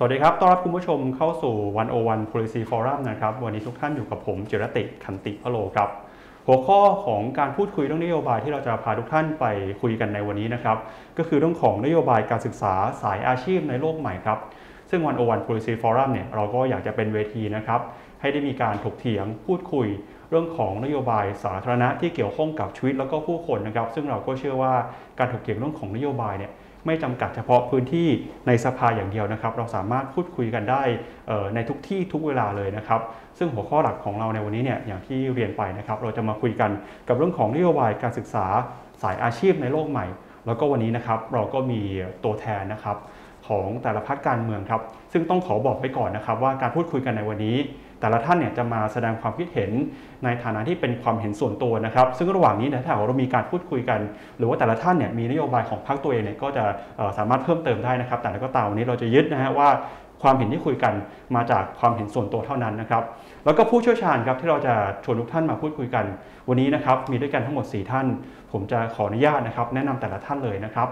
สวัสดีครับ ต้อนรับคุณผู้ชมเข้าสู่ 101 Policy Forum นะครับ วันนี้ทุกท่านอยู่กับผม จิรติคันติพะโลครับ หัวข้อของการพูดคุยเรื่องนโยบายที่เราจะพาทุกท่านไปคุยกันในวันนี้นะครับ ก็คือเรื่องของนโยบายการศึกษาสายอาชีพในโลกใหม่ครับ ซึ่ง 101 Policy Forum เนี่ยเราก็อยากจะเป็นเวทีนะครับ ให้ได้มีการถกเถียงพูดคุยเรื่องของนโยบายสาธารณะที่เกี่ยวข้องกับชีวิตแล้วก็ผู้คนนะครับ ซึ่งเราก็เชื่อว่าการถกเถียงเรื่องของนโยบายเนี่ย ไม่จำกัดเฉพาะพื้นที่ในสภาอย่างเดียวนะครับ เราสามารถพูดคุยกันได้ในทุกที่ทุกเวลาเลยนะครับ ซึ่งหัวข้อหลักของเราในวันนี้เนี่ยอย่างที่เรียนไปนะครับ เราจะมาคุยกันกับเรื่องของนโยบายการศึกษาสายอาชีพในโลกใหม่ แล้วก็วันนี้นะครับเราก็มีตัวแทนนะครับของแต่ละพรรคการเมืองครับ ซึ่งต้องขอบอกไว้ก่อนนะครับว่าการพูดคุยกันในวันนี้ แต่ละท่านเนี่ยจะมาแสดงความคิดเห็นในฐานะที่เป็นความเห็นส่วนตัวนะครับ ซึ่งระหว่างนี้เนยถ้าเรามีการพูดคุยกัน หรือว่าแต่ละท่านเนี่ยมีนโยบายของพรรคตัวเองเนี่ยก็จะสามารถเพิ่มเติมได้นะครับ แต่ล้วก็ตามวันนี้เราจะยึดนะฮะว่าความเห็นที่คุยกันมาจากความเห็นส่วนตัวเท่านั้นนะครับ แล้วก็ผู้เชี่ยวชาญครับที่เราจะชวนทุกท่านมาพูดคุยกัน วันนี้นะครับมีด้วยกันทั้งหมด 4 ท่าน ผมจะขออนุญาตนะครับ แนะนำแต่ละท่านเลยนะครับ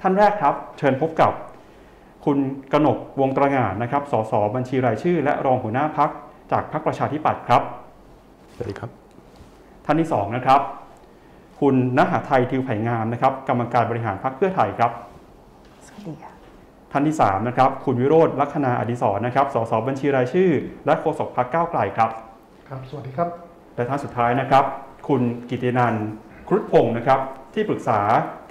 ท่านแรกครับ เชิญพบกับ คุณกนกวงตระหงานนะครับ สสบัญชีรายชื่อ และรองหัวหน้าพัก จากพรรคประชาธิปัตย์ครับสวัสดีครับ ท่านที่สองนะครับ คุณณหาไทยทิวไผ่งามนะครับ กรรมการบริหารพรรคเพื่อไทยครับสวัสดีค่ะท่านที่สามนะครับคุณวิโรธลัคนาอดิศรนะครับสสบัญชีรายชื่อ และโฆษกพรรคก้าวไกลครับครับสวัสดีครับและท่านสุดท้ายนะครับ คุณกิตินันท์ครุฑพงศ์นะครับ ที่ปรึกษา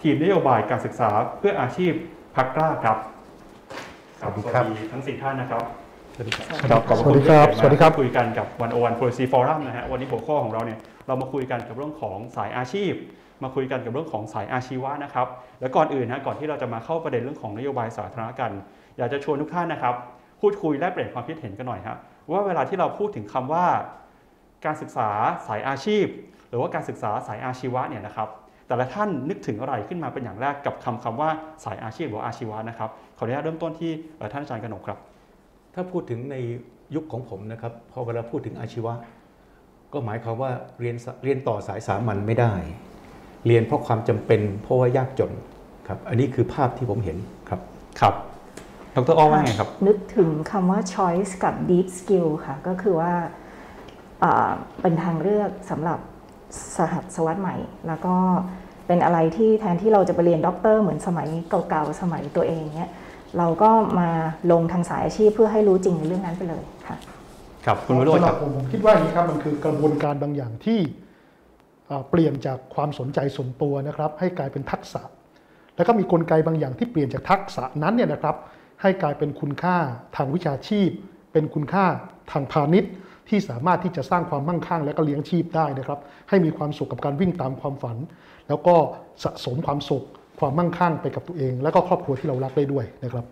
ทีมนโยบายการศึกษาเพื่ออาชีพพักกล้าครับสวัสดีครับทั้งสี่ท่านนะครับส วัสดีครับครับขอบพะสวัสดีครับที่สวัสดีครับมาคุยกันกับวันโอวัน policy forum นะฮะ วันนี้หัวข้อของเราเนี่ย เรามาคุยกันกับเรื่องของสายอาชีพ มาคุยกันกับเรื่องของสายอาชีวะนะครับ แล้วก่อนอื่นนะ ก่อนที่เราจะมาเข้าประเด็นเรื่องของนโยบายสาธารณะกัน อยากจะชวนทุกท่านนะครับ พูดคุยแลกเปลี่ยนความคิดเห็นกันหน่อยฮะว่าเวลาที่เราพูดถึงคำว่า การศึกษาสายอาชีพ หรือว่าการศึกษาสายอาชีวะเนี่ยนะครับ แต่ละท่านนึกถึงอะไรขึ้นมาเป็นอย่างแรกกับคำคำว่าสายอาชีพหรือว่าอาชีวะนะครับ ขออนุญาตเริ่มต้นที่เอ่อท่านอาจารย์กนกครับ ถ้าพูดถึงในยุคของผมนะครับพอเวลาพูดถึงอาชีวะ ก็หมายความว่าเรียนสเรียนต่อสายสามัญไม่ได้ เรียนเพราะความจำเป็นเพราะว่ายากจนครับอันนี้คือภาพที่ผมเห็นครับครับดรอ้อว่าไงครับ นึกถึงคำว่า choice กับ deep skill ค่ะ ก็คือว่าเอ่อเป็นทางเลือกสำหรับสหัสวรรษใหม่ แล้วก็เป็นอะไรที่แทนที่เราจะไปเรียนด็อกเตอร์เหมือนสมัยเก่าๆ สมัยตัวเองเนี้ย เราก็มาลงทางสายอาชีพเพื่อให้รู้จริงในเรื่องนั้นไปเลยค่ะครับคุณวิโรจน์สำหครัรับบผมผมคิดว่าอย่างนี้ครับมันคือกระบวนการบางอย่างที่อ่าเปลี่ยนจากความสนใจส่วนตัวนะครับ ให้กลายเป็นทักษะ แล้วก็มีกลไกบางอย่างที่เปลี่ยนจากทักษะนั้นเนี่ยนะครับ ให้กลายเป็นคุณค่าทางวิชาชีพ เป็นคุณค่าทางพาณิชย์ ที่สามารถที่จะสร้างความมั่งคั่ง และก็เลี้ยงชีพได้นะครับ ให้มีความสุขกับการวิ่งตามความฝัน แล้วก็สะสมความสุข ความมั่งคั่งไปกับตัวเอง และก็ครอบครัวที่เรารักได้ด้วยนะครับ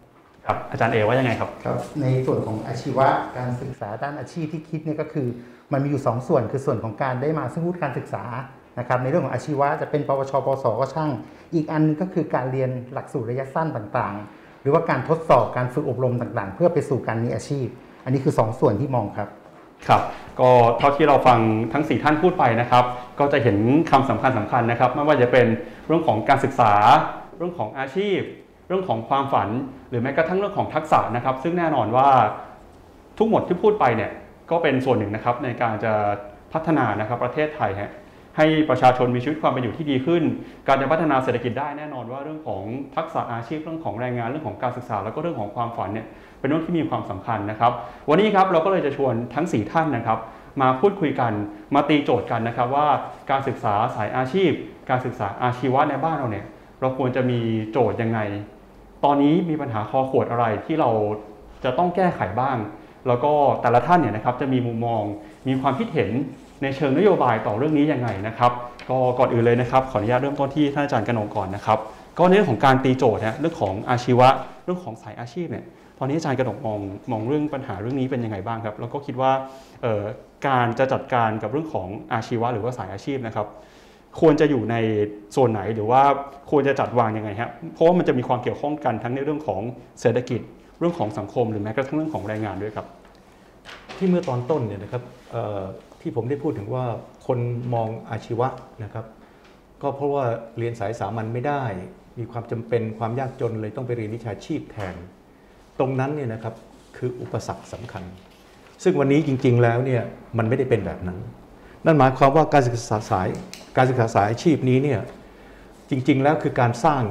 ครับอาจารย์เอว่ายังไงครับครับ ในส่วนของอาชีวะการศึกษาด้านอาชีพที่คิดเนี่ยก็คือ มันมีอยู่ 2 ส่วนคือส่วนของการได้มาซึ่งวุฒิการศึกษานะครับในเรื่องของอาชีวะจะเป็นปวชปวสก็ช่าง อีกอันนึงก็คือการเรียนหลักสูตรระยะสั้นต่างๆ หรือว่าการทดสอบการฝึกอบรมต่างๆ เพื่อไปสู่การมีอาชีพ อันนี้คือ 2ส่วนที่มองครับ ครับก็เท่าที่เราฟังทั้ง 4 ท่านพูดไปนะครับ ก็จะเห็นคำสำคัญสำคัญนะครับ ไม่ว่าจะเป็นเรื่องของการศึกษา เรื่องของอาชีพ เรื่องของความฝัน หรือแม้กระทั่งเรื่องของทักษะนะครับ ซึ่งแน่นอนว่าทุกหมดที่พูดไปเนี่ยก็เป็นส่วนหนึ่งนะครับในการจะพัฒนานะครับประเทศไทยฮะ ให้ประชาชนมีชีวิตความเป็นอยู่ที่ดีขึ้น การจะพัฒนาเศรษฐกิจได้แน่นอนว่าเรื่องของทักษะอาชีพเรื่องของแรงงานเรื่องของการศึกษา แล้วก็เรื่องของความฝันเนี่ยเป็นเรื่องที่มีความสำคัญนะครับ วันนี้ครับเราก็เลยจะชวนทั้ง 4 ท่านนะครับมาพูดคุยกันมาตีโจทย์กันนะครับว่าการศึกษาสายอาชีพ การศึกษาอาชีวะในบ้านเราเนี่ยเราควรจะมีโจทย์ยังไง ตอนนี้มีปัญหาคอขวดอะไรที่เราจะต้องแก้ไขบ้าง แล้วก็แต่ละท่านเนี่ยนะครับจะมีมุมมองมีความคิดเห็น ในเชิงนโยบายต่อเรื่องนี้ยังไงนะครับ ก็ก่อนอื่นเลยนะครับขออนุญาตเริ่มต้นที่ท่านอาจารย์กนงก่อนนะครับ ก็ในเรื่องของการตีโจทย์นะเรื่องของอาชีวะ เรื่องของสายอาชีพเนี่ยตอนนี้อาจารย์กนกมองมองเรื่องปัญหาเรื่องนี้เป็นยังไงบ้างครับ แล้วก็คิดว่าการจะจัดการกับเรื่องของอาชีวะหรือว่าสายอาชีพนะครับควรจะอยู่ในโซนไหนหรือว่าควรจะจัดวางยังไงฮะเพราะว่ามันจะมีความเกี่ยวข้องกันทั้งในเรื่องของเศรษฐกิจ เรื่องของสังคมหรือแม้กระทั่งเรื่องของแรงงานด้วยครับ ที่เมื่อตอนต้นเนี่ยนะครับ ที่ผมได้พูดถึงว่าคนมองอาชีวะนะครับ ก็เพราะว่าเรียนสายสามัญไม่ได้ มีความจำเป็นความยากจนเลยต้องไปเรียนวิชาชีพแทน ตรงนั้นเนี่ยนะครับคืออุปสรรคสำคัญ ซึ่งวันนี้จริง ๆ แล้วเนี่ยมันไม่ได้เป็นแบบนั้น นั่นหมายความว่าการศึกษาสายการศึกษาสายอาชีพนี้เนี่ยจริง ๆ แล้วคือการสร้าง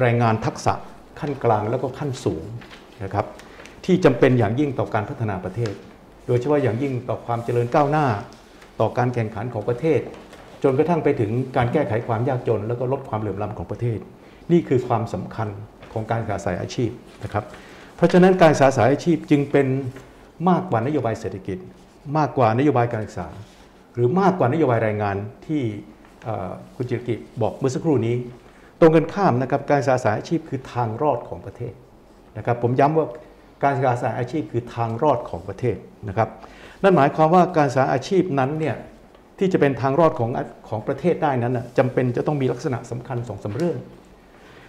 แรงงานทักษะขั้นกลางแล้วก็ขั้นสูงนะครับที่จำเป็นอย่างยิ่งต่อการพัฒนาประเทศ โดยเฉพาะอย่างยิ่งต่อความเจริญก้าวหน้า ต่อการแข่งขันของประเทศ จนกระทั่งไปถึงการแก้ไขความยากจน แล้วก็ลดความเหลื่อมล้ำของประเทศ นี่คือความสำคัญของการศึกษาสายอาชีพนะครับเพราะฉะนั้นการศึกษาสายอาชีพจึงเป็นมากกว่านโยบายเศรษฐกิจ มากกว่านโยบายการศึกษา หรือมากกว่านโยบายแรงงานที่คุณจิรกิจบอกเมื่อสักครู่นี้ ตรงกันข้ามนะครับการศึกษาสายอาชีพคือทางรอดของประเทศนะครับผมย้ำว่า การศึกษาสายอาชีพคือทางรอดของประเทศนะครับ นั่นหมายความว่าการศึกษาอาชีพนั้นเนี่ยที่จะเป็นทางรอดของของประเทศได้นั้นนะจำเป็นจะต้องมีลักษณะสำคัญสองสาเรื่อง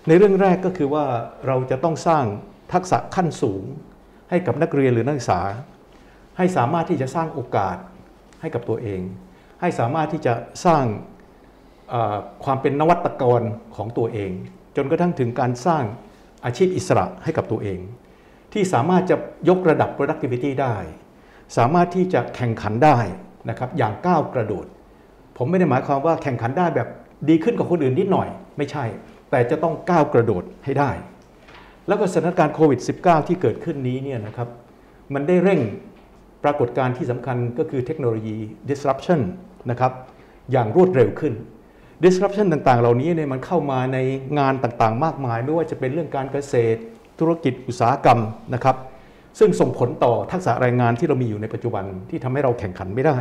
ในเรื่องแรกก็คือว่าเราจะต้องสร้างทักษะขั้นสูง ให้กับนักเรียนหรือนักศึกษา ให้สามารถที่จะสร้างโอกาสให้กับตัวเอง ให้สามารถที่จะสร้างความเป็นนวัตกรของตัวเอง จนกระทั่งถึงการสร้างอาชีพอิสระให้กับตัวเอง ที่สามารถจะยกระดับ productivity ได้ สามารถที่จะแข่งขันได้นะครับอย่างก้าวกระโดด ผมไม่ได้หมายความว่าแข่งขันได้แบบดีขึ้นกว่าคนอื่นนิดหน่อยไม่ใช่ แต่จะต้องก้าวกระโดดให้ได้ แล้วก็สถานการณ์โควิด -19 ที่เกิดขึ้นนี้เนี่ยนะครับมันได้เร่งปรากฏการณ์ที่สำคัญก็คือเทคโนโลยี disruption นะครับอย่างรวดเร็วขึ้น disruption ต่างๆ เหล่านี้เนี่ยมันเข้ามาในงานต่างๆ มากมาย ไม่ว่าจะเป็นเรื่องการเกษตร ธุรกิจอุตสาหกรรมนะครับ ซึ่งส่งผลต่อทักษะแรงงานที่เรามีอยู่ในปัจจุบันที่ทำให้เราแข่งขันไม่ได้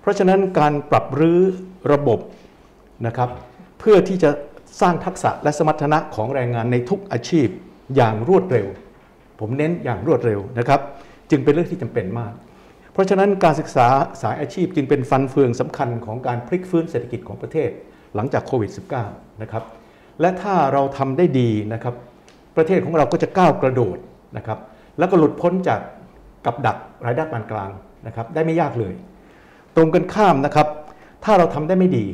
เพราะฉะนั้นการปรับรื้อระบบนะครับ เพื่อที่จะสร้างทักษะและสมรรถนะของแรงงานในทุกอาชีพอย่างรวดเร็ว ผมเน้นอย่างรวดเร็วนะครับ จึงเป็นเรื่องที่จำเป็นมาก เพราะฉะนั้นการศึกษาสายอาชีพจึงเป็นฟันเฟืองสำคัญของการพลิกฟื้นเศรษฐกิจของประเทศ หลังจากโควิด -19 นะครับและถ้าเราทำได้ดีนะครับ ประเทศของเราก็จะก้าวกระโดดนะครับแล้วก็หลุดพ้นจากกับดักรายได้ปานกลางนะครับได้ไม่ยากเลย ตรงกันข้ามนะครับ ถ้าเราทำได้ไม่ดี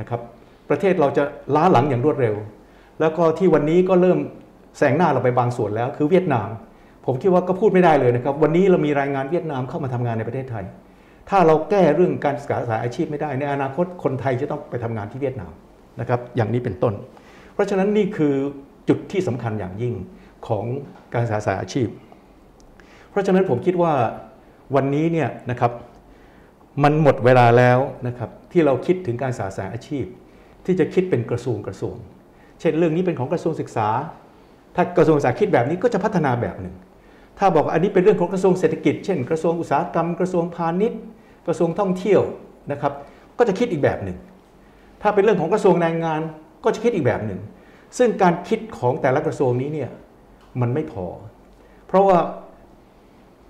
นะครับประเทศเราจะล้าหลังอย่างรวดเร็ว แล้วก็ที่วันนี้ก็เริ่มแซงหน้าเราไปบางส่วนแล้วคือเวียดนาม ผมคิดว่าก็พูดไม่ได้เลยนะครับ วันนี้เรามีรายงานเวียดนามเข้ามาทำงานในประเทศไทย ถ้าเราแก้เรื่องการศึกษาสายอาชีพไม่ได้ ในอนาคตคนไทยจะต้องไปทำงานที่เวียดนามนะครับอย่างนี้เป็นต้น เพราะฉะนั้นนี่คือ จุดที่สำคัญอย่างยิ่งของการศึกษาสายอาชีพ เพราะฉะนั้นผมคิดว่าวันนี้เนี่ยนะครับมันหมดเวลาแล้วนะครับที่เราคิดถึงการศึกษาสายอาชีพ ที่จะคิดเป็นกระทรวงกระทรวง เช่นเรื่องนี้เป็นของกระทรวงศึกษา ถ้ากระทรวงศึกษาคิดแบบนี้ก็จะพัฒนาแบบหนึ่ง ถ้าบอกอันนี้เป็นเรื่องของกระทรวงเศรษฐกิจ เช่น กระทรวงอุตสาหกรรม กระทรวงพาณิชย์ กระทรวงท่องเที่ยวนะครับก็จะคิดอีกแบบหนึ่ง ถ้าเป็นเรื่องของกระทรวงแรงงานก็จะคิดอีกแบบหนึ่ง ซึ่งการคิดของแต่ละกระทรวงนี้เนี่ยมันไม่พอ เพราะว่า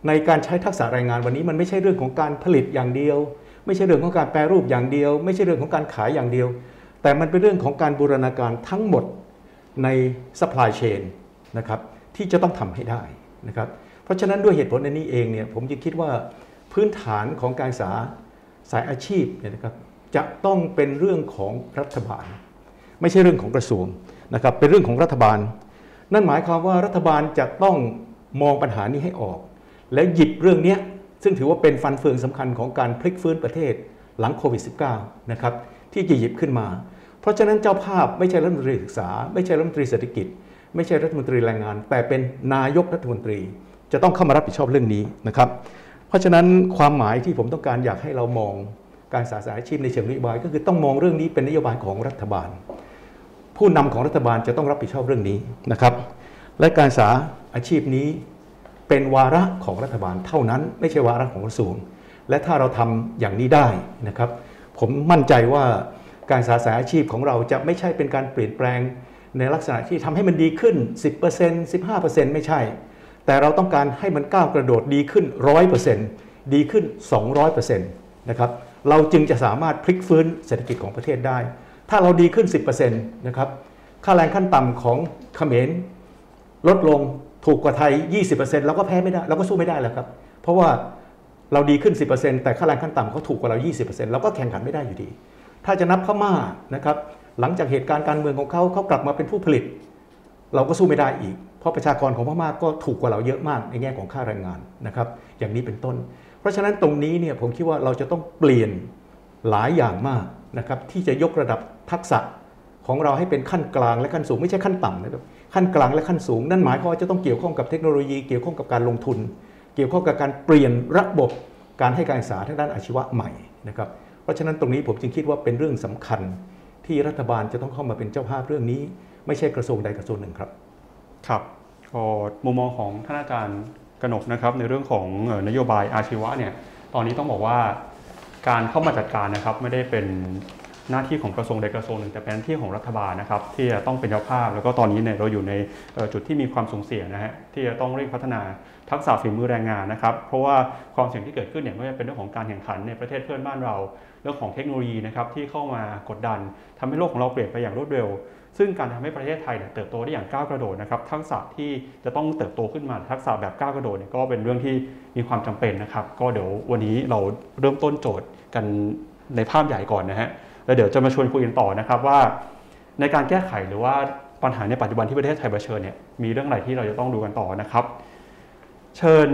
ในการใช้ทักษะแรงงานวันนี้มันไม่ใช่เรื่องของการผลิตอย่างเดียว ไม่ใช่เรื่องของการแปรรูปอย่างเดียว ไม่ใช่เรื่องของการขายอย่างเดียว แต่มันเป็นเรื่องของการบูรณาการทั้งหมดใน supply chain นะครับที่จะต้องทำให้ได้นะครับเพราะฉะนั้นด้วยเหตุผลในนี้เองเนี่ยผมจึงคิดว่าพื้นฐานของการศึกษาสายอาชีพเนี่ยนะครับจะต้องเป็นเรื่องของรัฐบาล ไม่ใช่เรื่องของกระทรวง นะครับเป็นเรื่องของรัฐบาล นั่นหมายความว่ารัฐบาลจะต้องมองปัญหานี้ให้ออก และหยิบเรื่องนี้ซึ่งถือว่าเป็นฟันเฟืองสำคัญของการพลิกฟื้นประเทศหลังโควิด -19 นะครับที่จะหยิบขึ้นมา เพราะฉะนั้นเจ้าภาพไม่ใช่รัฐมนตรีศึกษา ไม่ใช่รัฐมนตรีเศรษฐกิจ ไม่ใช่รัฐมนตรีแรงงาน แต่เป็นนายกรัฐมนตรี จะต้องเข้ามารับผิดชอบเรื่องนี้นะครับเพราะฉะนั้นความหมายที่ผมต้องการอยากให้เรามองการศึกษาสายอาชีพในเชิงนโยบาย ก็คือต้องมองเรื่องนี้เป็นนโยบายของรัฐบาล ผู้นำของรัฐบาลจะต้องรับผิดชอบเรื่องนี้นะครับ และการศึกษาอาชีพนี้เป็นวาระของรัฐบาลเท่านั้น ไม่ใช่วาระของกระทรวง และถ้าเราทำอย่างนี้ได้นะครับ ผมมั่นใจว่าการศึกษาสายอาชีพของเราจะไม่ใช่เป็นการเปลี่ยนแปลงในลักษณะที่ทำให้มันดีขึ้น 10% 15%ไม่ใช่ แต่เราต้องการให้มันก้าวกระโดดดีขึ้น 100%ดีขึ้น 200%นะครับ เราจึงจะสามารถพลิกฟื้นเศรษฐกิจของประเทศได้ ถ้าเราดีขึ้น 10%นะครับค่าแรงขั้นต่ำของเขมรลดลงถูกกว่าไทย 20%เราก็แพ้ไม่ได้เราก็สู้ไม่ได้แล้วครับเพราะว่าเราดีขึ้น 10%แต่ค่าแรงขั้นต่ำเขาถูกกว่าเรา 20%เราก็แข่งขันไม่ได้อยู่ดี ถ้าจะนับพม่านะครับหลังจากเหตุการณ์การเมืองของเขาเขากลับมาเป็นผู้ผลิต เราก็สู้ไม่ได้อีก เพราะประชากรของพม่าก็ถูกกว่าเราเยอะมากในแง่ของค่าแรงงานนะครับอย่างนี้เป็นต้น เพราะฉะนั้นตรงนี้เนี่ยผมคิดว่าเราจะต้องเปลี่ยนหลายอย่างมาก นะครับที่จะยกระดับทักษะของเราให้เป็นขั้นกลางและขั้นสูงไม่ใช่ขั้นต่ำนะครับขั้นกลางและขั้นสูง นั่นหมายความว่าจะต้องเกี่ยวข้องกับเทคโนโลยีเกี่ยวข้องกับการลงทุน เกี่ยวข้องกับการเปลี่ยนระบบการให้การศึกษาทางด้านอาชีวะใหม่นะครับเพราะฉะนั้นตรงนี้ผมจึงคิดว่าเป็นเรื่องสำคัญ ที่รัฐบาลจะต้องเข้ามาเป็นเจ้าภาพเรื่องนี้ ไม่ใช่กระทรวงใดกระทรวงหนึ่งครับ ครับก็มุมมองของท่านอาจารย์กนกนะครับในเรื่องของนโยบายอาชีวะเนี่ยตอนนี้ต้องบอกว่า การเข้ามาจัดการนะครับไม่ได้เป็นหน้าที่ของกระทรวงใดกระทรวงหนึ่งแต่เป็นหน้าที่ของรัฐบาลนะครับที่จะต้องเป็นเจ้าภาพ แล้วก็ตอนนี้เนี่ยเราอยู่ในจุดที่มีความสูงเสียนะฮะที่จะต้องเร่งพัฒนาทักษะฝีมือแรงงานนะครับเพราะว่าความเสี่ยงที่เกิดขึ้นเนี่ยไม่ว่าจะเป็นเรื่องของการแข่งขันในประเทศเพื่อนบ้านเรา เรื่องของเทคโนโลยีนะครับที่เข้ามากดดันทำให้โลกของเราเปลี่ยนไปอย่างรวดเร็ว ซึ่งการทำให้ประเทศไทยเนี่ยเติบโตได้อย่างก้าวกระโดดนะครับทักษะที่จะต้องเติบโตขึ้นมาทักษะแบบก้าวกระโดดเนี่ยก็เป็นเรื่องที่มีความจำเป็นนะครับ ก็เดี๋ยววันนี้เราเริ่มต้นโจทย์กันในภาพใหญ่ก่อนนะฮะแล้วเดี๋ยวจะมาชวนคุยกันต่อนะครับว่า ในการแก้ไขหรือว่าปัญหาในปัจจุบันที่ประเทศไทยเผชิญเนี่ยมีเรื่องอะไรที่เราจะต้องดูกันต่อนะครับ เชิญ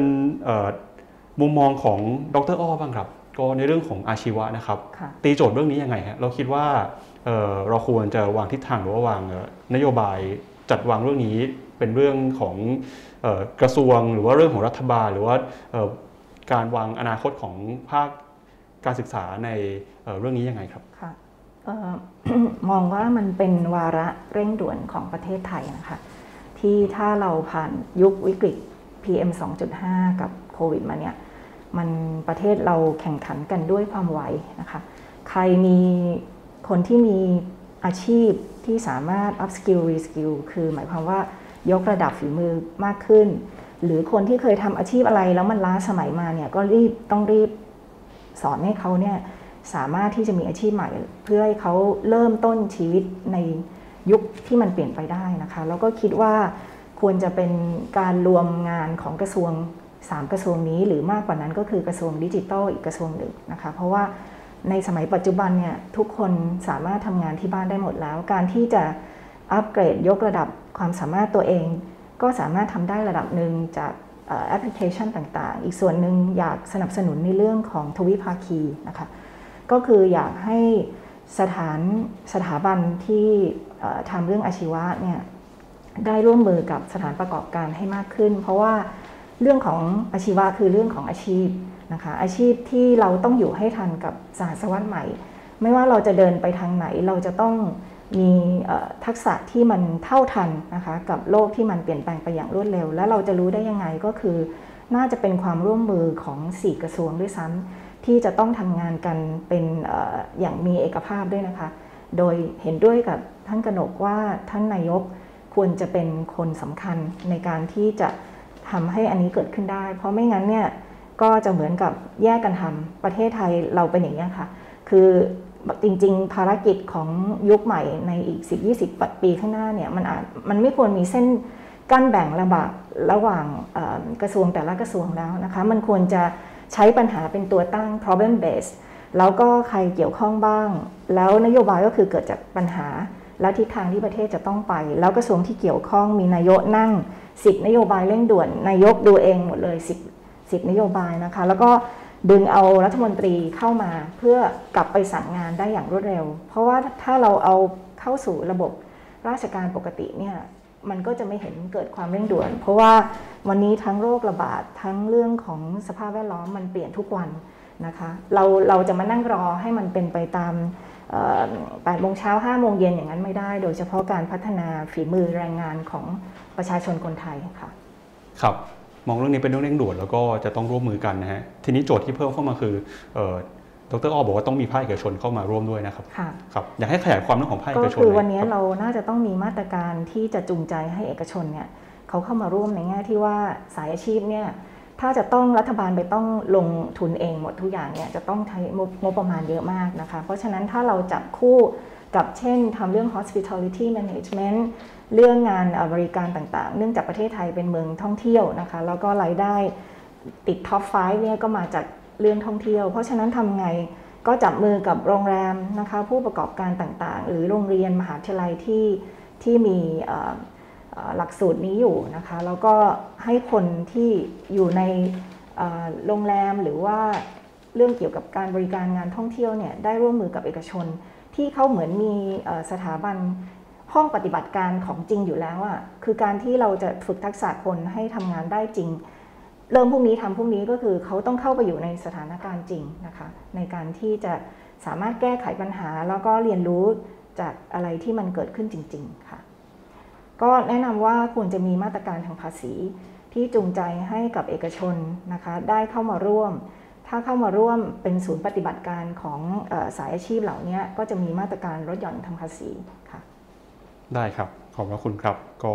เอ่อมุมมองของดรอ้อบ้างครับ ก็ในเรื่องของอาชีวะนะครับค่ะตีโจทย์เรื่องนี้ยังไงฮะเราคิดว่า เราควรจะวางทิศทางหรือว่าวางนโยบายจัดวางเรื่องนี้เป็นเรื่องของกระทรวง หรือว่าเรื่องของรัฐบาล หรือว่าการวางอนาคตของภาคการศึกษาในเรื่องนี้ยังไงครับค่ะมองว่ามันเป็นวาระเร่งด่วนของประเทศไทยนะคะที่ถ้าเราผ่านยุควิกฤต PM 2.5 กับโควิดมาเนี่ยมันประเทศเราแข่งขันกันด้วยความไวนะคะ ใครมี คนที่มีอาชีพที่สามารถ up skill re skill คือหมายความว่ายกระดับฝีมือมากขึ้น หรือคนที่เคยทำอาชีพอะไรแล้วมันล้าสมัยมาเนี่ยก็รีบต้องรีบสอนให้เขาเนี่ยสามารถที่จะมีอาชีพใหม่ เพื่อให้เขาเริ่มต้นชีวิตในยุคที่มันเปลี่ยนไปได้นะคะ แล้วก็คิดว่าควรจะเป็นการรวมงานของกระทรวง 3 กระทรวงนี้ หรือมากกว่านั้นก็คือกระทรวงดิจิทัลอีกกระทรวงหนึ่งนะคะ เพราะว่า ในสมัยปัจจุบันเนี่ยทุกคนสามารถทำงานที่บ้านได้หมดแล้ว การที่จะอัปเกรดยกระดับความสามารถตัวเอง ก็สามารถทำได้ระดับหนึ่งจากแอปพลิเคชันต่างๆ อีกส่วนหนึ่งอยากสนับสนุนในเรื่องของทวิภาคีนะคะก็คืออยากให้สถานสถาบันที่ทำเรื่องอาชีวะเนี่ยได้ร่วมมือกับสถานประกอบการให้มากขึ้น เพราะว่าเรื่องของอาชีวะคือเรื่องของอาชีพ นะคะ อาชีพที่เราต้องอยู่ให้ทันกับสหัสวรรษใหม่ ไม่ว่าเราจะเดินไปทางไหน เราจะต้องมีทักษะที่มันเท่าทันนะคะกับโลกที่มันเปลี่ยนแปลงไปอย่างรวดเร็ว แล้วเราจะรู้ได้ยังไงก็คือ น่าจะเป็นความร่วมมือของ 4 กระทรวงด้วยซ้ำที่จะต้องทำงานกันเป็นอย่างมีเอกภาพด้วยนะคะ โดยเห็นด้วยกับท่านกนกว่าท่านนายกควรจะเป็นคนสำคัญในการที่จะทำให้อันนี้เกิดขึ้นได้ เพราะไม่งั้นเนี่ย ก็จะเหมือนกับแยกกันทำประเทศไทยเราเป็นอย่างนี้ค่ะ คือจริง ๆ ภารกิจของยุคใหม่ในอีก 10-20 ปีข้างหน้าเนี่ยมันอาจมันไม่ควรมีเส้นกั้นแบ่งระบาระหว่างกระทรวงแต่ละกระทรวงแล้วนะคะ มันควรจะใช้ปัญหาเป็นตัวตั้ง problem based แล้วก็ใครเกี่ยวข้องบ้าง แล้วนโยบายก็คือเกิดจากปัญหา และทิศทางที่ประเทศจะต้องไป แล้วกระทรวงที่เกี่ยวข้องมีนายกนั่ง 10 นโยบายเร่งด่วน นายกดูเองหมดเลย 10 10นโยบายนะคะ แล้วก็ดึงเอารัฐมนตรีเข้ามาเพื่อกลับไปสั่งงานได้อย่างรวดเร็ว เพราะว่าถ้าเราเอาเข้าสู่ระบบราชการปกติเนี่ยมันก็จะไม่เห็นเกิดความเร่งด่วน เพราะว่าวันนี้ทั้งโรคระบาดทั้งเรื่องของสภาพแวดล้อมมันเปลี่ยนทุกวันนะคะเราเราจะมานั่งรอให้มันเป็นไปตามแปดโมงเช้าห้าโมงเย็นอย่างนั้นไม่ได้ โดยเฉพาะการพัฒนาฝีมือแรงงานของประชาชนคนไทยค่ะ ครับ มองเรื่องนี้เป็นเรื่องเร่งด่วนแล้วก็จะต้องร่วมมือกันนะฮะทีนี้โจทย์ที่เพิ่มเข้ามาคือเอ่อดรอ้อบอกว่าต้องมีภาคเอกชนเข้ามาร่วมด้วยนะครับค่ะครับอยากให้ขยายความเรื่องของภาคเอก็กชนคือหยวันนี้ครับเราน่าจะต้องมีมาตรการที่จะจูงใจให้เอกชนเนี่ยเขาเข้ามาร่วมในแง่ที่ว่าสายอาชีพเนี่ยถ้าจะต้องรัฐบาลไปต้องลงทุนเองหมดทุกอย่างเนี่ยจะต้องใช้งบงบประมาณเยอะมากนะคะ เพราะฉะนั้นถ้าเราจับคู่กับเช่นทำเรื่อง hospitality management เรื่องงานบริการต่างๆ เนื่องจากประเทศไทยเป็นเมืองท่องเที่ยวนะคะ แล้วก็รายได้ติดท็อป5เนี่ยก็มาจากเรื่องท่องเที่ยว เพราะฉะนั้นทำไงก็จับมือกับโรงแรมนะคะ ผู้ประกอบการต่างๆ หรือโรงเรียนมหาวิทยาลัยที่ที่มีหลักสูตรนี้อยู่นะคะ แล้วก็ให้คนที่อยู่ในโรงแรมหรือว่าเรื่องเกี่ยวกับการบริการงานท่องเที่ยวเนี่ยได้ร่วมมือกับเอกชน ที่เขาเหมือนมีสถาบัน ห้องปฏิบัติการของจริงอยู่แล้วอะ่ะคือการที่เราจะฝึกทักษะคนให้ทำงานได้จริง เริ่มพรุ่งนี้ทำพรุ่งนี้ก็คือเขาต้องเข้าไปอยู่ในสถานการณ์จริงนะคะ ในการที่จะสามารถแก้ไขปัญหา แล้วก็เรียนรู้จากอะไรที่มันเกิดขึ้นจริง ๆ ค่ะ ก็แนะนำว่าควรจะมีมาตรการทางภาษีที่จูงใจให้กับเอกชนนะคะ ได้เข้ามาร่วม ถ้าเข้ามาร่วมเป็นศูนย์ปฏิบัติการของอสายอาชีพเหล่านี้ก็จะมีมาตรการลดหย่อนทางภาษีค่ะ ได้ครับ ขอบพระคุณครับก็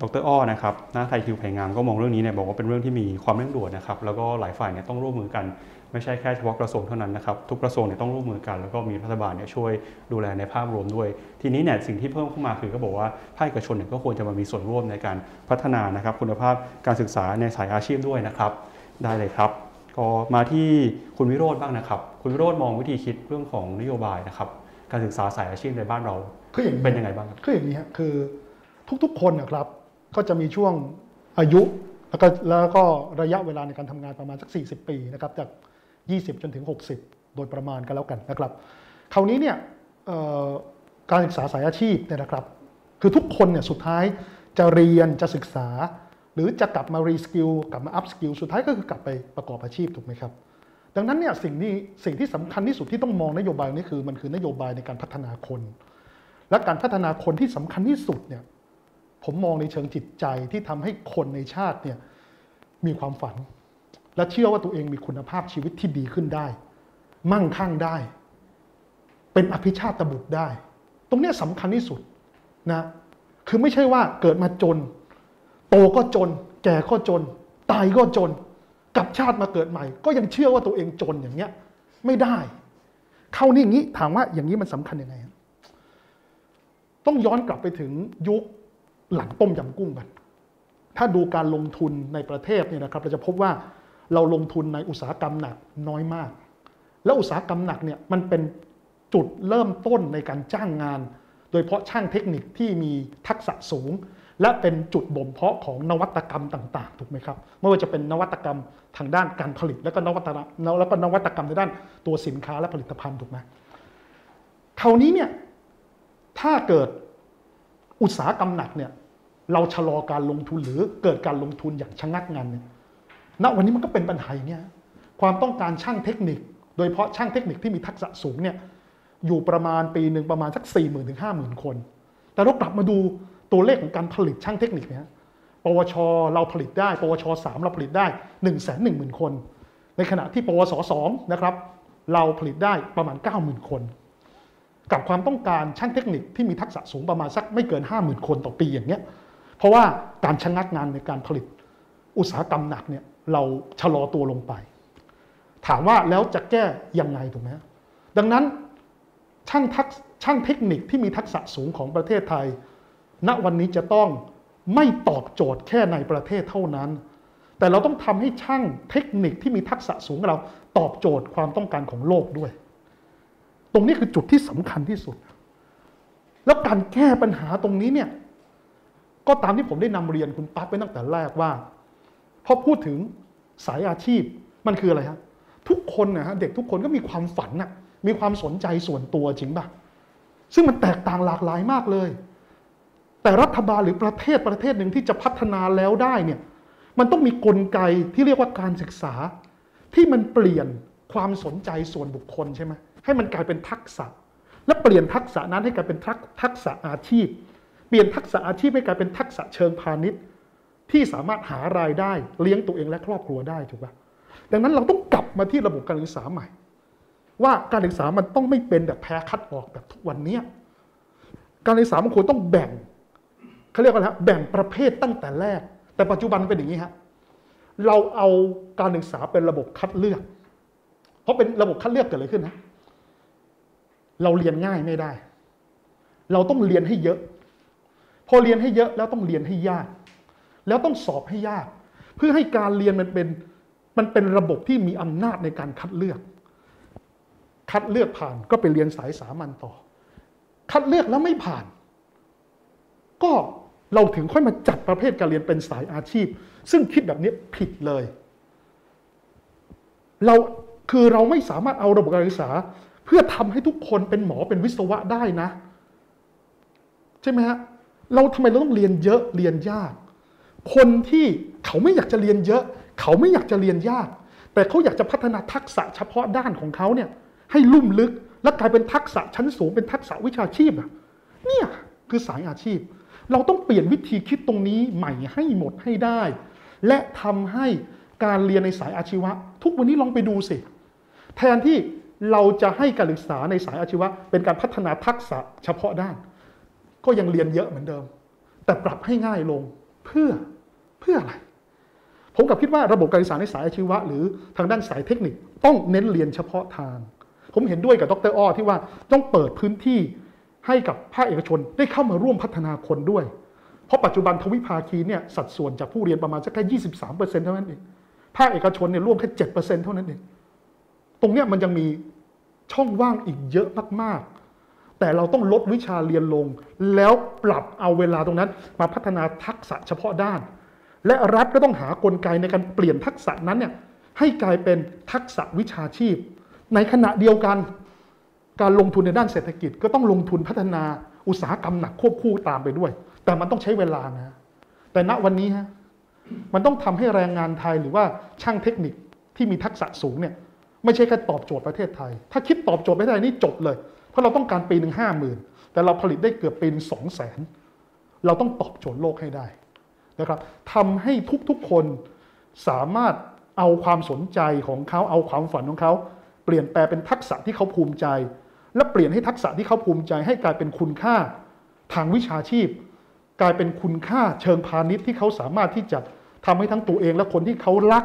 ดรอ้อนะครับหน้าไทยคิวไผ่งามก็มองเรื่องนี้เนี่ยบอกว่าเป็นเรื่องที่มีความเร่งด่วนนะครับแล้วก็หลายฝ่ายเนี่ยต้องร่วมมือกัน ไม่ใช่แค่เฉพาะกระทรวงเท่านั้นนะครับทุกกระทรวงเนี่ยต้องร่วมมือกัน แล้วก็มีรัฐบาลเนี่ยช่วยดูแลในภาพรวมด้วย ทีนี้เนี่ยสิ่งที่เพิ่มเข้ามาคือก็บอกว่าภาคเอกชนเนี่ยก็ควรจะมามีส่วนร่วมในการพัฒนานะครับคุณภาพการศึกษาในสายอาชีพด้วยนะครับ ได้เลยครับ ก็มาที่คุณวิโรธบ้างนะครับ คุณวิโรธมองวิธีคิดเรื่องของนโยบายนะครับการศึกษาสายอาชีพในบ้านเรา คืออย่างนี้เป็นยังไงบ้างครับคืออย่างนี้ฮะคือทุกๆคนนะครับก็จะมีช่วงอายุแล้วก็แล้วก็ระยะเวลาในการทำงานประมาณสัก 40 ปีนะครับจาก 20 จนถึง 60 โดยประมาณกันแล้วกันนะครับ คราวนี้เนี่ยเอ่อการศึกษาสายอาชีพเนี่ยนะครับ คือทุกคนเนี่ยสุดท้ายจะเรียนจะศึกษา หรือจะกลับมา reskill กลับมา upskill สุดท้ายก็คือกลับไปประกอบอาชีพถูกไหมครับ ดังนั้นเนี่ยสิ่งนี้สิ่งที่สำคัญที่สุดที่ต้องมองนโยบายนี้คือมันคือนโยบายในการพัฒนาคน และการพัฒนาคนที่สำคัญที่สุดเนี่ยผมมองในเชิงจิตใจที่ทำให้คนในชาติเนี่ยมีความฝัน และเชื่อว่าตัวเองมีคุณภาพชีวิตที่ดีขึ้นได้ มั่งคั่งได้ เป็นอภิชาตบุตรได้ ตรงนี้สำคัญที่สุดนะคือไม่ใช่ว่าเกิดมาจน โตก็จน แก่ก็จน ตายก็จนกลับชาติมาเกิดใหม่ ก็ยังเชื่อว่าตัวเองจนอย่างเงี้ย ไม่ได้ เข้านี่อย่างนี้ถามว่าอย่างนี้มันสำคัญยังไง ต้องย้อนกลับไปถึงยุคหลังต้มยำกุ้งกัน ถ้าดูการลงทุนในประเทศเนี่ยนะครับเราจะพบว่าเราลงทุนในอุตสาหกรรมหนักน้อยมาก แล้วอุตสาหกรรมหนักเนี่ยมันเป็นจุดเริ่มต้นในการจ้างงาน โดยเฉพาะช่างเทคนิคที่มีทักษะสูง และเป็นจุดบ่มเพาะของนวัตกรรมต่าง ๆ ถูกไหมครับไม่ว่าจะเป็นนวัตกรรมทางด้านการผลิต แล้วก็นวัตกรรมแล้วก็นวัตกรรมในด้านตัวสินค้าและผลิตภัณฑ์ถูกไหมคราวนี้เนี่ย ถ้าเกิดอุตสาหกรรมหนักเนี่ยเราชะลอการลงทุนหรือเกิดการลงทุนอย่างชะงักงานเนี่ยณวันนี้มันก็เป็นปัญหาอย่างเงี้ยความต้องการช่างเทคนิค โดยเฉพาะช่างเทคนิคที่มีทักษะสูงเนี่ยอยู่ประมาณปีหนึ่งประมาณสัก4 0 0 0 0ถึง50,000 คน แต่เรากลับมาดูตัวเลขของการผลิตช่างเทคนิคเนี่ยปวชเราผลิตได้ ปวช 3 เราผลิตได้ 1 1 0 0 0 0 คน ในขณะที่ปวส 2 นะครับ เราผลิตได้ประมาณ 90,000 คน กับความต้องการช่างเทคนิคที่มีทักษะสูงประมาณสักไม่เกิน 50,000 คนต่อปีอย่างเงี้ยเพราะว่าการชะงักงานในการผลิตอุตสาหกรรมหนักเนี่ยเราชะลอตัวลงไป ถามว่าแล้วจะแก้ยังไงถูกไหมดังนั้นช่างทักช่างเทคนิคที่มีทักษะสูงของประเทศไทย ณวันนี้จะต้องไม่ตอบโจทย์แค่ในประเทศเท่านั้น แต่เราต้องทำให้ช่างเทคนิคที่มีทักษะสูงของเราตอบโจทย์ความต้องการของโลกด้วย รงนี้คือจุดที่สำคัญที่สุด แล้วการแก้ปัญหาตรงนี้เนี่ยก็ตามที่ผมได้นำเรียนคุณปั๊บไปตั้งแต่แรกว่าพอพูดถึงสายอาชีพมันคืออะไรฮะทุกคนนะฮะเด็กทุกคนก็มีความฝันน่ะมีความสนใจส่วนตัวจริงป่ะซึ่งมันแตกต่างหลากหลายมากเลย แต่รัฐบาลหรือประเทศประเทศหนึ่งที่จะพัฒนาแล้วได้เนี่ยมันต้องมีกลไกที่เรียกว่าการศึกษา ที่มันเปลี่ยนความสนใจส่วนบุคคลใช่ไหม ให้มันกลายเป็นทักษะ และเปลี่ยนทักษะนั้นให้กลายเป็นทักษะอาชีพ เปลี่ยนทักษะอาชีพให้กลายเป็นทักษะเชิงพาณิชย์ ที่สามารถหารายได้เลี้ยงตัวเองและครอบครัวได้ถูกปะดังนั้นเราต้องกลับมาที่ระบบการศึกษาใหม่ ว่าการศึกษามันต้องไม่เป็นแบบแพ้คัดออกแบบทุกวันเนี้การศึกษามันควรต้องแบ่งเขาเรียกว่าอะไรฮะแบ่งประเภทตั้งแต่แรก แต่ปัจจุบันเป็นอย่างนี้ฮะเราเอาการศึกษาเป็นระบบคัดเลือก เพราะเป็นระบบคัดเลือกเกิดอะไรขึ้นนะ เราเรียนง่ายไม่ได้ เราต้องเรียนให้เยอะ พอเรียนให้เยอะแล้วต้องเรียนให้ยาก แล้วต้องสอบให้ยาก เพื่อให้การเรียนมันเป็นมันเป็นระบบที่มีอำนาจในการคัดเลือก คัดเลือกผ่านก็ไปเรียนสายสามัญต่อ คัดเลือกแล้วไม่ผ่าน ก็เราถึงค่อยมาจัดประเภทการเรียนเป็นสายอาชีพ ซึ่งคิดแบบนี้ผิดเลย เราคือเราไม่สามารถเอาระบบการศึกษา เพื่อทำให้ทุกคนเป็นหมอเป็นวิศวะได้นะ ใช่ไหมฮะเราทำไมเราต้องเรียนเยอะเรียนยาก คนที่เขาไม่อยากจะเรียนเยอะ เขาไม่อยากจะเรียนยาก แต่เขาอยากจะพัฒนาทักษะเฉพาะด้านของเขาเนี่ยให้ลุ่มลึกและกลายเป็นทักษะชั้นสูงเป็นทักษะวิชาชีพอะเนี่ยคือสายอาชีพ เราต้องเปลี่ยนวิธีคิดตรงนี้ใหม่ให้หมดให้ได้ และทำให้การเรียนในสายอาชีวะ ทุกวันนี้ลองไปดูสิ แทนที่ เราจะให้การศึกษาในสายอาชีวะ เป็นการพัฒนาทักษะเฉพาะด้าน ก็ยังเรียนเยอะเหมือนเดิม แต่ปรับให้ง่ายลงเพื่อเพื่ออะไร ผมกับคิดว่าระบบการศึกษาในสายอาชีวะ หรือทางด้านสายเทคนิคต้องเน้นเรียนเฉพาะทาง ผมเห็นด้วยกับดรอ้อที่ว่าต้องเปิดพื้นที่ให้กับภาคเอกชนได้เข้ามาร่วมพัฒนาคนด้วย เพราะปัจจุบันทวิภาคีเนี่ยสัดส่วนจากผู้เรียนประมาณสักแค่ 23%เท่านั้นเอง ภาคเอกชนเนี่ยร่วมแค่ 7%เท่านั้นเอง ตรงเนี้ยมันยังมีช่องว่างอีกเยอะมากๆ แต่เราต้องลดวิชาเรียนลง แล้วปรับเอาเวลาตรงนั้น มาพัฒนาทักษะเฉพาะด้าน และรัฐก็ต้องหากลไกในการเปลี่ยนทักษะนั้นเนี่ยให้กลายเป็นทักษะวิชาชีพ ในขณะเดียวกัน การลงทุนในด้านเศรษฐกิจ ก็ต้องลงทุนพัฒนาอุตสาหกรรมหนักควบคู่ตามไปด้วย แต่มันต้องใช้เวลานะแต่ณวันนี้ฮะมันต้องทำให้แรงงานไทยหรือว่าช่างเทคนิคที่มีทักษะสูงเนี่ย ไม่ใช่แค่ตอบโจทย์ประเทศไทย ถ้าคิดตอบโจทย์ประเทศไทยนี่จบเลย เพราะเราต้องการปีหนึ่งห้าหมื่นแต่เราผลิตได้เกือบปีหนึ่งสองแสนเราต้องตอบโจทย์โลกให้ได้นะครับทำให้ทุกๆคนสามารถเอาความสนใจของเขาเอาความฝันของเขา เปลี่ยนแปลงเป็นทักษะที่เขาภูมิใจ และเปลี่ยนให้ทักษะที่เขาภูมิใจ ให้กลายเป็นคุณค่าทางวิชาชีพ กลายเป็นคุณค่าเชิงพาณิชย์ที่เขาสามารถที่จะทำให้ทั้งตัวเองและคนที่เขารัก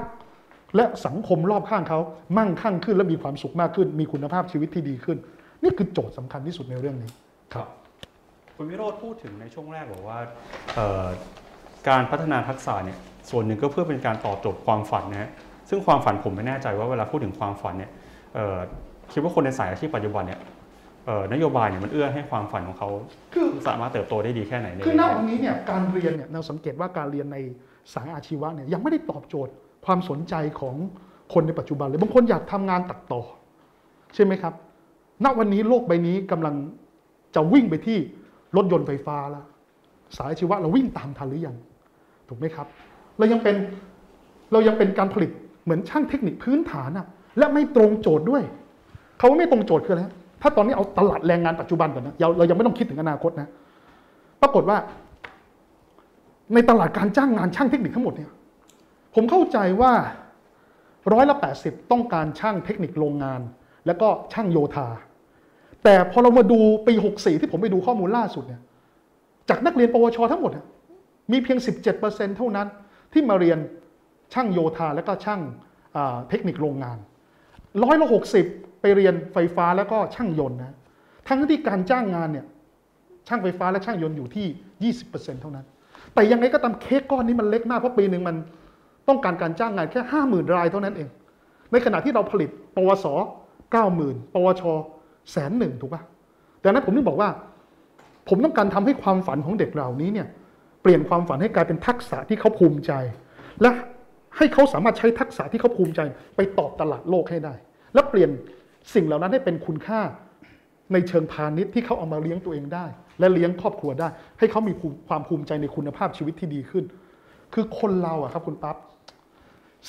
และสังคมรอบข้างเขามั่งคั่งขึ้นและมีความสุขมากขึ้น มีคุณภาพชีวิตที่ดีขึ้น นี่คือโจทย์สำคัญที่สุดในเรื่องนี้ครับคุณวิโรธพูดถึงในช่วงแรกบอกว่าเอ่อการพัฒนาทักษะเนี่ยส่วนหนึ่งก็เพื่อเป็นการตอบโจทย์ความฝันนะฮะซึ่งความฝันผมไม่แน่ใจว่าเวลาพูดถึงความฝันเนี่ยเอ่อคิดว่าคนในสายอาชีพปัจจุบันเนี่ยเอ่อนโยบายเนี่ยมันเอื้อให้ความฝันของเขาคือสามารถเติบโตได้ดีแค่ไหนในคือณระยะวันนี้เนี่ยการเรียนเนี่ยเราสังเกตว่าการเรียนในสายอาชีวะเนี่ยยังไม่ได้ตอบโจทย์ ความสนใจของคนในปัจจุบันเลยบางคนอยากทำงานตัดต่อ ใช่ไหมครับ ณวันนี้โลกใบนี้กำลังจะวิ่งไปที่รถยนต์ไฟฟ้าแล้วสายชีวะเราวิ่งตามทันหรือยังถูกไหมครับ เรายังเป็นเรายังเป็นการผลิตเหมือนช่างเทคนิคพื้นฐานอะและไม่ตรงโจทย์ด้วยเขาว่าไม่ตรงโจทย์คืออะไรถ้าตอนนี้เอาตลาดแรงงานปัจจุบันก่อนนะเราเรายังไม่ต้องคิดถึงอนาคตนะ ปรากฏว่า ในตลาดการจ้างงานช่างเทคนิคทั้งหมดเนี่ย ผมเข้าใจว่าร้อยละแปดสิบต้องการช่างเทคนิคโรงงาน แล้วก็ช่างโยธา แต่พอเรามาดูปี 64 ที่ผมไปดูข้อมูลล่าสุดเนี่ยจากนักเรียนปวชทั้งหมดเนี่ยมีเพียง 17%เท่านั้นที่มาเรียนช่างโยธาและก็ช่างเทคนิคโรงงานร้อยละหกสิบไปเรียนไฟฟ้าแล้วก็ช่างยนต์นะทั้งที่การจ้างงานเนี่ยช่างไฟฟ้าและช่างยนต์อยู่ที่ 20%เท่านั้น แต่ยังไงก็ตามเค้กก้อนนี้มันเล็กมากเพราะปีหนึ่งมัน ต้องการการจ้างงานแค่50,000รายเท่านั้นเอง ในขณะที่เราผลิต ปวส90,000ปวชแสนหนึ่งถูกปะดังนั้นผมถึงบอกว่า ผมต้องการทำให้ความฝันของเด็กเหล่านี้เนี่ยเปลี่ยนความฝันให้กลายเป็นทักษะที่เขาภูมิใจ และให้เขาสามารถใช้ทักษะที่เขาภูมิใจ ไปตอบตลาดโลกให้ได้ และเปลี่ยนสิ่งเหล่านั้นให้เป็นคุณค่าในเชิงพาณิชย์ที่เขาเอามาเลี้ยงตัวเองได้ และเลี้ยงครอบครัวได้ ให้เขามีความภูมิใจในคุณภาพชีวิตที่ดีขึ้น คือคนเราอะครับคุณปั๊บ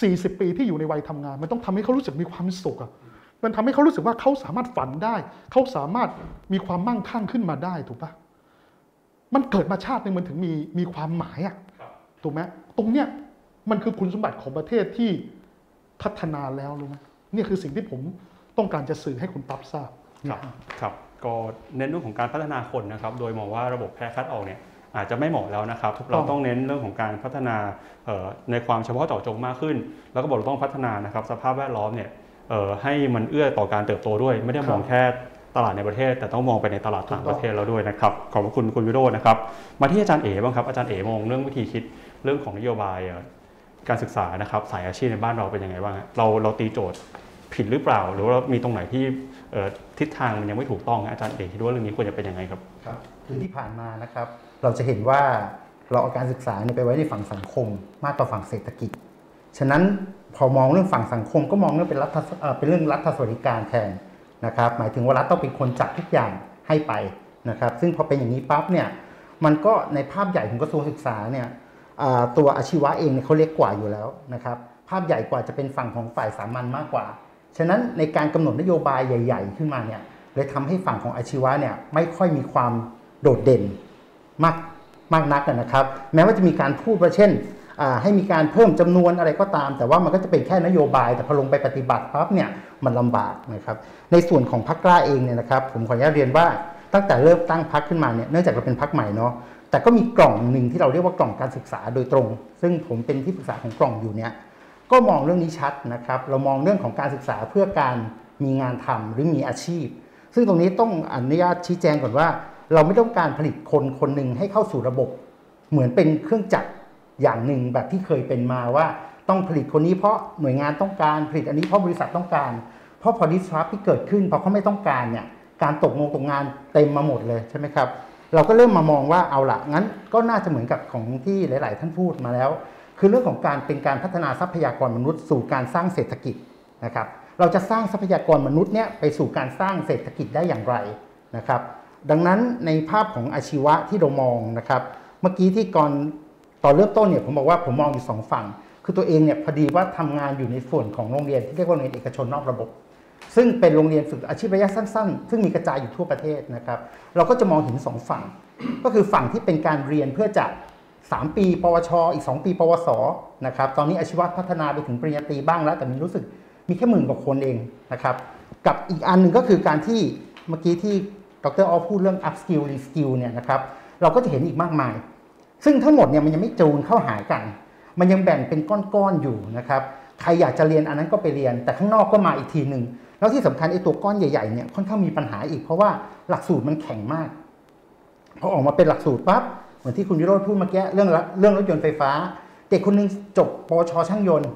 40 ปีที่อยู่ในวัยทำงาน มันต้องทำให้เขารู้สึกมีความสุขอะมันทำให้เขารู้สึกว่าเขาสามารถฝันได้ เขาสามารถมีความมั่งคั่งขึ้นมาได้ถูกปะมันเกิดมาชาติหนึ่งมันถึงมีมีความหมายอะถูกไหมตรงเนี้ยมันคือคุณสมบัติของประเทศที่พัฒนาแล้วรู้ไหมเนี่ยคือสิ่งที่ผมต้องการจะสื่อให้คุณปั๊บทราบครับครับ ก็เน้นเรื่องของการพัฒนาคนนะครับ โดยมองว่าระบบแพร่คัดออกเนี่ย อาจจะไม่เหมาะแล้วนะครับถูกต้องเราต้องเน้นเรื่องของการพัฒนาเอ่อในความเฉพาะเจาะจงมากขึ้น แล้วก็บอกเราต้องพัฒนานะครับสภาพแวดล้อมเนี่ยเอ่อให้มันเอื้อต่อการเติบโตด้วย ไม่ได้มองแค่ตลาดในประเทศ แต่ต้องมองไปในตลาดต่างประเทศแล้วด้วยนะครับขอบพระคุณคุณวิโรจน์นะครับมาที่อาจารย์เอ๋บ้างครับอาจารย์เอ๋มองเรื่องวิธีคิดเรื่องของนโยบายเอ่อการศึกษานะครับสายอาชีพในบ้านเราเป็นยังไงบ้างฮะเราเราตีโจทย์ผิดหรือเปล่า หรือว่ามีตรงไหนที่เอ่อทิศทางมันยังไม่ถูกต้องอาจารย์เอกคิดว่าเรื่องนี้ควรจะเป็นยังไงครับครับคือที่ผ่านมานะครับ เราจะเห็นว่าเราเอาการศึกษาไปไว้ในฝั่งสังคมมากกว่าฝั่งเศรษฐกิจ ฉะนั้นพอมองเรื่องฝั่งสังคมก็มองเรื่องเป็นรัฐเอ่อเป็นเรื่องรัฐสวัสดิการแทนนะครับ หมายถึงว่ารัฐต้องเป็นคนจัดทุกอย่างให้ไปนะครับ ซึ่งพอเป็นอย่างนี้ปั๊บเนี่ยมันก็ในภาพใหญ่ของกระทรวงศึกษาเนี่ยตัวอาชีวะเองเนี่ยเขาเล็กกว่าอยู่แล้วนะครับ ภาพใหญ่กว่าจะเป็นฝั่งของฝ่ายสามัญมากกว่า ฉะนั้นในการกำหนดนโยบายใหญ่ ๆ ขึ้นมาเนี่ยเลยทำให้ฝั่งของอาชีวะเนี่ยไม่ค่อยมีความโดดเด่น มากมากนักนะครับ แม้ว่าจะมีการพูดว่าเช่นให้มีการเพิ่มจำนวนอะไรก็ตาม แต่ว่ามันก็จะเป็นแค่นโยบาย แต่พอลงไปปฏิบัติปั๊บเนี่ยมันลำบากนะครับในส่วนของพรรคกล้าเองเนี่ยนะครับผมขออนุญาตเรียนว่าตั้งแต่เริ่มตั้งพรรคขึ้นมาเนี่ยเนื่องจากเราเป็นพรรคใหม่เนาะแต่ก็มีกล่องหนึ่งที่เราเรียกว่ากล่องการศึกษาโดยตรง ซึ่งผมเป็นที่ปรึกษาของกล่องอยู่เนี่ยก็มองเรื่องนี้ชัดนะครับเรามองเรื่องของการศึกษาเพื่อการมีงานทำหรือมีอาชีพ ซึ่งตรงนี้ต้องอนุญาตชี้แจงก่อนว่า เราไม่ต้องการผลิตคนคนหนึ่งให้เข้าสู่ระบบ เหมือนเป็นเครื่องจักรอย่างหนึ่งแบบที่เคยเป็นมาว่าต้องผลิตคนนี้เพราะหน่วยงานต้องการผลิตอันนี้เพราะบริษัทต้องการ เพราะพอดิสรัพที่เกิดขึ้นพอเขาไม่ต้องการเนี่ยการตกงงตกงานเต็มมาหมดเลยใช่ไหมครับ เราก็เริ่มมามองว่าเอาละงั้นก็น่าจะเหมือนกับของที่หลาย ๆ ท่านพูดมาแล้ว คือเรื่องของการเป็นการพัฒนาทรัพยากรมนุษย์ สู่การสร้างเศรษฐกิจนะครับ เราจะสร้างทรัพยากรมนุษย์เนี่ยไปสู่การสร้างเศรษฐกิจได้อย่างไรนะครับ ดังนั้นในภาพของอาชีวะที่เรามองนะครับเมื่อกี้ที่ก่อนตอนเริ่มต้นเนี่ยผมบอกว่าผมมองอยู่สองฝั่ง คือตัวเองเนี่ยพอดีว่าทำงานอยู่ในส่วนของโรงเรียนที่เรียกว่าโรงเรียนเอกชนนอกระบบ ซึ่งเป็นโรงเรียนฝึกอาชีพระยะสั้น ๆ ซึ่งมีกระจายอยู่ทั่วประเทศนะครับ เราก็จะมองเห็นสองฝั่ง ก็คือฝั่งที่เป็นการเรียนเพื่อจะ 3 ปี ปวช อีก 2 ปี ปวสนะครับตอนนี้อาชีวะพัฒนาไปถึงปริญญาตรีบ้างแล้ว แต่มีรู้สึกมีแค่หมื่นกว่าคนเองนะครับกับอีกอันหนึ่งก็คือการที่เมื่อกี้ที่ ดรออพูดเรื่อง up skill re skill เนี่ยนะครับเราก็จะเห็นอีกมากมาย ซึ่งทั้งหมดเนี่ยมันยังไม่จูนเข้าหากัน มันยังแบ่งเป็นก้อนๆอยู่นะครับใครอยากจะเรียนอันนั้นก็ไปเรียน แต่ข้างนอกก็มาอีกทีหนึ่งแล้วที่สำคัญไอ้ตัวก้อนใหญ่ๆเนี่ยค่อนข้างมีปัญหาอีกเพราะว่าหลักสูตรมันแข็งมากพอออกมาเป็นหลักสูตรปั๊บเหมือนที่คุณวิโรธพูดเมื่อกี้เรื่องเรื่องรถยนต์ไฟฟ้า เด็กคนหนึงจบปชช่างยนต์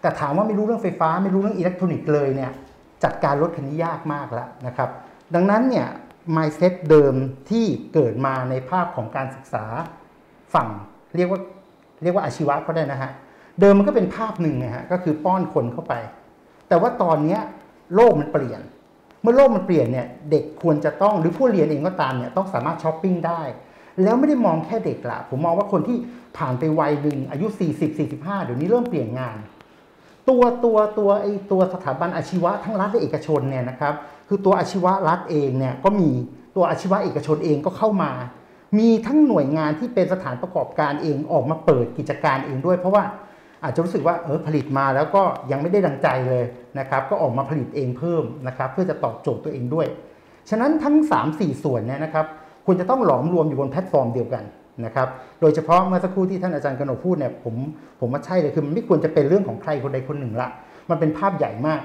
แต่ถามว่าไม่รู้เรื่องไฟฟ้า ไม่รู้เรื่องอิเล็กทรอนิกส์เลยเนี่ยจัดการรถคันนี้ยากมากแล้วนะครับ ดังนั้นเนี่ย mindset เดิมที่เกิดมาในภาพของการศึกษาฝั่งเรียกว่าเรียกว่าอาชีวะก็ได้นะฮะ เดิมมันก็เป็นภาพหนึ่งนะฮะก็คือป้อนคนเข้าไป แต่ว่าตอนนี้โลกมันเปลี่ยน เมื่อโลกมันเปลี่ยนเนี่ยเด็กควรจะต้องหรือผู้เรียนเองก็ตามเนี่ยต้องสามารถช้อปปิ้งได้ แล้วไม่ได้มองแค่เด็กละผมมองว่าคนที่ผ่านไปวัยหนึ่งอายุ 40 45 เดี๋ยวนี้เริ่มเปลี่ยนงาน ตัวตัวตัวไอตัวสถาบันอาชีวะทั้งรัฐและเอกชนเนี่ยนะครับคือตัวอาชีวะรัฐเองเนี่ยก็มีตัวอาชีวะเอกชนเองก็เข้ามา มีทั้งหน่วยงานที่เป็นสถานประกอบการเองออกมาเปิดกิจการเองด้วย เพราะว่าอาจจะรู้สึกว่าเออผลิตมาแล้วก็ยังไม่ได้ดังใจเลยนะครับก็ออกมาผลิตเองเพิ่มนะครับเพื่อจะตอบโจทย์ตัวเองด้วย ฉะนั้นทั้ง 3-4 ส่วนเนี่ยนะครับควรจะต้องหลอมรวมอยู่บนแพลตฟอร์มเดียวกัน นะครับ โดยเฉพาะเมื่อสักครู่ที่ท่านอาจารย์กนกพูดเนี่ยผมผมว่าใช่เลยคือมันไม่ควรจะเป็นเรื่องของใครคนใดคนหนึ่งละ มันเป็นภาพใหญ่มาก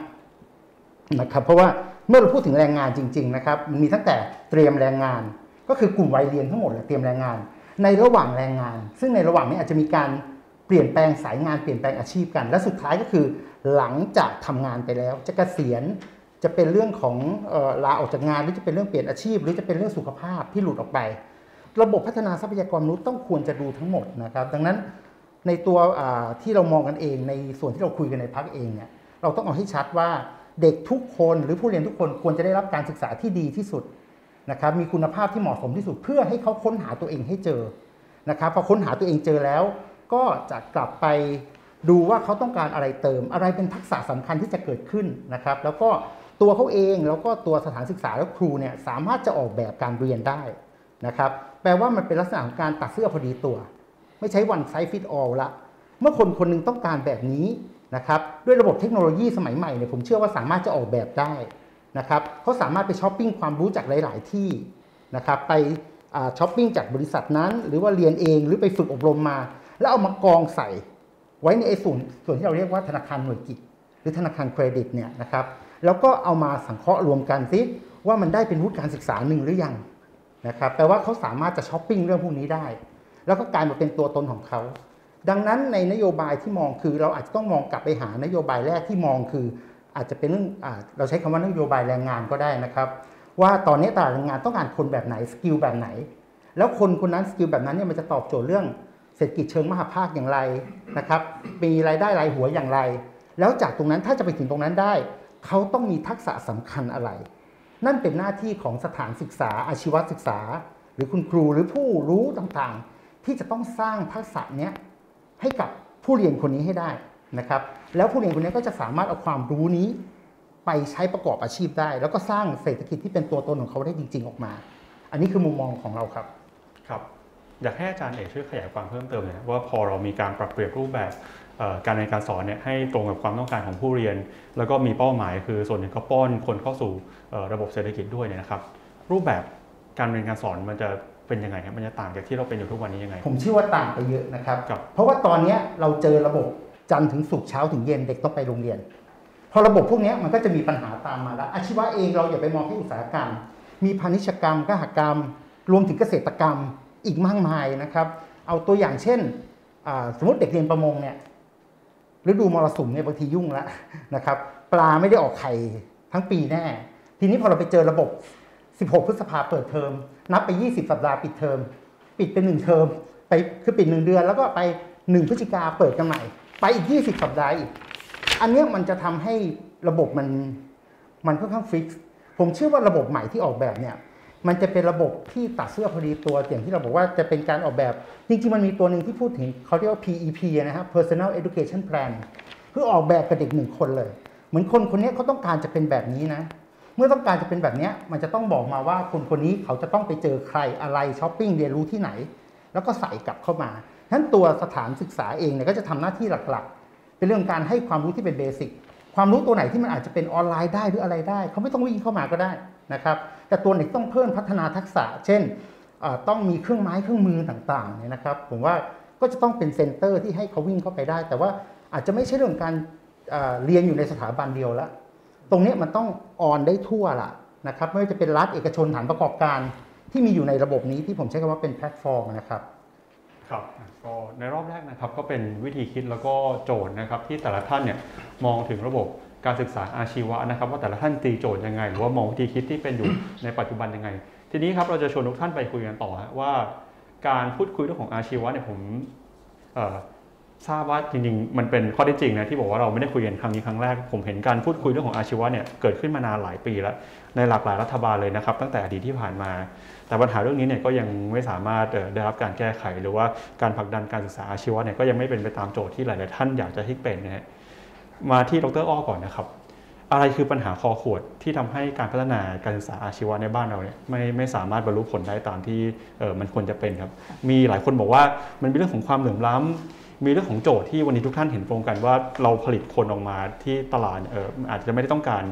นะครับ เพราะว่าเมื่อเราพูดถึงแรงงานจริง ๆ นะครับ มันมีตั้งแต่เตรียมแรงงาน ก็คือกลุ่มวัยเรียนทั้งหมดเตรียมแรงงาน ในระหว่างแรงงาน ซึ่งในระหว่างนี้อาจจะมีการเปลี่ยนแปลงสายงานเปลี่ยนแปลงอาชีพกัน และสุดท้ายก็คือหลังจากทำงานไปแล้วจะเกษียณจะเป็นเรื่องของออลาออกจากงานหรือจะเป็นเรื่องเปลี่ยนอาชีพ หรือจะเป็นเรื่องสุขภาพที่หลุดออกไป ระบบพัฒนาทรัพยากรมนุษย์ต้องควรจะดูทั้งหมดนะครับ ดังนั้นในตัวที่เรามองกันเองในส่วนที่เราคุยกันในพักเองเนี่ยเราต้องเอาให้ชัดว่าเด็กทุกคนหรือผู้เรียนทุกคนควรจะได้รับการศึกษาที่ดีที่สุดนะครับมีคุณภาพที่เหมาะสมที่สุดเพื่อให้เขาค้นหาตัวเองให้เจอนะครับพอค้นหาตัวเองเจอแล้ว ก็จะกลับไปดูว่าเขาต้องการอะไรเติม อะไรเป็นทักษะสำคัญที่จะเกิดขึ้นนะครับ แล้วก็ตัวเขาเองแล้วก็ตัวสถานศึกษาและครูเนี่ยสามารถจะออกแบบการเรียนได้ นะครับแปลว่ามันเป็นลักษณะของการตัดเสื้อพอดีตัว ไม่ใช้ one size fit all ละ เมื่อคนคนหนึ่งต้องการแบบนี้นะครับด้วยระบบเทคโนโลยีสมัยใหม่เนี่ยผมเชื่อว่าสามารถจะออกแบบได้นะครับเขาสามารถไปช้อปปิ้งความรู้จากหลาย ๆ ที่นะครับไปอช้อปปิ้งจากบริษัทนั้น หรือว่าเรียนเองหรือไปฝึกอบรมมา แล้วเอามากองใส่ไว้ในไอ้ส่วนส่วนที่เราเรียกว่าธนาคารหน่วยกิต หรือธนาคารเครดิตเนี่ยนะครับแล้วก็เอามาสังเคราะห์รวมกันซิว่ามันได้เป็นวุฒิการศึกษาหนึ่งหรือยัง นะครับแปลว่าเขาสามารถจะช้อปปิ้งเรื่องพวกนี้ได้ แล้วก็กลายมาเป็นตัวตนของเขาดังนั้นในนโยบายที่มองคือเราอาจจะต้องมองกลับไปหานโยบายแรกที่มองคือ อาจจะเป็นเรื่องอเราใช้คำว่านโยบายแรงงานก็ได้นะครับ ว่าตอนนี้ตลาดแรงงานต้องการคนแบบไหน skill แบบไหน แล้วคนคนนั้น skill แบบนั้นเนี่ยมันจะตอบโจทย์เรื่องเศรษฐกิจเชิงมหภาคอย่างไรนะครับมีรายได้รายหัวอย่างไร แล้วจากตรงนั้นถ้าจะไปถึงตรงนั้นได้ เขาต้องมีทักษะสำคัญอะไร นั่นเป็นหน้าที่ของสถานศึกษาอาชีวศึกษา หรือคุณครูหรือผู้รู้ต่างๆ ที่จะต้องสร้างทักษะเนี้ยให้กับผู้เรียนคนนี้ให้ได้นะครับแล้วผู้เรียนคนนี้ก็จะสามารถเอาความรู้นี้ ไปใช้ประกอบอาชีพได้ แล้วก็สร้างเศรษฐกิจที่เป็นตัวตนของเขาได้จริง ๆ ออกมา อันนี้คือมุมมองของเราครับครับอยากให้อาจารย์เอกช่วยขยายความเพิ่มเติมหน่อยนะว่าพอเรามีการปรับเปลี่ยนรูปแบบการเรียนการสอนเนี่ยให้ตรงกับความต้องการของผู้เรียน แล้วก็มีเป้าหมายคือส่วนหนึ่งก็ป้อนคนเข้าสู่ ระบบเศรษฐกิจด้วยเนี่ยนะครับ รูปแบบการเรียนการสอนมันจะเป็นยังไงครับมันจะต่างจากที่เราเป็นอยู่ทุกวันนี้ยังไง ผมเชื่อว่าต่างไปเยอะนะครับครับเพราะว่าตอนเนี้ยเราเจอระบบจันทร์ถึงศุกร์เช้าถึงเย็นเด็กต้องไปโรงเรียน พอระบบพวกเนี้ยมันก็จะมีปัญหาตามมาแล้ว อาชีวะเองเราอย่าไปมองแค่อุตสาหกรรม มีพาณิชยกรรมกหกรรม รวมถึงเกษตรกรรมอีกมากมายนะครับ เอาตัวอย่างเช่นอ่าสมมติเด็กเรียนประมงเนี่ยฤดูมรสุมเนี่ยบางทียุ่งแล้วนะครับ ปลาไม่ได้ออกไข่ทั้งปีแน่ ทีนี้พอเราไปเจอระบบ 16 พฤษภาเปิดเทอม นับไป 20 สัปดาห์ปิดเทอม ปิดเป็นหนึ่งเทอม ไปคือปิดหนึ่งเดือน แล้วก็ไปหนึ่งพฤศจิกาเปิดกันใหม่ ไปอีก 20 สัปดาห์อีก อันเนี้ยมันจะทำให้ระบบมันมันค่อนข้าง fixผมเชื่อว่าระบบใหม่ที่ออกแบบเนี่ยมันจะเป็นระบบที่ตัดเสื้อพอดีตัวอย่างที่เราบอกว่าจะเป็นการออกแบบ จริงๆ มันมีตัวหนึ่งที่พูดถึงเขาเรียกว่า PEP นะครับ Personal Education Plan คือออกแบบกับเด็กหนึ่งคนเลย เหมือนคนคนนี้เขาต้องการจะเป็นแบบนี้นะ มื่อต้องการจะเป็นแบบนี้มันจะต้องบอกมาว่าคนคนนี้เขาจะต้องไปเจอใครอะไรช้อปปิ้งเรียนรู้ที่ไหน แล้วก็ใส่กลับเข้ามาฉะนั้นตัวสถานศึกษาเองเนี่ยก็จะทำหน้าที่หลักๆ เป็นเรื่องการให้ความรู้ที่เป็นเบสิกความรู้ตัวไหนที่มันอาจจะเป็นออนไลน์ได้หรืออะไรได้ เขาไม่ต้องวิ่งเข้ามาก็ได้นะครับแต่ตัวไหนต้องเพิ่มพัฒนาทักษะ เช่นต้องมีเครื่องไม้เครื่องมือต่างๆเนี่ยนะครับ ผมว่าก็จะต้องเป็น center ที่ให้เขาวิ่งเข้าไปได้ แต่ว่าอาจจะไม่ใช่เรื่องการเอ่อเรียนอยู่ในสถาบันเดียวแล้ว ตรงนี้มันต้อง on ได้ทั่วละนะครับไม่ว่าจะเป็นรัฐเอกชนฐานประกอบการที่มีอยู่ในระบบนี้ที่ผมใช้คำว่าเป็นแพลตฟอร์มนะครับครับก็ในรอบแรกนะครับก็เป็นวิธีคิดแล้วก็โจทย์นะครับที่แต่ละท่านเนี่ยมองถึงระบบการศึกษาอาชีวะนะครับ ว่าแต่ละท่านตีโจทย์ยังไง หรือว่ามองวิธีคิดที่เป็นอยู่ในปัจจุบันยังไง ทีนี้ครับเราจะชวนทุกท่านไปคุยกันต่อว่า การพูดคุยเรื่องของอาชีวะเนี่ยผมเอ่อ ทราบว่าจริงๆ มันเป็นข้อท็จจริงนะที่บอกว่าเราไม่ได้คุยกันครั้งนี้ครั้งแรก ผมเห็นการพูดคุยเรื่องของอาชีวะเนี่ยเกิดขึ้นมานานหลายปีแล้ว ในหลากหลายรัฐบาลเลยนะครับ ตั้งแต่อดีตที่ผ่านมา แต่ปัญหาเรื่องนี้เนี่ยก็ยังไม่สามารถได้รับการแก้ไข หรือว่าการผลักดันการศึกษาอาชีวะเนี่ยก็ยังไม่เป็นไปตามโจทย์ที่หลายๆท่านอยากจะให้เป็นนะฮะมาที่ดรอ้อก่อนนะครับ อะไรคือปัญหาคอขวดที่ทำให้การพัฒนาการศึกษาอาชีวะในบ้านเราเนี่ยไม่ไม่สามารถบรรลุผลได้ตามที่เออมันควรจะเป็นครับ มีหลายคนบอกว่ามันมีเรื่องของความเหลื่อมล้ำ มีเรื่องของโจทย์ที่วันนี้ทุกท่านเห็นตรงกันว่าเราผลิตคนออกมาที่ตลาดเอออาจจะไม่ได้ต้องการ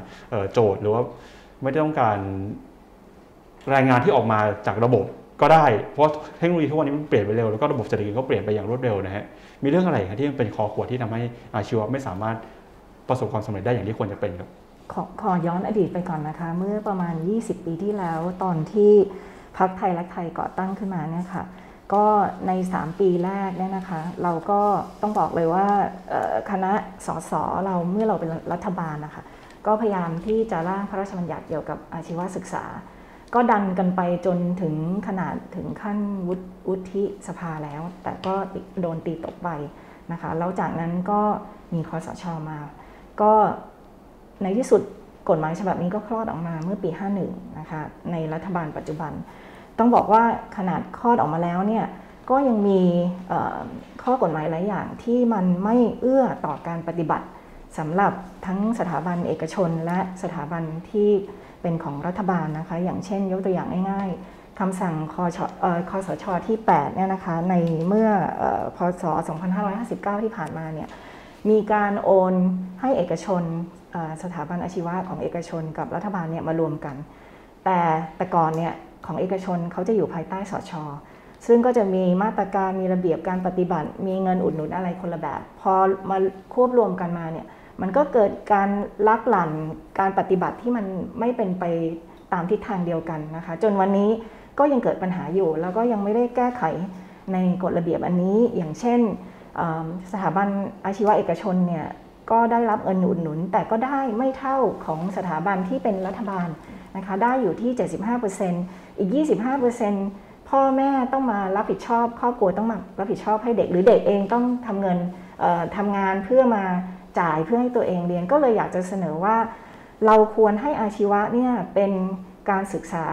โจทย์หรือว่าไม่ได้ต้องการรายงานที่ออกมาจากระบบก็ได้ เพราะเทคโนโลยีทุกวันนี้มันเปลี่ยนไปเร็วแล้วก็ระบบเศรษฐกิจก็เปลี่ยนไปอย่างรวดเร็วนะฮะมีเรื่องอะไรครับที่มันเป็นคอขวดที่ทำให้อาชีวะไม่สามารถประสบความสำเร็จได้อย่างที่ควรจะเป็นครับขอขอย้อนอดีตไปก่อนนะคะ เมื่อประมาณ 20 ปีที่แล้วตอนที่พักไทยรักไทยก่อตั้งขึ้นมาเนี่ยค่ะ ก็ใน 3 ปีแรกเนี่ยนะคะ เราก็ต้องบอกเลยว่าคณะสสเราเมื่อเราเป็นรัฐบาลนะคะ ก็พยายามที่จะร่างพระราชบัญญัติเกี่ยวกับอาชีวศึกษา ก็ดันกันไปจนถึงขนาดถึงขั้นวุฒิสภาแล้ว แต่ก็โดนตีตกไปนะคะ แล้วจากนั้นก็มีคอสชมา ก็ในที่สุดกฎหมายฉบับนี้ก็คลอดออกมาเมื่อปี 51 นะคะ ในรัฐบาลปัจจุบัน ต้องบอกว่าขนาดคลอดออกมาแล้วเนี่ยก็ยังมีข้อกฎหมายหลายอย่างที่มันไม่เอื้อต่อการปฏิบัติสำหรับทั้งสถาบันเอกชนและสถาบันที่เป็นของรัฐบาลนะคะ อย่างเช่นยกตัวอย่างง่ายๆคำสั่งคชอ่อสชที่8เนี่ยนะคะในเมื่อเอ่อพศ 2559 ที่ผ่านมาเนี่ยมีการโอนให้เอกชนสถาบันอาชีวะของเอกชนกับรัฐบาลเนี่ยมารวมกัน แต่แต่ก่อนเนี่ย ของเอกชนเขาจะอยู่ภายใต้สช ซึ่งก็จะมีมาตรการมีระเบียบการปฏิบัติ มีเงินอุดหนุนอะไรคนละแบบ พอมาควบรวมกันมาเนี่ยมันก็เกิดการลักหลั่นการปฏิบัติที่มันไม่เป็นไปตามทิศทางเดียวกันนะคะ จนวันนี้ก็ยังเกิดปัญหาอยู่ แล้วก็ยังไม่ได้แก้ไขในกฎระเบียบอันนี้ อย่างเช่นสถาบันอาชีวะเอกชนเนี่ยก็ได้รับเงินอุดหนุน แต่ก็ได้ไม่เท่าของสถาบันที่เป็นรัฐบาล นะคะได้อยู่ที่ 75%อีก 25%เพ่อแม่ต้องมารับผิดชอบ ครอบครัวต้องมารับผิดชอบให้เด็ก หรือเด็กเองต้องทำเงินทำงานเพื่อมาจ่ายเพื่อให้ตัวเองเรียนก็เลยอยากจะเสนอว่า เราควรให้อาชีวะเนี่ยเป็นการศึกษา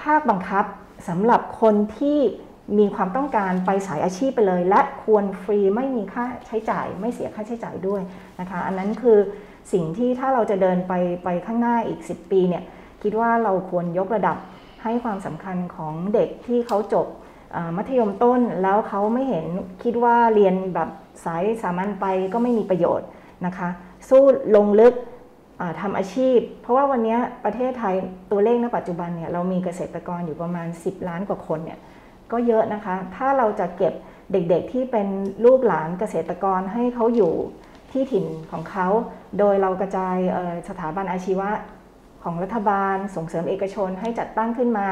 ภาคบังคับสำหรับคนที่มีความต้องการไปสายอาชีพไปเลย และควรฟรีไม่มีค่าใช้จ่าย ไม่เสียค่าใช้จ่ายด้วยนะคะ อันนั้นคือสิ่งที่ถ้าเราจะเดินไปไปข้างหน้าอีก 10 ปีเนี่ย คิดว่าเราควรยกระดับให้ความสำคัญของเด็กที่เขาจบมัธยมต้นแล้วเขาไม่เห็นคิดว่าเรียนแบบสายสามัญไปก็ไม่มีประโยชน์นะคะ สู้ลงลึกทำอาชีพ เพราะว่าวันนี้ประเทศไทยตัวเลขในปัจจุบันเนี่ยเรามีเกษตรกรอยู่ประมาณ 10 ล้านกว่าคนเนี่ยก็เยอะนะคะ ถ้าเราจะเก็บเด็กๆที่เป็นลูกหลานเกษตรกรให้เขาอยู่ที่ถิ่นของเขา โดยเรากระจายสถาบันอาชีวะ ของรัฐบาล ส่งเสริมเอกชนให้จัดตั้งขึ้นมา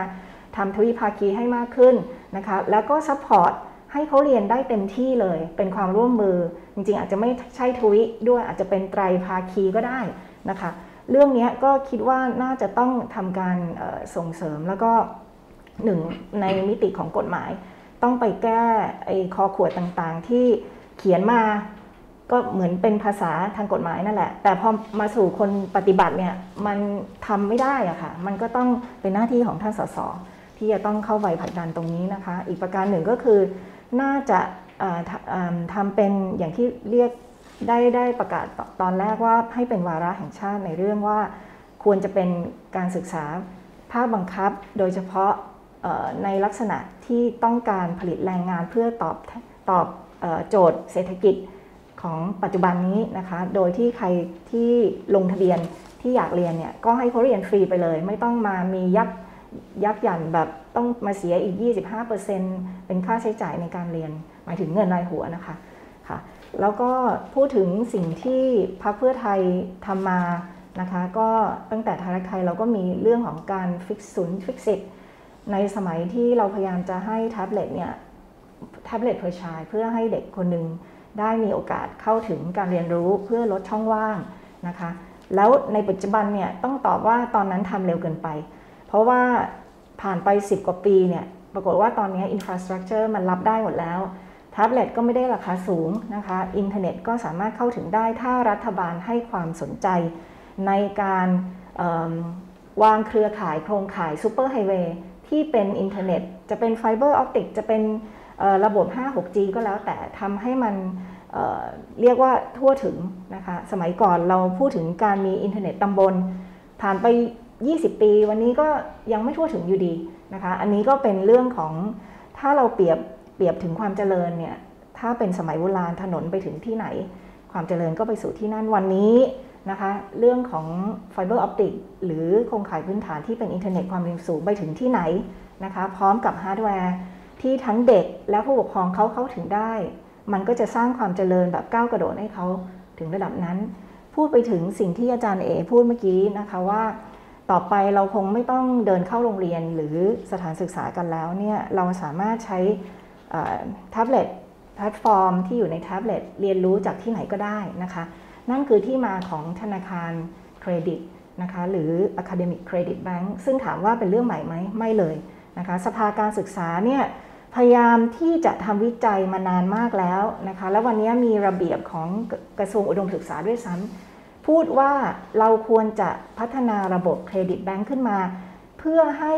ทำทวิภาคีให้มากขึ้นนะคะแล้วก็ support ให้เขาเรียนได้เต็มที่เลย เป็นความร่วมมือ จริง ๆ อาจจะไม่ใช่ทวิด้วยอาจจะเป็นไตรภาคีก็ได้นะคะ เรื่องนี้ก็คิดว่าน่าจะต้องทำการส่งเสริมแล้วก็หนึ่งในมิติของกฎหมาย ต้องไปแก้ไอ้คอขวดต่างๆ ที่เขียนมา ก็เหมือนเป็นภาษาทางกฎหมายนั่นแหละ แต่พอมาสู่คนปฏิบัติเนี่ยมันทำไม่ได้อะค่ะ มันก็ต้องเป็นหน้าที่ของท่านสสที่จะต้องเข้าไปผลักดันตรงนี้นะคะ อีกประการหนึ่งก็คือน่าจะทำเป็นอย่างที่เรียกได้ได้ประกาศตอนแรกว่าให้เป็นวาระแห่งชาติในเรื่องว่า ควรจะเป็นการศึกษาภาคบังคับโดยเฉพาะในลักษณะที่ต้องการผลิตแรงงานเพื่อตอบตอบโจทย์เศรษฐกิจ ของปัจจุบันนี้นะคะ โดยที่ใครที่ลงทะเบียนที่อยากเรียนเนี่ยก็ให้เขาเรียนฟรีไปเลย ไม่ต้องมามียักยักยันแบบต้องมาเสียอีก 25%เป็นค่าใช้จ่ายในการเรียน หมายถึงเงินรายหัวนะคะค่ะแล้วก็พูดถึงสิ่งที่พรรคเพื่อไทยทำมานะคะก็ตั้งแต่ไทยรักไทยเราก็มีเรื่องของการ fix ศูนย์ fix it ในสมัยที่เราพยายามจะให้แท็บเล็ตเนี่ย tablet per child เพื่อให้เด็กคนหนึ่ง ได้มีโอกาสเข้าถึงการเรียนรู้เพื่อลดช่องว่างนะคะ แล้วในปัจจุบันเนี่ยต้องตอบว่าตอนนั้นทำเร็วเกินไป เพราะว่าผ่านไป 10 กว่าปีเนี่ยปรากฏว่าตอนนี้ infrastructure มันรับได้หมดแล้วแท็บเล็ตก็ไม่ได้ราคาสูงนะคะอินเทอร์เน็ตก็สามารถเข้าถึงได้ถ้ารัฐบาลให้ความสนใจ ในการวางเครือข่ายโครงข่าย superhighway ที่เป็นอินเทอร์เน็ตจะเป็น fiber optic จะเป็น ระบบ 5-6G ก็แล้วแต่ทำให้มันเรียกว่าทั่วถึงนะคะสมัยก่อนเราพูดถึงการมีอินเทอร์เน็ตตำบล ผ่านไป 20 ปี วันนี้ก็ยังไม่ทั่วถึงอยู่ดีนะคะอันนี้ก็เป็นเรื่องของถ้าเราเปรียบเปรียบถึงความเจริญเนี่ยถ้าเป็นสมัยโบราณถนนไปถึงที่ไหน ความเจริญก็ไปสู่ที่นั่นวันนี้นะคะเรื่องของ fiber optic หรือโครงข่ายพื้นฐานที่เป็นอินเทอร์เน็ตความเร็วสูงไปถึงที่ไหนนะคะพร้อมกับฮาร์ดแวร์ ที่ทั้งเด็กและผู้ปกครองเขาเข้าถึงได้ มันก็จะสร้างความเจริญแบบก้าวกระโดดให้เขาถึงระดับนั้น พูดไปถึงสิ่งที่อาจารย์เอพูดเมื่อกี้นะคะว่าต่อไปเราคงไม่ต้องเดินเข้าโรงเรียนหรือสถานศึกษากันแล้วเนี่ยเราสามารถใช้แท็บเล็ตแพลตฟอร์มที่อยู่ในแท็บเล็ตเรียนรู้จากที่ไหนก็ได้นะคะ นั่นคือที่มาของธนาคารเครดิตนะคะหรือ Academic Credit Bank ซึ่งถามว่าเป็นเรื่องใหม่ไหมไม่เลยนะคะสภาการศึกษาเนี่ย พยายามที่จะทำวิจัยมานานมากแล้วนะคะ แล้ววันนี้มีระเบียบของกระทรวงอุดมศึกษาด้วยซ้ำพูดว่าเราควรจะพัฒนาระบบเครดิตแบงค์ขึ้นมา เพื่อให้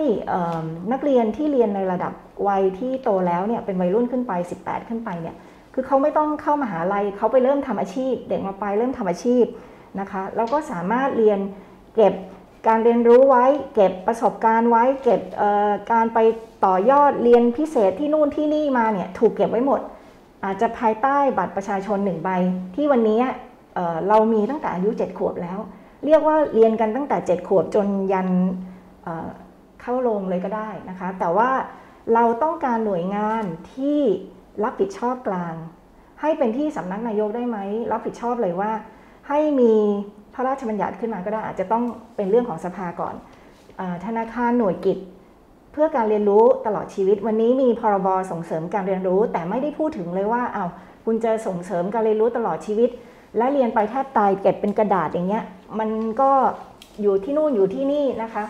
นักเรียนที่เรียนในระดับวัยที่โตแล้วเนี่ยเป็นวัยรุ่นขึ้นไป 18 ขึ้นไปเนี่ยคือเขาไม่ต้องเข้ามาหาลัยเขาไปเริ่มทำอาชีพ เด็กมาไปเริ่มทำอาชีพนะคะแล้วก็สามารถเรียนเก็บ การเรียนรู้ไว้เก็บประสบการณ์ไว้ เก็บการไปต่อยอดเรียนพิเศษที่นู่นที่นี่มาเนี่ยถูกเก็บไว้หมด อาจจะภายใต้บัตรประชาชนหนึ่งใบ ที่วันนี้เรามีตั้งแต่อายุ 7 ขวบแล้ว เรียกว่าเรียนกันตั้งแต่ 7 ขวบจนยันเข้าโรงเลยก็ได้นะคะ แต่ว่าเราต้องการหน่วยงานที่รับผิดชอบกลาง ให้เป็นที่สำนักนายกได้ไหมรับผิดชอบเลยว่าให้มี พระราชบัญญัติขึ้นมาก็ได้อาจจะต้องเป็นเรื่องของสภาก่อนอธนาคารหน่วยกิจ เพื่อการเรียนรู้ตลอดชีวิต วันนี้มีพรบส่งเสริมการเรียนรู้ แต่ไม่ได้พูดถึงเลยว่าอ้าวคุณจะส่งเสริมการเรียนรู้ตลอดชีวิต และเรียนไปแทบตายเก็บเป็นกระดาษอย่างเงี้ยมันก็อยู่ที่นู่นอยู่ที่นี่นะคะ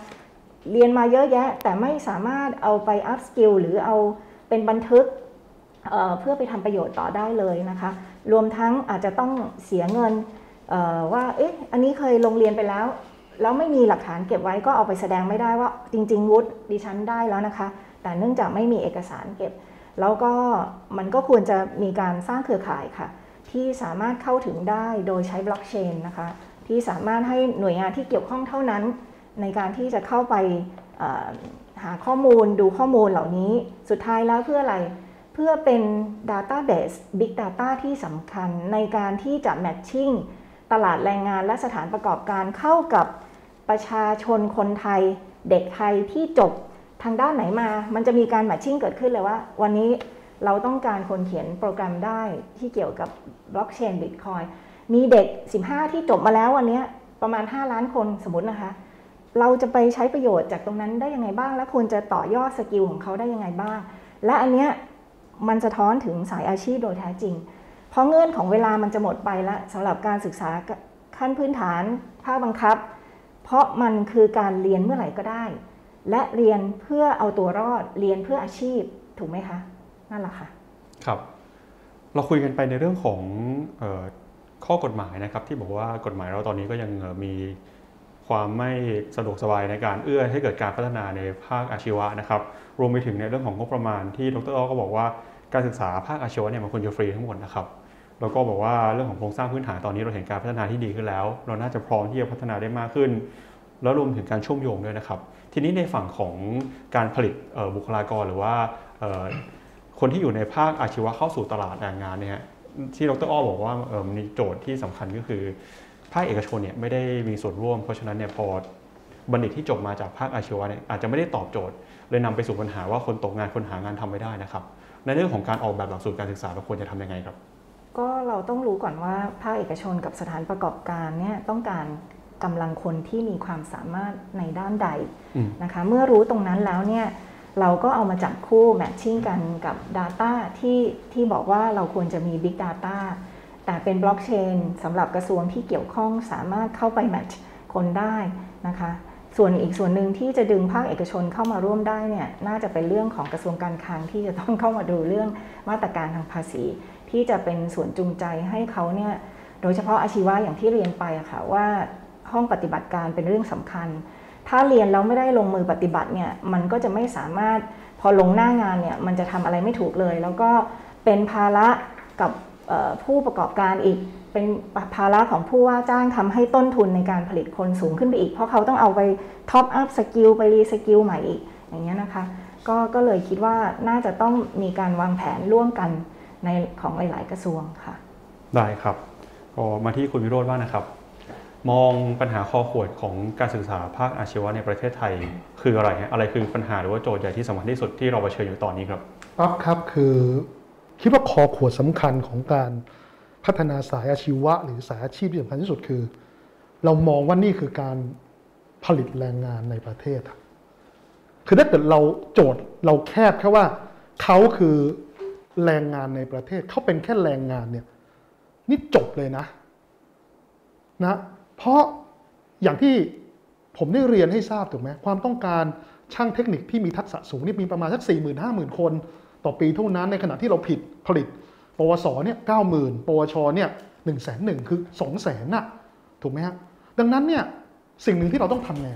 เรียนมาเยอะแยะ แต่ไม่สามารถเอาไป upskill หรือเอาเป็นบันทึกเพื่อไปทำประโยชน์ต่อได้เลยนะคะ รวมทั้งอาจจะต้องเสียเงิน ว่าเอ๊ะอันนี้เคยลงเรียนไปแล้ว แล้วไม่มีหลักฐานเก็บไว้ก็เอาไปแสดงไม่ได้ว่าจริง ๆ วุฒิดิฉันได้แล้วนะคะ แต่เนื่องจากไม่มีเอกสารเก็บ แล้วก็มันก็ควรจะมีการสร้างเครือข่ายค่ะ ที่สามารถเข้าถึงได้โดยใช้บล็อกเชนนะคะ ที่สามารถให้หน่วยงานที่เกี่ยวข้องเท่านั้น ในการที่จะเข้าไปหาข้อมูลดูข้อมูลเหล่านี้สุดท้ายแล้วเพื่ออะไรเพื่อเป็น Database Big Data ที่สำคัญในการที่จะ Matching ตลาดแรงงานและสถานประกอบการเข้ากับประชาชนคนไทย เด็กไทยที่จบทางด้านไหนมา มันจะมีการ Matching เกิดขึ้นเลยว่า วันนี้เราต้องการคนเขียนโปรแกรมได้ที่เกี่ยวกับบล็อกเชนบิตคอยน์มีเด็ก 15 ที่จบมาแล้ววันนี้ประมาณ 5 ล้านคนสมมตินะคะ เราจะไปใช้ประโยชน์จากตรงนั้นได้ยังไงบ้าง และควรจะต่อยอด skill ของเขาได้ยังไงบ้าง และอันเนี้ยมันสะท้อนถึงสายอาชีพโดยแท้จริง เพราะเงื่อนของเวลามันจะหมดไปแล้วสำหรับการศึกษาขั้นพื้นฐานภาคบังคับ เพราะมันคือการเรียนเมื่อไหร่ก็ได้ และเรียนเพื่อเอาตัวรอดเรียนเพื่ออาชีพถูกไหมคะนั่นแหละค่ะครับ เราคุยกันไปในเรื่องของออข้อกฎหมายนะครับที่บอกว่ากฎหมายเราตอนนี้ก็ยังมีความไม่สะดวกสบายในการเอื้อให้เกิดการพัฒนาในภาคอาชีวะนะครับ รวมไปถึงในเรื่องของงบประมาณที่ดรอ้อก็บอกว่าการศึกษาภาคอาชีวะเนี่ยมันควรจะฟรีทั้งหมดนะครับ แล้วก็บอกว่าเรื่องของโครงสร้างพื้นฐานตอนนี้เราเห็นการพัฒนาที่ดีขึ้นแล้ว เราน่าจะพร้อมที่จะพัฒนาได้มากขึ้น แล้วรวมถึงการเชื่อมโยงด้วยนะครับ ทีนี้ในฝั่งของการผลิตบุคลากรหรือว่าคนที่อยู่ในภาคอาชีวะเข้าสู่ตลาดแรงงานเนี่ยที่ดรอ้อบอกว่าเออมีโจทย์ที่สำคัญก็คือภาคเอกชนเนี่ยไม่ได้มีส่วนร่วม เพราะฉะนั้นเนี่ยพอบัณฑิตที่จบมาจากภาคอาชีวะเนี่ยอาจจะไม่ได้ตอบโจทย์ เลยนำไปสู่ปัญหาว่าคนตกงานคนหางานทำไม่ได้นะครับ ในเรื่องของการออกแบบหลักสูตรการศึกษาเราควรจะทำยังไงครับ ก็เราต้องรู้ก่อนว่าภาคเอกชนกับสถานประกอบการเนี่ยต้องการกำลังคนที่มีความสามารถในด้านใดอืมนะคะ เมื่อรู้ตรงนั้นแล้วเนี่ยเราก็เอามาจับคู่แมทชิ่งกันกับ Data ที่ที่บอกว่าเราควรจะมี Big Data แต่เป็นบล็อกเชนสำหรับกระทรวงที่เกี่ยวข้องสามารถเข้าไปแมทช์คนได้นะคะ ส่วนอีกส่วนหนึ่งที่จะดึงภาคเอกชนเข้ามาร่วมได้เนี่ยน่าจะเป็นเรื่องของกระทรวงการคลังที่จะต้องเข้ามาดูเรื่องมาตรการทางภาษี ที่จะเป็นส่วนจูงใจให้เขาเนี่ยโดยเฉพาะอาชีวะอย่างที่เรียนไปอะค่ะว่าห้องปฏิบัติการเป็นเรื่องสำคัญ ถ้าเรียนแล้วไม่ได้ลงมือปฏิบัติเนี่ยมันก็จะไม่สามารถพอลงหน้างานเนี่ยมันจะทำอะไรไม่ถูกเลย แล้วก็เป็นภาระกับผู้ประกอบการอีกเป็นภาระของผู้ว่าจ้างทำให้ต้นทุนในการผลิตคนสูงขึ้นไปอีก เพราะเขาต้องเอาไป top up skill ไป reskill ใหม่อีกอย่างเงี้ยนะคะก็ก็เลยคิดว่าน่าจะต้องมีการวางแผนร่วมกัน ในของหลาย ๆ กระทรวงค่ะ ได้ครับก็มาที่คุณวิโรจน์บ้างนะครับ มองปัญหาคอขวดของการศึกษาภาคอาชีวะในประเทศไทย คืออะไรฮะอะไรคือปัญหาหรือว่าโจทย์ใหญ่ที่สำคัญที่สุดที่เราเผชิญอยู่ตอนนี้ครับอ๊อฟครับคือคิดว่าคอขวดสำคัญของการพัฒนาสายอาชีวะ หรือสายอาชีพที่สำคัญที่สุดคือ เรามองว่านี่คือการผลิตแรงงานในประเทศอะคือถ้าเกิดเราโจทย์เราแคบแค่ว่าเขาคือ แรงงานในประเทศเขาเป็นแค่แรงงานเนี่ยนี่จบเลยนะนะเพราะอย่างที่ผมได้เรียนให้ทราบถูกไหมความต้องการช่างเทคนิคที่มีทักษะสูงนี่มีประมาณสัก 4 5 0,000คน ต่อปีเท่านั้นในขณะที่เราผิดผลิต ปวสเนี่ยเก้าหมื่นปวชเนี่ยหนึ่งแสนหนึ่งคือสองแสนน่ะถูกไหมฮะดังนั้นเนี่ยสิ่งหนึ่งที่เราต้องทำไง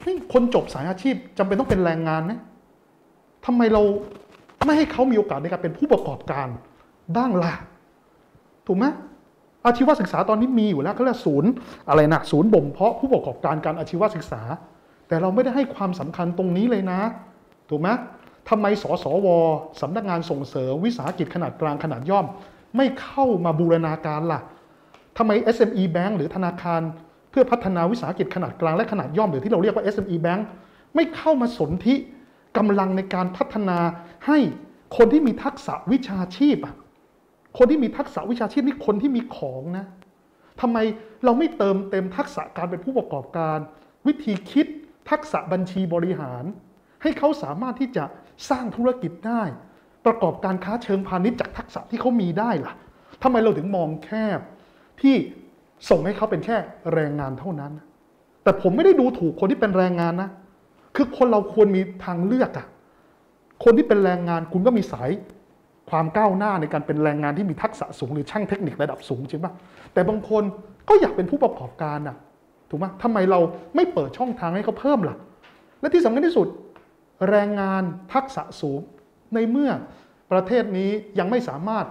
เฮ้ยคนจบสายอาชีพจำเป็นต้องเป็นแรงงานไหมทำไมเรา ไม่ให้เขามีโอกาสในการเป็นผู้ประกอบการบ้างล่ะ ถูกไหมอาชีวศึกษาตอนนี้มีอยู่แล้วเขาเรียกศูนย์อะไรนะศูนย์บ่มเพาะผู้ประกอบการการอาชีวศึกษา แต่เราไม่ได้ให้ความสำคัญตรงนี้เลยนะ ถูกไหมทำไมสสวสำนักงานส่งเสริมวิสาหกิจขนาดกลางขนาดย่อม ไม่เข้ามาบูรณาการล่ะทำไม SME Bank หรือธนาคาร เพื่อพัฒนาวิสาหกิจขนาดกลางและขนาดย่อมหรือที่เราเรียกว่า SME Bank ไม่เข้ามาสนธิ กำลังในการพัฒนาให้คนที่มีทักษะวิชาชีพอะคนที่มีทักษะวิชาชีพนี่คนที่มีของนะทำไมเราไม่เติมเต็มทักษะการเป็นผู้ประกอบการ วิธีคิดทักษะบัญชีบริหาร ให้เขาสามารถที่จะสร้างธุรกิจได้ ประกอบการค้าเชิงพาณิชย์จากทักษะที่เขามีได้ล่ะทำไมเราถึงมองแคบที่ส่งให้เขาเป็นแค่แรงงานเท่านั้น แต่ผมไม่ได้ดูถูกคนที่เป็นแรงงานนะ คือคนเราควรมีทางเลือกอะคนที่เป็นแรงงานคุณก็มีสายความก้าวหน้าในการเป็นแรงงานที่มีทักษะสูงหรือช่างเทคนิคระดับสูงจริงปะแต่บางคนก็อยากเป็นผู้ประกอบการอะถูกไหมทำไมเราไม่เปิดช่องทางให้เขาเพิ่มล่ะ และที่สำคัญที่สุด แรงงานทักษะสูงในเมื่อประเทศนี้ยังไม่สามารถ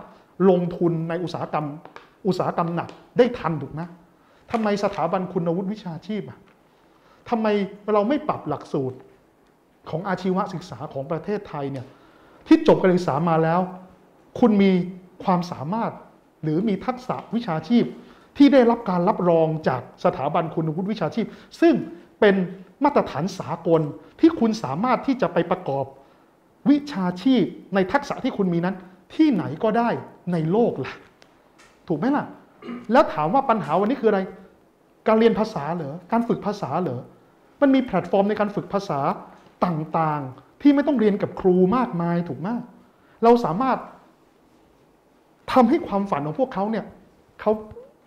ลงทุนในอุตสาหกรรม อุตสาหกรรมหนักได้ทันถูกไหมทำไมสถาบันคุณวุฒิวิชาชีพอะ ทำไมเราไม่ปรับหลักสูตรของอาชีวศึกษาของประเทศไทยเนี่ยที่จบการศึกษามาแล้ว คุณมีความสามารถหรือมีทักษะวิชาชีพ ที่ได้รับการรับรองจากสถาบันคุณวุฒิวิชาชีพ ซึ่งเป็นมาตรฐานสากลที่คุณสามารถที่จะไปประกอบวิชาชีพในทักษะที่คุณมีนั้น ที่ไหนก็ได้ในโลกล่ะ ถูกไหมล่ะ แล้วถามว่าปัญหาวันนี้คืออะไร การเรียนภาษาเหรอการฝึกภาษาเหรอ มันมีแพลตฟอร์มในการฝึกภาษาต่างๆ ที่ไม่ต้องเรียนกับครูมากมายถูกไหมเราสามารถทำให้ความฝันของพวกเขาเนี่ยเขา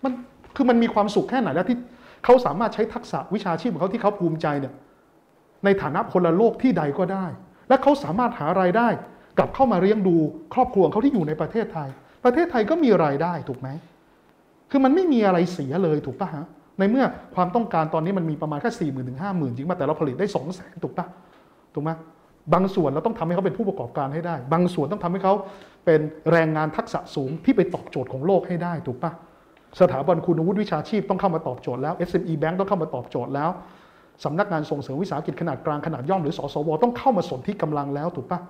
มันคือมันมีความสุขแค่ไหนแล้วที่เขาสามารถใช้ทักษะวิชาชีพของเขาที่เขาภูมิใจเนี่ยในฐานะพลโลกที่ใดก็ได้ และเขาสามารถหารายได้ กลับเข้ามาเลี้ยงดู ครอบครัวของเขาที่อยู่ในประเทศไทย ประเทศไทยก็มีรายได้ถูกไหมคือมันไม่มีอะไรเสียเลยถูกปะฮะ ในเมื่อความต้องการตอนนี้มันมีประมาณแค่สี่หมื่นถึงห้าหมื่นจริงป่ะแต่เราผลิตได้สองแสนถูกปะถูกไหมบางส่วนเราต้องทำให้เขาเป็นผู้ประกอบการให้ได้ บางส่วนต้องทำให้เขาเป็นแรงงานทักษะสูงที่ไปตอบโจทย์ของโลกให้ได้ถูกปะสถาบันคุณวุฒิวิชาชีพต้องเข้ามาตอบโจทย์แล้ว SME Bank ต้องเข้ามาตอบโจทย์แล้วสำนักงานส่งเสริมวิสาหกิจขนาดกลางขนาดย่อมหรือสสว ต้องเข้ามาสนที่กำลังแล้วถูกปะ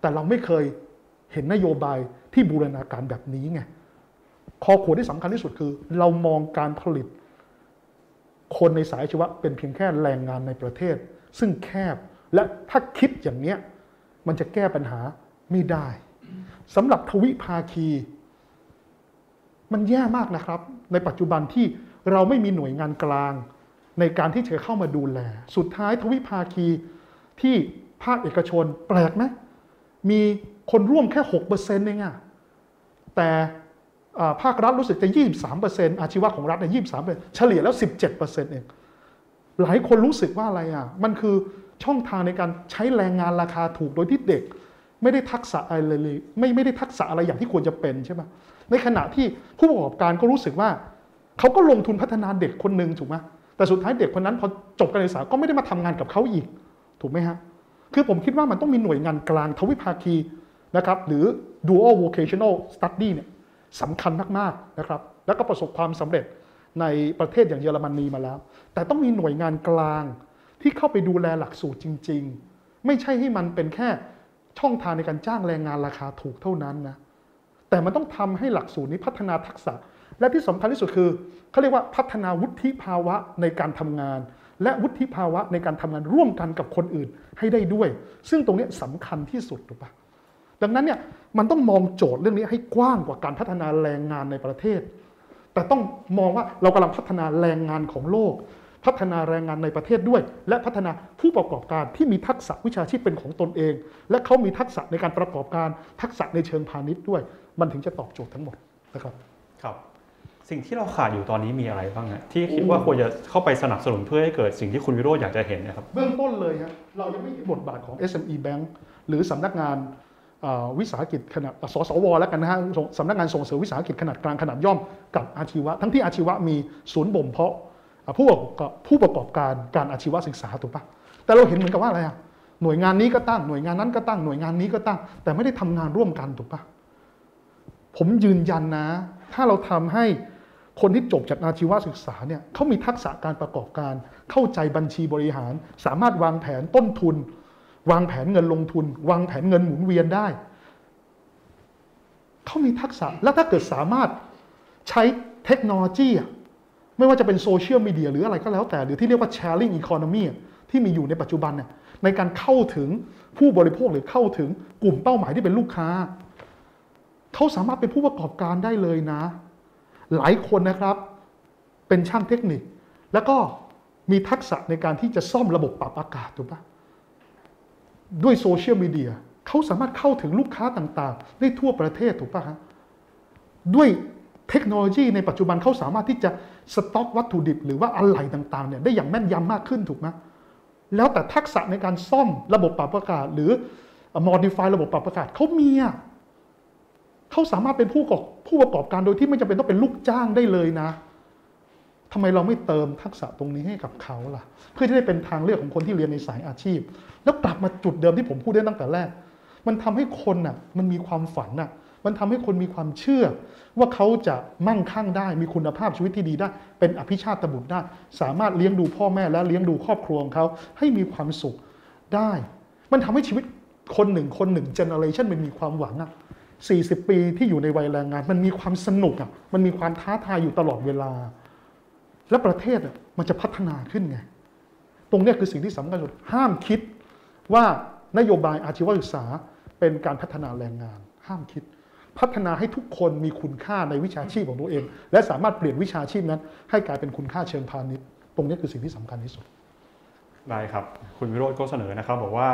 แต่เราไม่เคยเห็นนโยบายที่บูรณาการแบบนี้ไงคอขวดที่สำคัญที่สุดคือ เรามองการผลิต คนในสายชีวะเป็นเพียงแค่แรงงานในประเทศ ซึ่งแคบและถ้าคิดอย่างเนี้ยมันจะแก้ปัญหาไม่ได้สำหรับทวิภาคี มันแย่มากนะครับ ในปัจจุบันที่เราไม่มีหน่วยงานกลาง ในการที่จะเข้ามาดูแล สุดท้ายทวิภาคีที่ภาคเอกชนแปลกไหมมีคนร่วมแค่6%เองอะแต่ ภาครัฐรู้สึกจะ 23%อาชีวะของรัฐเนี่ย23%เฉลี่ยแล้ว 17%เองหลายคนรู้สึกว่าอะไรอะ มันคือช่องทางในการใช้แรงงานราคาถูกโดยที่เด็ก ไม่ได้ทักษะอะไรเลยไม่ไม่ได้ทักษะอะไรอย่างที่ควรจะเป็นใช่ไหมในขณะที่ผู้ประกอบการก็รู้สึกว่าเขาก็ลงทุนพัฒนาเด็กคนหนึ่งถูกไหมแต่สุดท้ายเด็กคนนั้นพอจบการศึกษาก็ไม่ได้มาทำงานกับเขาอีก ถูกไหมฮะคือผมคิดว่ามันต้องมีหน่วยงานกลางทวิภาคีนะครับหรือ dual vocational study เนี่ย สำคัญมากๆนะครับ แล้วก็ประสบความสำเร็จในประเทศอย่างเยอรมนีมาแล้ว แต่ต้องมีหน่วยงานกลางที่เข้าไปดูแลหลักสูตรจริง ๆ ไม่ใช่ให้มันเป็นแค่ช่องทางในการจ้างแรงงานราคาถูกเท่านั้นนะแต่มันต้องทำให้หลักสูตรนี้พัฒนาทักษะ และที่สำคัญที่สุดคือเขาเรียกว่าพัฒนาวุฒิภาวะในการทำงาน และวุฒิภาวะในการทำงานร่วมกันกับคนอื่นให้ได้ด้วย ซึ่งตรงนี้สำคัญที่สุดถูกปะดังนั้นเนี่ย มันต้องมองโจทย์เรื่องนี้ให้กว้างกว่าการพัฒนาแรงงานในประเทศ แต่ต้องมองว่าเรากำลังพัฒนาแรงงานของโลก พัฒนาแรงงานในประเทศด้วย และพัฒนาผู้ประกอบการที่มีทักษะวิชาชีพเป็นของตนเอง และเขามีทักษะในการประกอบการทักษะในเชิงพาณิชย์ด้วย มันถึงจะตอบโจทย์ทั้งหมดนะครับครับสิ่งที่เราขาดอยู่ตอนนี้มีอะไรบ้างฮะที่คิดว่าควรจะเข้าไปสนับสนุนเพื่อให้เกิดสิ่งที่คุณวิโรจน์อยากจะเห็นนะครับ เบื้องต้นเลยฮะเรายังไม่เห็นบทบาทของ SME Bank หรือสำนักงานอ่า วิสาหกิจขนาดสสวแล้วกันนะฮะสำนักงานส่งเสริมวิสาหกิจขนาดกลางขนาดย่อมกับอาชีวะ ทั้งที่อาชีวะมีศูนย์บ่มเพาะผู้ประกอบผู้ประกอบการการอาชีวศึกษาถูกปะแต่เราเห็นเหมือนกับว่าอะไรอะหน่วยงานนี้ก็ตั้งหน่วยงานนั้นก็ตั้งหน่วยงานนี้ก็ตั้ง แต่ไม่ได้ทำงานร่วมกันถูกปะผมยืนยันนะ ถ้าเราทำให้คนที่จบจากอาชีวศึกษาเนี่ยเขามีทักษะการประกอบการเข้าใจบัญชีบริหาร สามารถวางแผนต้นทุน วางแผนเงินลงทุน วางแผนเงินหมุนเวียนได้ เขามีทักษะแล้วถ้าเกิดสามารถใช้เทคโนโลยีไม่ว่าจะเป็นโซเชียลมีเดียหรืออะไรก็แล้วแต่ หรือที่เรียกว่า sharing economy อะที่มีอยู่ในปัจจุบันเนี่ยในการเข้าถึงผู้บริโภคหรือเข้าถึงกลุ่มเป้าหมายที่เป็นลูกค้า เขาสามารถเป็นผู้ประกอบการได้เลยนะ หลายคนนะครับเป็นช่างเทคนิค แล้วก็มีทักษะในการที่จะซ่อมระบบปรับอากาศถูกปะ ด้วยโซเชียลมีเดียเขาสามารถเข้าถึงลูกค้าต่างๆ ได้ทั่วประเทศถูกปะฮะด้วยเทคโนโลยีในปัจจุบันเขาสามารถที่จะสต็อกวัตถุดิบ หรือว่าอะไหล่ต่างๆเนี่ยได้อย่างแม่นยำมากขึ้นถูกไหมแล้วแต่ทักษะในการซ่อมระบบปรับอากาศ หรือ modify ระบบปรับอากาศเขามีอะเขาสามารถเป็นผู้ประกอบผู้ประกอบการโดยที่ไม่จำเป็นต้องเป็นลูกจ้างได้เลยนะ ทำไมเราไม่เติมทักษะตรงนี้ให้กับเขาล่ะ เพื่อที่ได้เป็นทางเลือกของคนที่เรียนในสายอาชีพ แล้วกลับมาจุดเดิมที่ผมพูดได้ตั้งแต่แรก มันทำให้คนน่ะมันมีความฝันน่ะมันทำให้คนมีความเชื่อ ว่าเขาจะมั่งคั่งได้ มีคุณภาพชีวิตที่ดีได้ เป็นอภิชาติบุตรได้ สามารถเลี้ยงดูพ่อแม่และเลี้ยงดูครอบครัวของเขาให้มีความสุขได้ มันทำให้ชีวิตคนหนึ่งคนหนึ่ง generation มันมีความหวังอะ40 ปีที่อยู่ในวัยแรงงาน มันมีความสนุกอะมันมีความท้าทายอยู่ตลอดเวลา และประเทศมันจะพัฒนาขึ้นไง ตรงนี้คือสิ่งที่สำคัญสุด ห้ามคิดว่านโยบายอาชีวศึกษาเป็นการพัฒนาแรงงาน ห้ามคิด พัฒนาให้ทุกคนมีคุณค่าในวิชาชีพของตัวเอง และสามารถเปลี่ยนวิชาชีพนั้น ให้กลายเป็นคุณค่าเชิงพาณิชย์ ตรงนี้คือสิ่งที่สำคัญที่สุด ได้ครับ คุณวิโรจน์ก็เสนอนะครับ บอกว่า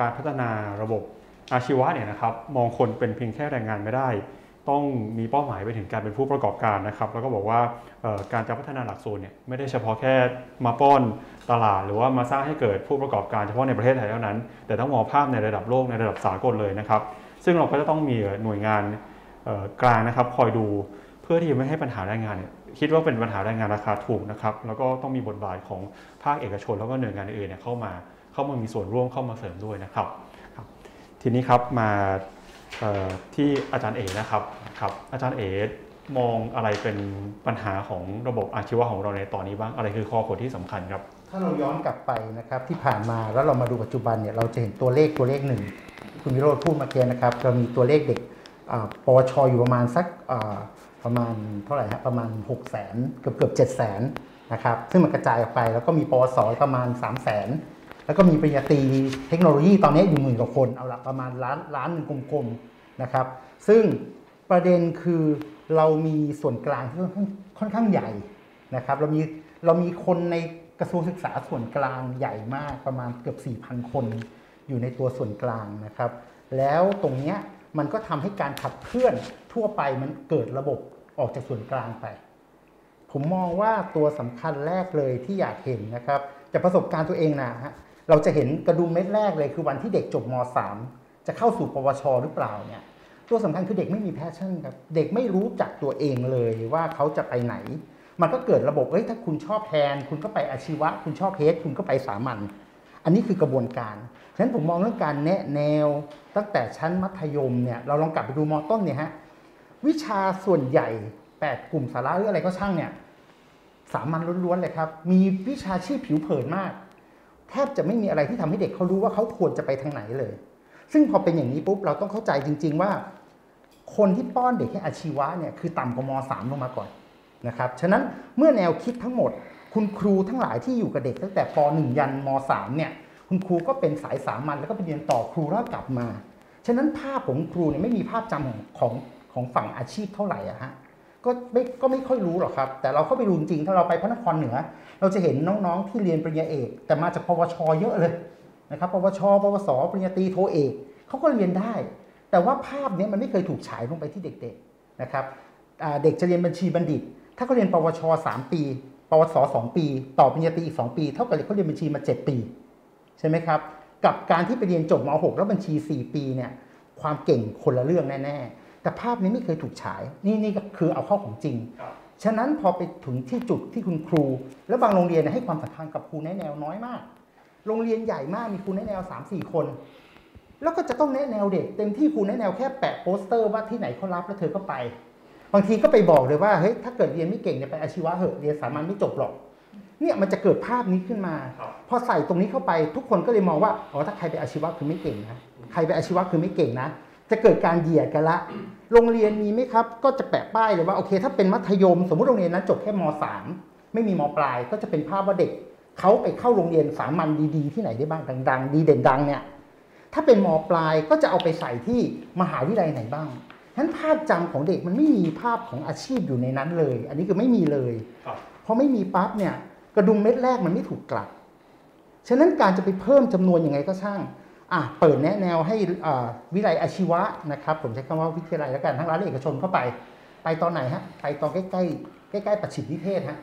การพัฒนาระบบอาชีวะเนี่ยนะครับ มองคนเป็นเพียงแค่แรงงานไม่ได้ ต้องมีเป้าหมายไปถึงการเป็นผู้ประกอบการนะครับ แล้วก็บอกว่าการจะพัฒนาหลักสูตรเนี่ยไม่ได้เฉพาะแค่มาป้อนตลาด หรือว่ามาสร้างให้เกิดผู้ประกอบการเฉพาะในประเทศไทยเท่านั้น แต่ต้องมองภาพในระดับโลกในระดับสากลเลยนะครับ ซึ่งเราก็จะต้องมีหน่วยงานกลางนะครับ คอยดูเพื่อที่จะไม่ให้ปัญหาแรงงานเนี่ยคิดว่าเป็นปัญหาแรงงานราคาถูกนะครับแล้วก็ต้องมีบทบาทของภาคเอกชน แล้วก็หน่วยงานอื่นเนี่ยเข้ามาเข้ามามีส่วนร่วมเข้ามาเสริมด้วยนะครับทีนี้ครับมา ที่อาจารย์เอ๋นะครับครับ อาจารย์เอ๋มองอะไรเป็นปัญหาของระบบอาชีวะของเราในตอนนี้บ้างอะไรคือข้อขดที่สำคัญครับ ถ้าเราย้อนกลับไปนะครับที่ผ่านมาแล้วเรามาดูปัจจุบันเนี่ยเราจะเห็นตัวเลขตัวเลขหนึ่งคุณวิโรธพูดมาเกียนะครับเรามีตัวเลขเด็กปวชอยู่ประมาณสักประมาณเท่าไหร่ฮะประมาณ 6 0 0 0 0 0 เกือบเกือบ7 0 0 0 0 0นะครับซึ่งมันกระจายออกไปแล้วก็มีปวสประมาณ 3 0 0 0 0 0 แล้วก็มีปริญญาตรีเทคโนโลยีตอนนี้อยู่หมื่นกว่าคน เอาละประมาณล้านล้านหนึ่งกลมๆนะครับ ซึ่งประเด็นคือเรามีส่วนกลางที่ค่อนข้างใหญ่นะครับเรามีเรามีคนในกระทรวงศึกษาส่วนกลางใหญ่มากประมาณเกือบ 4,000 คน อยู่ในตัวส่วนกลางนะครับ แล้วตรงนี้มันก็ทำให้การขับเคลื่อนทั่วไปมันเกิดระบบออกจากส่วนกลางไป ผมมองว่าตัวสำคัญแรกเลยที่อยากเห็นนะครับจากประสบการณ์ตัวเองนะฮะ เราจะเห็นกระดุมเม็ดแรกเลยคือวันที่เด็กจบม .3 จะเข้าสู่ปวช หรือเปล่าเนี่ยตัวสำคัญคือเด็กไม่มี passion ครับเด็กไม่รู้จักตัวเองเลยว่าเขาจะไปไหน มันก็เกิดระบบเอ้ยถ้าคุณชอบแทน คุณก็ไปอาชีวะ คุณชอบ head คุณก็ไปสามัญอันนี้คือกระบวนการฉะนั้นผมมองเรื่องการแนะแนวตั้งแต่ชั้นมัธยมเนี่ยเราลองกลับไปดูมต้นเนี่ยฮะวิชาส่วนใหญ่ 8 กลุ่มสาระหรืออะไรก็ช่างเนี่ยสามัญล้วนๆเลยครับ มีวิชาชีพผิวเผินมาก แทบจะไม่มีอะไรที่ทำให้เด็กเขารู้ว่าเขาควรจะไปทางไหนเลย ซึ่งพอเป็นอย่างนี้ปุ๊บเราต้องเข้าใจจริง ๆ ว่า คนที่ป้อนเด็กให้อาชีวะเนี่ยคือต่ำกว่าม .3 ลงมาก่อนนะครับฉะนั้นเมื่อแนวคิดทั้งหมด คุณครูทั้งหลายที่อยู่กับเด็กตั้งแต่ป .1 ยันม .3 เนี่ยคุณครูก็เป็นสายสามัญแล้วก็ไปเรียนต่อครูแล้วกลับมา ฉะนั้นภาพของครูเนี่ยไม่มีภาพจำของของของฝั่งอาชีพเท่าไหร่อะฮะ ก็ไม่ก็ไม่ค่อยรู้หรอกครับ แต่เราเข้าไปดูจริงถ้าเราไปพระนครเหนือ เราจะเห็นน้องๆที่เรียนปริญญาเอก แต่มาจากปวชเยอะเลยนะครับปวชปวสปริญญาตรีโทเอกเขาก็เรียนได้ แต่ว่าภาพนี้มันไม่เคยถูกฉายลงไปที่เด็กๆนะครับเด็กจะเรียนบัญชีบัณฑิต ถ้าเขาเรียนปวช 3 ปี ปวส 2 ปี ต่อปริญญาตรีอีก 2 ปี เท่ากับเขาเรียนบัญชีมา 7 ปี ใช่ไหมครับ กับการที่ไปเรียนจบม .6 แล้วบัญชี 4 ปีเนี่ยความเก่งคนละเรื่องแน่ๆ แต่ภาพนี้ไม่เคยถูกฉาย นี่นี่ก็คือเอาเข้าของจริง ฉะนั้นพอไปถึงที่จุดที่คุณครู แล้วบางโรงเรียนเนยให้ความสำคัญกับครูแนะแนวน้อยมาก โรงเรียนใหญ่มากมีครูแนะแนว 3-4 คน แล้วก็จะต้องแนะแนวเด็ก เต็มที่ครูแนะแนวแค่แปะโปสเตอร์ว่าที่ไหนเขารับแล้วเธอก็ไป บางทีก็ไปบอกเลยว่าเฮ้ยถ้าเกิดเรียนไม่เก่งเนี่ยไปอาชีวะเหอะเรียนสามัญไม่จบหรอกเนี่ยมันจะเกิดภาพนี้ขึ้นมาครับพอใส่ตรงนี้เข้าไปทุกคนก็เลยมองว่าอ๋อถ้าใครไปอาชีวะคือไม่เก่งนะใครไปอาชีวะคือไม่เก่งนะ จะเกิดการเหยียดกันละ โรงเรียนมีไหมครับ ก็จะแปะป้ายเลยว่าโอเค ถ้าเป็นมัธยม สมมติโรงเรียนนั้นจบแค่ม .3 ไม่มีมปลายก็จะเป็นภาพว่าเด็กเขาไปเข้าโรงเรียนสามัญดีๆ ที่ไหนได้บ้างดัง ๆ ดีเด่นดังเนี่ยถ้าเป็นมปลายก็จะเอาไปใส่ที่มหาวิทยาลัยไหนบ้างฉะนั้นภาพจำของเด็กมันไม่มีภาพของอาชีพอยู่ในนั้นเลย อันนี้คือไม่มีเลยครับพอไม่มีปั๊บเนี่ยกระดุมเม็ดแรกมันไม่ถูกกลับ ฉะนั้นการจะไปเพิ่มจำนวนยังไงก็ช่างอะ เปิดแนะแนวให้อ่าวิทยาลัยอาชีวะนะครับผมใช้คำว่าวิทยาลัยแล้วกันทั้งรัฐเอกชนเข้าไป ไปตอนไหนฮะไปตอนใกล้ๆใกล้ๆปัจฉิมนิเทศฮะ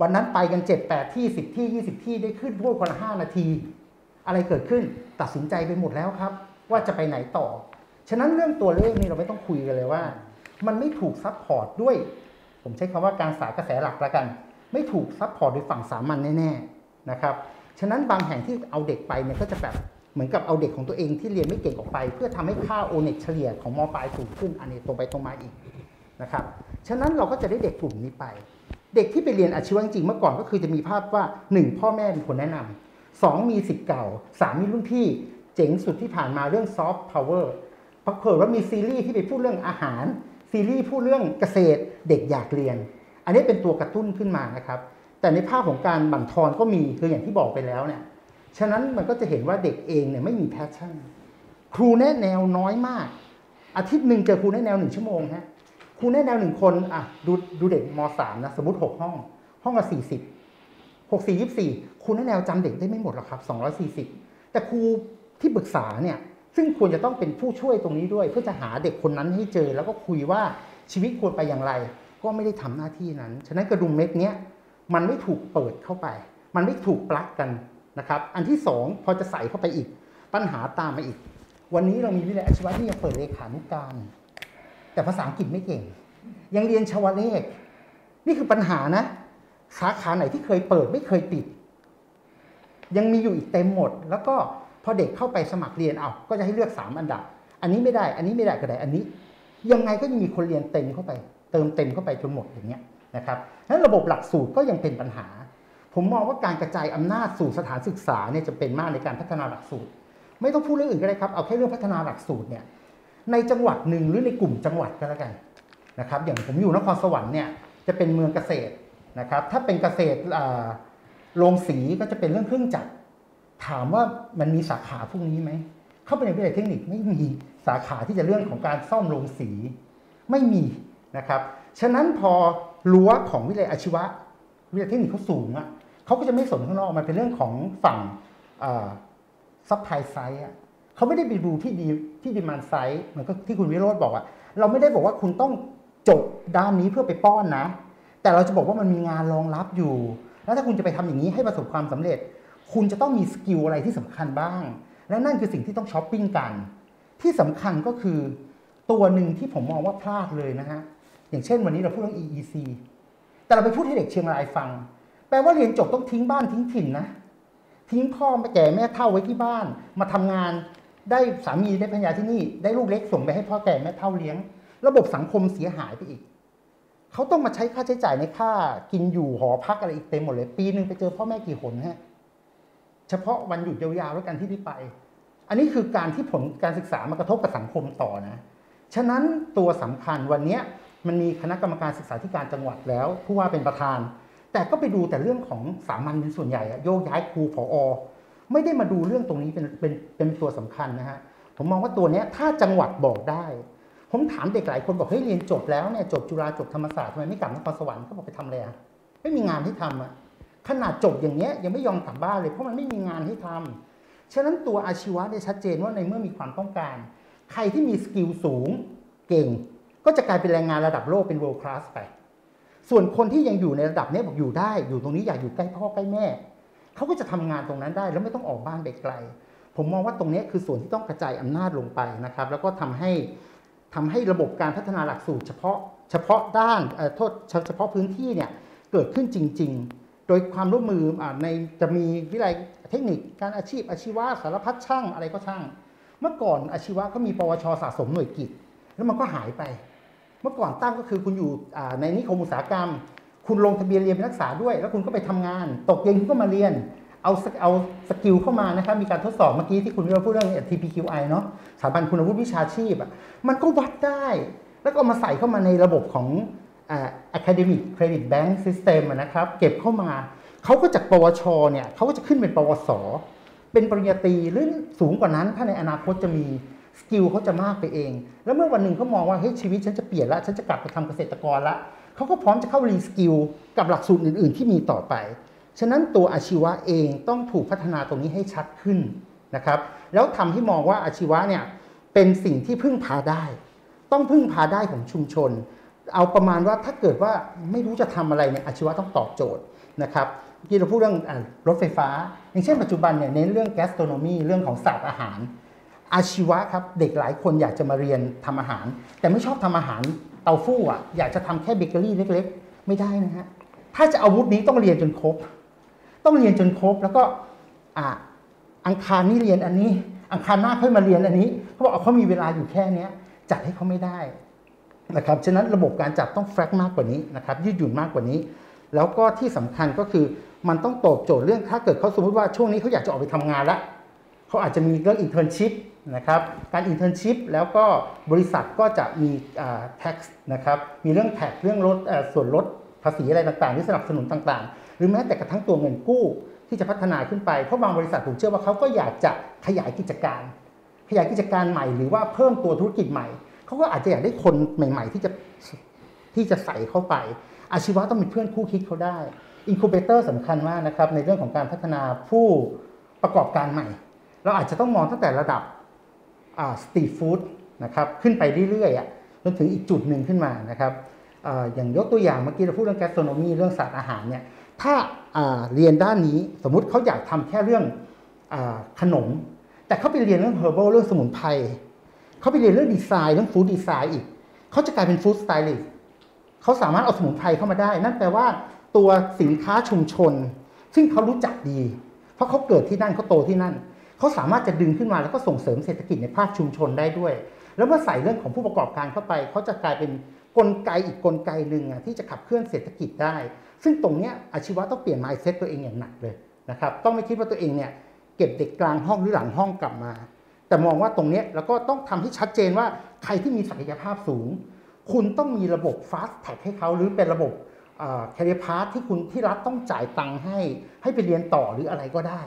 วันนั้นไปกัน7 8ที่ 10 ที่ 20 ที่ได้ขึ้นพูดคนละ5นาที อะไรเกิดขึ้นตัดสินใจไปหมดแล้วครับ ว่าจะไปไหนต่อ ฉะนั้นเรื่องตัวเลขนี่เราไม่ต้องคุยกันเลยว่า มันไม่ถูก support ด้วย ผมใช้คำว่าการสายกระแสหลักแล้วกัน ไม่ถูก support โดยฝั่งสามัญแน่ๆนะครับฉะนั้นบางแห่งที่เอาเด็กไปเนี่ยก็จะแบบ เหมือนกับเอาเด็กของตัวเองที่เรียนไม่เก่งออกไป เพื่อทำให้ค่าโอเน็ตเฉลี่ยของมปลายสูงขึ้นอันนี้ตรงไปตรงมาอีกนะครับฉะนั้นเราก็จะได้เด็กกลุ่มนี้ไป เด็กที่ไปเรียนอาชีวะจริงเมื่อก่อนก็คือจะมีภาพว่า 1 พ่อแม่เป็นคนแนะนำสองมีศิษย์เก่าสามมีรุ่นพี่เจ๋งสุดที่ผ่านมาเรื่อง soft power ปรากฏว่ามีซีรีส์ที่ไปพูดเรื่องอาหาร ซีรีส์พูดเรื่องเกษตรเด็กอยากเรียน อันนี้เป็นตัวกระตุ้นขึ้นมานะครับแต่ในภาพของการบั่นทอนก็มีคืออย่างที่บอกไปแล้วเนี่ย ฉะนั้นมันก็จะเห็นว่าเด็กเองเนี่ยไม่มี passion ครูแนะแนวน้อยมาก อาทิตย์หนึ่งเจอครูแนะแนวหนึ่งชั่วโมงฮะครูแนะแนวหนึ่งคนอะดูดูเด็กมสามนะสมมติหกห้อง ห้องละสี่สิบหกสี่ยี่สี่ครูแนะแนวจำเด็กได้ไม่หมดหรอกครับสองร้อยสี่สิบแต่ครูที่ปรึกษาเนี่ยซึ่งควรจะต้องเป็นผู้ช่วยตรงนี้ด้วย เพื่อจะหาเด็กคนนั้นให้เจอ แล้วก็คุยว่าชีวิตควรไปอย่างไร ก็ไม่ได้ทำหน้าที่นั้น ฉะนั้นกระดุมเม็ดเนี้ยมันไม่ถูกเปิดเข้าไป มันไม่ถูกปลักกัน นะครับอันที่สองพอจะใส่เข้าไปอีก ปัญหาตามมาอีก วันนี้เรามีวิทยาอาชีวะที่ยังเปิดเลขานุการ แต่ภาษาอังกฤษไม่เก่ง ยังเรียนชาวเลข นี่คือปัญหานะ สาขาไหนที่เคยเปิดไม่เคยปิด ยังมีอยู่อีกเต็มหมด แล้วก็พอเด็กเข้าไปสมัครเรียนเอาก็จะให้เลือก 3 อันดับ อันนี้ไม่ได้ อันนี้ไม่ได้ก็ได้อันนี้ ยังไงก็ยังมีคนเรียนเต็มเข้าไป เติมเต็มเข้าไปจนหมดอย่างเงี้ยนะครับนั้นระบบหลักสูตรก็ยังเป็นปัญหา ผมมองว่าการกระจายอำนาจสู่สถานศึกษาเนี่ยจะเป็นมากในการพัฒนาหลักสูตร ไม่ต้องพูดเรื่องอื่นก็ได้ครับ เอาแค่เรื่องพัฒนาหลักสูตรเนี่ย ในจังหวัดหนึ่งหรือในกลุ่มจังหวัดก็แล้วกันนะครับ อย่างผมอยู่นครสวรรค์เนี่ยจะเป็นเมืองเกษตรนะครับ ถ้าเป็นเกษตรโรงสีก็จะเป็นเรื่องเครื่องจักร ถามว่ามันมีสาขาพวกนี้ไหม เข้าไปในวิทยาลัยเทคนิคไม่มีสาขาที่จะเรื่องของการซ่อมโรงสีไม่มีนะครับ ฉะนั้นพอรั้วของวิทยาลัยอาชีวะ วิทยาเทคนิคเขาสูงอะ่ะเขาก็จะไม่สนข้างนอกมันเป็นเรื่องของฝั่ง supply side อะเขาไม่ได้ไปดูที่ดีที่ demand side เหมือนก็ที่คุณวิโรจน์บอกอะเราไม่ได้บอกว่าคุณต้องจบด้านนี้เพื่อไปป้อนนะ แต่เราจะบอกว่ามันมีงานรองรับอยู่ แล้วถ้าคุณจะไปทำอย่างนี้ให้ประสบความสำเร็จ คุณจะต้องมี skill อะไรที่สำคัญบ้าง และนั่นคือสิ่งที่ต้องช้อปปิ้งกัน ที่สำคัญก็คือตัวหนึ่งที่ผมมองว่าพลาดเลยนะฮะ อย่างเช่นวันนี้เราพูดเรื่อง EEC แต่เราไปพูดให้เด็กเชียงรายฟัง แปลว่าเรียนจบต้องทิ้งบ้านทิ้งถิ่นนะ ทิ้งพ่อแก่แม่เฒ่าไว้ที่บ้าน มาทำงานได้สามีได้ภรรยาที่นี่ ได้ลูกเล็กส่งไปให้พ่อแก่แม่เฒ่าเลี้ยง ระบบสังคมเสียหายไปอีก เขาต้องมาใช้ค่าใช้จ่ายในค่ากินอยู่หอพักอะไรอีกเต็มหมดเลย ปีหนึ่งไปเจอพ่อแม่กี่หนฮะเฉพาะวันหยุดยาวๆแล้วกันที่ได้ไป อันนี้คือการที่ผลการศึกษามากระทบกับสังคมต่อนะ ฉะนั้นตัวสำคัญวันนี้ มันมีคณะกรรมการศึกษาธิการจังหวัดแล้วผู้ว่าเป็นประธาน แต่ก็ไปดูแต่เรื่องของสามัญเป็นส่วนใหญ่อโยกย้ายครูผออไม่ได้มาดูเรื่องตรงนี้เป็นเป็นเป็นตัวสำคัญนะฮะผมมองว่าตัวนี้ถ้าจังหวัดบอกได้ ผมถามเด็กหลายคนบอกเฮ้ยเรียนจบแล้วเนี่ยจบจุฬาจบธรรมศาสตร์ทำไมไม่กลับนครสวรรค์เขาบอกไปทำอะไรอะไม่มีงานให้ทำอะขนาดจบอย่างเงี้ยยังไม่ยอมกลับบ้านเลยเพราะมันไม่มีงานให้ทำฉะนั้นตัวอาชีวะเนี่ยชัดเจนว่าในเมื่อมีความต้องการ ใครที่มีสกิลสูงเก่ง ก็จะกลายเป็นแรงงานระดับโลกเป็น world class ไป ส่วนคนที่ยังอยู่ในระดับนี้บอกอยู่ได้ อยู่ตรงนี้อยากอยู่ใกล้พ่อใกล้แม่ เขาก็จะทำงานตรงนั้นได้ แล้วไม่ต้องออกบ้านไปไกล ผมมองว่าตรงนี้คือส่วนที่ต้องกระจายอำนาจลงไปนะครับ แล้วก็ทำให้ทำให้ระบบการพัฒนาหลักสูตร เฉพาะเฉพาะด้านเอ่อโทษเฉพาะพื้นที่เนี่ยเกิดขึ้นจริง ๆ โดยความร่วมมืออ่าในจะมีวิทยาลัยเทคนิคการอาชีพอาชีวะสารพัดช่างอะไรก็ช่าง เมื่อก่อนอาชีวะเขามีปวชสะสมหน่วยกิจ แล้วมันก็หายไป เมื่อก่อนตั้งก็คือคุณอยู่ในนิคมอุตสาหกรรม คุณลงทะเบียนเรียนเป็นนักศึกษาด้วย แล้วคุณก็ไปทำงาน ตกเย็นคุณก็มาเรียน เอาสเอา skill เข้ามานะครับ มีการทดสอบเมื่อกี้ที่คุณวิโรจน์พูดเรื่อง TPQI เนาะสถาบันคุณวุฒิวิชาชีพอะมันก็วัดได้ แล้วก็มาใส่เข้ามาในระบบของอ academic credit bank system นะครับ เก็บเข้ามาเขาก็จากปวชเนี่ยเขาก็จะขึ้นเป็นปวส เป็นปริญญาตรีหรือสูงกว่านั้นถ้าในอนาคตจะมี skill เขาจะมากไปเอง แล้วเมื่อวันหนึ่งเขามองว่าเฮ้ยชีวิตฉันจะเปลี่ยนละฉันจะกลับไปทำเกษตรกรละเขาก็พร้อมจะเข้า reskill กับหลักสูตรอื่น ๆ ที่มีต่อไป ฉะนั้นตัวอาชีวะเองต้องถูกพัฒนาตรงนี้ให้ชัดขึ้นนะครับแล้วทำให้มองว่าอาชีวะเนี่ยเป็นสิ่งที่พึ่งพาได้ ต้องพึ่งพาได้ของชุมชน เอาประมาณว่าถ้าเกิดว่าไม่รู้จะทำอะไรเนี่ยอาชีวะต้องตอบโจทย์นะครับเมื่เราพูดเรื่องรถไฟฟ้า อย่างเช่นปัจจุบันเนี่ยเน้นเรื่อง gastronomy เรื่องของศาสตร์อาหาร อาชีวะครับเด็กหลายคนอยากจะมาเรียนทำอาหาร แต่ไม่ชอบทำอาหารเตาฟู่อะอยากจะทำแค่เบเกอรี่เล็ก ๆ ไม่ได้นะฮะถ้าจะเอาวุฒินี้ต้องเรียนจนครบ ต้องเรียนจนครบแล้วก็อะอังคารนี้เรียนอันนี้ อังคารหน้าค่อยมาเรียนอันนี้เขาบอกเขามีเวลาอยู่แค่เนี้ยจัดให้เขาไม่ได้นะครับฉะนั้นระบบการจัดต้องแฟกมากกว่านี้นะครับยืดหยุ่นมากกว่านี้ แล้วก็ที่สำคัญก็คือมันต้องตอบโจทย์เรื่องถ้าเกิดเขาสมมติว่าช่วงนี้เขาอยากจะออกไปทำงานล้วเขาอาจจะมีเรื่อง internship น นะครับการ internship แล้วก็บริษัทก็จะมีอ่า tax นะครับมีเรื่อง tax เรื่องลดส่วนลดภาษีอะไรต่างๆที่สนับสนุนต่างๆ หรือแม้แต่กระทั่งตัวเงินกู้ที่จะพัฒนาขึ้นไป เพราะบางบริษัทผมเชื่อว่าเขาก็อยากจะขยายกิจการ ขยายกิจการใหม่ หรือว่าเพิ่มตัวธุรกิจใหม่ เขาก็อาจจะอยากได้คนใหม่ ๆ ที่จะที่จะใส่เข้าไป อาชีวะต้องเป็นเพื่อนคู่คิดเขาได้ incubator สำคัญมากนะครับในเรื่องของการพัฒนาผู้ประกอบการใหม่ เราอาจจะต้องมองตั้งแต่ระดับ street food นะครับขึ้นไปเรื่อยๆจนถึงอีกจุดหนึ่งขึ้นมานะครับออย่างยกตัวอย่างเมื่อกี้เราพูดเรื่อง gastronomy เรื่องศาสตร์อาหารเนี่ยถ้าาเรียนด้านนี้สมมุติเขาอยากทำแค่เรื่องอขนม แต่เขาไปเรียนเรื่องเฮอร์ a l เรื่องสมุนไพรเขาไปเรียนเรื่องดีไซน์เรื่อง food design อีกเขาจะกลายเป็น food stylist เขาสามารถเอาสมุนไพรเข้ามาได้ นั่นแปลว่าตัวสินค้าชุมชน ซึ่งเขารู้จักดี เพราะเขาเกิดที่นั่นเขาโตที่นั่น เขาสามารถจะดึงขึ้นมาแล้วก็ส่งเสริมเศรษฐกิจในภาคชุมชนได้ด้วย แล้วเมื่อใส่เรื่องของผู้ประกอบการเข้าไปเขาจะกลายเป็นกลไกอีกกลไกหนึ่งอะที่จะขับเคลื่อนเศรษฐกิจได้ ซึ่งตรงนี้อาชีวะต้องเปลี่ยน mindset ตัวเองอย่างหนักเลยนะครับต้องไม่คิดว่าตัวเองเนี่ยเก็บเด็กกลางห้องหรือหลังห้องกลับมา แต่มองว่าตรงนี้แล้วก็ต้องทำให้ชัดเจนว่าใครที่มีศักยภาพสูง คุณต้องมีระบบ fast tag ให้เขาหรือเป็นระบบแคริพาร์ที่คุณที่รัฐต้องจ่ายตังค์ให้ ให้ไปเรียนต่อหรืออะไรก็ได้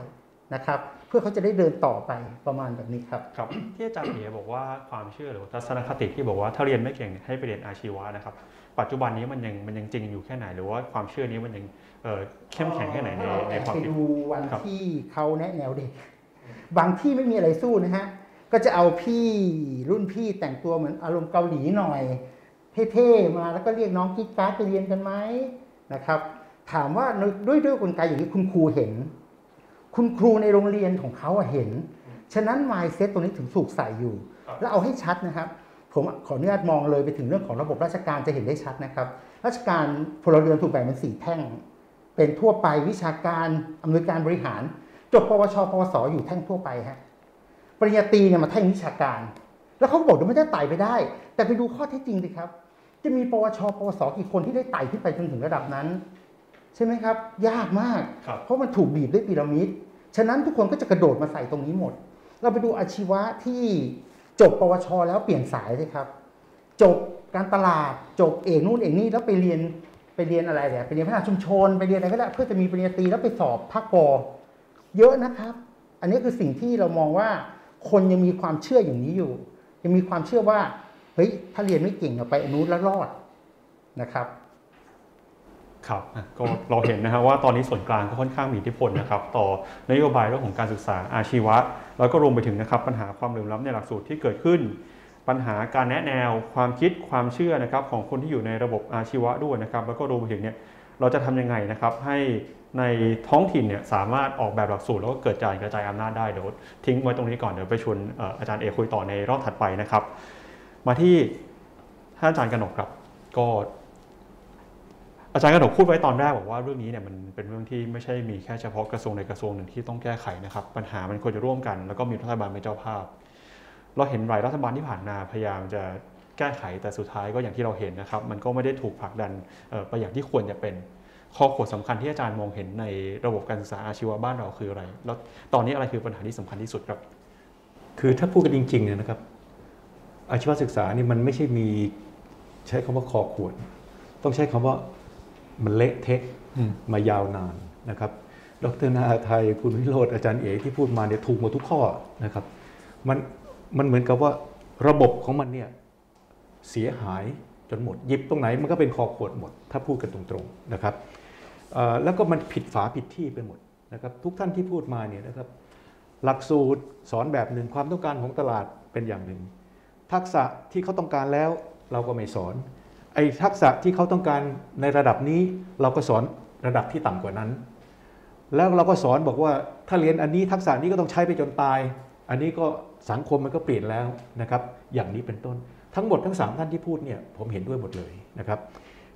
นะครับ พื่อเขาจะได้เดินต่อไปประมาณแบบนี้ครับครับที่อาจารย์เอ๋บอกว่าความเชื่อหรือว่าทัศนคติที่บอกว่าถ้าเรียนไม่เก่งให้ไปเรียนอาชีวะนะครับ ปัจจุบันนี้มันยังมันยังจริงอยู่แค่ไหน หรือว่าความเชื่อนี้มันยังเอ่อเข้มแข็งแค่ไหนในในความไปคิดดูวันครับที่เขาแนะแนวเด็ก บางที่ไม่มีอะไรสู้นะฮะก็จะเอาพี่รุ่นพี่แต่งตัวเหมือนอารมณ์เกาหลีหน่อย เท่ๆมาแล้วก็เรียกน้องกิ๊กการ์ดไปเรียนกันไหมนะครับ ถามว่าด้วยด้วยกลไกอย่างนี้คุณครูเห็น คุณครูในโรงเรียนของเขาเห็น ฉะนั้น mindset ตรงนี้ถึงถูกใส่อยู่ แล้วเอาให้ชัดนะครับ ผมขออนุญาตมองเลยไปถึงเรื่องของระบบราชการจะเห็นได้ชัดนะครับ ราชการพลเรือนถูกแบ่งเป็นสี่แท่ง เป็นทั่วไปวิชาการอำนวยการบริหาร จบปวช ปวส อยู่แท่งทั่วไปฮะ ปริญญาตรีเนี่ยมาแท่งวิชาการ แล้วเขาบอกว่าไม่ได้ไต่ไปได้ แต่ไปดูข้อเท็จจริงสิครับ จะมีปวช ปวส กี่คนที่ได้ไต่ขึ้นไปจนถึงระดับนั้น ใช่ไหมครับ ยากมากครับเพราะมันถูกบีบด้วยพีระมิดฉะนั้นทุกคนก็จะกระโดดมาใส่ตรงนี้หมด เราไปดูอาชีวะที่จบปวช แล้วเปลี่ยนสายเลยครับ จบการตลาดจบเอกนู่นเอกนี่แล้วไปเรียนไปเรียนอะไรเนี่ยไปเรียนพัฒนาชุมชน ไปเรียนอะไรก็ได้เพื่อจะมีปริญญาตรีแล้วไปสอบภาคปอเยอะนะครับ อันนี้คือสิ่งที่เรามองว่าคนยังมีความเชื่ออย่างนี้อยู่ ยังมีความเชื่อว่าเฮ้ยถ้าเรียนไม่เก่งเอาไปอนุแล้วรอดนะครับ ครับก็เราเห็นนะครับว่าตอนนี้ส่วนกลางก็ค่อนข้างมีอิทธิพลนะครับต่อนโยบายเรื่องของการศึกษาอาชีวะ แล้วก็รวมไปถึงนะครับปัญหาความเหลื่อมล้ำในหลักสูตรที่เกิดขึ้น ปัญหาการแนะแนวความคิดความเชื่อนะครับของคนที่อยู่ในระบบอาชีวะด้วยนะครับแล้วก็รวมไปถึงเนี่ยเราจะทำยังไงนะครับให้ในท้องถิ่นเนี่ยสามารถออกแบบหลักสูตรแล้วก็เกิดการกระจายอำนาจได้เดี๋ยวทิ้งไว้ตรงนี้ก่อนเดี๋ยวไปชวนอาจารย์เอคุยต่อในรอบถัดไปนะครับ มาที่ท่านอาจารย์กนกครับก็ อาจารย์กระหนกพูดไว้ตอนแรกบอกว่าเรื่องนี้เนี่ยมันเป็นเรื่องที่ไม่ใช่มีแค่เฉพาะกระทรวงในกระทรวงหนึ่งที่ต้องแก้ไขนะครับ ปัญหามันควรจะร่วมกัน แล้วก็มีรัฐบาลเป็นเจ้าภาพ เราเห็นหลายรัฐบาลที่ผ่านมาพยายามจะแก้ไขแต่สุดท้ายก็อย่างที่เราเห็นนะครับ มันก็ไม่ได้ถูกผลักดันไปอย่างที่ควรจะเป็น ข้อขวดสำคัญที่อาจารย์มองเห็นในระบบการศึกษาอาชีวะบ้านเราคืออะไร แล้วตอนนี้อะไรคือปัญหาที่สำคัญที่สุดครับ คือถ้าพูดกันจริงๆเนี่ยนะครับ อาชีวศึกษานี่มันไม่ใช่มีใช้คำว่าคอขวด ต้องใช้คำว่า มันเละเทะอืมมายาวนานนะครับ ดรนาไทยคุณวิโรธอาจารย์เอกที่พูดมาเนี่ยถูกหมดทุกข้อนะครับ มันมันเหมือนกับว่าระบบของมันเนี่ยเสียหายจนหมดหยิบตรงไหนมันก็เป็นคอขวดหมด ถ้าพูดกันตรงๆนะครับเอ่อแล้วก็มันผิดฝาผิดที่ไปหมดนะครับทุกท่านที่พูดมาเนี่ยนะครับหลักสูตรสอนแบบหนึ่งความต้องการของตลาดเป็นอย่างหนึ่ง ทักษะที่เขาต้องการแล้วเราก็ไม่สอน ไอ้ทักษะที่เขาต้องการในระดับนี้เราก็สอนระดับที่ต่ำกว่านั้น แล้วเราก็สอนบอกว่าถ้าเรียนอันนี้ทักษะนี้ก็ต้องใช้ไปจนตาย อันนี้ก็สังคมมันก็เปลี่ยนแล้วนะครับ อย่างนี้เป็นต้นทั้งหมดทั้งสามท่านที่พูดเนี่ยผมเห็นด้วยหมดเลยนะครับ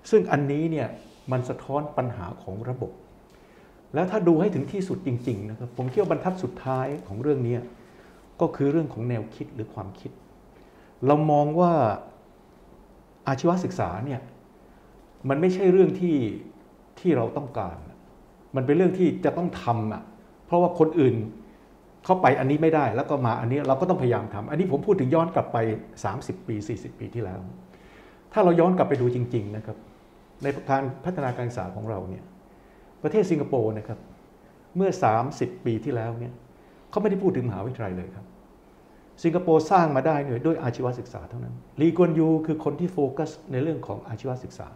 ซึ่งอันนี้เนี่ยมันสะท้อนปัญหาของระบบ แล้วถ้าดูให้ถึงที่สุดจริงๆนะครับผมคิดว่าบรรทัดสุดท้ายของเรื่องนี้ก็คือเรื่องของแนวคิดหรือความคิด เรามองว่า อาชีวศึกษาเนี่ยมันไม่ใช่เรื่องที่ที่เราต้องการ มันเป็นเรื่องที่จะต้องทำอะเพราะว่าคนอื่นเข้าไปอันนี้ไม่ได้ แล้วก็มาอันนี้เราก็ต้องพยายามทำอันนี้ผมพูดถึงย้อนกลับไป 30 ปี 40 ปีที่แล้ว ถ้าเราย้อนกลับไปดูจริง ๆนะครับ ในการพัฒนาการศึกษาของเราเนี่ยประเทศสิงคโปร์นะครับเมื่อ 30 ปีที่แล้วเนี่ยเขาไม่ได้พูดถึงมหาวิทยาลัยเลยครับ สิงคโปร์สร้างมาได้เนี่ยด้วยอาชีวศึกษาเท่านั้นลีกวนยูคือคนที่โฟกัสในเรื่องของอาชีวศึกษา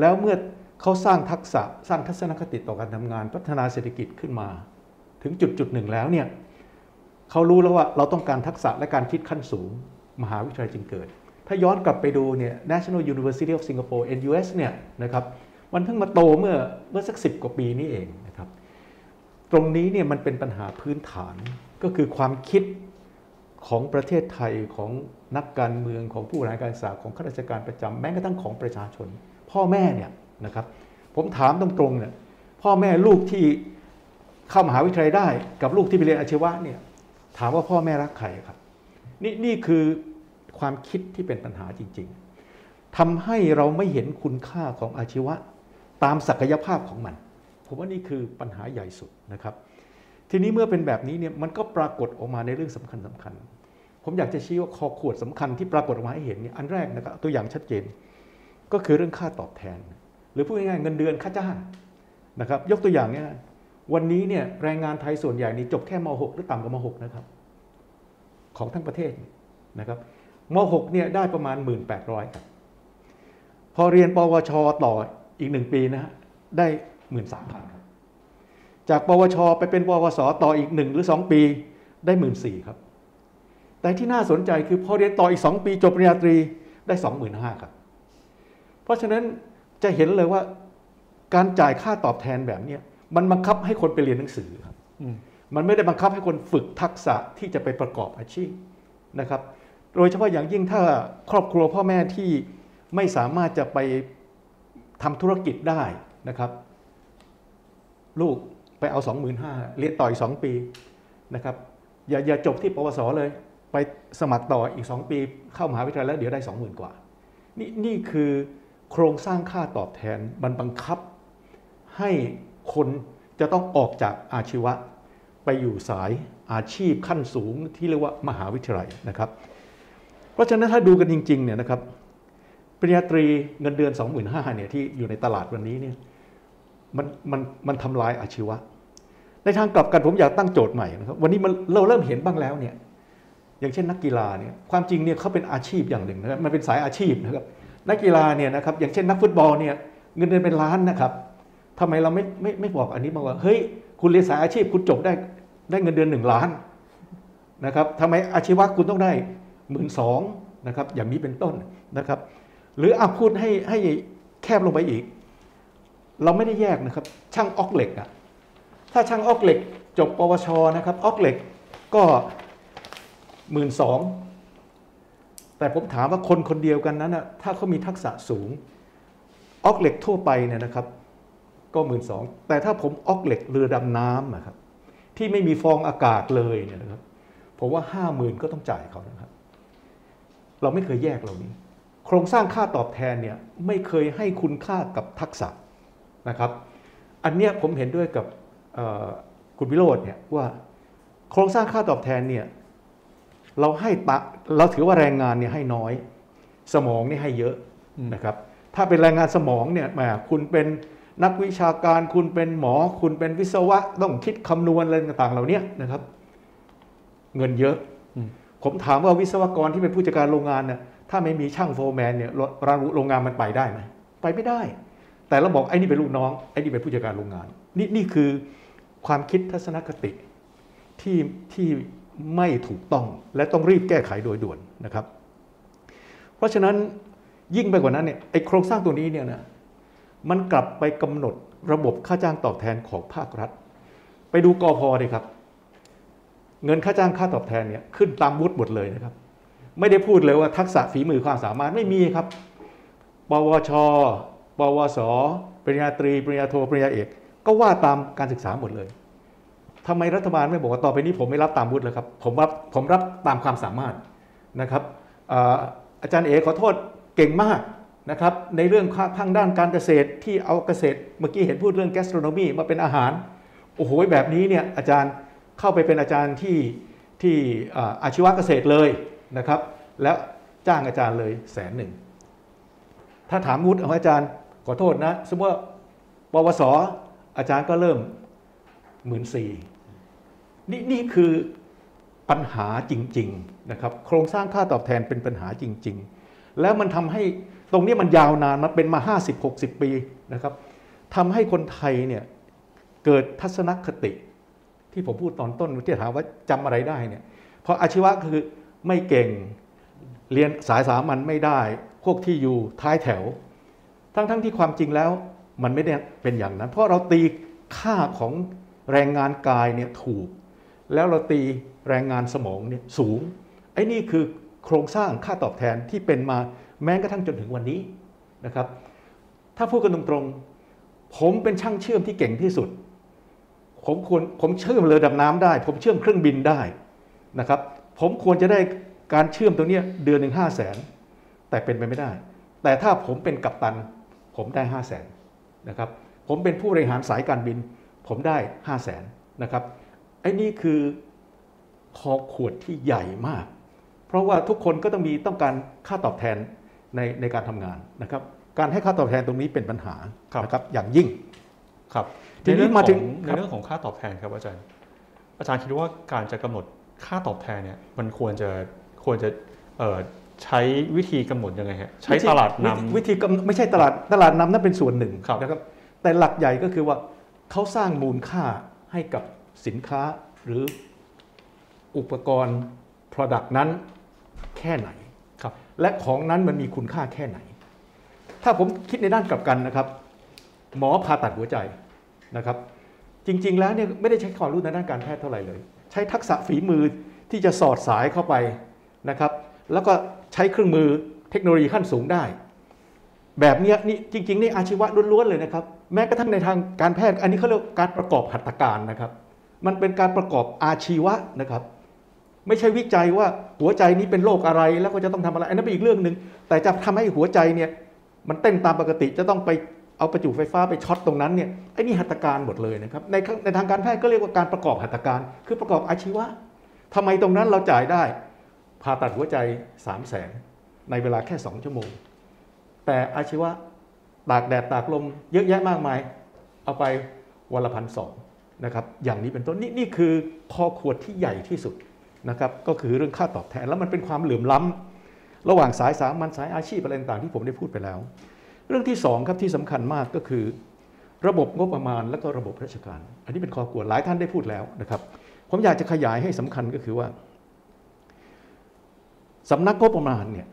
แล้วเมื่อเขาสร้างทักษะสร้างทัศนคติต่อการทำงาน พัฒนาเศรษฐกิจขึ้นมา ถึงจุดจุดหนึ่งแล้วเนี่ยเขารู้แล้วว่าเราต้องการทักษะและการคิดขั้นสูง มหาวิทยาลัยจึงเกิด ถ้าย้อนกลับไปดูเนี่ย National University of Singapore NUS เนี่ยนะครับมันเพิ่งมาโตเมื่อเมื่อสักสิกว่าปีนี้เองนะครับ ตรงนี้เนี่ยมันเป็นปัญหาพื้นฐานก็คือความคิด ของประเทศไทยของนักการเมืองของผู้บริหารการศึกษาของข้าราชการประจำแม้กระทั่งของประชาชน พ่อแม่เนี่ยนะครับ ผมถามตรงๆเนี่ยพ่อแม่ลูกที่เข้ามหาวิทยาลัยได้ กับลูกที่ไปเรียนอาชีวะเนี่ยถามว่าพ่อแม่รักใครครับ นี่นี่คือความคิดที่เป็นปัญหาจริง ๆทำให้เราไม่เห็นคุณค่าของอาชีวะ ตามศักยภาพของมัน ผมว่านี่คือปัญหาใหญ่สุดนะครับ ทีนี้เมื่อเป็นแบบนี้เนี่ยมันก็ปรากฏออกมาในเรื่องสำคัญสำคัญ ผมอยากจะชี้ว่าคอขวดสำคัญที่ปรากฏออกมาให้เห็นเนี่ยอันแรกนะครับตัวอย่างชัดเจน ก็คือเรื่องค่าตอบแทน หรือพูดง่ายๆเงินเดือนค่าจ้างนะครับ ยกตัวอย่างเนี่ยวันนี้เนี่ยแรงงานไทยส่วนใหญ่นี่จบแค่ม .6 หรือต่ำกว่าม .6 นะครับ ของทั้งประเทศนะครับม .6 เนี่ยได้ประมาณ 1,800ครับพอเรียนปวชต่ออีกหนึ่งปีนะฮะได้ 13,000ครับ จากปวช ไปเป็นปวสต่ออีกหนึ่งหรือ 2 ปีได้14,000ครับ แต่ที่น่าสนใจคือพอเรียนต่ออีก 2 ปีจบปริญญาตรีได้ 25,000ครับ เพราะฉะนั้นจะเห็นเลยว่าการจ่ายค่าตอบแทนแบบนี้มันบังคับให้คนไปเรียนหนังสือครับมันไม่ได้บังคับให้คนฝึกทักษะที่จะไปประกอบอาชีพนะครับ โดยเฉพาะอย่างยิ่งถ้าครอบครัวพ่อแม่ที่ไม่สามารถจะไปทำธุรกิจได้นะครับ ลูก ไปเอา 25,000เรียนต่ออีก 2 ปีนะครับอย่าอย่าจบที่ปวสเลย ไปสมัครต่ออีก 2 ปี เข้ามหาวิทยาลัยแล้วเดี๋ยวได้ 20,000 กว่า นี่นี่คือโครงสร้างค่าตอบแทนมันบังคับ ให้คนจะต้องออกจากอาชีวะ ไปอยู่สายอาชีพขั้นสูงที่เรียกว่ามหาวิทยาลัยนะครับ เพราะฉะนั้นถ้าดูกันจริงๆเนี่ยนะครับปริญญาตรีเงินเดือน 25,000เนี่ยที่อยู่ในตลาดวันนี้เนี่ยมันมันมันทำลายอาชีวะ ในทางกลับกันผมอยากตั้งโจทย์ใหม่นะครับวันนี้มันเราเริ่มเห็นบ้างแล้วเนี่ยอย่างเช่นนักกีฬาเนี่ยความจริงเนี่ยเขาเป็นอาชีพอย่างหนึ่งนะครับมันเป็นสายอาชีพนะครับนักกีฬาเนี่ยนะครับอย่างเช่นนักฟุตบอลเนี่ยเงินเดือนเป็นล้านนะครับทำไมเราไม่ไม่ไม่บอกอันนี้มาว่าเฮ้ยคุณเรียนสายอาชีพคุณจบได้ได้เงินเดือนหนึ่งล้านนะครับทำไมอาชีวะคุณต้องได้หมื่นสองนะครับอย่างนี้เป็นต้นนะครับ หรืออาพูดให้ให้แคบลงไปอีก เราไม่ได้แยกนะครับ ช่างออกเหล็กอะ ถ้าช่างออกเหล็กจบปวชนะครับออกเหล็กก็หมื่นสองแต่ผมถามว่าคนคนเดียวกันนั้นนะถ้าเขามีทักษะสูงออกเหล็กทั่วไปเนี่ยนะครับ ก็หมื่นสองแต่ถ้าผมออกเหล็กเรือดำน้ำนะครับที่ไม่มีฟองอากาศเลยเนี่ยนะครับ ผมว่าห้าหมื่นก็ต้องจ่ายเขานะครับ เราไม่เคยแยกเหล่านี้ โครงสร้างค่าตอบแทนเนี่ยไม่เคยให้คุณค่ากับทักษะนะครับ อันเนี้ยผมเห็นด้วยกับ คุณวิโรจน์เนี่ยว่าโครงสร้างค่าตอบแทนเนี่ยเราให้ตะเราถือว่าแรงงานเนี่ยให้น้อย สมองนี่ให้เยอะนะครับ ถ้าเป็นแรงงานสมองเนี่ยแหมคุณเป็นนักวิชาการคุณเป็นหมอ คุณเป็นวิศวะต้องคิดคำนวณอะไรต่างๆ เหล่านี้นะครับ เงินเยอะ ผมถามว่าวิศวกรที่เป็นผู้จัดการโรงงานเนี่ยถ้าไม่มีช่างโฟร์แมนเนี่ยโรงงานมันไปได้ไหมไปไม่ได้ แต่เราบอกไอ้นี่เป็นลูกน้องไอ้นี่เป็นผู้จัดการโรงงาน นี่นี่คือ ความคิดทัศนคติที่ที่ไม่ถูกต้องและต้องรีบแก้ไขโดยด่วนนะครับ เพราะฉะนั้นยิ่งไปกว่านั้นเนี่ยไอ้โครงสร้างตัวนี้เนี่ยนะมันกลับไปกำหนดระบบค่าจ้างตอบแทนของภาครัฐ ไปดูกอพอเลยครับ เงินค่าจ้างค่าตอบแทนเนี่ยขึ้นตามวุฒิหมดเลยนะครับ ไม่ได้พูดเลยว่าทักษะฝีมือความสามารถไม่มีครับปวช ปวส ปริญญาตรี ปริญญาโท ปริญญาเอก ก็ว่าตามการศึกษาหมดเลยทำไมรัฐบาลไม่บอกว่าต่อไปนี้ผมไม่รับตามวุฒิเลยครับ ผมรับผมรับตามความสามารถนะครับอาจารย์เอขอโทษเก่งมากนะครับในเรื่องทางด้านการเกษตรที่เอาเกษตรเมื่อกี้เห็นพูดเรื่อง gastronomy มาเป็นอาหาร โอ้โหแบบนี้เนี่ยอาจารย์เข้าไปเป็นอาจารย์ที่ที่อาอาชีวะเกษตรเลยนะครับ แล้วจ้างอาจารย์เลยแสนหนึ่งถ้าถามวุฒิของอาจารย์ขอโทษนะ สมมติว่าปวส อาจารย์ก็เริ่มหมื่นสี่นี่นี่คือปัญหาจริงๆนะครับโครงสร้างค่าตอบแทนเป็นปัญหาจริง ๆ แล้วมันทำให้ตรงนี้มันยาวนานมันเป็นมา 50-60 ปีนะครับทำให้คนไทยเนี่ยเกิดทัศนคติ ที่ผมพูดตอนต้นที่ถามว่าจำอะไรได้เนี่ยเพราะอาชีวะคือไม่เก่งเรียนสายสามัญไม่ได้ พวกที่อยู่ท้ายแถว ทั้งๆทที่ความจริงแล้ว มันไม่ได้เป็นอย่างนั้น เพราะเราตีค่าของแรงงานกายเนี่ยถูก แล้วเราตีแรงงานสมองเนี่ยสูง ไอ้นี่คือโครงสร้างค่าตอบแทนที่เป็นมาแม้กระทั่งจนถึงวันนี้นะครับ ถ้าพูดกันตรงๆ ผมเป็นช่างเชื่อมที่เก่งที่สุด ผมควรผมเชื่อมเรือดำน้ำได้ ผมเชื่อมเครื่องบินได้นะครับ ผมควรจะได้การเชื่อมตรงเนี้ยเดือนหนึ่งห้าแสนแต่เป็นไปไม่ได้ แต่ถ้าผมเป็นกัปตัน ผมได้ห้าแสน นะครับผมเป็นผู้บริหารสายการบิน ผมได้ห้าแสนนะครับไอ้นี่คือคอขวดที่ใหญ่มาก เพราะว่าทุกคนก็ต้องมีต้องการค่าตอบแทนในในการทำงานนะครับการให้ค่าตอบแทนตรงนี้เป็นปัญหาครับนะครับอย่างยิ่งครับทีนี้ในเรื่องมาถึงของคในรับเรื่องของค่าตอบแทนครับอาจารย์ อาจารย์คิดว่าการจะกำหนดค่าตอบแทนเนี่ยมันควรจะควรจะเอ่อ ใช้วิธีกำหนดยังไงฮะใช้ตลาดนำวิธีกำไม่ใช่ตลาดตลาดนำนั่นเป็นส่วนหนึ่งครับนะครับแต่หลักใหญ่ก็คือว่าเขาสร้างมูลค่าให้กับสินค้าหรืออุปกรณ์ Product นั้นแค่ไหนครับและของนั้นมันมีคุณค่าแค่ไหน ถ้าผมคิดในด้านกลับกันนะครับ หมอผ่าตัดหัวใจนะครับ จริง ๆ แล้วเนี่ยไม่ได้ใช้ความรู้ในด้านการแพทย์เท่าไหร่เลย ใช้ทักษะฝีมือที่จะสอดสายเข้าไปนะครับ แล้วก็ ใช้เครื่องมือเทคโนโลยีขั้นสูงได้ แบบเนี้ยนี่จริงๆนี่อาชีวะล้วนๆเลยนะครับแม้กระทั่งในทางการแพทย์อันนี้เขาเรียกการประกอบหัตถการนะครับ มันเป็นการประกอบอาชีวะนะครับ ไม่ใช่วิจัยว่าหัวใจนี้เป็นโรคอะไรแล้วก็จะต้องทำอะไรอันนั้นเป็นอีกเรื่องหนึ่งแต่จะทำให้หัวใจเนี่ยมันเต้นตามปกติจะต้องไปเอาประจุไฟฟ้าไปช็อตตรงนั้นเนี่ยไอ้นี่หัตถการหมดเลยนะครับในในทางการแพทย์ก็เรียกว่าการประกอบหัตถการ คือประกอบอาชีวะทำไมตรงนั้นเราจ่ายได้ ผ่าตัดหัวใจ3 0 0แสนในเวลาแค่2ชั่วโมง แต่อาชีวะตากแดดตากลมเยอะแยะมากมาย เอาไปวันละพันสองนะครับอย่างนี้เป็นต้นนี่นี่คือคอขวดที่ใหญ่ที่สุดนะครับก็คือเรื่องค่าตอบแทนแล้วมันเป็นความเหลื่อมล้ำระหว่างสายสามัญสายอาชีพอะไรต่างๆที่ผมได้พูดไปแล้ว เรื่องที่สองครับที่สำคัญมากก็คือ ระบบงบประมาณและก็ระบบราชการ อันนี้เป็นข้อกวดหลายท่านได้พูดแล้วนะครับผมอยากจะขยายให้สำคัญก็คือว่า สำนักงบประมาณเนี่ย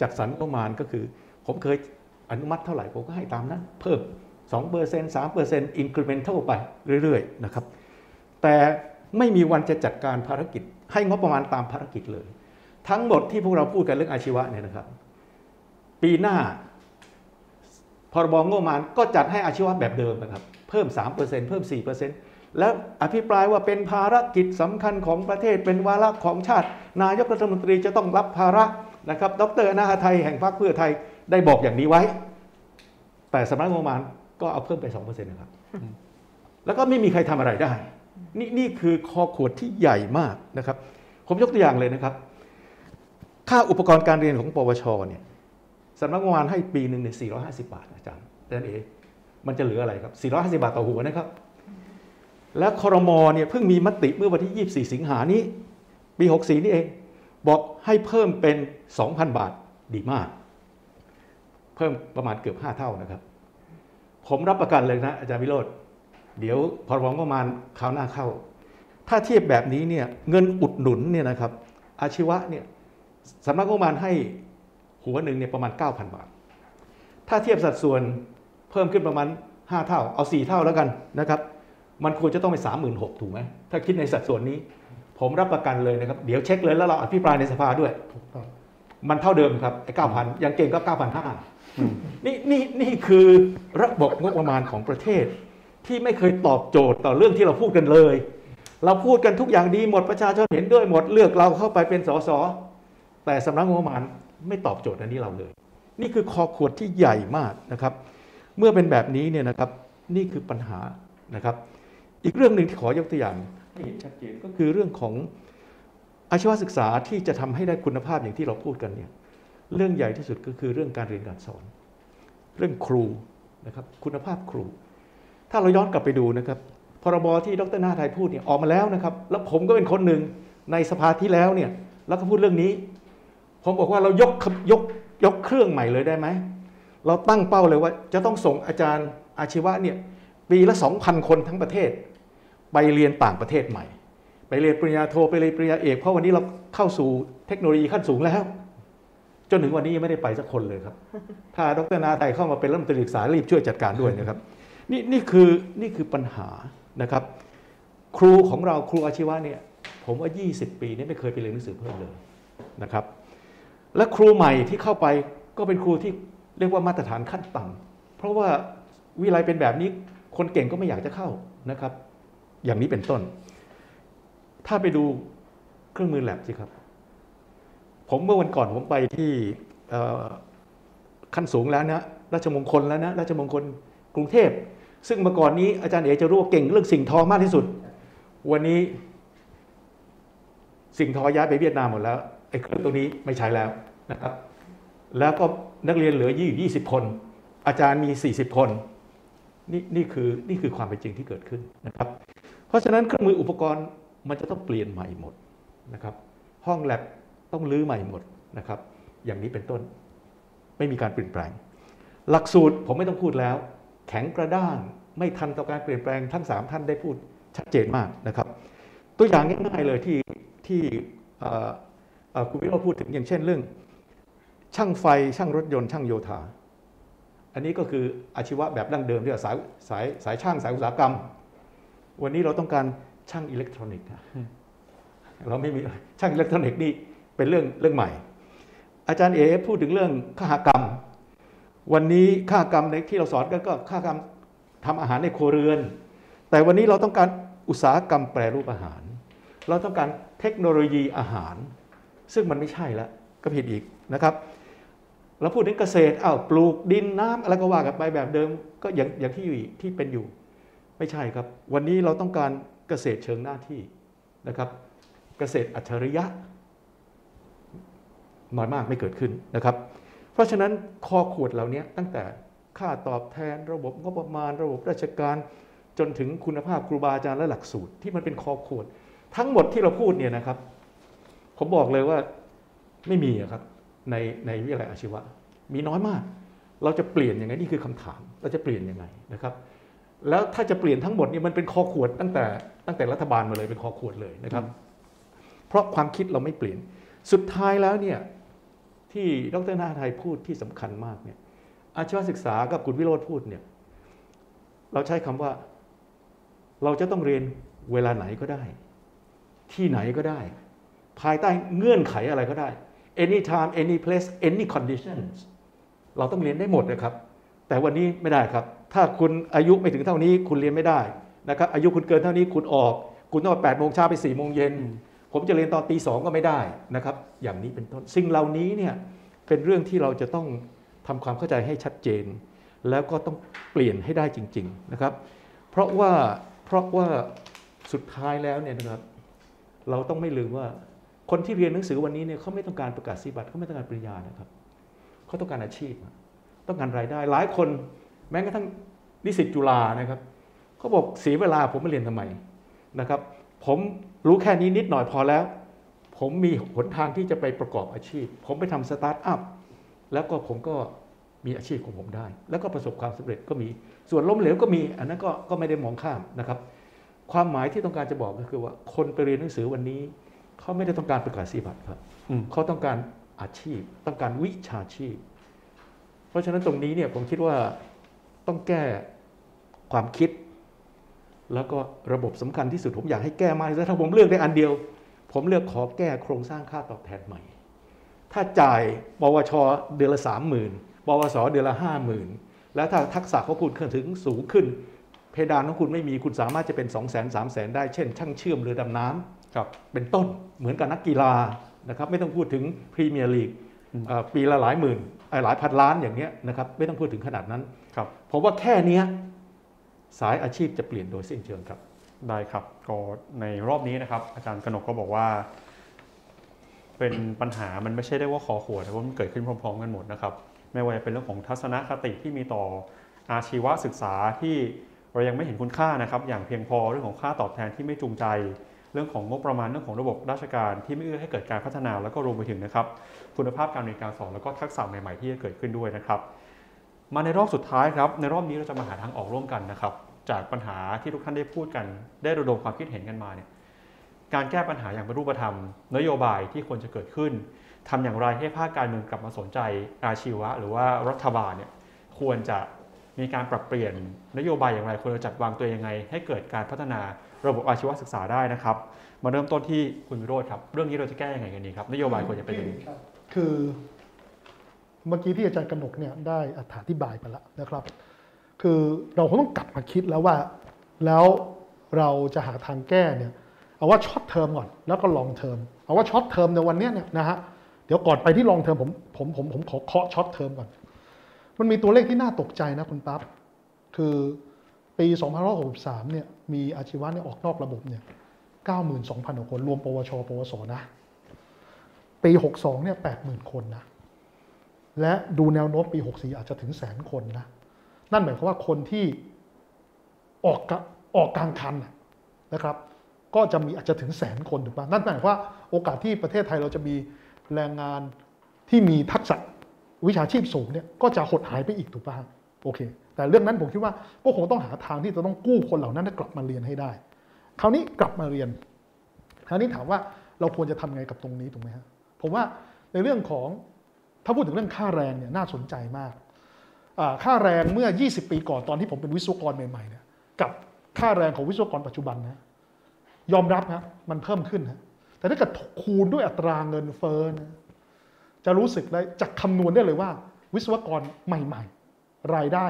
จัดสรรงบประมาณก็คือ ผมเคยอนุมัติเท่าไหร่ผมก็ให้ตามนั้น เพิ่ม 2% 3% incremental ไปเรื่อยๆนะครับแต่ไม่มีวันจะจัดการภารกิจ ให้งบประมาณตามภารกิจเลย ทั้งหมดที่พวกเราพูดกันเรื่องอาชีวะเนี่ยนะครับ ปีหน้าพรบงบประมาณก็จัดให้อาชีวะแบบเดิมนะครับ เพิ่ม 3%เพิ่ม 4% แล้วอภิปรายว่าเป็นภารกิจสำคัญของประเทศเป็นวาระของชาติ นายกรัฐมนตรีจะต้องรับภาระนะครับ ดรอนาหาไทยแห่งพรรคเพื่อไทยได้บอกอย่างนี้ไว้ แต่สำนักงบประมาณก็เอาเพิ่มไป2%นะครับ แล้วก็ไม่มีใครทำอะไรได้ นี่นี่คือคอขวดที่ใหญ่มากนะครับ ผมยกตัวอย่างเลยนะครับ ค่าอุปกรณ์การเรียนของปวชเนี่ยสำนักงบประมาณให้ปีหนึ่งเนี่ย450 บาทอาจารย์อาจารย์เอมันจะเหลืออะไรครับ450 บาทต่อหัวนะครับ และคอรมอเนี่ยเพิ่งมีมติเมื่อวันที่ 24 สิงหานี้ ปี 64 นี่เอง บอกให้เพิ่มเป็น 2,000 บาทดีมาก เพิ่มประมาณเกือบ 5 เท่านะครับ ผมรับประกันเลยนะ อาจารย์วิโรธเดี๋ยวพรบงบประมาณคราวหน้าเข้า ถ้าเทียบแบบนี้เนี่ยเงินอุดหนุนเนี่ยนะครับ อาชีวะเนี่ยสำนักงบประมาณให้หัวหนึ่งเนี่ยประมาณ 9,000 บาท ถ้าเทียบสัดส่วนเพิ่มขึ้นประมาณห้าเท่า เอาสี่เท่าแล้วกันนะครับ มันควรจะต้องเป็นสามหมื่นหกถูกไหมถ้าคิดในสัดส่วนนี้ ผมรับประกันเลยนะครับ เดี๋ยวเช็คเลยแล้วเราอภิปรายในสภาด้วยถูกต้องมันเท่าเดิมครับไอ้เก้าพันยังเก่งก็เก้าพันห้านี่นี่นี่คือระบบงบประมาณของประเทศ ที่ไม่เคยตอบโจทย์ต่อเรื่องที่เราพูดกันเลย เราพูดกันทุกอย่างดีหมดประชาชนเห็นด้วยหมดเลือกเราเข้าไปเป็นสสแต่สำนักงบประมาณไม่ตอบโจทย์อันนี้เราเลย นี่คือคอขวดที่ใหญ่มากนะครับ เมื่อเป็นแบบนี้เนี่ยนะครับนี่คือปัญหานะครับ อีกเรื่องหนึ่งที่ขอยกตัวอย่างให้เห็นชัดเจนก็คือเรื่องของอาชีวศึกษาที่จะทำให้ได้คุณภาพอย่างที่เราพูดกันเนี่ยเรื่องใหญ่ที่สุดก็คือเรื่องการเรียนการสอน เรื่องครูนะครับคุณภาพครู ถ้าเราย้อนกลับไปดูนะครับพรบที่ดรนาไทยพูดเนี่ยออกมาแล้วนะครับ แล้วผมก็เป็นคนหนึ่งในสภาที่แล้วเนี่ยแล้วก็พูดเรื่องนี้ ผมบอกว่าเรายกยกยกเครื่องใหม่เลยได้ไหมเราตั้งเป้าเลยว่าจะต้องส่งอาจารย์อาชีวะเนี่ยปีละ 2,000 คนทั้งประเทศ ไปเรียนต่างประเทศใหม่ ไปเรียนปริญญาโทไปเรียนปริญญาเอกเพราะวันนี้เราเข้าสู่เทคโนโลยีขั้นสูงแล้ว จนถึงวันนี้ยังไม่ได้ไปสักคนเลยครับ ถ้าดรนาไทยเข้ามาเป็นรัฐมนตรีศึกษารีบช่วยจัดการด้วยนะครับนี่นี่คือนี่คือปัญหานะครับ ครูของเราครูอาชีวะเนี่ยผมว่า 20 ปีนี้ไม่เคยไปเรียนหนังสือเพิ่มเลยนะครับ และครูใหม่ที่เข้าไปก็เป็นครูที่เรียกว่ามาตรฐานขั้นต่ำเพราะว่าวิไลเป็นแบบนี้คนเก่งก็ไม่อยากจะเข้านะครับ อย่างนี้เป็นต้น ถ้าไปดูเครื่องมือแลบสิครับ ผมเมื่อวันก่อนผมไปที่ขั้นสูงแล้วนะราชมงคลแล้วนะราชมงคลกรุงเทพ ซึ่งเมื่อก่อนนี้อาจารย์เอจะรู้ว่าเก่งเรื่องสิ่งทอมากที่สุด วันนี้ สิ่งทอย้ายไปเวียดนามหมดแล้วไอ้เครื่องตรงนี้ไม่ใช้แล้วนะครับ แล้วก็นักเรียนเหลือยี่20คน อาจารย์มี 40 คน นี่นี่คือนี่คือความเป็นจริงที่เกิดขึ้นนะครับ ราะฉะนั้นเครื่องมืออุปกรณ์มันจะต้องเปลี่ยนใหม่หมดนะครับห้องแลบต้องรื้อใหม่หมดนะครับอย่างนี้เป็นต้นไม่มีการเปลี่ยนแปลง หลักสูตรผมไม่ต้องพูดแล้ว แข็งกระด้างไม่ทันต่อการเปลี่ยนแปลงทั้ง 3 ท่านได้พูดชัดเจนมากนะครับ ตัวอย่างง่ายๆเลยที่ที่คุณวิโรจน์พูดถึงอย่างเช่นเรื่อง ช่างไฟช่างรถยนต์ช่างโยธา อันนี้ก็คืออาชีวะแบบดั้งเดิมที่ว่าสายสายสายช่างสายอุตสาหกรรม วันนี้เราต้องการช่างอิเล็กทรอนิกส์เราไม่มีช่างอิเล็กทรอนิกส์นี่เป็นเรื่องเรื่องใหม่ อาจารย์เอพูดถึงเรื่องขหกรรม วันนี้ขหกรรมในที่เราสอนกันก็ขหกรรมทำอาหารในครัวเรือน แต่วันนี้เราต้องการอุตสาหกรรมแปรรูปอาหาร เราต้องการเทคโนโลยีอาหาร ซึ่งมันไม่ใช่แล้วก็ผิดอีกนะครับเราพูดถึงเกษตรอ้าวปลูกดินน้ำอะไรก็ว่ากันไปแบบเดิม ก็อย่างอย่างที่อยู่ที่เป็นอยู่ ไม่ใช่ครับ วันนี้เราต้องการเกษตรเชิงหน้าที่นะครับ เกษตรอัจฉริยะน้อยมากไม่เกิดขึ้นนะครับ เพราะฉะนั้นคอขวดเหล่านี้ตั้งแต่ค่าตอบแทนระบบงบประมาณ ระบบราชการจนถึงคุณภาพครูบาอาจารย์และหลักสูตร ที่มันเป็นคอขวด ทั้งหมดที่เราพูดเนี่ยนะครับ ผมบอกเลยว่าไม่มีครับในในวิทยาลัยอาชีวะ มีน้อยมาก เราจะเปลี่ยนยังไงนี่คือคำถาม เราจะเปลี่ยนยังไงนะครับ แล้วถ้าจะเปลี่ยนทั้งหมดนี่มันเป็นคอขวดตั้งแต่ตั้งแต่รัฐบาลมาเลยเป็นคอขวดเลยนะครับ เพราะความคิดเราไม่เปลี่ยน สุดท้ายแล้วเนี่ยที่ดรนาไทยพูดที่สำคัญมากเนี่ยอาชีวศึกษากับคุณวิโรธพูดเนี่ยเราใช้คำว่าเราจะต้องเรียนเวลาไหนก็ได้ ที่ไหนก็ได้ ภายใต้เงื่อนไขอะไรก็ได้ anytime any place any conditions เราต้องเรียนได้หมดนะครับ แต่วันนี้ไม่ได้ครับ ถ้าคุณอายุไม่ถึงเท่านี้คุณเรียนไม่ได้นะครับอายุคุณเกินเท่านี้คุณออก คุณต้องแปดโมงเช้าไปสี่โมงเย็นผมจะเรียนตอนตีสองก็ไม่ได้นะครับอย่างนี้เป็นต้นสิ่งเหล่านี้เนี่ยเป็นเรื่องที่เราจะต้องทำความเข้าใจให้ชัดเจน แล้วก็ต้องเปลี่ยนให้ได้จริง ๆนะครับ เพราะว่าเพราะว่าสุดท้ายแล้วเนี่ยนะครับ เราต้องไม่ลืมว่าคนที่เรียนหนังสือวันนี้เนี่ยเขาไม่ต้องการประกาศนียบัตรเขาไม่ต้องการปริญญานะครับเขาต้องการอาชีพ ต้องการรายได้หลายคนแม้กระทั่งนิสิตจุฬานะครับเขาบอกเสียเวลาผมมาเรียนทำไมนะครับ ผมรู้แค่นี้นิดหน่อยพอแล้ว ผมมีหนทางที่จะไปประกอบอาชีพ ผมไปทำสตาร์ทอัพแล้วก็ผมก็มีอาชีพของผมได้ แล้วก็ประสบความสำเร็จก็มี ส่วนล้มเหลวก็มี อันนั้นก็ก็ไม่ได้มองข้ามนะครับ ความหมายที่ต้องการจะบอกก็คือว่า คนไปเรียนหนังสือวันนี้ เขาไม่ได้ต้องการประกาศนียบัตรครับอืมเขาต้องการอาชีพ ต้องการวิชาชีพ เพราะฉะนั้นตรงนี้เนี่ยผมคิดว่า ต้องแก้ความคิด แล้วก็ระบบสำคัญที่สุดผมอยากให้แก้มากที่สุดถ้าผมเลือกได้อันเดียว ผมเลือกขอแก้โครงสร้างค่าตอบแทนใหม่ ถ้าจ่ายปวชเดือนละสามหมื่นปวสเดือนละห้าหมื่นแล้วถ้าทักษะของคุณขึ้นถึงสูงขึ้น เพดานของคุณไม่มีคุณสามารถจะเป็น 2 0 0 0 0 0 3 0 0 0 0 ได้เช่น ช่างเชื่อมเรือดำน้ำครับเป็นต้นเหมือนกับนักกีฬานะครับไม่ต้องพูดถึงพรีเมียร์ลีกอืมเอ่อปีละหลายหมื่นเอ่อหลายพันล้านอย่างเงี้ยนะครับไม่ต้องพูดถึงขนาดนั้น ครับผมว่าแค่นี้สายอาชีพจะเปลี่ยนโดยสิ้นเชิงครับ ได้ครับก็ในรอบนี้นะครับ อาจารย์กนกก็บอกว่า เป็นปัญหามันไม่ใช่ได้ว่าคอขวดแต่ว่ามันเกิดขึ้นพร้อมๆ กันหมดนะครับไม่ว่าจะเป็นเรื่องของทัศนคติที่มีต่ออาชีวศึกษาที่เรายังไม่เห็นคุณค่านะครับ อย่างเพียงพอเรื่องของค่าตอบแทนที่ไม่จูงใจ เรื่องของงบประมาณเรื่องของระบบราชการที่ไม่เอื้อให้เกิดการพัฒนาแล้วก็รวมไปถึงนะครับ คุณภาพการเรียนการสอนแล้วก็ทักษะใหม่ๆที่จะเกิดขึ้นด้วยนะครับ มาในรอบสุดท้ายครับ ในรอบนี้เราจะมาหาทางออกร่วมกันนะครับ จากปัญหาที่ทุกท่านได้พูดกัน ได้ระดมความคิดเห็นกันมาเนี่ยการแก้ปัญหาอย่างเป็นรูปธรรม นโยบายที่ควรจะเกิดขึ้นทำอย่างไรให้ภาคการเมืองกลับมาสนใจอาชีวะ หรือว่ารัฐบาลเนี่ยควรจะมีการปรับเปลี่ยนนโยบายอย่างไรควรจะจัดวางตัวยังไง ให้เกิดการพัฒนาระบบอาชีวศึกษาได้นะครับ มาเริ่มต้นที่คุณวิโรธครับ เรื่องนี้เราจะแก้ยังไงกันดีครับ นโยบายควรจะเป็นยังไงคือ เมื่อกี้ที่อาจารย์กนกเนี่ยได้อธิบายไปแล้วนะครับ คือเราคงต้องกลับมาคิดแล้วว่าแล้วเราจะหาทางแก้เนี่ยเอาว่า short term ก่อนแล้วก็ long term เอาว่า short term ในวันนี้เนี่ยนะฮะเดี๋ยวก่อนไปที่ long term ผมผมผมผมขอเคาะ short term ก่อน มันมีตัวเลขที่น่าตกใจนะคุณปั๊บคือปี2563เนี่ยมีอาชีวะเนี่ยออกนอกระบบเนี่ย92,000คนรวมปวช ปวสนะ ปี 62เนี่ย80,000 คนนะ และดูแนวโน้มปี 64 อาจจะถึงแสนคนนะ นั่นหมายความว่าคนที่ออกกออกกลางคันนะครับ ก็จะมีอาจจะถึงแสนคนถูกปะนั่นหมายความว่าโอกาสที่ประเทศไทยเราจะมีแรงงานที่มีทักษะวิชาชีพสูงเนี่ยก็จะหดหายไปอีกถูกปะโอเค แต่เรื่องนั้นผมคิดว่าก็คงต้องหาทางที่จะต้องกู้คนเหล่านั้นกลับมาเรียนให้ได้ คราวนี้กลับมาเรียน คราวนี้ถามว่าเราควรจะทำไงกับตรงนี้ถูกไหมฮะผมว่าในเรื่องของ ถ้าพูดถึงเรื่องค่าแรงเนี่ยน่าสนใจมาก ค่าแรงเมื่อ 20 ปีก่อนตอนที่ผมเป็นวิศวกรใหม่ๆเนี่ยกับค่าแรงของวิศวกรปัจจุบันนะยอมรับนะมันเพิ่มขึ้นนะแต่ถ้าเกิดคูณด้วยอัตราเงินเฟ้อนะจะรู้สึกได้จะคำนวณได้เลยว่า วิศวกรใหม่ ๆ รายได้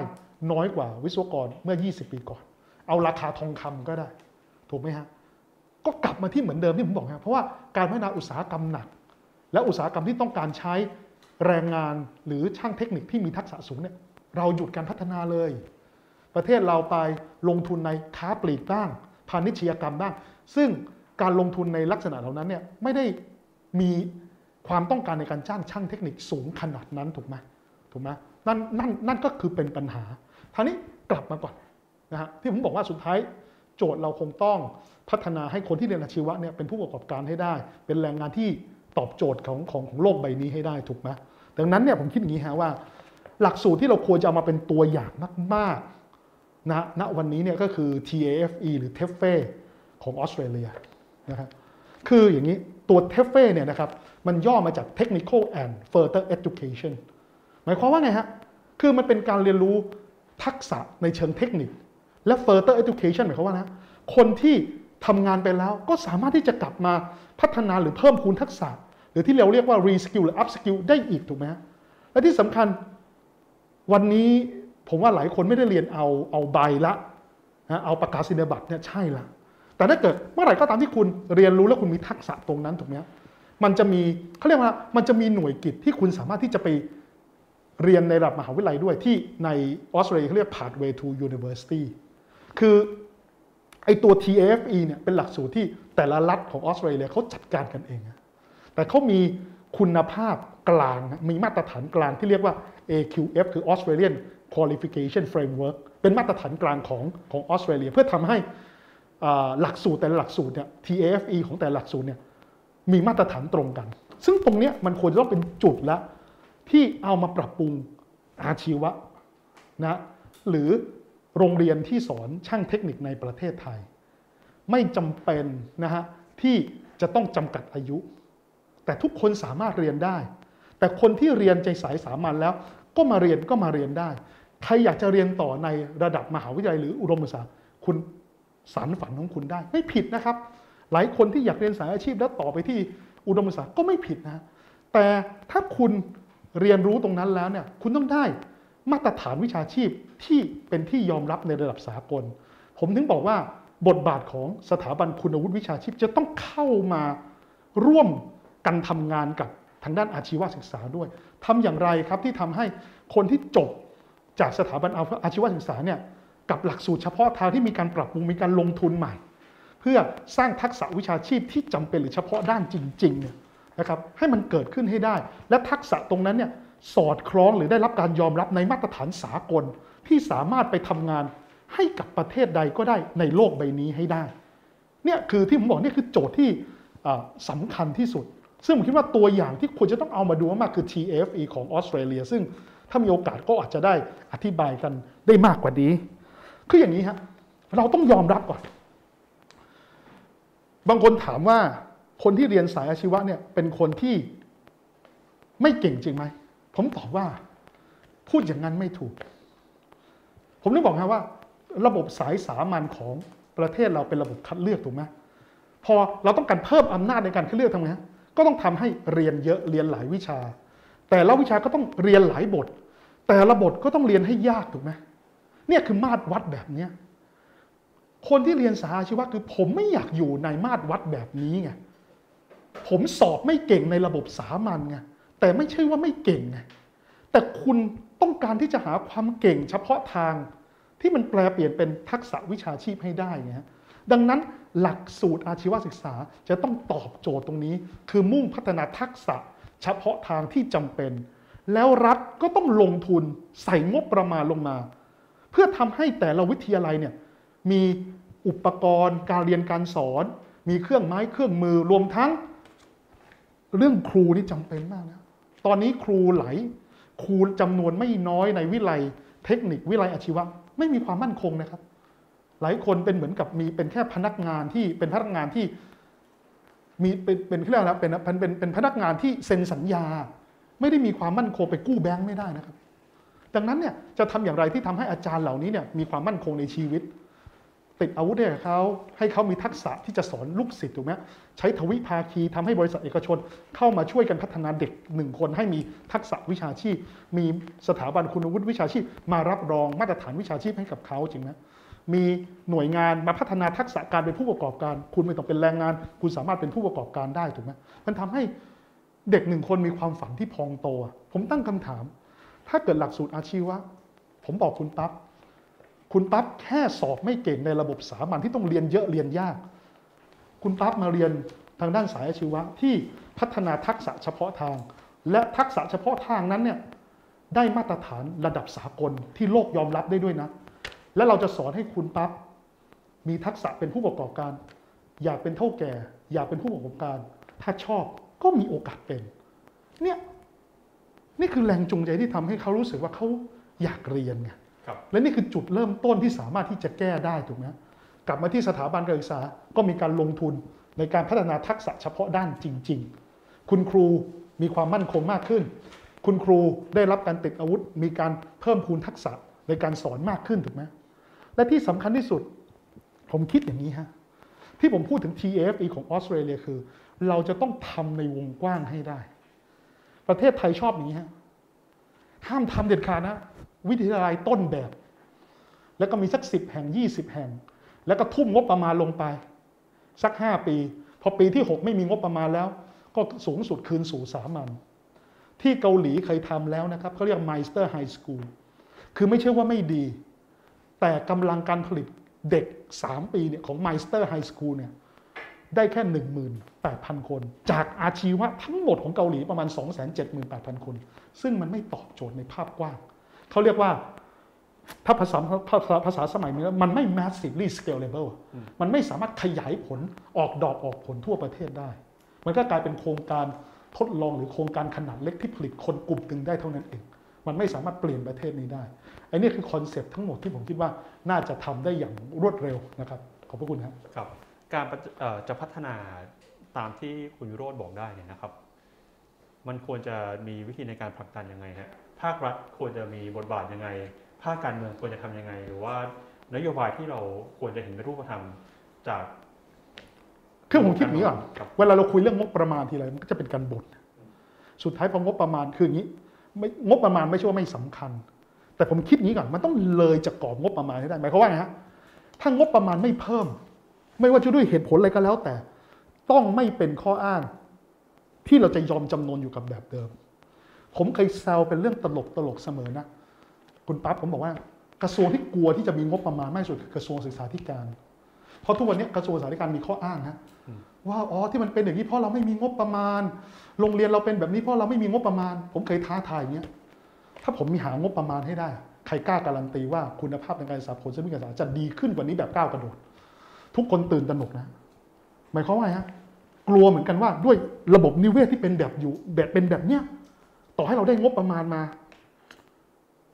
น้อยกว่าวิศวกรเมื่อ 20 ปีก่อน เอาราคาทองคำก็ได้ ถูกไหมฮะก็กลับมาที่เหมือนเดิมที่ผมบอกครับเพราะว่าการพัฒนาอุตสาหกรรมหนัก และอุตสาหกรรมที่ต้องการใช้ แรงงานหรือช่างเทคนิคที่มีทักษะสูงเนี่ยเราหยุดการพัฒนาเลย ประเทศเราไปลงทุนในค้าปลีกบ้างพาณิชยกรรมบ้าง ซึ่งการลงทุนในลักษณะเหล่านั้นเนี่ยไม่ได้มีความต้องการในการจ้างช่างเทคนิคสูงขนาดนั้นถูกไหมถูกไหมนั่นนั่นนั่นก็คือเป็นปัญหาทีนี้กลับมาก่อนนะฮะที่ผมบอกว่าสุดท้ายโจทย์เราคงต้องพัฒนาให้คนที่เรียนอาชีวะเนี่ยเป็นผู้ประกอบการให้ได้ เป็นแรงงานที่ ตอบโจทย์ของของของโลกใบนี้ให้ได้ถูกไหมดังนั้นเนี่ยผมคิดอย่างนี้ฮะว่า หลักสูตรที่เราควรจะเอามาเป็นตัวอย่างมากๆนะณวันนี้เนี่ยก็คือ TAFE หรือ TEFE ของออสเตรเลียนะครับคืออย่างนี้ตัว TEFE เนี่ยนะครับมันย่อมาจาก Technical and Further Education หมายความว่าไงฮะคือมันเป็นการเรียนรู้ทักษะในเชิงเทคนิค และ further education หมายความว่านะคนที่ทำงานไปแล้วก็สามารถที่จะกลับมาพัฒนาหรือเพิ่มพูนทักษะ หรือที่เราเรียกว่า reskill หรือ upskill ได้อีกถูกไหมฮะและที่สำคัญวันนี้ผมว่าหลายคนไม่ได้เรียนเอาเอาใบละนะเอาประกาศนียบัตรเนี่ยใช่ละแต่ถ้าเกิดเมื่อไหร่ก็ตามที่คุณเรียนรู้แล้วคุณมีทักษะตรงนั้นถูกไหมฮะมันจะมีเขาเรียกว่ามันจะมีหน่วยกิจที่คุณสามารถที่จะไปเรียนในระดับมหาวิทยาลัยด้วยที่ในออสเตรเลียเขาเรียก Pathway to University คือไอตัว TAFE เนี่ยเป็นหลักสูตรที่แต่ละรัฐของออสเตรเลียเขาจัดการกันเอง แต่เขามีคุณภาพกลาง มีมาตรฐานกลางที่เรียกว่า AQF คือ Australian Qualification Framework เป็นมาตรฐานกลางของของออสเตรเลียเพื่อทำให้หลักสูตรแต่ละหลักสูตรเนี่ย TAFE ของแต่ละหลักสูตรเนี่ยมีมาตรฐานตรงกัน ซึ่งตรงเนี้ยมันควรจะต้องเป็นจุดละที่เอามาปรับปรุงอาชีวะนะหรือโรงเรียนที่สอนช่างเทคนิคในประเทศไทย ไม่จำเป็นนะฮะที่จะต้องจำกัดอายุ แต่ทุกคนสามารถเรียนได้ แต่คนที่เรียนใจสายสามัญแล้ว ก็มาเรียนก็มาเรียนได้ ใครอยากจะเรียนต่อในระดับมหาวิทยาลัยหรืออุดมศึกษาคุณสารฝันของคุณได้ ไม่ผิดนะครับ หลายคนที่อยากเรียนสายอาชีพแล้วต่อไปที่อุดมศึกษาก็ไม่ผิดนะแต่ถ้าคุณเรียนรู้ตรงนั้นแล้วเนี่ยคุณต้องได้มาตรฐานวิชาชีพที่เป็นที่ยอมรับในระดับสากล ผมถึงบอกว่าบทบาทของสถาบันคุณวุฒิวิชาชีพจะต้องเข้ามาร่วม กันทำงานกับทางด้านอาชีวศึกษาด้วยทำอย่างไรครับที่ทำให้คนที่จบจากสถาบันอาชีวศึกษาเนี่ยกับหลักสูตรเฉพาะทางที่มีการปรับปรุงมีการลงทุนใหม่ เพื่อสร้างทักษะวิชาชีพที่จำเป็นหรือเฉพาะด้านจริงๆเนี่ยนะครับให้มันเกิดขึ้นให้ได้ และทักษะตรงนั้นเนี่ยสอดคล้องหรือได้รับการยอมรับในมาตรฐานสากล ที่สามารถไปทำงานให้กับประเทศใดก็ได้ในโลกใบนี้ให้ได้เนี่ยคือที่ผมบอกนี่คือโจทย์ที่สำคัญที่สุด ซึ่งผมคิดว่าตัวอย่างที่ควรจะต้องเอามาดูมากคือ TFE ของออสเตรเลีย ซึ่งถ้ามีโอกาสก็อาจจะได้อธิบายกันได้มากกว่านี้ คืออย่างนี้ฮะเราต้องยอมรับก่อน บางคนถามว่าคนที่เรียนสายอาชีวะเนี่ยเป็นคนที่ไม่เก่งจริงไหม ผมตอบว่า พูดอย่างนั้นไม่ถูก ผมนึกบอกนะว่า ระบบสายสามัญของประเทศเราเป็นระบบคัดเลือกถูกไหมพอเราต้องการเพิ่มอำนาจในการคัดเลือกทำไงฮะ ก็ต้องทำให้เรียนเยอะเรียนหลายวิชา แต่ละวิชาก็ต้องเรียนหลายบท แต่ละบทก็ต้องเรียนให้ยากถูกไหมเนี่ยคือมาตรวัดแบบเนี้ยคนที่เรียนสาอาชีวะคือ ผมไม่อยากอยู่ในมาตรวัดแบบนี้ไงผมสอบไม่เก่งในระบบสามัญไงแต่ไม่ใช่ว่าไม่เก่งไงแต่คุณต้องการที่จะหาความเก่งเฉพาะทางที่มันแปลเปลี่ยนเป็นทักษะวิชาชีพให้ได้ไงดังนั้น หลักสูตรอาชีวศึกษาจะต้องตอบโจทย์ตรงนี้ คือมุ่งพัฒนาทักษะ เฉพาะทางที่จำเป็น แล้วรัฐก็ต้องลงทุนใส่งบประมาณลงมา เพื่อทำให้แต่ละวิทยาลัยเนี่ยมีอุปกรณ์การเรียนการสอน มีเครื่องไม้เครื่องมือรวมทั้ง เรื่องครูนี่จำเป็นมากนะตอนนี้ครูไหล ครูจำนวนไม่น้อยในวิไลเทคนิควิไลอาชีวะ ไม่มีความมั่นคงนะครับ หลายคนเป็นเหมือนกับมีเป็นแค่พนักงานที่เป็นพนักงานที่มีเป็นเป็นเรื่องแล้วเป็นเป็นเป็นพนักงานที่เซ็นสัญญา ไม่ได้มีความมั่นคงไปกู้แบงค์ไม่ได้นะครับ ดังนั้นเนี่ยจะทำอย่างไรที่ทำให้อาจารย์เหล่านี้เนี่ยมีความมั่นคงในชีวิต ติดอาวุธให้เขาให้เขามีทักษะที่จะสอนลูกศิษย์ถูกไหมใช้ทวิภาคีทำให้บริษัทเอกชน เข้ามาช่วยกันพัฒนาเด็กหนึ่งคนให้มีทักษะวิชาชีพ มีสถาบันคุณวุฒิวิชาชีพ มารับรองมาตรฐานวิชาชีพให้กับเขาจริงไหม มีหน่วยงานมาพัฒนาทักษะการเป็นผู้ประกอบการ คุณไม่ต้องเป็นแรงงาน คุณสามารถเป็นผู้ประกอบการได้ถูกไหมมันทำให้เด็กหนึ่งคนมีความฝันที่พองโต ผมตั้งคำถาม ถ้าเกิดหลักสูตรอาชีวะ ผมบอกคุณปั๊บคุณปั๊บแค่สอบไม่เก่งในระบบสามัญที่ต้องเรียนเยอะเรียนยาก คุณปั๊บมาเรียนทางด้านสายอาชีวะที่พัฒนาทักษะเฉพาะทาง และทักษะเฉพาะทางนั้นเนี่ยได้มาตรฐานระดับสากลที่โลกยอมรับได้ด้วยนะ และเราจะสอนให้คุณปั๊บมีทักษะเป็นผู้ประกอบการ อยากเป็นเท่าแก่ อยากเป็นผู้ประกอบการ ถ้าชอบก็มีโอกาสเป็น เนี่ยนี่คือแรงจูงใจที่ทำให้เขารู้สึกว่าเขาอยากเรียนไงและนี่คือจุดเริ่มต้นที่สามารถที่จะแก้ได้ถูกไหมกลับมาที่สถาบันการศึกษาก็มีการลงทุนในการพัฒนาทักษะเฉพาะด้านจริง ๆ คุณครูมีความมั่นคงมากขึ้น คุณครูได้รับการติดอาวุธ มีการเพิ่มพูนทักษะในการสอนมากขึ้นถูกไหม และที่สำคัญที่สุด ผมคิดอย่างนี้ฮะที่ผมพูดถึง TFE ของออสเตรเลียคือ เราจะต้องทำในวงกว้างให้ได้ ประเทศไทยชอบอย่างนี้ฮะห้ามทำเด็ดขาดนะ วิทยาลัยต้นแบบ แล้วก็มีสักสิบแห่งยี่สิบแห่ง แล้วก็ทุ่มงบประมาณลงไป สักห้าปี พอปีที่หกไม่มีงบประมาณแล้ว ก็สูงสุดคืนสู่สามัญที่เกาหลีเคยทำแล้วนะครับเขาเรียก Meister High School คือไม่ใช่ว่าไม่ดี แต่กำลังการผลิตเด็ก 3 ปีเนี่ยของ Meister High School เนี่ยได้แค่ 18,000 คน จากอาชีวะทั้งหมดของเกาหลีประมาณ 278,000 คน ซึ่งมันไม่ตอบโจทย์ในภาพกว้าง เขาเรียกว่าถ้าภาษาภาษาภาษาสมัยนี้มันไม่ massively scalable มันไม่สามารถขยายผลออกดอกออกผลทั่วประเทศได้ มันก็กลายเป็นโครงการทดลองหรือโครงการขนาดเล็กที่ผลิตคนกลุ่มหนึ่งได้เท่านั้นเอง มันไม่สามารถเปลี่ยนประเทศนี้ได้ไอ้นี่คือคอนเซปต์ทั้งหมดที่ผมคิดว่าน่าจะทำได้อย่างรวดเร็วนะครับ ขอบพระคุณครับครับ การจะพัฒนาตามที่คุณยุโรธบอกได้เนี่ยนะครับ มันควรจะมีวิธีในการผลักดันยังไงฮะภาครัฐควรจะมีบทบาทยังไงภภาคการเมืองควรจะทำยังไง หรือว่านโยบายที่เราควรจะเห็นเป็นรูปธรรมจากคือผมคิดอย่างนี้ก่อนครับเวลาเราคุยเรื่องงบประมาณทีไรมันก็จะเป็นการบ่นสุดท้ายพองบประมาณคืออย่างนี้ไม่งบประมาณไม่ใช่ว่าไม่สำคัญ แต่ผมคิดงนี้ก่อนมันต้องเลยจากกรอบงบประมาณให้ได้หมายความว่าไงฮะถ้างบประมาณไม่เพิ่ม ไม่ว่าจะด้วยเหตุผลอะไรก็แล้วแต่ ต้องไม่เป็นข้ออ้าง ที่เราจะยอมจำนนอยู่กับแบบเดิม ผมเคยแซวเป็นเรื่องตลกตลกเสมอนะคุณปั๊บผมบอกว่า กระทรวงที่กลัวที่จะมีงบประมาณมากสุดคือกระทรวงศึกษาธิการ เพราะทุกวันนี้กระทรวงศึกษาธิการมีข้ออ้างนะว่าอ๋อที่มันเป็นอย่างนี้เพราะเราไม่มีงบประมาณ โรงเรียนเราเป็นแบบนี้เพราะเราไม่มีงบประมาณ ผมเคยท้าทายอย่างเงี้ย ถ้าผมมีหางบประมาณให้ได้ ใครกล้าการันตีว่าคุณภาพทางการศึกษาผลสำเร็จการศึกษาจะดีขึ้นกว่านี้แบบก้าวกระโดด ทุกคนตื่นตระหนกนะ หมายความว่าไงฮะกลัวเหมือนกันว่าด้วยระบบนิเวศที่เป็นแบบอยู่แบบเป็นแบบเนี้ยต่อให้เราได้งบประมาณมา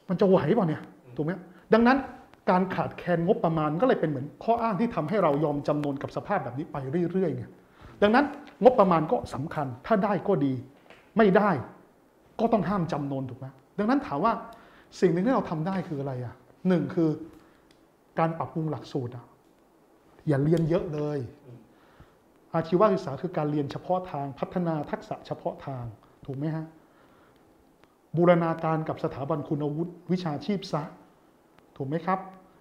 มันจะไหวเปล่าเนี่ยถูกไหมดังนั้นการขาดแคลนงบประมาณก็เลยเป็นเหมือนข้ออ้างที่ทำให้เรายอมจำนนกับสภาพแบบนี้ไปเรื่อยๆไงดังนั้นงบประมาณก็สำคัญ ถ้าได้ก็ดี ไม่ได้ก็ต้องห้ามจำนนถูกไหม ดังนั้นถามว่าสิ่งหนึ่งที่เราทำได้คืออะไรอะหนึ่งคือการปรับปรุงหลักสูตรอะอย่าเรียนเยอะเลย อาชีวศึกษาคือการเรียนเฉพาะทางพัฒนาทักษะเฉพาะทางถูกไหมฮะบูรณาการกับสถาบันคุณวุฒิวิชาชีพซะถูกไหมครับ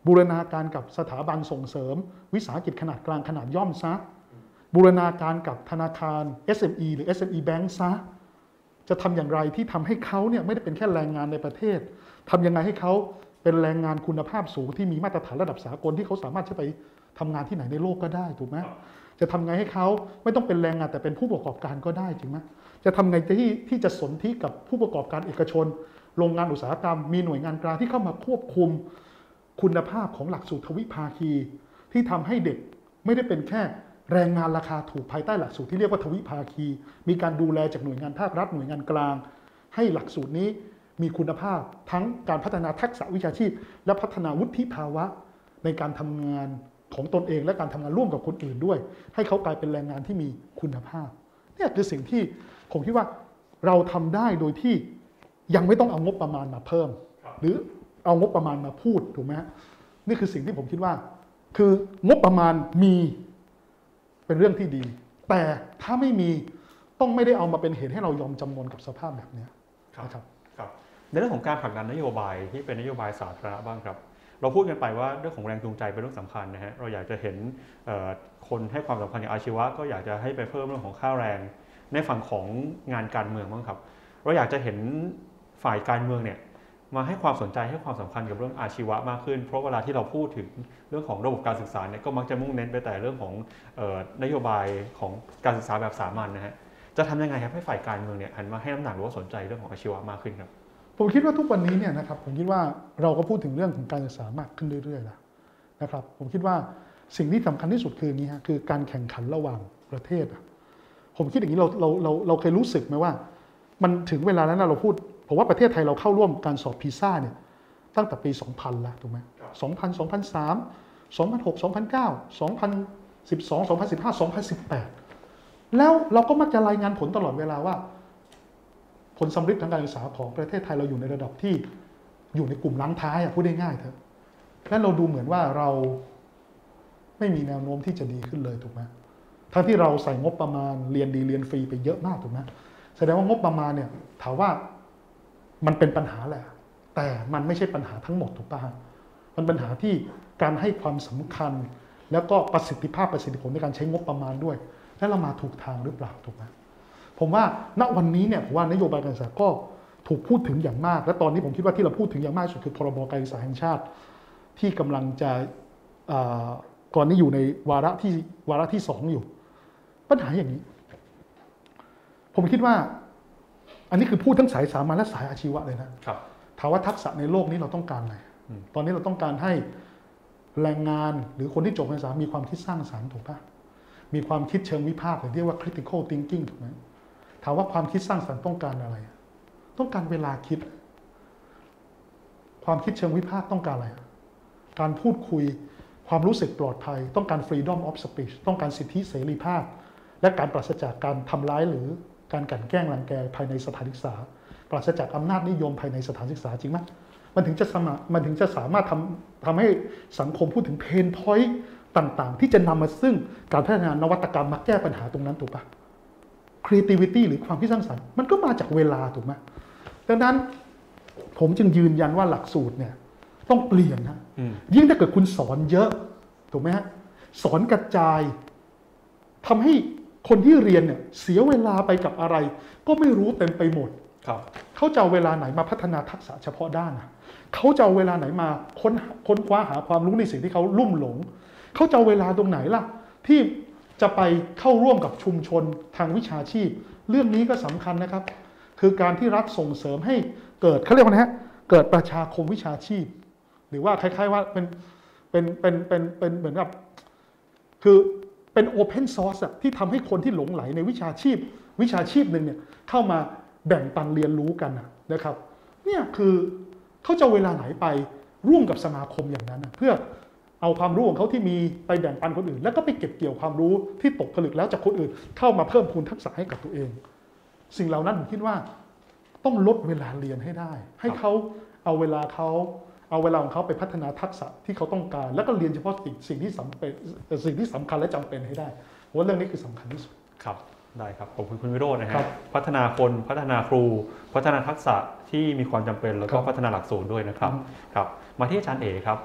บูรณาการกับสถาบันส่งเสริม วิสาหกิจขนาดกลางขนาดย่อมซะบูรณาการกับธนาคาร SME หรือ SME Bank ซะ จะทำอย่างไรที่ทำให้เขาเนี่ยไม่ได้เป็นแค่แรงงานในประเทศทำยังไงให้เขาเป็นแรงงานคุณภาพสูงที่มีมาตรฐานระดับสากลที่เขาสามารถจะไปทำงานที่ไหนในโลกก็ได้ถูกไหมจะทำไงให้เขาไม่ต้องเป็นแรงงานแต่เป็นผู้ประกอบการก็ได้จริงไหมจะทำไงที่ที่จะสนธิกับผู้ประกอบการเอกชน โรงงานอุตสาหกรรม มีหน่วยงานกลางที่เข้ามาควบคุม คุณภาพของหลักสูตรทวิภาคี ที่ทำให้เด็กไม่ได้เป็นแค่ แรงงานราคาถูกภายใต้หลักสูตรที่เรียกว่าทวิภาคี มีการดูแลจากหน่วยงานภาครัฐหน่วยงานกลาง ให้หลักสูตรนี้มีคุณภาพทั้งการพัฒนาทักษะวิชาชีพ และพัฒนาวุฒิภาวะในการทำงานของตนเอง และการทำงานร่วมกับคนอื่นด้วย ให้เขากลายเป็นแรงงานที่มีคุณภาพเนี่ยคือสิ่งที่ผมคิดว่าเราทำได้โดยที่ยังไม่ต้องเอางบประมาณมาเพิ่ม หรือเอางบประมาณมาพูดถูกไหมฮะนี่คือสิ่งที่ผมคิดว่า คืองบประมาณมี เป็นเรื่องที่ดี แต่ถ้าไม่มีต้องไม่ได้เอามาเป็นเหตุให้เรายอมจำนนกับสภาพแบบเนี้ยครับนะครับครับในเรื่องของการผลักดันนโยบายที่เป็นนโยบายสาธารณะบ้างครับ เราพูดกันไปว่าเรื่องของแรงจูงใจเป็นเรื่องสำคัญนะฮะเราอยากจะเห็นเอ่อคนให้ความสำคัญอย่างอาชีวะ ก็อยากจะให้ไปเพิ่มเรื่องของค่าแรง ในฝั่งของงานการเมืองบ้างครับ เราอยากจะเห็นฝ่ายการเมืองเนี่ย มาให้ความสนใจให้ความสำคัญกับเรื่องอาชีวะมากขึ้น เพราะเวลาที่เราพูดถึงเรื่องของระบบการศึกษาเนี่ยก็มักจะมุ่งเน้นไปแต่เรื่องของออนโยบายของการศึกษาแบบสามัญนะฮะจะทำยังไงครับให้ฝ่ายการเมืองเนี่ยหันมาให้น้ำหนักหรือว่าสนใจเรื่องของอาชีวะมากขึ้นครับผมคิดว่าทุกวันนี้เนี่ยนะครับผมคิดว่าเราก็พูดถึงเรื่องของการศึกษามากขึ้นเรื่อยๆแล้วนะครับผมคิดว่าสิ่งที่สำคัญที่สุดคือนี้ฮะคือการแข่งขันระหว่างประเทศผมคิดอย่างนี้เราเราเราเราเคยรู้สึกไหมว่า มันถึงเวลาแล้วนะเราพูด ผมว่าประเทศไทยเราเข้าร่วมการสอบพีซ่าเนี่ยตั้งแต่ปี 2000 แล้วถูกไหม2000 2003 2006 2009 2012 2015 2018 แล้วเราก็มักจะรายงานผลตลอดเวลาว่า ผลสำเร็จทางการศึกษาของประเทศไทยเราอยู่ในระดับที่อยู่ในกลุ่มล้างท้ายอะพูดได้ง่ายๆเถอะและเราดูเหมือนว่าเราไม่มีแนวโน้มที่จะดีขึ้นเลยถูกไหมทั้งที่เราใส่งบประมาณเรียนดีเรียนฟรีไปเยอะมากถูกไหมแสดงว่างบประมาณเนี่ยถามว่า มันเป็นปัญหาแหละ แต่มันไม่ใช่ปัญหาทั้งหมดถูกป่ะมันปัญหาที่การให้ความสำคัญ แล้วก็ประสิทธิภาพประสิทธิผลในการใช้งบประมาณด้วย และเรามาถูกทางหรือเปล่าถูกไหมผมว่าณวันนี้เนี่ยผมว่านโยบายการศึกษาก็ถูกพูดถึงอย่างมาก และตอนนี้ผมคิดว่าที่เราพูดถึงอย่างมากสุดคือพรบการศึกษาแห่งชาติ ที่กำลังจะอ่อก่อนนี้อยู่ในวาระที่วาระที่สองอยู่ ปัญหาอย่างนี้ ผมคิดว่า อันนี้คือพูดทั้งสายสามัญและสายอาชีวะเลยนะครับถามว่าทักษะในโลกนี้เราต้องการอะไรอืมตอนนี้เราต้องการให้แรงงานหรือคนที่จบการศึกษามีความคิดสร้างสรรค์ถูกปะมีความคิดเชิงวิพากษ์หรือเรียกว่า critical thinking ถูกไหมถามว่าความคิดสร้างสรรค์ต้องการอะไร ต้องการเวลาคิด ความคิดเชิงวิพากษ์ต้องการอะไร การพูดคุยความรู้สึกปลอดภัย ต้องการ freedom of speech ต้องการสิทธิเสรีภาพ และการปราศจากการทำร้ายหรือ การกลั่นแกล้งรังแกภายในสถานศึกษา ปราศจากอำนาจนิยมภายในสถานศึกษาจริงไหมมันถึงจะสมามันถึงจะสามารถทำทำให้สังคมพูดถึงเพนพอยต์ต่างๆ ที่จะนำมาซึ่งการพัฒนานวัตกรรมมาแก้ปัญหาตรงนั้นถูกปะ creativity หรือความคิดสร้างสรรค์มันก็มาจากเวลาถูกไหมดังนั้นผมจึงยืนยันว่าหลักสูตรเนี่ยต้องเปลี่ยนนะอืมยิ่งถ้าเกิดคุณสอนเยอะ ถูกไหมฮะสอนกระจายทำให้ คนที่เรียนเนี่ยเสียเวลาไปกับอะไร ก็ไม่รู้เต็มไปหมดครับเขาจะเอาเวลาไหนมาพัฒนาทักษะเฉพาะด้านอะเขาจะเอาเวลาไหนมาค้นหาค้นคว้าหาความรู้ในสิ่งที่เขาลุ่มหลง เขาจะเอาเวลาตรงไหนล่ะ ที่จะไปเข้าร่วมกับชุมชนทางวิชาชีพ เรื่องนี้ก็สำคัญนะครับ คือการที่รัฐส่งเสริมให้เกิดเขาเรียกว่าไงฮะเกิดประชาคมวิชาชีพ หรือว่าคล้าย ๆว่าเป็นเป็นเป็นเป็นเป็นเหมือนกับคือ เป็นโอเพนซอร์สที่ทำให้คนที่หลงไหลในวิชาชีพ วิชาชีพหนึ่งเนี่ยเข้ามาแบ่งปันเรียนรู้กันนะครับเนี่ยคือเขาจะเวลาไหนไปร่วมกับสมาคมอย่างนั้นเพื่อเอาความรู้ของเขาที่มีไปแบ่งปันคนอื่น แล้วก็ไปเก็บเกี่ยวความรู้ที่ตกผลึกแล้วจากคนอื่น เข้ามาเพิ่มพูนทักษะให้กับตัวเอง สิ่งเหล่านั้นผมคิดว่า ต้องลดเวลาเรียนให้ได้ ให้เขาเอาเวลาเขา เอาเวลาของเขาไปพัฒนาทักษะที่เขาต้องการ แล้วก็เรียนเฉพาะสิ่งสิ่งที่สำเป็นสิ่งที่สำคัญและจำเป็นให้ได้ผมว่าเรื่องนี้คือสำคัญที่สุดครับได้ครับขอบคุณคุณวิโรจน์นะคฮะรับพัฒนาคนพัฒนาครู พัฒนาทักษะที่มีความจำเป็นแล้วก็ครับพัฒนาหลักสูตรด้วยนะครับอืม ครับมาที่อาจารย์เอกครับ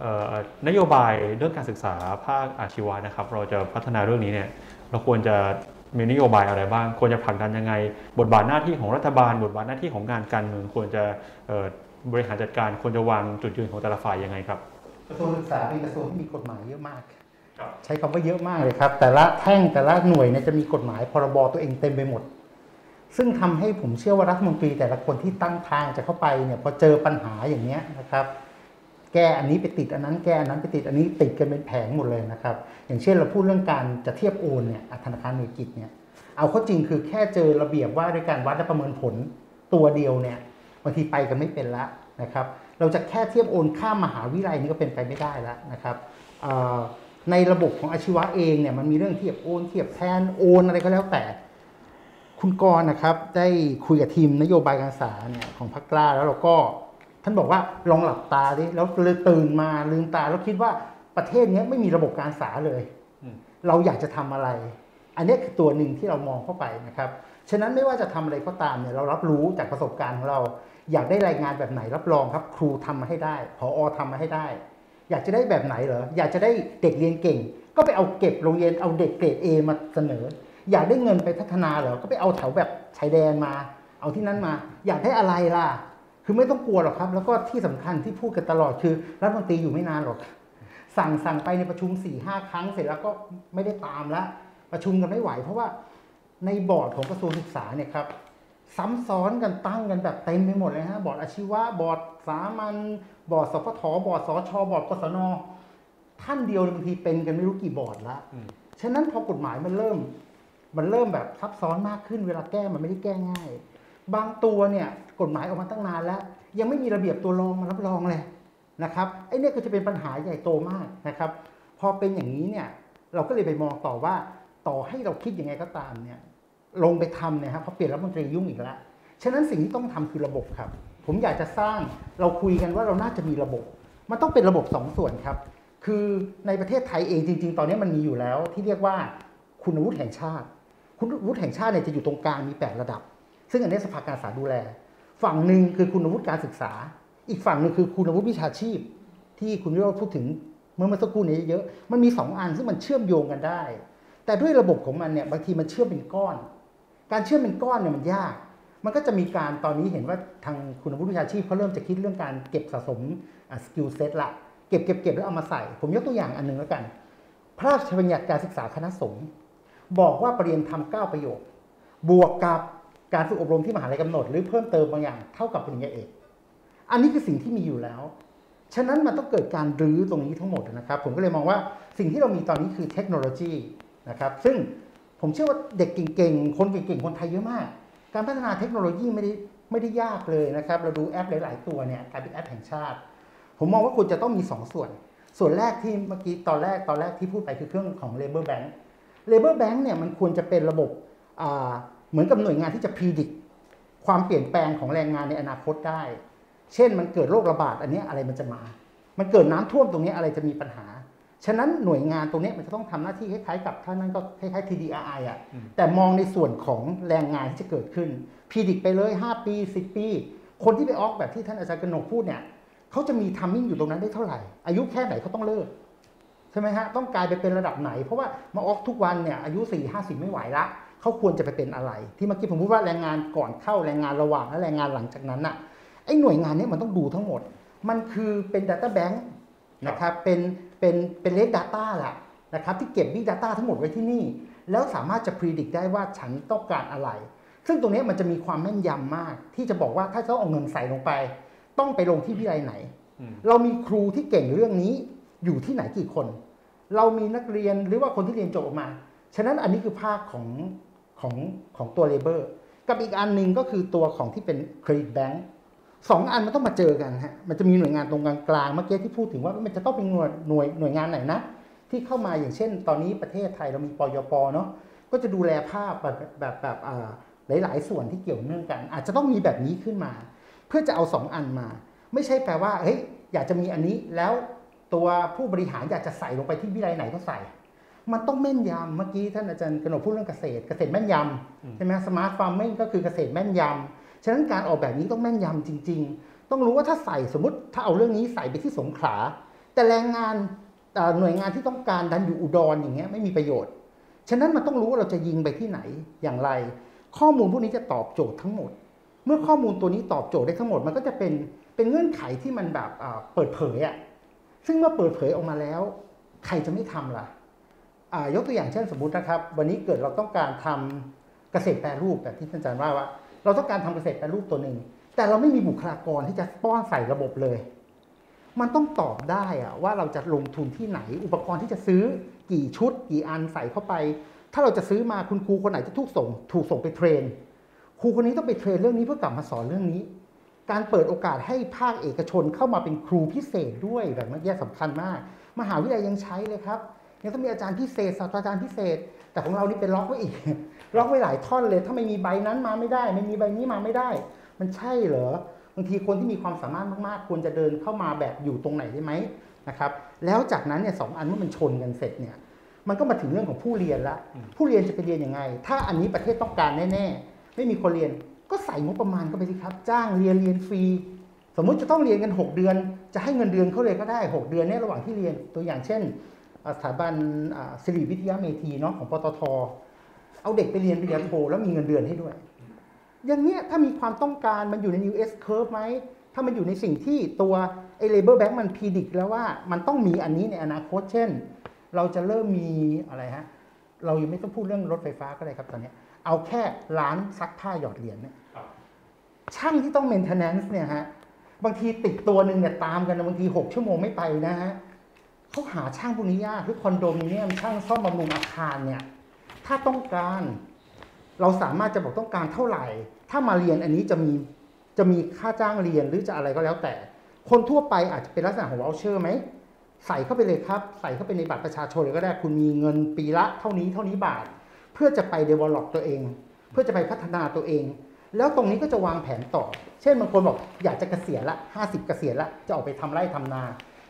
เอ่อนโยบายเรื่องการศึกษาภาคอาชีวะนะครับ เราจะพัฒนาเรื่องนี้เนี่ยเราควรจะมีนโยบายอะไรบ้าง ควรจะผลักดันยังไง บทบาทหน้าที่ของรัฐบาล บทบาทหน้าที่ของงานการเมืองควรจะเอ่อ บริหารจัดการควรจะวางจุดยืนของแต่ละฝ่ายยังไงครับกระทรวงศึกษาเป็นกระทรวงที่มีกฎหมายเยอะมากครับใช้คำว่าเยอะมากเลยครับ แต่ละแท่งแต่ละหน่วยเนี่ยจะมีกฎหมายพรบตัวเองเต็มไปหมด ซึ่งทำให้ผมเชื่อว่ารัฐมนตรีแต่ละคนที่ตั้งทางจะเข้าไปเนี่ยพอเจอปัญหาอย่างเนี้ยนะครับแก้อันนี้ไปติดอันนั้นแก้อันนั้นไปติดอันนี้ติดกันเป็นแผงหมดเลยนะครับ อย่างเช่นเราพูดเรื่องการจะเทียบโอนเนี่ยอะธนาคารหน่วยกิจเนี่ยเอาเข้าจริงคือแค่เจอระเบียบว่าด้วยการวัดและประเมินผลตัวเดียวเนี่ย บางทีไปกันไม่เป็นละนะครับ เราจะแค่เทียบโอนข้ามมหาวิทยาลัยนี่ก็เป็นไปไม่ได้แล้วนะครับในระบบของอาชีวะเองเนี่ยมันมีเรื่องเทียบโอนเทียบแทนโอนอะไรก็แล้วแต่ คุณกรณ์นะครับได้คุยกับทีมนโยบายการศึกษาเนี่ยของพรรคกล้าแล้วเราก็ท่านบอกว่าลองหลับตาดิแล้วเลยตื่นมาลืมตาแล้วคิดว่าประเทศนี้ไม่มีระบบการศึกษาเลยเราอยากจะทำอะไร อันนี้คือตัวหนึ่งที่เรามองเข้าไปนะครับ ฉะนั้นไม่ว่าจะทำอะไรก็ตามเนี่ยเรารับรู้จากประสบการณ์ของเรา อยากได้รายงานแบบไหนรับรองครับ ครูทำมาให้ได้พออทำมาให้ได้ อยากจะได้แบบไหนเหรออยากจะได้เด็กเรียนเก่ง ก็ไปเอาเก็บโรงเรียนเอาเด็กเกรด A มาเสนอ อยากได้เงินไปพัฒนาเหรอก็ไปเอาแถวแบบชายแดนมา เอาที่นั้นมา อยากได้อะไรล่ะ คือไม่ต้องกลัวหรอกครับ แล้วก็ที่สำคัญที่พูดกันตลอดคือรัฐมนตรีอยู่ไม่นานหรอก สั่งสั่งไปในประชุมสี่ห้าครั้งเสร็จแล้วก็ไม่ได้ตามละประชุมกันไม่ไหว เพราะว่าในบอร์ดของกระทรวงศึกษาเนี่ยครับ ซ้ำซ้อนกันตั้งกันแบบเต็มไปหมดเลยฮะบอร์ดอาชีวะบอร์ดสามัญบอร์ดสพทบอร์ดสชบอร์ดกศนท่านเดียวบางทีเป็นกันไม่รู้กี่บอร์ดละอืมฉะนั้นพอกฎหมายมันเริ่ม มันเริ่มแบบซับซ้อนมากขึ้นเวลาแก้มันไม่ได้แก้ง่าย บางตัวเนี่ยกฎหมายออกมาตั้งนานแล้ว ยังไม่มีระเบียบตัวรองมารับรองเลยนะครับไอ้เนี่ยก็จะเป็นปัญหาใหญ่โตมากนะครับ พอเป็นอย่างนี้เนี่ยเราก็เลยไปมองต่อว่าต่อให้เราคิดยังไงก็ตามเนี่ย ลงไปทำเนี่ยฮะเพราเปลี่ยนรัฐมนตรียุ่งอีกแล้วฉะนั้นสิ่งที่ต้องทำคือระบบครับ ผมอยากจะสร้างเราคุยกันว่าเราน่าจะมีระบบ มันต้องเป็นระบบสองส่วนครับ คือในประเทศไทยเองจริง ๆ ตอนนี้มันมีอยู่แล้ว ที่เรียกว่าคุณวุฒิแห่งชาติ คุณวุฒิแห่งชาติเนี่ยจะอยู่ตรงกลางมี 8 ระดับ ซึ่งอันนี้สภาการศึกษาดูแล ฝั่งหนึ่งคือคุณวุฒิการศึกษา อีกฝั่งหนึ่งคือคุณวุฒิวิชาชีพ ที่คุณวิโรจน์พูดถึงเมื่อเมื่อสักครู่นี้เยอะ มันมีสองอันซึ่งมันเชื่อมโยงกันได้ แต่ด้วยระบบของมันเนี่ยบางทีมันเชื่อมเป็นก้อน การเชื่อมเป็นก้อนเนี่ยมันยาก มันก็จะมีการตอนนี้เห็นว่าทางคุณวุฒิวิชาชีพเขาเริ่มจะคิดเรื่องการเก็บสะสม skill set ละเก็บเก็บเก็บแล้วเอามาใส่ ผมยกตัวอย่างอันหนึ่งแล้วกัน พระราชบัญญัติการศึกษาคณะสงฆ์บอกว่าเปรียญธรรมเก้าประโยค บวกกับการฝึกอบรมที่มหาลัยกำหนด หรือเพิ่มเติมบางอย่างเท่ากับปริญญาเอก อันนี้คือสิ่งที่มีอยู่แล้ว ฉะนั้นมันต้องเกิดการรื้อตรงนี้ทั้งหมดนะครับ ผมก็เลยมองว่าสิ่งที่เรามีตอนนี้คือเทคโนโลยีนะครับ ซึ่ง ผมเชื่อว่าเด็กเก่งๆ คนเก่งๆ คนไทยเยอะมาก การพัฒนาเทคโนโลยีไม่ได้ไม่ได้ยากเลยนะครับ เราดูแอปหลาย ๆ ตัวเนี่ยกลายเป็นแอปแห่งชาติ ผมมองว่าคุณจะต้องมี 2 ส่วน ส่วนแรกที่เมื่อกี้ตอนแรกตอนแรกที่พูดไปคือเครื่องของ Labor Bank Labor Bank เนี่ยมันควรจะเป็นระบบเหมือนกับหน่วยงานที่จะพิจิตความเปลี่ยนแปลงของแรงงานในอนาคตได้ เช่นมันเกิดโรคระบาดอันนี้อะไรมันจะมา มันเกิดน้ำท่วมตรงนี้อะไรจะมีปัญหา ฉะนั้นหน่วยงานตรงเนี้ยมันจะต้องทำหน้าที่คล้ายๆกับท่านนั้นก็คล้ายๆ TDRI อะแต่มองในส่วนของแรงงานที่จะเกิดขึ้นพีดิกไปเลย 5 ปี 10 ปี คนที่ไปออกแบบที่ท่านอาจารย์กนกพูดเนี่ยเขาจะมีทัมมิ่งอยู่ตรงนั้นได้เท่าไหร่ อายุแค่ไหนเขาต้องเลิกใช่ไหมฮะต้องกลายไปเป็นระดับไหน เพราะว่ามาออกทุกวันเนี่ยอายุ 4 50 ไม่ไหวละเขาควรจะไปเป็นอะไร ที่เมื่อกี้ผมพูดว่าแรงงานก่อนเข้าแรงงานระหว่างและแรงงานหลังจากนั้นน่ะไอ้หน่วยงานเนี้มันต้องดูทั้งหมด มันคือเป็น Data Bank นะครับเป็น เป็นเป็นเลด Data แหละนะครับที่เก็บ Big Data ทั้งหมดไว้ที่นี่ แล้วสามารถจะ predict ได้ว่าฉันต้องการอะไร ซึ่งตรงนี้มันจะมีความแม่นยำมาก ที่จะบอกว่าถ้าเขาเอาเงินใส่ลงไป ต้องไปลงที่วิทยาลัยไหนอืมเรามีครูที่เก่งเรื่องนี้อยู่ที่ไหนกี่คน เรามีนักเรียนหรือว่าคนที่เรียนจบออกมา ฉะนั้นอันนี้คือภาคของของของตัวเลเบอร์กับอีกอันหนึ่งก็คือตัวของที่เป็นเครดิตแบงก์ สองอันมันต้องมาเจอกันฮะมันจะมีหน่วยงานตรงกลางๆเมื่อกี้ที่พูดถึงว่ามันจะต้องเป็นหน่วยหน่วยหน่วยงานไหนนะ ที่เข้ามาอย่างเช่น ตอนนี้ประเทศไทยเรามีปยปเนาะก็จะดูแลภาพแบบแบบแบบอ่าหลาย ๆ ส่วนที่เกี่ยวเนื่องกัน อาจจะต้องมีแบบนี้ขึ้นมา เพื่อจะเอาสองอันมา ไม่ใช่แปลว่าเฮ้ยอยากจะมีอันนี้แล้วตัวผู้บริหารอยากจะใส่ลงไปที่วิทยาลัยไหนก็ใส่ มันต้องแม่นยำเมื่อกี้ท่านอาจารย์กนกพูดเรื่องเกษตร เกษตรแม่นยำใช่ไหม smart farming ก็คือเกษตรแม่นยำ ฉะนั้นการออกแบบนี้ต้องแม่นยำจริง ๆ ต้องรู้ว่าถ้าใส่สมมติถ้าเอาเรื่องนี้ใส่ไปที่สงขลา แต่แรงงานหน่วยงานที่ต้องการดันอยู่อุดรอย่างเงี้ยไม่มีประโยชน์ ฉะนั้นมันต้องรู้ว่าเราจะยิงไปที่ไหนอย่างไร ข้อมูลพวกนี้จะตอบโจทย์ทั้งหมด เมื่อข้อมูลตัวนี้ตอบโจทย์ได้ทั้งหมดมันก็จะเป็นเป็นเงื่อนไขที่มันแบบเปิดเผยอะซึ่งเมื่อเปิดเผยออกมาแล้ว ใครจะไม่ทำล่ะยกตัวอย่างเช่นสมมตินะครับ วันนี้เกิดเราต้องการทำเกษตรแปรรูปแบบที่ท่านอาจารย์ว่าว่า เราต้องการทำเกษตรแปรรูปตัวหนึ่งแต่เราไม่มีบุคลากรที่จะป้อนใส่ระบบเลย มันต้องตอบได้อะว่าเราจะลงทุนที่ไหน อุปกรณ์ที่จะซื้อกี่ชุด กี่อันใส่เข้าไป ถ้าเราจะซื้อมาคุณครูคนไหนจะถูกส่ง ถูกส่งไปเทรนครูคนนี้ต้องไปเทรนเรื่องนี้เพื่อกลับมาสอนเรื่องนี้ การเปิดโอกาสให้ภาคเอกชนเข้ามาเป็นครูพิเศษด้วยแบบเมื่อกี้สำคัญมาก มหาวิทยาลัยยังใช้เลยครับยังต้องมีอาจารย์พิเศษศาสตราจารย์พิเศษ แต่ของเรานี่เป็นล็อกไว้อีก ล็อกไว้หลายท่อนเลย ถ้าไม่มีใบนั้นมาไม่ได้ ไม่มีใบนี้มาไม่ได้ มันใช่เหรอบางทีคนที่มีความสามารถมากๆ ควรจะเดินเข้ามาแบบอยู่ตรงไหนได้ไหมนะครับ แล้วจากนั้นเนี่ยสองอันเมื่อมันชนกันเสร็จเนี่ย มันก็มาถึงเรื่องของผู้เรียนละ ผู้เรียนจะไปเรียนยังไง ถ้าอันนี้ประเทศต้องการแน่ๆ ไม่มีคนเรียน ก็ใส่งบประมาณเข้าไปสิครับ จ้างเรียนเรียนฟรี สมมุติจะต้องเรียนกัน 6 เดือน จะให้เงินเดือนเขาเลยก็ได้ 6 เดือนเนี่ยระหว่างที่เรียน ตัวอย่างเช่นอ่าสถาบันอ่าสิริวิทยาเมธีเนาะของปตท เอาเด็กไปเรียนปริญญาโทแล้วมีเงินเดือนให้ด้วย อย่างเนี้ยถ้ามีความต้องการมันอยู่ใน New S curve ไหม ถ้ามันอยู่ในสิ่งที่ตัวไอ้ labor bank มันพิจิตแล้วว่ามันต้องมีอันนี้ในอนาคต เช่น เราจะเริ่มมีอะไรฮะ เรายังไม่ต้องพูดเรื่องรถไฟฟ้าก็ได้ครับตอนนี้ เอาแค่ร้านซักผ้าหยอดเหรียญเนี่ยช่างที่ต้อง maintenance เนี่ยฮะ บางทีติดตัวหนึ่งเนี่ยตามกันบางที 6 ชั่วโมงไม่ไปนะฮะเขาหาช่างพวกนี้ยากหรือคอนโดมิเนียมช่างซ่อมบำรุงอาคารเนี่ย ถ้าต้องการ เราสามารถจะบอกต้องการเท่าไหร่ ถ้ามาเรียนอันนี้จะมีจะมีค่าจ้างเรียนหรือจะอะไรก็แล้วแต่ คนทั่วไปอาจจะเป็นลักษณะของ v o ลเชอร์ไหมใส่เข้าไปเลยครับ ใส่เข้าไปในบัตรประชาชนเลยก็ได้ คุณมีเงินปีละเท่านี้เท่านี้บาท เพื่อจะไป develop ตัวเอง เพื่อจะไปพัฒนาตัวเอง แล้วตรงนี้ก็จะวางแผนต่อ เช่นบางคนบอกอยากจะเกษียณละ 50 เกษียณละ จะออกไปทำไร่ทำนา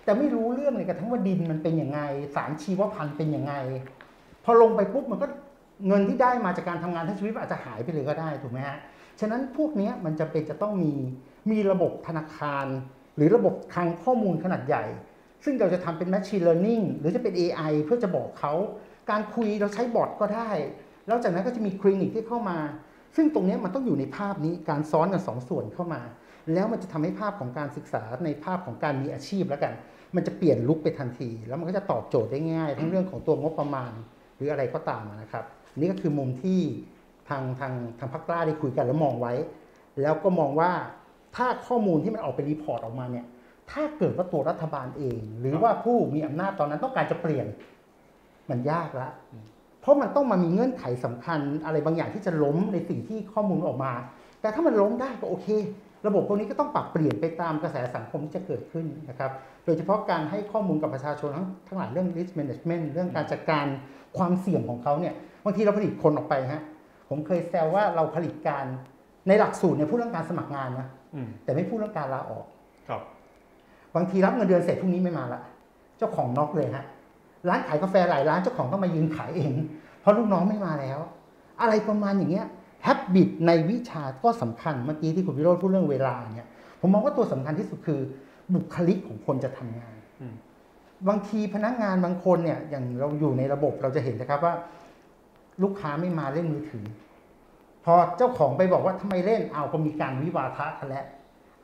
แต่ไม่รู้เรื่องเลยกระทั่งว่าดินมันเป็นยังไง สารชีวพันธุ์เป็นยังไง พอลงไปปุ๊บมันก็ เงินที่ได้มาจากการทำงานทั้งชีวิตอาจจะหายไปเลยก็ได้ถูกไหมฮะฉะนั้นพวกนี้มันจะเป็นจะต้องมีมีระบบธนาคาร หรือระบบคลังข้อมูลขนาดใหญ่ ซึ่งเราจะทำเป็น Machine Learning หรือจะเป็น AI เพื่อจะบอกเขา การคุยเราใช้ bot ก็ได้ แล้วจากนั้นก็จะมีคลินิกที่เข้ามา ซึ่งตรงนี้มันต้องอยู่ในภาพนี้การซ้อนกันสองส่วนเข้ามา แล้วมันจะทำให้ภาพของการศึกษาในภาพของการมีอาชีพแล้วกัน มันจะเปลี่ยน look ไปทันที แล้วมันก็จะตอบโจทย์ได้ง่าย ทั้งเรื่องของตัวงบประมาณ หรืออะไรก็ตามนะครับ นี่ก็คือมุมที่ทางทางทางพรรคกล้าได้คุยกันแล้วมองไว้ แล้วก็มองว่าถ้าข้อมูลที่มันออกเป็น report ออกมาเนี่ย ถ้าเกิดว่าตัวรัฐบาลเอง หรือว่าผู้มีอำนาจตอนนั้นต้องการจะเปลี่ยน มันยากละ เพราะมันต้องมามีเงื่อนไขสำคัญอะไรบางอย่างที่จะล้มในสิ่งที่ข้อมูลออกมา แต่ถ้ามันล้มได้ก็โอเค ระบบพวกนี้ก็ต้องปรับเปลี่ยนไปตามกระแสสังคมที่จะเกิดขึ้นนะครับ โดยเฉพาะการให้ข้อมูลกับประชาชนทั้งทั้งหลายเรื่อง risk management เรื่องการจัดการความเสี่ยงของเขาเนี่ย บางทีเราผลิตคนออกไปฮะผมเคยแซวว่าเราผลิตการในหลักสูตรเนี่ยพูดเรื่องการสมัครงานนะอืมแต่ไม่พูดเรื่องการลาออกครับ บางทีรับเงินเดือนเสร็จพรุ่งนี้ไม่มาละเจ้าของน็อกเลยฮะร้านขายกาแฟหลายร้านเจ้าของต้องมายืนขายเอง เพราะลูกน้องไม่มาแล้ว อะไรประมาณอย่างเงี้ยแฮบบิตในวิชาก็สำคัญเมื่อกี้ที่คุณวิโรจน์พูดเรื่องเวลาเนี่ย ผมมองว่าตัวสำคัญที่สุดคือ บุคลิกของคนจะทำงานอืมบางทีพนักงานบางคนเนี่ยอย่างเราอยู่ในระบบเราจะเห็นนะครับว่า ลูกค้าไม่มาเล่นมือถือ พอเจ้าของไปบอกว่าทำไมเล่นเอาก็มีการวิวาทะกันแล้ว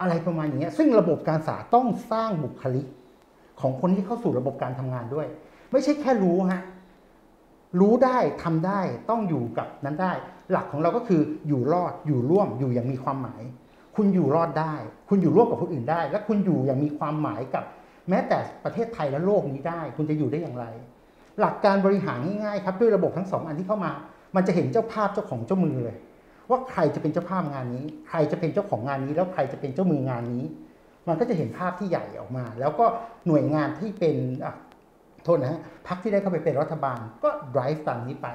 อะไรประมาณอย่างเงี้ยซึ่งระบบการศึกษาต้องสร้างบุคลิก ของคนที่เข้าสู่ระบบการทำงานด้วย ไม่ใช่แค่รู้ฮะรู้ได้ทำได้ต้องอยู่กับนั้นได้ หลักของเราก็คืออยู่รอดอยู่ร่วมอยู่อย่างมีความหมาย คุณอยู่รอดได้ คุณอยู่ร่วมกับคนอื่นได้ และคุณอยู่อย่างมีความหมายกับ แม้แต่ประเทศไทยและโลกนี้ได้ คุณจะอยู่ได้อย่างไร หลักการบริหารง่ายๆครับด้วยระบบทั้งสองอันที่เข้ามา มันจะเห็นเจ้าภาพเจ้าของเจ้ามือเลย ว่าใครจะเป็นเจ้าภาพงานนี้ ใครจะเป็นเจ้าของงานนี้ แล้วใครจะเป็นเจ้ามืองานนี้ มันก็จะเห็นภาพที่ใหญ่ออกมา แล้วก็หน่วยงานที่เป็นโทษนะฮะพักที่ได้เข้าไปเป็นรัฐบาลก็ drive ตามนี้ไป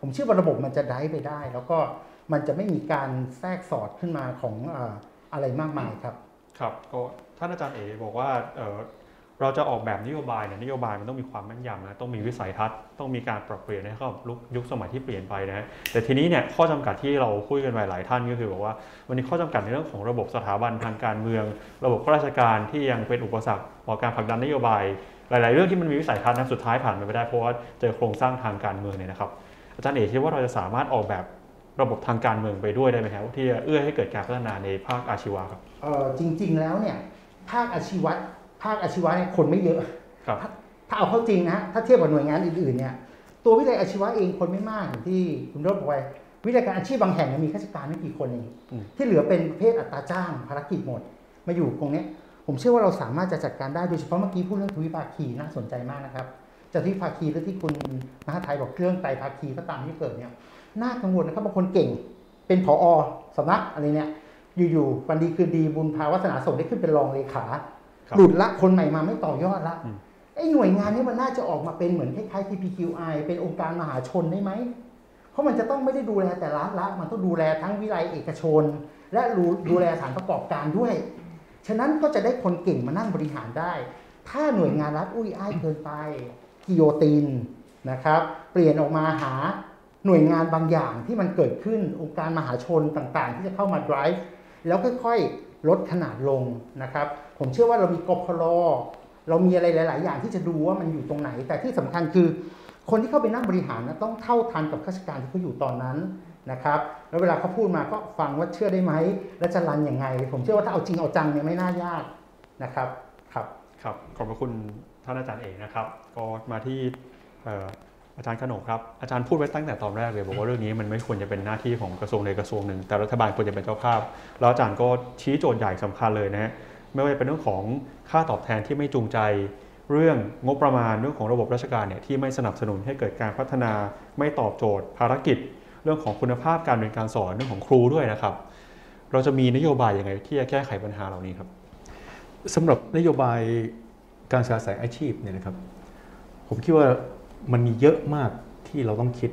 ผมเชื่อว่าระบบมันจะ drive ไปได้ แล้วก็มันจะไม่มีการแทรกสอดขึ้นมาของอะไรมากมายครับ ครับก็ท่านอาจารย์เอ๋บอกว่า เราจะออกแบบนโยบายเนี่ยนโยบายมันต้องมีความแม่นยำนะต้องมีวิสัยทัศน์ต้องมีการปรับเปลี่ยนให้เข้ากับยุคยุคสมัยที่เปลี่ยนไปนะฮะแต่ทีนี้เนี่ยข้อจำกัดที่เราคุยกันไปหลายท่านก็คือบอกว่า วันนี้ข้อจำกัดในเรื่องของระบบสถาบันทางการเมือง ระบบข้าราชการที่ยังเป็นอุปสรรคต่อการผลักดันนโยบาย หลาย ๆ เรื่องที่มันมีวิสัยทัศน์นะสุดท้ายผ่านไปไม่ได้เพราะว่าเจอโครงสร้างทางการเมืองเนี่ยนะครับอาจารย์เอ๋คิดว่าเราจะสามารถออกแบบระบบทางการเมืองไปด้วยได้ไหมครับที่จะเอื้อให้เกิดการพัฒนาในภาคอาชีวะครับเออจริง ๆ แล้วเนี่ยภาคอาชีวะ ภาคอาชีวะเนี่ยคนไม่เยอะครับถ้าถ้าเอาเข้าจริงนะฮะถ้าเทียบกับหน่วยงานอื่นๆเนี่ยตัววิทยาลัยอาชีวะเองคนไม่มากอย่างที่คุณโรจน์บอกไว้วิทยาการอาชีพบางแห่งเนี่ยมีข้าราชการไม่กี่คนเองอืมที่เหลือเป็นประเภทอัตราจ้างภารกิจหมด มาอยู่ตรงเนี้ยผมเชื่อว่าเราสามารถจะจัดการได้โดยเฉพาะเมื่อกี้พูดเรื่องทวิภาคีน่าสนใจมากนะครับจะทวิภาคีและที่คุณมหาไทยบอกเรื่องไตรภาคีก็ตามที่เกิดเนี่ยน่ากังวลนะครับบางคนเก่ง เป็นผอสำนักอะไรเนี่ยอยู่ๆวันดีคืนดีบุญพาวาสนาส่งได้ขึ้นเป็นรองเลขาครับ หลุดละคนใหม่มาไม่ต่อยอดละอืมไอ้หน่วยงานนี้มันน่าจะออกมาเป็นเหมือนคล้ายๆ TPQI เป็นองค์การมหาชนได้ไหม เพราะมันจะต้องไม่ได้ดูแลแต่ร้านละ มันต้องดูแลทั้งวิไลเอกชน และดูดูแลสถานประกอบการด้วย ฉะนั้นก็จะได้คนเก่งมานั่งบริหารได้ ถ้าหน่วยงานรัฐอุ้ยอ้ายเกินไปกิโยตินนะครับ เปลี่ยนออกมาหาหน่วยงานบางอย่างที่มันเกิดขึ้นองค์การมหาชนต่างๆ ที่จะเข้ามา drive แล้วค่อยๆ ลดขนาดลงนะครับ ผมเชื่อว่าเรามีกพลเรามีอะไรหลาย ๆ อย่างที่จะดูว่ามันอยู่ตรงไหน แต่ที่สำคัญคือ คนที่เข้าไปนั่งบริหารนะต้องเท่าทันกับข้าราชการที่เขาอยู่ตอนนั้นนะครับ แล้วเวลาเขาพูดมาก็ฟังว่าเชื่อได้ไหม และจะรันยังไง ผมเชื่อว่าถ้าเอาจริงเอาจังเนี่ยไม่น่ายากนะครับ ครับ ครับ ขอบพระคุณท่านอาจารย์เอกนะครับ ก็มาที่ อาจารย์ขนกครับ อาจารย์พูดไว้ตั้งแต่ตอนแรกเลย บอกว่าเรื่องนี้มันไม่ควรจะเป็นหน้าที่ของกระทรวงใดกระทรวงหนึ่ง แต่รัฐบาลควรจะเป็นเจ้าภาพ แล้วอาจารย์ก็ชี้โจทย์ใหญ่สำคัญเลยนะฮะไม่ว่าจะเป็นเรื่องของค่าตอบแทนที่ไม่จูงใจ เรื่องงบประมาณเรื่องของระบบราชการเนี่ยที่ไม่สนับสนุนให้เกิดการพัฒนาไม่ตอบโจทย์ ภารกิจ เรื่องของคุณภาพการเรียนการสอนเรื่องของครูด้วยนะครับ เราจะมีนโยบายยังไงที่จะแก้ไขปัญหาเหล่านี้ครับสำหรับนโยบายการศึกษาสายอาชีพเนี่ยนะครับ ผมคิดว่า มันมีเยอะมากที่เราต้องคิด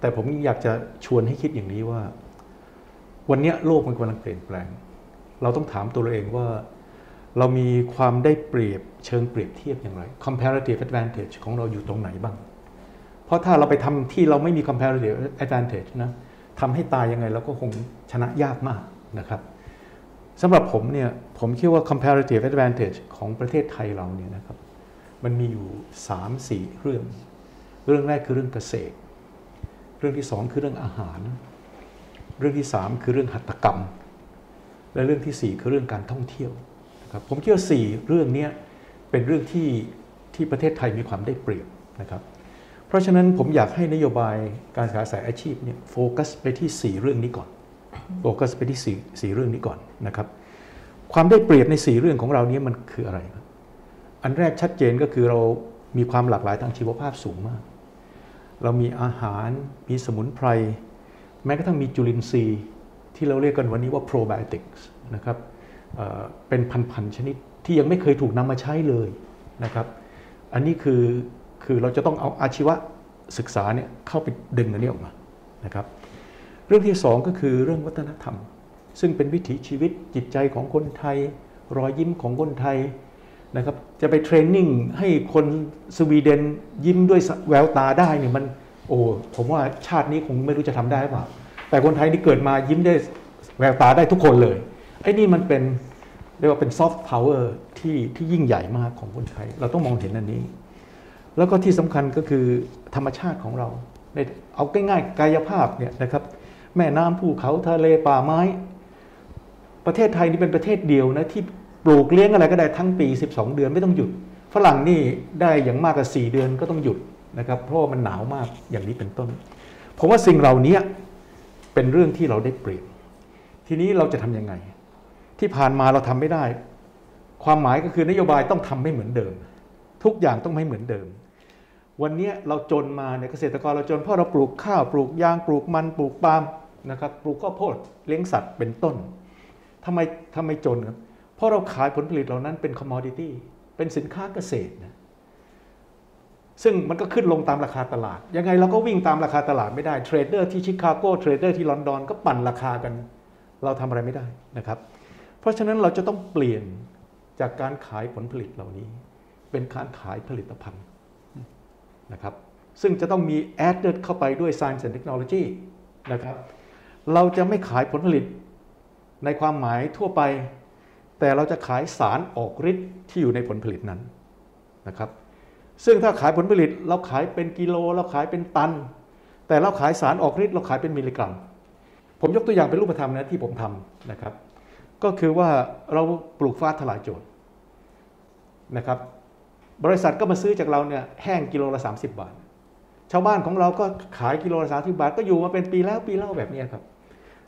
แต่ผมอยากจะชวนให้คิดอย่างนี้ว่า วันนี้โลกมันกำลังเปลี่ยนแปลง เราต้องถามตัวเราเองว่า เรามีความได้เปรียบเชิงเปรียบเทียบอย่างไร comparative advantage ของเราอยู่ตรงไหนบ้าง เพราะถ้าเราไปทำที่เราไม่มี comparative advantage นะทำให้ตายยังไงเราก็คงชนะยากมากนะครับสำหรับผมเนี่ยผมคิดว่า comparative advantage ของประเทศไทยเราเนี่ยนะครับ มันมีอยู่ 3-4 เรื่อง เรื่องแรกคือเรื่องเกษตร เรื่องที่ 2 คือเรื่องอาหาร เรื่องที่ 3 คือเรื่องหัตถกรรม และเรื่องทีสี่ 4 คือเรื่องการท่องเที่ยวนะครับผมคิดว่า4เรื่องนี้เป็นเรื่องที่ที่ประเทศไทยมีความได้เปรียบนะครับเพราะฉะนั้นผมอยากให้นโยบายการศึกษาสายอาชีพเนี่ยโฟกัสไปที่ 4 เรื่องนี้ก่อนโฟกัสไปที่สี่สี่เรื่องนี้ก่อนนะครับความได้เปรียบในสี่เรื่องของเราเนี้มันคืออะไรครับ อันแรกชัดเจนก็คือเรามีความหลากหลายทางชีวภาพสูงมาก เรามีอาหารมีสมุนไพร แม้กระทั่งมีจุลินทรีย์ ที่เราเรียกกันวันนี้ว่า probiotics นะครับเอ่อเป็นพันๆชนิดที่ยังไม่เคยถูกนำมาใช้เลยนะครับ อันนี้คือคือเราจะต้องเอาอาชีวะศึกษาเนี่ยเข้าไปดึงอันนี้ออกมานะครับ เรื่องที่สองก็คือเรื่องวัฒนธรรม ซึ่งเป็นวิถีชีวิตจิตใจของคนไทย รอยยิ้มของคนไทย นะครับจะไป training ให้คนสวีเดนยิ้มด้วยแววตาได้เนี่ยมันโอ้ผมว่าชาตินี้คงไม่รู้จะทำได้หรือเปล่าแต่คนไทยที่เกิดมายิ้มได้แววตาได้ทุกคนเลยไอ้นี่มันเป็นเรียกว่าเป็นซอฟต์พาวเวอร์ที่ที่ยิ่งใหญ่มากของคนไทย เราต้องมองเห็นอันนี้ แล้วก็ที่สำคัญก็คือธรรมชาติของเราในเอาง่ายๆกายภาพเนี่ยนะครับแม่น้ำภูเขาทะเลป่าไม้ ประเทศไทยนี่เป็นประเทศเดียวนะที่ ปลูกเลี้ยงอะไรก็ได้ทั้งปี 12 เดือนไม่ต้องหยุด ฝรั่งนี่ได้อย่างมากกว่า4เดือนก็ต้องหยุดนะครับเพราะมันหนาวมากอย่างนี้เป็นต้น ผมว่าสิ่งเหล่านี้เป็นเรื่องที่เราได้เปรียบทีนี้เราจะทำยังไง ที่ผ่านมาเราทำไม่ได้ ความหมายก็คือนโยบายต้องทำไม่เหมือนเดิม ทุกอย่างต้องไม่เหมือนเดิม วันนี้เราจนมาเนี่ยเกษตรกรเราจนเพราะเราปลูกข้าวปลูกยางปลูกมันปลูกปาล์มนะครับปลูกข้าวโพดเลี้ยงสัตว์เป็นต้นทำไมทำไมจนครับ เพราะเราขายผลผลิตเหล่านั้นเป็น commodity เป็นสินค้าเกษตรนะซึ่งมันก็ขึ้นลงตามราคาตลาด ยังไงเราก็วิ่งตามราคาตลาดไม่ได้ trader ที่ชิคาโก trader ที่ลอนดอนก็ปั่นราคากัน เราทำอะไรไม่ได้นะครับ เพราะฉะนั้นเราจะต้องเปลี่ยนจากการขายผลผลิตเหล่านี้ เป็นการขายผลิตภัณฑ์นะครับซึ่งจะต้องมี added เข้าไปด้วย science and technology นะครับ เราจะไม่ขายผลผลิตในความหมายทั่วไป แต่เราจะขายสารออกฤทธิ์ที่อยู่ในผลผลิตนั้นนะครับ ซึ่งถ้าขายผลผลิตเราขายเป็นกิโลเราขายเป็นตัน แต่เราขายสารออกฤทธิ์เราขายเป็นมิลลิกรัม ผมยกตัวอย่างเป็นรูปธรรมนะที่ผมทำนะครับ ก็คือว่าเราปลูกฟ้าทลายโจรนะครับ บริษัทก็มาซื้อจากเราเนี่ยแห้งกิโลละ 30 บาท ชาวบ้านของเราก็ขายกิโลละสามสิบบาท ก็อยู่มาเป็นปีแล้วปีเล่าแบบนี้ครับ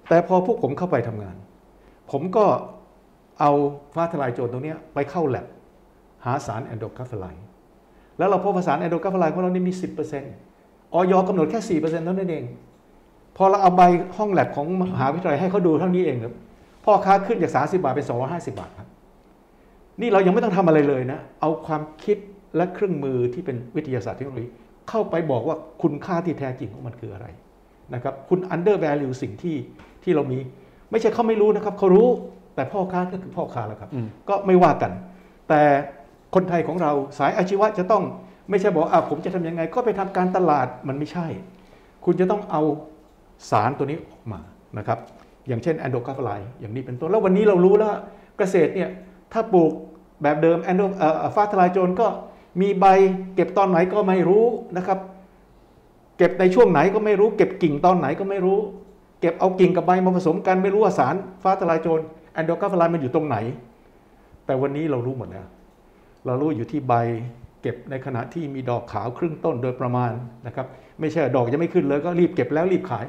แต่พอพวกผมเข้าไปทำงาน ผมก็ เอาฟ้าทลายโจรตรงนี้ไปเข้าแลบหาสาร andrographolide แล้วเราพบว่าสาร andrographolide ของเรานี่มี 10%ออยกำหนดแค่ 4%เท่านั้นเอง พอเราเอาใบห้องแลบของมหาวิทยาลัยให้เขาดูเท่านี้เองครับพ่อค้าขึ้นจาก 30 บาทเป็น 250 บาทครับนี่เรายังไม่ต้องทำอะไรเลยนะ เอาความคิดและเครื่องมือที่เป็นวิทยาศาสตร์เทคโนโลยีเข้าไปบอกว่าคุณค่าที่แท้จริงของมันคืออะไรนะครับคุณ under value สิ่งที่ที่เรามี ไม่ใช่เขาไม่รู้นะครับเขารู้ แต่พ่อค้าก็คือพ่อค้าแล้วครับอืมก็ไม่ว่ากัน แต่คนไทยของเราสายอาชีวะจะต้องไม่ใช่บอกอะผมจะทำยังไง ก็ไปทำการตลาดมันไม่ใช่ คุณจะต้องเอาสารตัวนี้ออกมานะครับ อย่างเช่นแอนโดคาฟไลอย่างนี้เป็นต้นแล้ววันนี้เรารู้แล้วเกษตรเนี่ยถ้าปลูกแบบเดิมแอนโดฟ้าทลายโจรก็มีใบเก็บตอนไหนก็ไม่รู้นะครับ เก็บในช่วงไหนก็ไม่รู้ เก็บกิ่งตอนไหนก็ไม่รู้ เก็บเอากิ่งกับใบมาผสมกันไม่รู้ว่าสารฟ้าทลายโจร แอนโดคาฟไลมันอยู่ตรงไหน แต่วันนี้เรารู้หมดแล้ว เรารู้อยู่ที่ใบเก็บในขณะที่มีดอกขาวครึ่งต้นโดยประมาณนะครับ ไม่ใช่ดอกยังไม่ขึ้นเลยก็รีบเก็บแล้วรีบขาย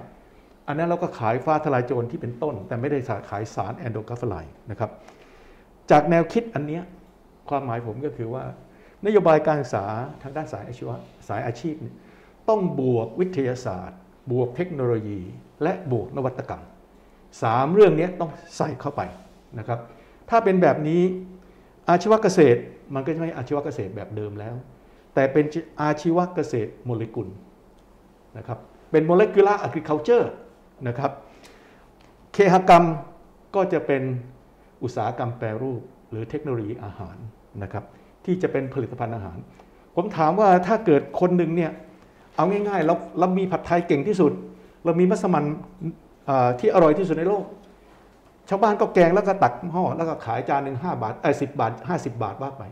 อันนั้นเราก็ขายฟ้าทลายโจรที่เป็นต้น แต่ไม่ได้ขายสารแอนโดคาฟไลนะครับ จากแนวคิดอันเนี้ยความหมายผมก็คือว่านโยบายการศึกษาทางด้านสายอาชีวะสายอาชีพเนี่ยต้องบวกวิทยาศาสตร์ บวกเทคโนโลยี และบวกนวัตกรรม สามเรื่องนี้ต้องใส่เข้าไปนะครับ ถ้าเป็นแบบนี้อาชีวเกษตรมันก็จะไม่อาชีวเกษตรแบบเดิมแล้ว แต่เป็นอาชีวเกษตรโมเลกุลนะครับเป็นโมเลกุลาร์ agriculture นะครับเคหกรรมก็จะเป็นอุตสาหกรรมแปรรูปหรือเทคโนโลยีอาหารนะครับที่จะเป็นผลิตภัณฑ์อาหาร ผมถามว่าถ้าเกิดคนหนึ่งเนี่ยเอาง่ายๆเราเรามีผัดไทยเก่งที่สุด เรามีมัสมั่น ที่อร่อยที่สุดในโลก ชาวบ้านก็แกงแล้วก็ตักห่อแล้วก็ขายจานหนึ่งห้าบาทเออสิบาทห้าสิบาทว่าไป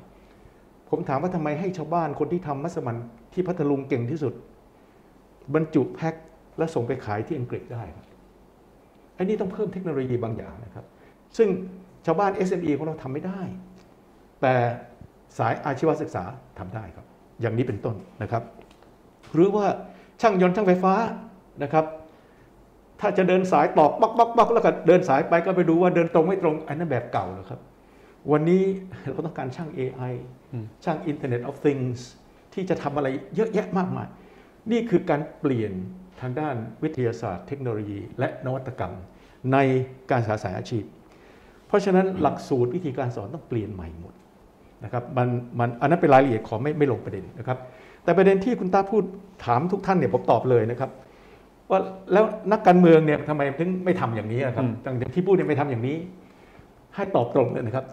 ผมถามว่าทำไมให้ชาวบ้านคนที่ทำมัสมั่นที่พัทลุงเก่งที่สุด บรรจุแพ็คแล้วส่งไปขายที่อังกฤษได้ครับอันนี้ต้องเพิ่มเทคโนโลยีบางอย่างนะครับ ซึ่งชาวบ้าน SME ของเราทำไม่ได้ แต่สายอาชีวศึกษาทำได้ครับ อย่างนี้เป็นต้นนะครับ หรือว่าช่างยนต์ช่างไฟฟ้านะครับ ถ้าจะเดินสายตอกบักบักบักแล้วก็เดินสายไปก็ไปดูว่าเดินตรงไม่ตรงอันนั้นแบบเก่าแล้วครับ วันนี้เราต้องการช่าง AI อืมช่าง Internet of Things ที่จะทำอะไรเยอะแยะมากมาย นี่คือการเปลี่ยนทางด้านวิทยาศาสตร์ เทคโนโลยี และนวัตกรรม ในการศึกษาสายอาชีพ เพราะฉะนั้นหลักสูตรวิธีการสอนต้องเปลี่ยนใหม่หมดนะครับมันมันอันนั้นเป็นรายละเอียดขอไม่ไม่ลงประเด็นนะครับ แต่ประเด็นที่คุณตาพูดถามทุกท่านเนี่ยผมตอบเลยนะครับ ว่าแล้วนักการเมืองเนี่ยทำไมถึงไม่ทำอย่างนี้อะครับอืมอย่างที่พูดเนี่ยไม่ทำอย่างนี้ ให้ตอบตรงเลยนะครับ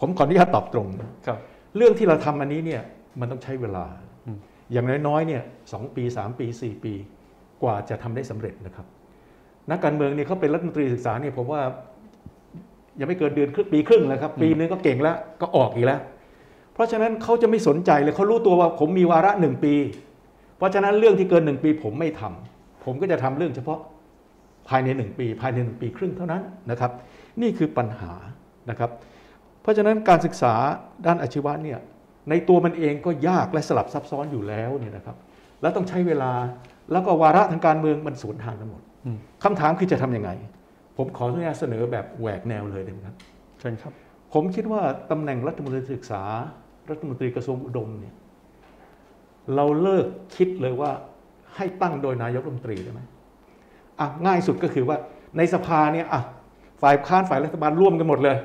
ผมขออนุญาตตอบตรงครับ เรื่องที่เราทำอันนี้เนี่ยมันต้องใช้เวลาอืมอย่างน้อยๆเนี่ยสองปีสามปีสี่ปี กว่าจะทำได้สำเร็จนะครับ นักการเมืองเนี่ยเขาเป็นรัฐมนตรีศึกษาเนี่ยผมว่ายังไม่เกินเดือนครึ่งปีครึ่งแล้วครับ ปีนึงก็เก่งแล้วก็ออกอีกแล้ว เพราะฉะนั้นเขาจะไม่สนใจเลยเขารู้ตัวว่าผมมีวาระหนึ่งปี เพราะฉะนั้นเรื่องที่เกินหนึ่งปีผมไม่ทำ ผมก็จะทำเรื่องเฉพาะภายในหนึ่งปี ภายในหนึ่งปีครึ่งเท่านั้นนะครับ นี่คือปัญหานะครับ เพราะฉะนั้นการศึกษาด้านอาชีวะเนี่ยในตัวมันเองก็ยากและสลับซับซ้อนอยู่แล้วเนี่ยนะครับ แล้วต้องใช้เวลาแล้วก็วาระทางการเมืองมันสวนทางกันหมดอืมคำถามคือจะทำยังไง ผมขออนุญาตเสนอแบบแหวกแนวเลยได้ไหมครับเชิญครับ ผมคิดว่าตำแหน่งรัฐมนตรีศึกษา รัฐมนตรีกระทรวงอุดมเนี่ยเราเลิกคิดเลยว่า ให้ตั้งโดยนายกรัฐมนตรีได้ไหมอะง่ายสุดก็คือว่าในสภาเนี่ยอะฝ่ายค้านฝ่ายรัฐบาลร่วมกันหมดเลย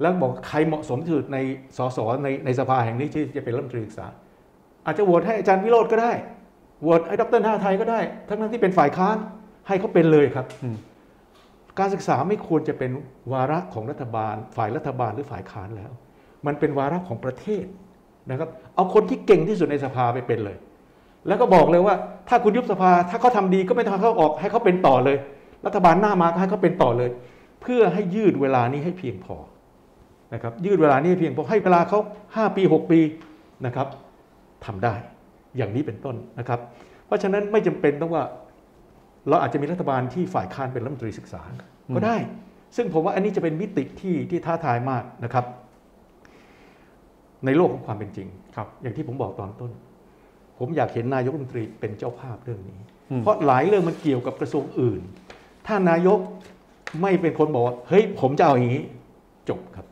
แล้วบอกใครเหมาะสมที่สุดในสสในในสภาแห่งนี้ที่จะเป็นรัฐมนตรีศึกษา อาจจะโหวตให้อาจารย์วิโรธก็ได้โหวตให้ดรท่าไทยก็ได้ ทั้งนั้นที่เป็นฝ่ายค้านให้เขาเป็นเลยครับอืมการศึกษาไม่ควรจะเป็นวาระของรัฐบาล ฝ่ายรัฐบาลหรือฝ่ายค้านแล้ว มันเป็นวาระของประเทศนะครับ เอาคนที่เก่งที่สุดในสภาไปเป็นเลย แล้วก็บอกเลยว่า ถ้าคุณยุบสภาถ้าเขาทำดีก็ไม่ต้องให้เขาออกให้เขาเป็นต่อเลย รัฐบาลหน้ามาก็ให้เขาเป็นต่อเลย เพื่อให้ยืดเวลานี้ให้เพียงพอนะครับยืดเวลานี้ให้เพียงพอให้เวลาเขา5 ปี 6 ปีนะครับทำได้อย่างนี้เป็นต้นนะครับ เพราะฉะนั้นไม่จำเป็นต้องว่า เราอาจจะมีรัฐบาลที่ฝ่ายค้านเป็นรัฐมนตรีศึกษาก็ได้ ซึ่งผมว่าอันนี้จะเป็นมิติที่ที่ท้าทายมากนะครับ ในโลกของความเป็นจริงครับ อย่างที่ผมบอกตอนต้น ผมอยากเห็นนายกรัฐมนตรีเป็นเจ้าภาพเรื่องนี้อืมเพราะหลายเรื่องมันเกี่ยวกับกระทรวงอื่น ถ้านายกไม่เป็นคนบอกว่าเฮ้ยผมจะเอาอย่างนี้จบครับ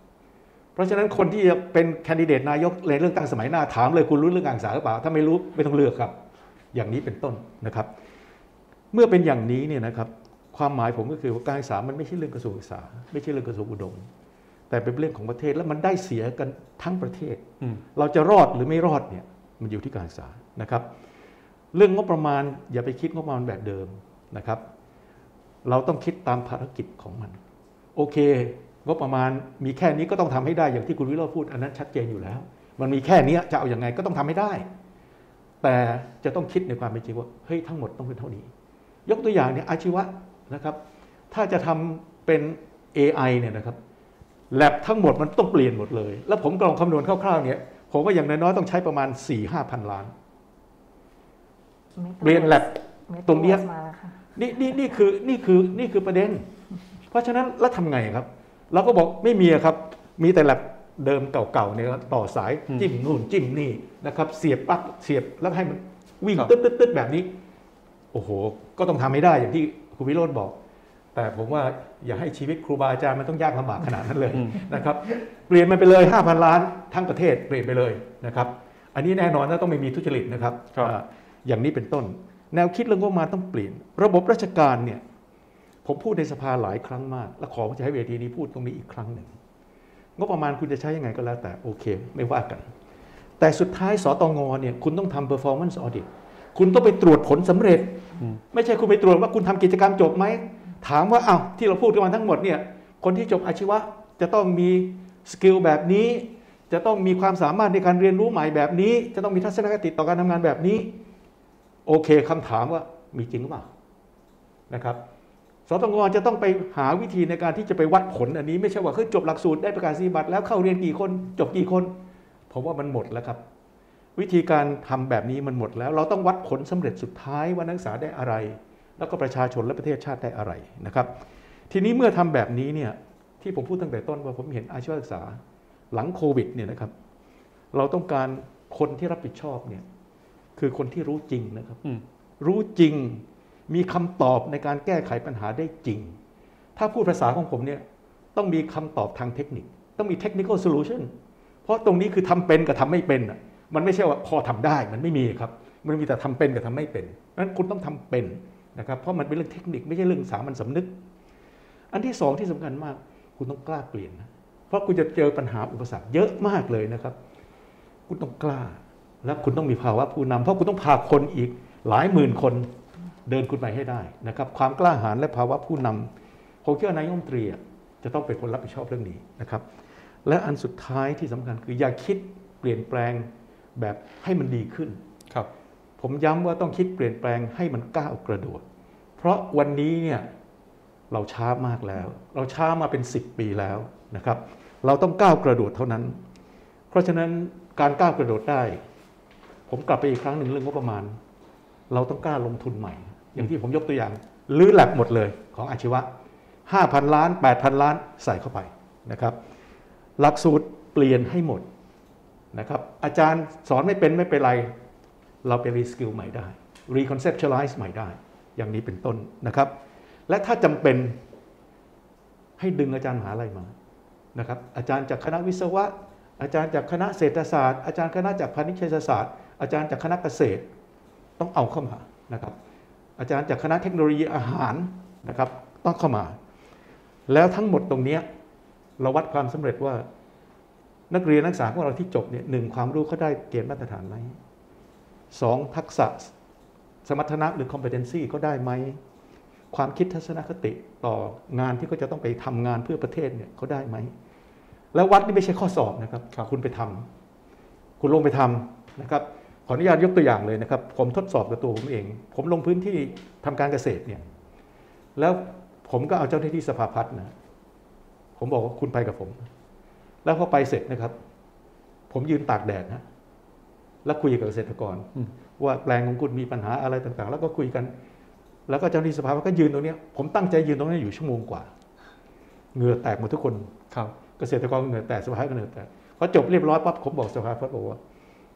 เพราะฉะนั้นคนที่จะเป็นแคนดิเดตนายกในเรื่องการสมัยหน้าถามเลยคุณรู้เรื่องการศึกษาหรือเปล่า ถ้าไม่รู้ไม่ต้องเลือกครับ อย่างนี้เป็นต้นนะครับ เมื่อเป็นอย่างนี้เนี่ยนะครับความหมายผมก็คือว่าการศึกษามันไม่ใช่เรื่องกระทรวงศึกษา ไม่ใช่เรื่องกระทรวงอุดม แต่เป็นเรื่องของประเทศแล้วมันได้เสียกันทั้งประเทศอืมเราจะรอดหรือไม่รอดเนี่ยมันอยู่ที่การศึกษา นะครับ เรื่องงบประมาณอย่าไปคิดงบประมาณแบบเดิมนะครับ เราต้องคิดตามภารกิจของมัน โอเค งบประมาณมีแค่นี้ก็ต้องทำให้ได้อย่างที่คุณวิโรจน์พูดอันนั้นชัดเจนอยู่แล้ว มันมีแค่นี้จะเอาอย่างไงก็ต้องทำให้ได้ แต่จะต้องคิดในความเป็นจริงว่าเฮ้ยทั้งหมดต้องเป็นเท่านี้ ยกตัวอย่างเนี่ยอาชีวะนะครับ ถ้าจะทำเป็น AI เนี่ยนะครับแลบทั้งหมดมันต้องเปลี่ยนหมดเลย แล้วผมกลองคำนวณคร่าวๆเนี่ยผมว่าอย่างน้อยๆต้องใช้ประมาณ 4 5 0 0 0ล้าน เปลี่ยนแลบตรงเนี้ยมาแล้วค่ะนี่นี่นี่คือนี่คือนี่คือประเด็น เพราะฉะนั้นแล้วทำไงครับ เราก็บอกไม่มีอะครับ มีแต่แลบเดิมเก่าๆเนี่ยครับต่อสายอืมจิ้มนู่นจิ้มนี่นะครับ เสียบปลั๊กเสียบแล้วให้มันวิ่งครับตึ๊ดตึ๊ดตึ๊ดแบบนี้ โอ้โห ก็ต้องทำให้ได้อย่างที่คุณวิโรจน์บอก แต่ผมว่าอย่าให้ชีวิตครูบาอาจารย์มันต้องยากลำบากขนาดนั้นเลยอืมนะครับ เปลี่ยนมันไปเลย 5,000 ล้านทั้งประเทศเปลี่ยนไปเลยนะครับ อันนี้แน่นอนนะต้องไม่มีทุจริตนะครับครับ อย่างนี้เป็นต้น แนวคิดเรื่องงบประมาณต้องเปลี่ยน ระบบราชการเนี่ยผมพูดในสภาหลายครั้งมาก และขอจะใช้เวทีนี้พูดตรงนี้อีกครั้งหนึ่งงบประมาณคุณจะใช้ยังไงก็แล้วแต่โอเค ไม่ว่ากัน แต่สุดท้ายสตงเนี่ยคุณต้องทำ performance audit คุณต้องไปตรวจผลสำเร็จ ไม่ใช่คุณไปตรวจว่าคุณทำกิจกรรมจบไหม ถามว่าเอ้าที่เราพูดกันมาทั้งหมดเนี่ยคนที่จบอาชีวะจะต้องมี skill แบบนี้ จะต้องมีความสามารถในการเรียนรู้ใหม่แบบนี้ จะต้องมีทัศนคติต่อการทำงานแบบนี้ โอเคคำถามว่ามีจริงหรือเปล่านะครับสตงจะต้องไปหาวิธีในการที่จะไปวัดผลอันนี้ไม่ใช่ว่าเฮ้ยจบหลักสูตรได้ประกาศนียบัตรแล้วเข้าเรียนกี่คนจบกี่คนผมว่ามันหมดแล้วครับ วิธีการทำแบบนี้มันหมดแล้ว เราต้องวัดผลสำเร็จสุดท้ายว่านักศึกษาได้อะไร แล้วก็ประชาชนและประเทศชาติได้อะไรนะครับ ทีนี้เมื่อทำแบบนี้เนี่ยที่ผมพูดตั้งแต่ต้นว่าผมเห็นอาชีวศึกษาหลังโควิดเนี่ยนะครับ เราต้องการคนที่รับผิดชอบเนี่ย คือคนที่รู้จริงนะครับอืมรู้จริงมีคำตอบในการแก้ไขปัญหาได้จริง ถ้าพูดภาษาของผมเนี่ยต้องมีคำตอบทางเทคนิค ต้องมี technical solution เพราะตรงนี้คือทำเป็นกับทำไม่เป็นน่ะมันไม่ใช่ว่าพอทำได้มันไม่มีครับ มันมีแต่ทำเป็นกับทำไม่เป็นนั้นคุณต้องทำเป็นนะครับเพราะมันเป็นเรื่องเทคนิคไม่ใช่เรื่องสามัญสำนึก อันที่สองที่สำคัญมาก คุณต้องกล้าเปลี่ยนนะเพราะคุณจะเจอปัญหาอุปสรรคเยอะมากเลยนะครับ คุณต้องกล้า และคุณต้องมีภาวะผู้นำเพราะคุณต้องพาคนอีกหลายหมื่นคนเดินคุณไปให้ได้นะครับความกล้าหาญและภาวะผู้นำผมคิดว่านายกรัฐมนตรีอะจะต้องเป็นคนรับผิดชอบเรื่องนี้นะครับ และอันสุดท้ายที่สำคัญคืออย่าคิดเปลี่ยนแปลงแบบให้มันดีขึ้นครับ ผมย้ำว่าต้องคิดเปลี่ยนแปลงให้มันก้าวกระโดด เพราะวันนี้เนี่ยเราช้ามากแล้ว เราช้ามาเป็น 10 ปีแล้วนะครับ เราต้องก้าวกระโดดเท่านั้น เพราะฉะนั้นการก้าวกระโดดได้ ผมกลับไปอีกครั้งหนึ่งเรื่องงบประมาณ เราต้องกล้าลงทุนใหม่ อย่างที่ผมยกตัวอย่างลื้อแลบหมดเลยของอาชีวะ 5,000 ล้าน 8,000 ล้านใส่เข้าไปนะครับ หลักสูตรเปลี่ยนให้หมดนะครับอาจารย์สอนไม่เป็นไม่เป็นไร เราไป reskill ใหม่ได้ reconceptualize ใหม่ได้ อย่างนี้เป็นต้นนะครับ และถ้าจำเป็นให้ดึงอาจารย์มหาลัยมานะครับอาจารย์จากคณะวิศวะ อาจารย์จากคณะเศรษฐศาสตร์ อาจารย์คณะจากพาณิชยศาสตร์ อาจารย์จากคณะเกษตรต้องเอาเข้ามานะครับ อาจารย์จากคณะเทคโนโลยีอาหารนะครับต้องเข้ามา แล้วทั้งหมดตรงเนี้ยเราวัดความสำเร็จว่านักเรียนนักศึกษาของเราที่จบเนี่ยหนึ่งความรู้เขาได้เกณฑ์มาตรฐานไหมสองทักษะสมรรถนะหรือ competency เขาได้ไหม ความคิดทัศนคติต่องานที่เขาจะต้องไปทำงานเพื่อประเทศเนี่ยเขาได้ไหม แล้ววัดนี่ไม่ใช่ข้อสอบนะครับครับคุณไปทำคุณลงไปทำนะครับ ขออนุญาตยกตัวอย่างเลยนะครับ ผมทดสอบกับตัวผมเอง ผมลงพื้นที่ทำการเกษตรเนี่ยแล้วผมก็เอาเจ้าหน้าที่สภาพัฒน์นะผมบอกว่าคุณไปกับผม แล้วพอไปเสร็จนะครับ ผมยืนตากแดดนะแล้วคุยกับเกษตรกรอืมว่าแปลงของคุณมีปัญหาอะไรต่างๆ แล้วก็คุยกัน แล้วก็เจ้าหน้าที่สภาพัฒน์ก็ยืนตรงเนี้ยผมตั้งใจยืนตรงนี้อยู่ชั่วโมงกว่าเหงื่อแตกหมดทุกคนครับเกษตรกรก็เหงื่อแตกสภาพัฒน์ก็เหงื่อแตกพอจบเรียบร้อยปั๊บผมบอกสภาพัฒน์บอกว่า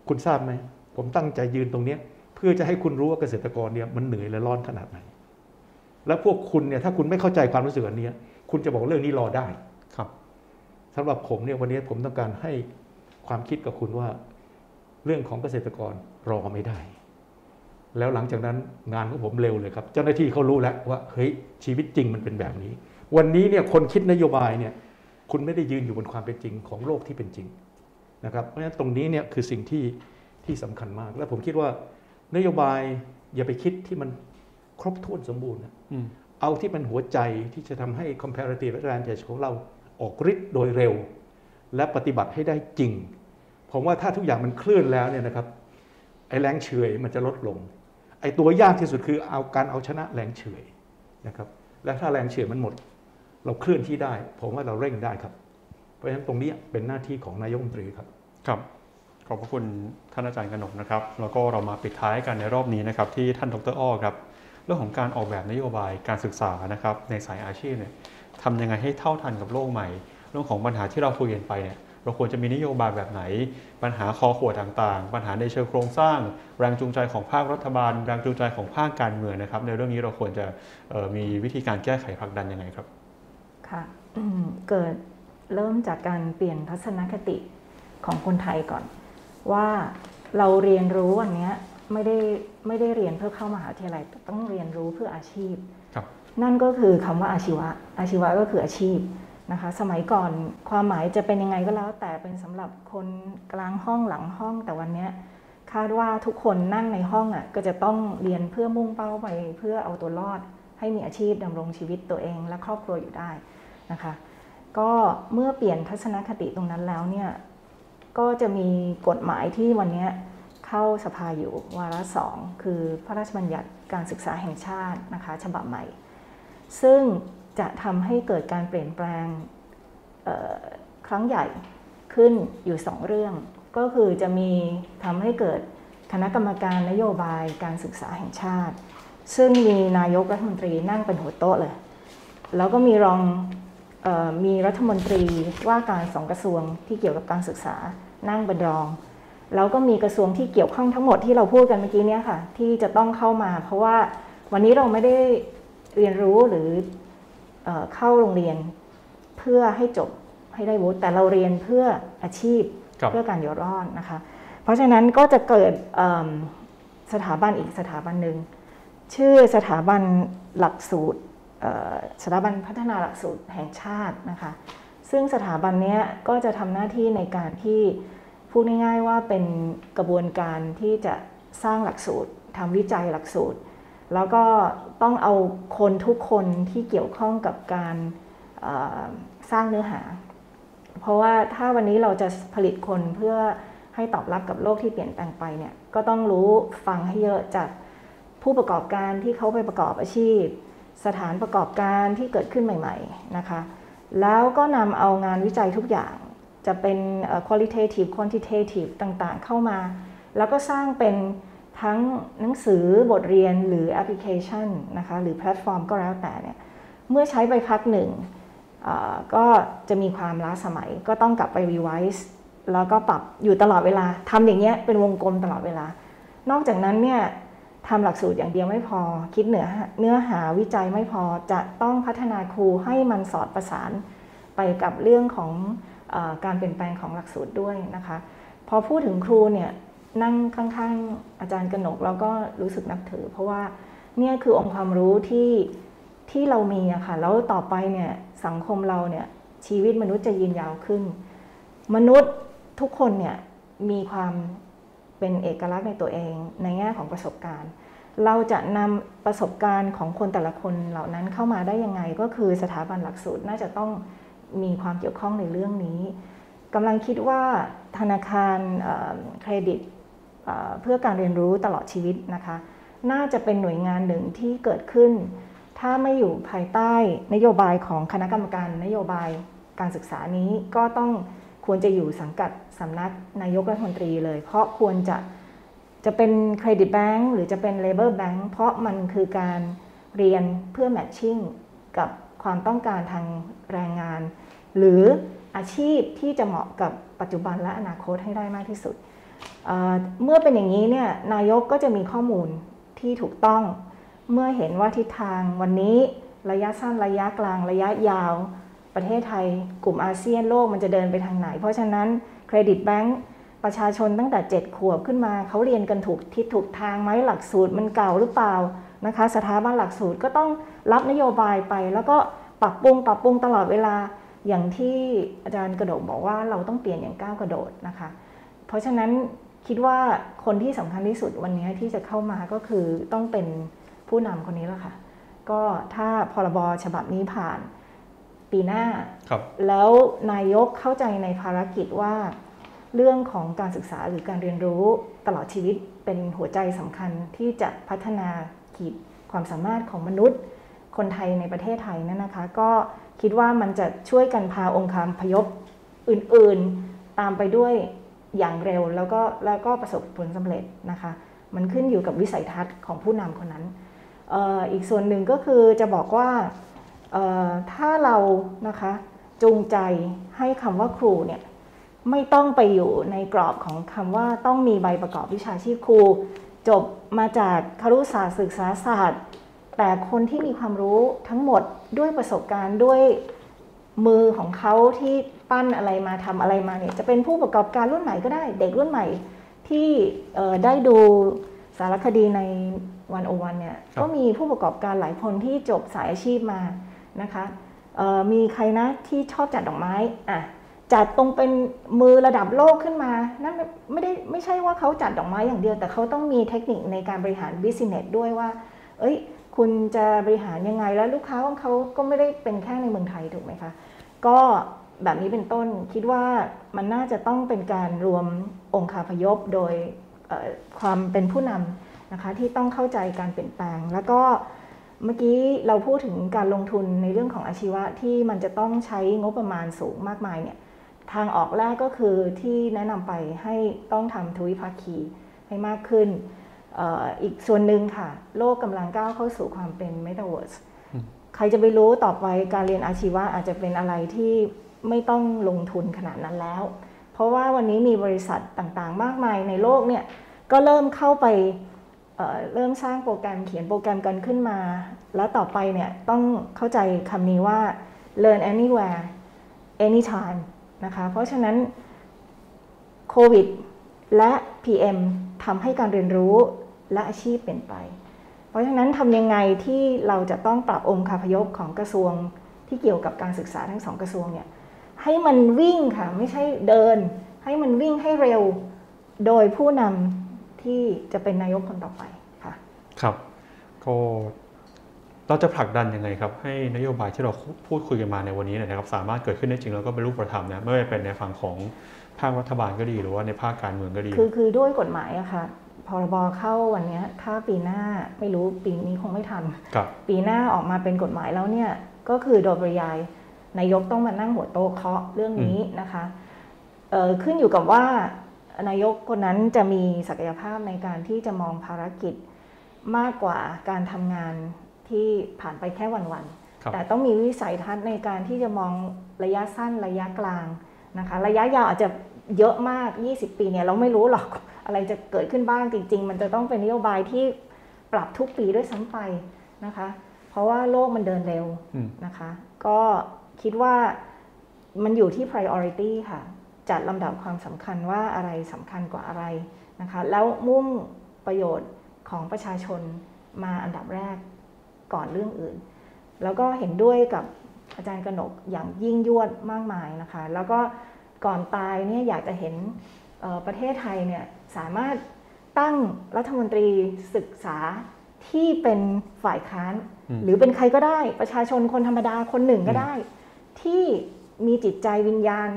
คุณทราบไหม ผมตั้งใจยืนตรงเนี้ยเพื่อจะให้คุณรู้ว่าเกษตรกรเนี่ยมันเหนื่อยและร้อนขนาดไหน แล้วพวกคุณเนี่ยถ้าคุณไม่เข้าใจความรู้สึกอันเนี้ยคุณจะบอกเรื่องนี้รอได้ครับสำหรับผมเนี่ยวันนี้ผมต้องการให้ความคิดกับคุณว่า เรื่องของเกษตรกรรอไม่ได้ แล้วหลังจากนั้นงานของผมเร็วเลยครับ เจ้าหน้าที่เขารู้แล้วว่าเฮ้ยชีวิตจริงมันเป็นแบบนี้ วันนี้เนี่ยคนคิดนโยบายเนี่ยคุณไม่ได้ยืนอยู่บนความเป็นจริงของโลกที่เป็นจริงนะครับ เพราะฉะนั้นตรงนี้เนี่ยคือสิ่งที่ ที่สำคัญมาก และผมคิดว่านโยบายอย่าไปคิดที่มันครบถ้วนสมบูรณ์นะอืมเอาที่เป็นหัวใจที่จะทำให้ comparative advantage ของเราออกฤทธิ์โดยเร็ว และปฏิบัติให้ได้จริง ผมว่าถ้าทุกอย่างมันเคลื่อนแล้วเนี่ยนะครับไอ้แรงเฉื่อยมันจะลดลง ไอ้ตัวยากที่สุดคือเอาการเอาชนะแรงเฉื่อยนะครับและถ้าแรงเฉื่อยมันหมด เราเคลื่อนที่ได้ ผมว่าเราเร่งได้ครับ เพราะฉะนั้นตรงนี้เป็นหน้าที่ของนายกรัฐมนตรีครับครับ ขอบพระคุณท่านอาจารย์กนกนะครับ แล้วก็เรามาปิดท้ายกันในรอบนี้นะครับที่ท่านดรอ้อครับเรื่องของการออกแบบนโยบายการศึกษานะครับในสายอาชีพเนี่ยทำยังไงให้เท่าทันกับโลกใหม่ เรื่องของปัญหาที่เราคุยกันไปเนี่ยเราควรจะมีนโยบายแบบไหน ปัญหาคอขวดต่างๆ ปัญหาในเชิงโครงสร้าง แรงจูงใจของภาครัฐบาล แรงจูงใจของภาคการเมืองนะครับ ในเรื่องนี้เราควรจะมีวิธีการแก้ไขผลักดันยังไงครับค่ะเกิดเริ่มจากการเปลี่ยนทัศนคติของคนไทยก่อน ว่าเราเรียนรู้วันเนี้ยไม่ได้ไม่ได้เรียนเพื่อเข้ามหาวิทยาลัยแต่ต้องเรียนรู้เพื่ออาชีพครับนั่นก็คือคำว่าอาชีวะ อาชีวะก็คืออาชีพนะคะ สมัยก่อนความหมายจะเป็นยังไงก็แล้ว แต่เป็นสำหรับคนกลางห้องหลังห้องแต่วันเนี้ยคาดว่าทุกคนนั่งในห้องอะก็จะต้องเรียนเพื่อมุ่งเป้าไปเพื่อเอาตัวรอด ให้มีอาชีพดำรงชีวิตตัวเองและครอบครัวอยู่ได้นะคะ ก็เมื่อเปลี่ยนทัศนคติตรงนั้นแล้วเนี่ย ก็จะมีกฎหมายที่วันนี้เข้าสภาอยู่วาระสองคือพระราชบัญญัติการศึกษาแห่งชาตินะคะฉบับใหม่ ซึ่งจะทำให้เกิดการเปลี่ยนแปลงครั้งใหญ่ขึ้นอยู่สองเรื่อง ก็คือจะมีทำให้เกิดคณะกรรมการนโยบายการศึกษาแห่งชาติ ซึ่งมีนายกรัฐมนตรีนั่งเป็นหัวโต๊ะเลย แล้วก็มีรอง มีรัฐมนตรีว่าการสองกระทรวงที่เกี่ยวกับการศึกษานั่งเป็นรอง แล้วก็มีกระทรวงที่เกี่ยวข้องทั้งหมดที่เราพูดกันเมื่อกี้เนี้ค่ะ ที่จะต้องเข้ามา เพราะว่าวันนี้เราไม่ได้เรียนรู้หรือเออเข้าโรงเรียนเพื่อให้จบให้ได้วุฒิแต่เราเรียนเพื่ออาชีพครับเพื่อการอยู่รอดนะคะ เพราะฉะนั้นก็จะเกิดเอิ่มสถาบันอีกสถาบันหนึ่งชื่อสถาบันหลักสูตรเอ่อ สถาบันพัฒนาหลักสูตรแห่งชาตินะคะ ซึ่งสถาบันนี้ก็จะทำหน้าที่ในการที่พูดง่ายๆว่าเป็นกระบวนการที่จะสร้างหลักสูตรทำวิจัยหลักสูตร แล้วก็ต้องเอาคนทุกคนที่เกี่ยวข้องกับการสร้างเนื้อหา เพราะว่าถ้าวันนี้เราจะผลิตคนเพื่อให้ตอบรับกับโลกที่เปลี่ยนแปลงไปเนี่ยก็ต้องรู้ฟังให้เยอะจากผู้ประกอบการที่เขาไปประกอบอาชีพ สถานประกอบการที่เกิดขึ้นใหม่ๆนะคะ แล้วก็นำเอางานวิจัยทุกอย่างจะเป็น qualitative quantitative ต่างๆ เข้ามา แล้วก็สร้างเป็นทั้งหนังสือบทเรียนหรือแอปพลิเคชันนะคะหรือแพลตฟอร์มก็แล้วแต่เนี่ยเมื่อใช้ไปพักหนึ่งก็จะมีความล้าสมัยก็ต้องกลับไปรีไวซ์แล้วก็ปรับอยู่ตลอดเวลาทำอย่างเงี้ยเป็นวงกลมตลอดเวลา นอกจากนั้นเนี่ย ทำหลักสูตรอย่างเดียวไม่พอ คิดเนื้อเนื้อหาวิจัยไม่พอจะต้องพัฒนาครูให้มันสอดประสานไปกับเรื่องของอการเปลี่ยนแปลงของหลักสูตรด้วยนะคะ พอพูดถึงครูเนี่ยนั่งข้างๆ อาจารย์กนกแล้วก็รู้สึกนับถือ เพราะว่าเนี่ยคือองค์ความรู้ที่ที่เรามีอะค่ะแล้วต่อไปเนี่ยสังคมเราเนี่ยชีวิตมนุษย์จะยืนยาวขึ้น มนุษย์ทุกคนเนี่ยมีความ เป็นเอกลักษณ์ในตัวเอง ในแง่ของประสบการณ์ เราจะนำประสบการณ์ของคนแต่ละคนเหล่านั้นเข้ามาได้ยังไง ก็คือสถาบันหลักสูตรน่าจะต้องมีความเกี่ยวข้องในเรื่องนี้กำลังคิดว่าธนาคารเครดิตเพื่อการเรียนรู้ตลอดชีวิตนะคะ น่าจะเป็นหน่วยงานหนึ่งที่เกิดขึ้น ถ้าไม่อยู่ภายใต้นโยบายของคณะกรรมการนโยบายการศึกษานี้ก็ต้อง ควรจะอยู่สังกัดสำนักนายกรัฐมนตรีเลย เพราะควรจะจะเป็นเครดิตแบงก์หรือจะเป็นเลเบอร์แบงก์เพราะมันคือการเรียนเพื่อแมทชิ่งกับความต้องการทางแรงงาน หรืออาชีพที่จะเหมาะกับปัจจุบันและอนาคตให้ได้มากที่สุดเมื่อเป็นอย่างนี้เนี่ยนายกก็จะมีข้อมูลที่ถูกต้อง เมื่อเห็นว่าทิศทางวันนี้ระยะสั้นระยะกลางระยะยาว ประเทศไทยกลุ่มอาเซียนโลกมันจะเดินไปทางไหน เพราะฉะนั้นเครดิตแบงก์ประชาชนตั้งแต่ 7 ขวบขึ้นมา เขาเรียนกันถูกทิศถูกทางไหมหลักสูตรมันเก่าหรือเปล่านะคะ สถาบันหลักสูตรก็ต้องรับนโยบายไป แล้วก็ปรับปรุงปรับปรุงตลอดเวลาอย่างที่อาจารย์กระโดดบอกว่าเราต้องเปลี่ยนอย่างก้าวกระโดดนะคะ เพราะฉะนั้นคิดว่าคนที่สำคัญที่สุดวันนี้ที่จะเข้ามาก็คือต้องเป็นผู้นำคนนี้แล้วค่ะ ก็ถ้าพรบฉบับนี้ผ่าน ปีหน้า แล้วนายกเข้าใจในภารกิจว่าเรื่องของการศึกษาหรือการเรียนรู้ตลอดชีวิตเป็นหัวใจสำคัญที่จะพัฒนาขีดความสามารถของมนุษย์ คนไทยในประเทศไทยนั่นนะคะ ก็คิดว่ามันจะช่วยกันพาองค์คารพยพอื่นๆ ตามไปด้วยอย่างเร็วแล้วก็แล้วก็ประสบผลสำเร็จนะคะ มันขึ้นอยู่กับวิสัยทัศน์ของผู้นำคนนั้นอออีกส่วนหนึ่งก็คือจะบอกว่า ถ้าเรานะคะจูงใจให้คำว่าครูเนี่ยไม่ต้องไปอยู่ในกรอบของคำว่าต้องมีใบประกอบวิชาชีพครู จบมาจากครุศาสตร์ศึกษาศาสตร์ แต่คนที่มีความรู้ทั้งหมดด้วยประสบการณ์ด้วยมือของเขาที่ปั้นอะไรมาทำอะไรมาเนี่ยจะเป็นผู้ประกอบการรุ่นใหม่ก็ได้ เด็กรุ่นใหม่ที่ได้ดูสารคดีในวันโอวันเนี่ยก็มีผู้ประกอบการหลายคนที่จบสายอาชีพมา นะคะมีใครนะที่ชอบจัดดอกไม้อะจัดตรงเป็นมือระดับโลกขึ้นมานั่นไม่ได้ไม่ใช่ว่าเขาจัดดอกไม้อย่างเดียว แต่เขาต้องมีเทคนิคในการบริหารบิสเนสด้วยว่า เอ้ย คุณจะบริหารยังไงแล้วลูกค้าของเขาก็ไม่ได้เป็นแค่ในเมืองไทยถูกไหมคะ ก็แบบนี้เป็นต้นคิดว่ามันน่าจะต้องเป็นการรวมองค์คาพยพโดยความเป็นผู้นำนะคะที่ต้องเข้าใจการเปลี่ยนแปลง แล้วก็ เมื่อกี้เราพูดถึงการลงทุนในเรื่องของอาชีวะที่มันจะต้องใช้งบประมาณสูงมากมายเนี่ยทางออกแรกก็คือที่แนะนำไปให้ต้องทำทวิภาคีให้มากขึ้นออีกส่วนหนึ่งค่ะ โลกกำลังก้าวเข้าสู่ความเป็น Metaverse ใครจะไปรู้ต่อไปการเรียนอาชีวะอาจจะเป็นอะไรที่ไม่ต้องลงทุนขนาดนั้นแล้ว เพราะว่าวันนี้มีบริษัทต่างๆ มากมายในโลกเนี่ยก็เริ่มเข้าไป เริ่มสร้างโปรแกรมเขียนโปรแกรมกันขึ้นมา แล้วต่อไปเนี่ยต้องเข้าใจคำนี้ว่า learn anywhere anytime นะคะเพราะฉะนั้นโควิดและ PM ทำให้การเรียนรู้และอาชีพเปลี่ยนไป เพราะฉะนั้นทำยังไงที่เราจะต้องปรับองค์คาพยพของกระทรวงที่เกี่ยวกับการศึกษาทั้งสองกระทรวงเนี่ยให้มันวิ่งค่ะ ไม่ใช่เดิน ให้มันวิ่งให้เร็ว โดยผู้นำ ที่จะเป็นนายกคนต่อไปค่ะครับก็เราจะผลักดันยังไงครับ ให้นโยบายที่เราพูดคุยกันมาในวันนี้เนยนะครับ สามารถเกิดขึ้นได้จริงแล้วก็เป็นรูปธรรมนะไม่ว่าจะเป็นในฝั่งของภาครัฐบาลก็ดีหรือว่าในภาคการเมืองก็ดี คือคือด้วยกฎหมายอะค่ะพรบเข้าวันเนี้ยถ้าปีหน้าไม่รู้ปีนี้คงไม่ทันครับปีหน้าออกมาเป็นกฎหมายแล้วเนี่ยก็คือโดยปริยายนายกต้องมานั่งหัวโต๊ะเคาะเรื่องนี้นะคะเอ่อขึ้นอยู่กับว่า นายกคนนั้นจะมีศักยภาพในการที่จะมองภารกิจมากกว่าการทำงานที่ผ่านไปแค่วันๆครับแต่ต้องมีวิสัยทัศน์ในการที่จะมองระยะสั้นระยะกลางนะคะระยะยาวอาจจะเยอะมาก 20 ปีเนี่ยเราไม่รู้หรอกอะไรจะเกิดขึ้นบ้างจริง ๆ มันจะต้องเป็นนโยบายที่ปรับทุกปีด้วยซ้ำไปนะคะ เพราะว่าโลกมันเดินเร็วอืมนะคะ ก็คิดว่ามันอยู่ที่ priority ค่ะ จัดลำดับความสำคัญว่าอะไรสำคัญกว่าอะไรนะคะแล้วมุ่งประโยชน์ของประชาชนมาอันดับแรกก่อนเรื่องอื่น แล้วก็เห็นด้วยกับอาจารย์กนกอย่างยิ่งยวดมากมายนะคะ แล้วก็ก่อนตายเนี่ยอยากจะเห็นเอ่อประเทศไทยเนี่ยสามารถตั้งรัฐมนตรีศึกษาที่เป็นฝ่ายค้านอืมหรือเป็นใครก็ได้ ประชาชนคนธรรมดาคนหนึ่งก็ได้ ที่มีจิตใจวิญญาณ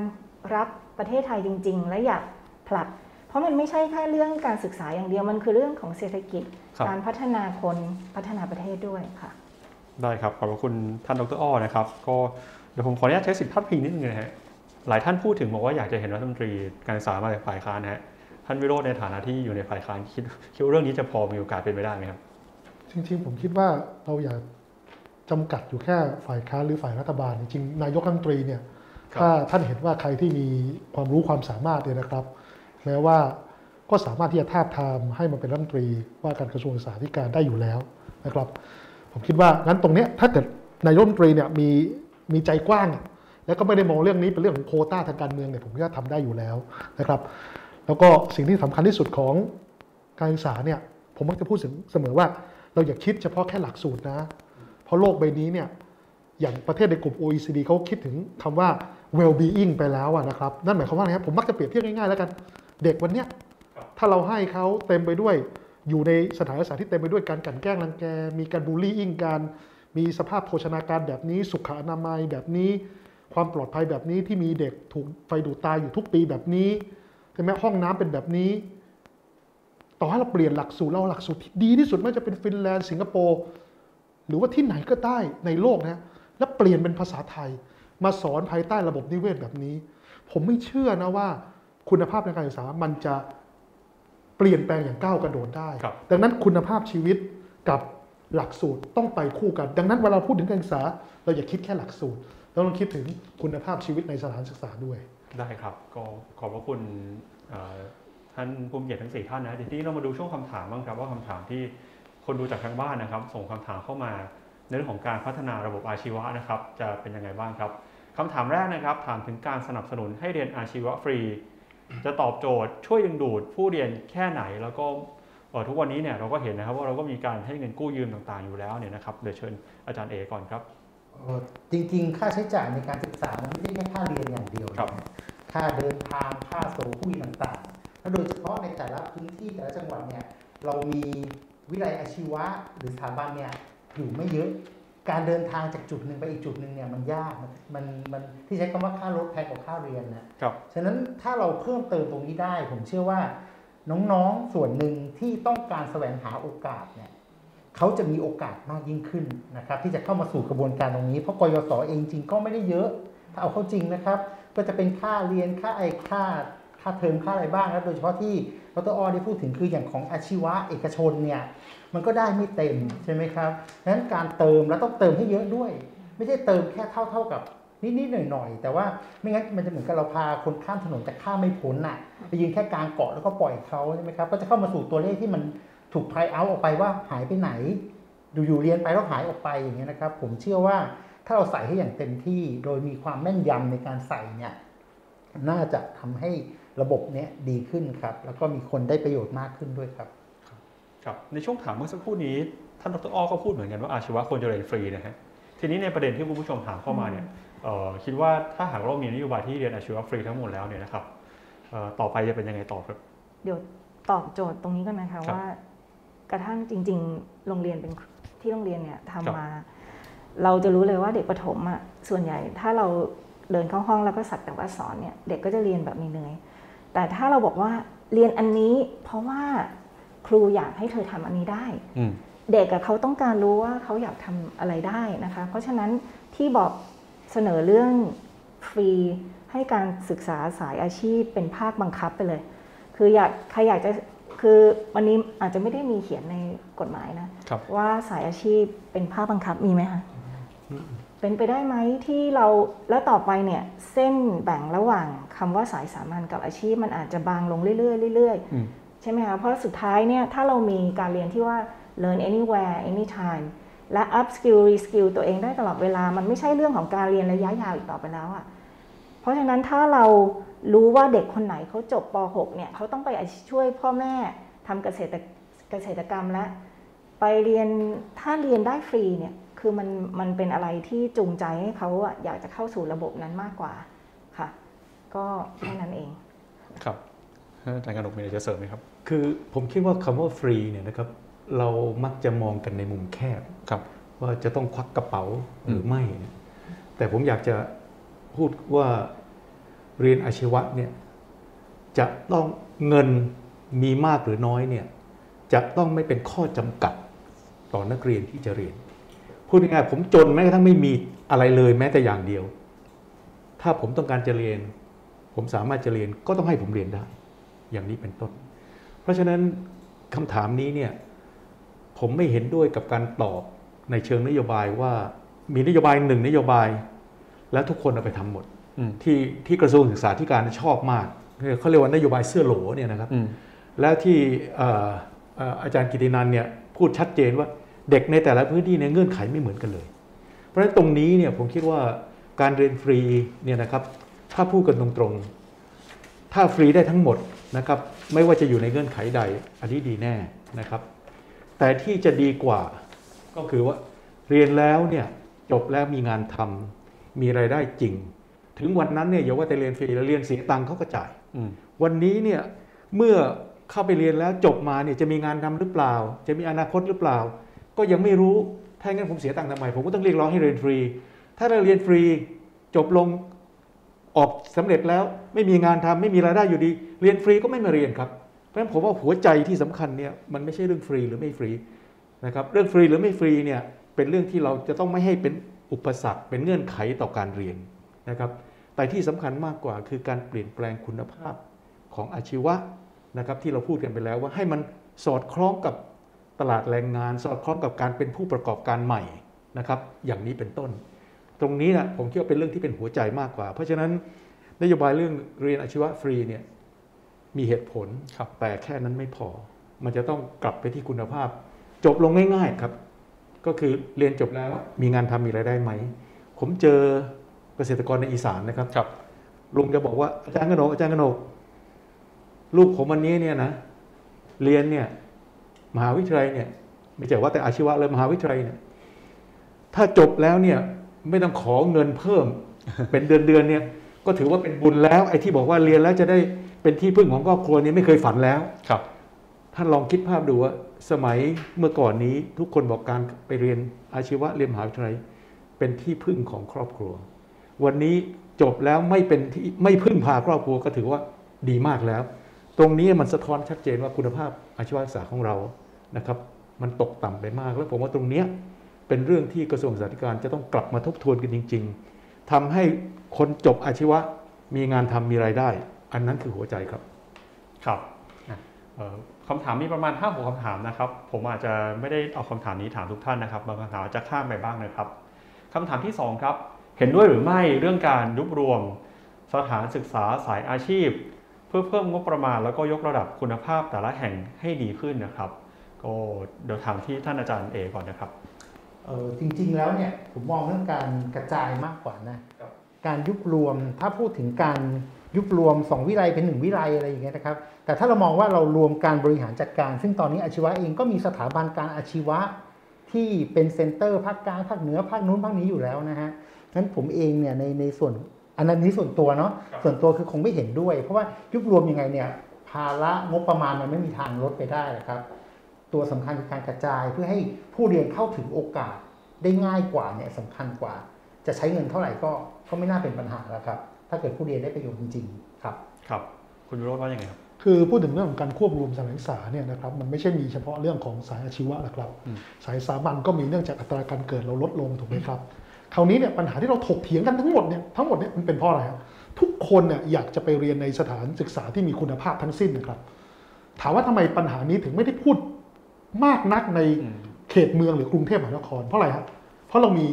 รับ ประเทศไทยจริง ๆ และอยากผลัก เพราะมันไม่ใช่แค่เรื่องการศึกษาอย่างเดียวมันคือเรื่องของเศรษฐกิจครับการพัฒนาคนพัฒนาประเทศด้วยค่ะ ได้ครับขอบพระคุณท่านดรอ้อนะครับ ก็เดี๋ยวผมขออนุญาตใช้สิทธิพัดพิงนิดนึงนะฮะหลายท่านพูดถึงบอกว่าอยากจะเห็นรัฐมนตรีการศึกษามาจากฝ่ายค้านนะฮะท่านวิโรจน์ในฐานะที่อยู่ในฝ่ายค้านคิดคิดว่าเรื่องนี้จะพอมีโอกาสเป็นไปได้ไหมครับจริงๆผมคิดว่าเราอย่าจำกัดอยู่แค่ฝ่ายค้านหรือฝ่ายรัฐบาล จริงๆนายกรัฐมนตรีเนี่ยครับ ถ้าท่านเห็นว่าใครที่มีความรู้ความสามารถเนี่ยนะครับแม้ว่าก็สามารถที่จะทาบทามให้มาเป็นรัฐมนตรีว่าการกระทรวงศึกษาธิการได้อยู่แล้วนะครับ ผมคิดว่างั้นตรงเนี้ยถ้าเกิดนายรัฐมนตรีเนี่ยมีมีใจกว้าง แล้วก็ไม่ได้มองเรื่องนี้เป็นเรื่องของโคต้าทางการเมืองเนี่ยผมคิดว่าทำได้อยู่แล้วนะครับ แล้วก็สิ่งที่สำคัญที่สุดของการศึกษาเนี่ยผมมักจะพูดเสมอว่า เราอย่าคิดเฉพาะแค่หลักสูตรนะ เพราะโลกใบนี้เนี่ยอย่างประเทศในกลุ่ม OECD เขาคิดถึงคำว่า well-being ไปแล้วอะนะครับ นั่นหมายความว่าอะไรครับผมมักจะเปรียบเทียบง่ายๆแล้วกัน เด็กวันเนี้ยถ้าเราให้เขาเต็มไปด้วยอยู่ในสถานศึกษาที่เต็มไปด้วยการกลั่นแกล้งรังแก มีการบูลลี่อิงกันมีสภาพโภชนาการแบบนี้ สุขอนามัยแบบนี้ ความปลอดภัยแบบนี้ที่มีเด็กถูกไฟดูดตายอยู่ทุกปีแบบนี้ใช่ไหมห้องน้ำเป็นแบบนี้ ต่อให้เราเปลี่ยนหลักสูตรเราเอาหลักสูตรที่ดีที่สุดไม่ว่าจะเป็นฟินแลนด์สิงคโปร์หรือว่าที่ไหนก็ได้ในโลกนะแล้วเปลี่ยนเป็นภาษาไทย มาสอนภายใต้ระบบนิเวศแบบนี้ ผมไม่เชื่อนะว่าคุณภาพในการศึกษามันจะเปลี่ยนแปลงอย่างก้าวกระโดดได้ครับดังนั้นคุณภาพชีวิตกับหลักสูตรต้องไปคู่กัน ดังนั้นเวลาพูดถึงการศึกษา เราอย่าคิดแค่หลักสูตร เราต้องคิดถึงคุณภาพชีวิตในสถานศึกษาด้วย ได้ครับ ก็ขอบพระคุณเอ่อท่านผู้มีเกียรติทั้งสี่ท่านนะทีนี้เรามาดูช่วงคำถามบ้างครับว่าคำถามที่คนดูจากทางบ้านนะครับ ส่งคำถามเข้ามาในเรื่องของการพัฒนาระบบอาชีวะนะครับ จะเป็นยังไงบ้างครับ คำถามแรกนะครับถามถึงการสนับสนุนให้เรียนอาชีวะฟรี จะตอบโจทย์ช่วยดึงดูดผู้เรียนแค่ไหนแล้วก็เอ่อทุกวันนี้เนี่ยเราก็เห็นนะครับว่าเราก็มีการให้เงินกู้ยืมต่างๆอยู่แล้วเนี่ยนะครับเดี๋ยวเชิญอาจารย์เอก่อนครับเอ่อจริงๆ ค่าใช้จ่ายในการศึกษามันไม่ใช่แค่ค่าเรียนอย่างเดียวครับนะค่าเดินทางค่าโซคุยต่างๆแล้วโดยเฉพาะในแต่ละพื้นที่แต่ละจังหวัดเนี่ยเรามีวิทยาลัยอาชีวะหรือสถาบันเนี่ยอยู่ไม่เยอะ การเดินทางจากจุดหนึ่งไปอีกจุดหนึ่งเนี่ยมันยากมันมันมันที่ใช้คำว่าค่ารถแพงกว่าค่าเรียนนะครับฉะนั้นถ้าเราเพิ่มเติมตรงนี้ได้ ผมเชื่อว่า น้องๆส่วนหนึ่งที่ต้องการแสวงหาโอกาสเนี่ยเขาจะมีโอกาสมากยิ่งขึ้นนะครับที่จะเข้ามาสู่กระบวนการตรงนี้ เพราะกยศเองจริงก็ไม่ได้เยอะ ถ้าเอาเข้าจริงนะครับ ก็จะเป็นค่าเรียนค่าไอค่าค่าเทอมค่าอะไรบ้างแล้วโดยเฉพาะที่ดรออได้พูดถึงคืออย่างของอาชีวะเอกชนเนี่ย มันก็ได้ไม่เต็มใช่ไหมครับดังนั้นการเติมแล้วต้องเติมให้เยอะด้วย ไม่ใช่เติมแค่เท่าเท่าๆกับนิดๆหน่อยๆแต่ว่าไม่งั้นมันจะเหมือนกับเราพาคนข้ามถนนแต่ข้ามไม่พ้นน่ะไปยืนแค่กลางเกาะแล้วก็ปล่อยเขาใช่ไหมครับก็จะเข้ามาสู่ตัวเลขที่มันถูกไพเอาออกไปว่าหายไปไหนดูอยู่เรียนไปแล้วหายออกไปอย่างเงี้ยนะครับ ผมเชื่อว่าถ้าเราใส่ให้อย่างเต็มที่โดยมีความแม่นยำในการใส่เนี่ยน่าจะทำให้ระบบเนี้ยดีขึ้นครับ แล้วก็มีคนได้ประโยชน์มากขึ้นด้วยครับ ครับในช่วงถามเมื่อสักครู่นี้ท่านดรอ้อก็พูดเหมือนกันว่าอาชีวะควรจะเรียนฟรีนะฮะทีนี้ในประเด็นที่คุณผู้ชมถามเข้ามาเนี่ยเอ่อคิดว่าถ้าหากเรามีนโยบายที่เรียนอาชีวะฟรีทั้งหมดแล้วเนี่ยนะครับเอ่อต่อไปจะเป็นยังไงต่อครับ เดี๋ยวตอบโจทย์ตรงนี้กันนะคะครับว่ากระทั่งจริง ๆ โรงเรียนเป็นที่โรงเรียนเนี่ยครับทำมา เราจะรู้เลยว่าเด็กประถมอะส่วนใหญ่ถ้าเราเดินเข้าห้องแล้วก็สักแต่ว่าสอนเนี่ยเด็กก็จะเรียนแบบเหนื่อยๆแต่ถ้าเราบอกว่าเรียนอันนี้เพราะว่า ครูอยากให้เธอทำอันนี้ได้อืมเด็กกับเขาต้องการรู้ว่าเขาอยากทำอะไรได้นะคะ เพราะฉะนั้นที่บอกเสนอเรื่องฟรีให้การศึกษาสายอาชีพเป็นภาคบังคับไปเลย คืออยากใครอยากจะคือวันนี้อาจจะไม่ได้มีเขียนในกฎหมายนะครับว่าสายอาชีพเป็นภาคบังคับมีไหมคะเป็นไปได้ไหมที่เราแล้วต่อไปเนี่ยเส้นแบ่งระหว่างคำว่าสายสามัญกับอาชีพมันอาจจะบางลงเรื่อยๆเรื่อยๆอืมใช่ไหมคะเพราะสุดท้ายเนี่ยถ้าเรามีการเรียนที่ว่า learn anywhere anytime และ up skill re skill ตัวเองได้ตลอดเวลา มันไม่ใช่เรื่องของการเรียนระยะยาวอีกต่อไปแล้วอะเพราะฉะนั้นถ้าเรารู้ว่าเด็กคนไหนเขาจบป .6 เนี่ยเขาต้องไปช่วยพ่อแม่ทำเกษตรเกษตรกรรมและ ไปเรียนถ้าเรียนได้ฟรีเนี่ยคือมันมันเป็นอะไรที่จูงใจให้เขาอะอยากจะเข้าสู่ระบบนั้นมากกว่าค่ะ ก็แค่นั้นเอง ครับอาจารย์กนกมีอะไรจะเสริมไหมครับ คือผมคิดว่าคำว่าฟรีเนี่ยนะครับเรามักจะมองกันในมุมแคบครับ ว่าจะต้องควักกระเป๋าหรือมไม่เนี่ยแต่ผมอยากจะพูดว่าเรียนอาชีวะเนี่ยจะต้องเงินมีมากหรือน้อยเนี่ยจะต้องไม่เป็นข้อจำกัดต่อนักเรียนที่จะเรียน พูดง่ายๆผมจนแม้กระทั่งไม่มีอะไรเลยแม้แต่อย่างเดียว ถ้าผมต้องการจะเรียน ผมสามารถจะเรียนก็ต้องให้ผมเรียนได้ อย่างนี้เป็นต้น เพราะฉะนั้นคำถามนี้เนี่ยผมไม่เห็นด้วยกับการตอบในเชิงนโยบายว่ามีนโยบายหนึ่งนโยบาย แล้วทุกคนเอาไปทำหมดอืมที่ที่กระทรวงศึกษาธิการชอบมากเขาเรียกว่านโยบายเสื้อโหลเนี่ยนะครับอืมแล้วที่เอ่อเอ่ออาจารย์กิตินันเนี่ยพูดชัดเจนว่าเด็กในแต่ละพื้นที่เนี่ยเงื่อนไขไม่เหมือนกันเลย เพราะฉะนั้นตรงนี้เนี่ยผมคิดว่าการเรียนฟรีเนี่ยนะครับถ้าพูดกันตรงๆถ้าฟรีได้ทั้งหมดนะครับ ไม่ว่าจะอยู่ในเงื่อนไขใด อันนี้ดีแน่นะครับ แต่ที่จะดีกว่าก็คือว่าเรียนแล้วเนี่ยจบแล้วมีงานทำมีรายได้จริง ถึงวันนั้นเนี่ยอย่าว่าแต่เรียนฟรีแล้วเรียนเสียตังค์เขาก็จ่ายอืมวันนี้เนี่ยเมื่อเข้าไปเรียนแล้วจบมาเนี่ยจะมีงานทำหรือเปล่า จะมีอนาคตหรือเปล่า ก็ยังไม่รู้ถ้างั้นผมเสียตังค์ทำไมผมก็ต้องเรียกร้องให้เรียนฟรี ถ้าเราเรียนฟรีจบลง ออกสำเร็จแล้วไม่มีงานทำไม่มีรายได้อยู่ดี เรียนฟรีก็ไม่มาเรียนครับ เพราะฉะนั้นผมว่าหัวใจที่สำคัญเนี่ยมันไม่ใช่เรื่องฟรีหรือไม่ฟรีนะครับเรื่องฟรีหรือไม่ฟรีเนี่ยเป็นเรื่องที่เราจะต้องไม่ให้เป็นอุปสรรคเป็นเงื่อนไขต่อการเรียนนะครับแต่ที่สำคัญมากกว่าคือการเปลี่ยนแปลงคุณภาพของอาชีวะนะครับที่เราพูดกันไปแล้วว่าให้มันสอดคล้องกับตลาดแรงงาน สอดคล้องกับการเป็นผู้ประกอบการใหม่นะครับอย่างนี้เป็นต้น ตรงนี้นะผมคิดว่าเป็นเรื่องที่เป็นหัวใจมากกว่า เพราะฉะนั้นนโยบายเรื่องเรียนอาชีวะฟรีเนี่ยมีเหตุผลครับแต่แค่นั้นไม่พอ มันจะต้องกลับไปที่คุณภาพ จบลงง่าย ๆครับ ก็คือเรียนจบแล้วมีงานทำมีรายได้ไหม ผมเจอเกษตรกรในอีสานนะครับครับลุงจะบอกว่าอาจารย์กนกอาจารย์กนกลูกผมวันนี้เนี่ยนะเรียนเนี่ยมหาวิทยาลัยเนี่ย ไม่ใช่ว่าแต่อาชีวะเลยมหาวิทยาลัยเนี่ยถ้าจบแล้วเนี่ย ไม่ต้องขอเงินเพิ่ม เป็นเดือนเดือนๆเนี่ยก็ถือว่าเป็นบุญแล้ว ไอ้ที่บอกว่าเรียนแล้วจะได้เป็นที่พึ่งของครอบครัวเนี่ยไม่เคยฝันแล้วครับท่านลองคิดภาพดูว่าสมัยเมื่อก่อนนี้ทุกคนบอกการไปเรียนอาชีวะเรียนมหาวิทยาลัยเป็นที่พึ่งของครอบครัว วันนี้จบแล้วไม่เป็นที่ไม่พึ่งพาครอบครัวก็ถือว่าดีมากแล้ว ตรงนี้มันสะท้อนชัดเจนว่าคุณภาพอาชีวศึกษาของเรานะครับ มันตกต่ำไปมาก แล้วผมว่าตรงเนี้ย เป็นเรื่องที่กระทรวงศึกษาธิการจะต้องกลับมาทบทวนกันจริง ๆทำให้คนจบอาชีวะมีงานทำมีรายได้ อันนั้นคือหัวใจครับ ครับเอ่อคำถามมีประมาณ5้าหกคำถามนะครับ ผมอาจจะไม่ได้เอาคำถามนี้ถามทุกท่านนะครับ บางคำถามอาจจะข้ามไปบ้างนะครับคำถามที่ 2 ครับ เห็นด้วยหรือไม่เรื่องการยุบรวม สถานศึกษาสายอาชีพ เพื่อเพิ่มงบประมาณแล้วก็ยกระดับคุณภาพแต่ละแห่งให้ดีขึ้นนะครับ ก็เดี๋ยวถามที่ท่านอาจารย์เอก่อนนะครับ เออจริงๆแล้วเนี่ยผมมองเรื่องการกระจายมากกว่านะการยุบรวมถ้าพูดถึงการยุบรวม 2 วิไลเป็น 1 วิไลอะไรอย่างเงี้ยนะครับ แต่ถ้าเรามองว่าเรารวมการบริหารจัดการ ซึ่งตอนนี้อาชีวะเองก็มีสถาบันการอาชีวะที่เป็นเซ็นเตอร์ภาคกลางภาคเหนือภาคนู้นภาคนี้อยู่แล้วนะฮะนั้นผมเองเนี่ยในในส่วนอันนั้นนี้ส่วนตัวเนาะส่วนตัวคือคงไม่เห็นด้วย เพราะว่ายุบรวมยังไงเนี่ยภาระงบประมาณมันไม่มีทางลดไปได้ครับ ตัวสำคัญคือการกระจายเพื่อให้ผู้เรียนเข้าถึงโอกาสได้ง่ายกว่าเนี่ยสำคัญกว่า จะใช้เงินเท่าไหร่ก็ก็ไม่น่าเป็นปัญหาแล้วครับ ถ้าเกิดผู้เรียนได้ประโยชน์จริงๆครับ ครับ คุณวิโรจน์ว่ายังไงครับคือพูดถึงเรื่องของการควบรวมสถานศึกษาเนี่ยนะครับมันไม่ใช่มีเฉพาะเรื่องของสายอาชีวะนะครับอืมสายสามัญก็มีเนื่องจากอัตราการเกิดเราลดลงถูกไหมครับ คราวนี้เนี่ยปัญหาที่เราถกเถียงกันทั้งหมดเนี่ยทั้งหมดเนี่ยมันเป็นเพราะอะไรครับทุกคนเนี่ยอยากจะไปเรียนในสถานศึกษาที่มีคุณภาพทั้งสิ้นนะครับ ถามว่าทำไมปัญหานี้ถึงไม่ได้พูด มากนักในอืมเขตเมืองหรือกรุงเทพมหานคร เพราะอะไรครับเพราะเรามี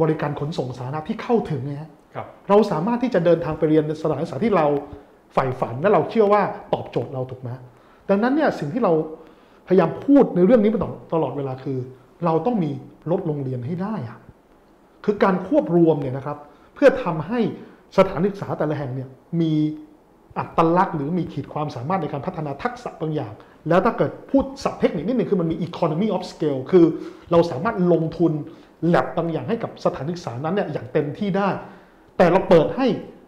บริการขนส่งสาธารณะที่เข้าถึงไงฮะครับเราสามารถที่จะเดินทางไปเรียนในสถานศึกษาที่เราใฝ่ฝันและเราเชื่อว่าตอบโจทย์เราถูกไหมดังนั้นเนี่ยสิ่งที่เราพยายามพูดในเรื่องนี้มาตลอดตลอดเวลาคือ เราต้องมีลดโรงเรียนให้ได้อะคือการควบรวมเนี่ยนะครับ เพื่อทำให้สถานศึกษาแต่ละแห่งเนี่ยมี อัตลักษณ์หรือมีขีดความสามารถในการพัฒนาทักษะบางอย่าง แล้วถ้าเกิดพูดศัพท์เทคนิคนิดหนึ่งคือมันมี economy of scale คือเราสามารถลงทุนแลบบางอย่างให้กับสถานศึกษานั้นเนี่ยอย่างเต็มที่ได้ แต่เราเปิดให้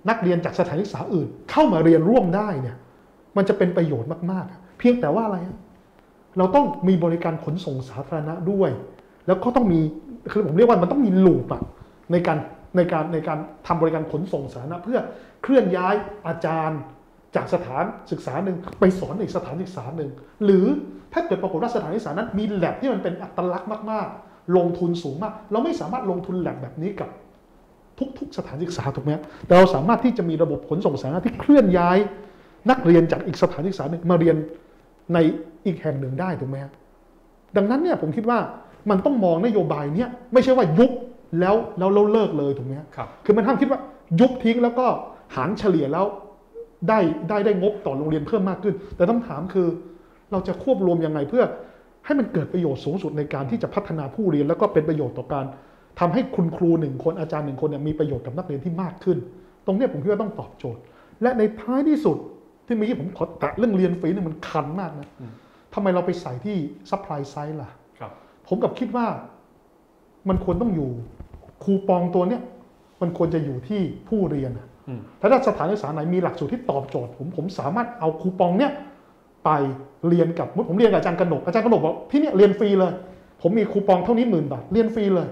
นักเรียนจากสถานศึกษาอื่น เข้ามาเรียนร่วมได้เนี่ยมันจะเป็นประโยชน์มากๆ เพียงแต่ว่าอะไร เราต้องมีบริการขนส่งสาธารณะด้วย แล้วก็ต้องมีคือผมเรียกว่ามันต้องมีลูปอะในการในการในการทำบริการขนส่งสาธารณะเพื่อเคลื่อนย้ายอาจารย์ จากสถานศึกษาหนึ่งไปสอนอีกสถานศึกษาหนึ่ง หรือถ้าเกิดปรากฏว่าสถานศึกษานั้น มีแลบที่มันเป็นอัตลักษณ์มากๆ ลงทุนสูงมาก เราไม่สามารถลงทุนแลบแบบนี้กับทุกๆ สถานศึกษาถูกไหมฮะแต่เราสามารถที่จะมีระบบขนส่งสาธารณะที่เคลื่อนย้าย นักเรียนจากอีกสถานศึกษาหนึ่งมาเรียนในอีกแห่งหนึ่งได้ถูกไหมฮะดังนั้นเนี่ยผมคิดว่ามันต้องมองนโยบายเนี้ยไม่ใช่ว่ายุบแล้วแล้วเราเลิกเลยถูกไหมฮะครับคือมันห้ามคิดว่ายุบทิ้งแล้วก็หารเฉลี่ยแล้ว ได้ได้ได้งบต่อโรงเรียนเพิ่มมากขึ้น แต่ต้องถามคือเราจะควบรวมยังไงเพื่อให้มันเกิดประโยชน์สูงสุดในการที่จะพัฒนาผู้เรียน แล้วก็เป็นประโยชน์ต่อการทำให้คุณครูหนึ่งคนอาจารย์หนึ่งคนเนี่ยมีประโยชน์กับนักเรียนที่มากขึ้น ตรงเนี้ยผมคิดว่าต้องตอบโจทย์ และในท้ายที่สุดที่เมื่อกี้ผมขอแตะเรื่องเรียนฟรีเนี่ยมันคันมากนะอืมทำไมเราไปใส่ที่ supply side ล่ะครับผมกลับคิดว่ามันควรต้องอยู่คูปองตัวเนี้ยมันควรจะอยู่ที่ผู้เรียน อะอืมถ้าสถานศึกษาไหนมีหลักสูตรที่ตอบโจทย์ผมผมสามารถเอาคูปองเนี้ยไปเรียนกับมุติผมเรียนกับอาจารย์กนกอาจารย์กนกบอกที่เนี่ยเรียนฟรีเลย ผมมีคูปองเท่านี้หมื่นบาทเรียนฟรีเลย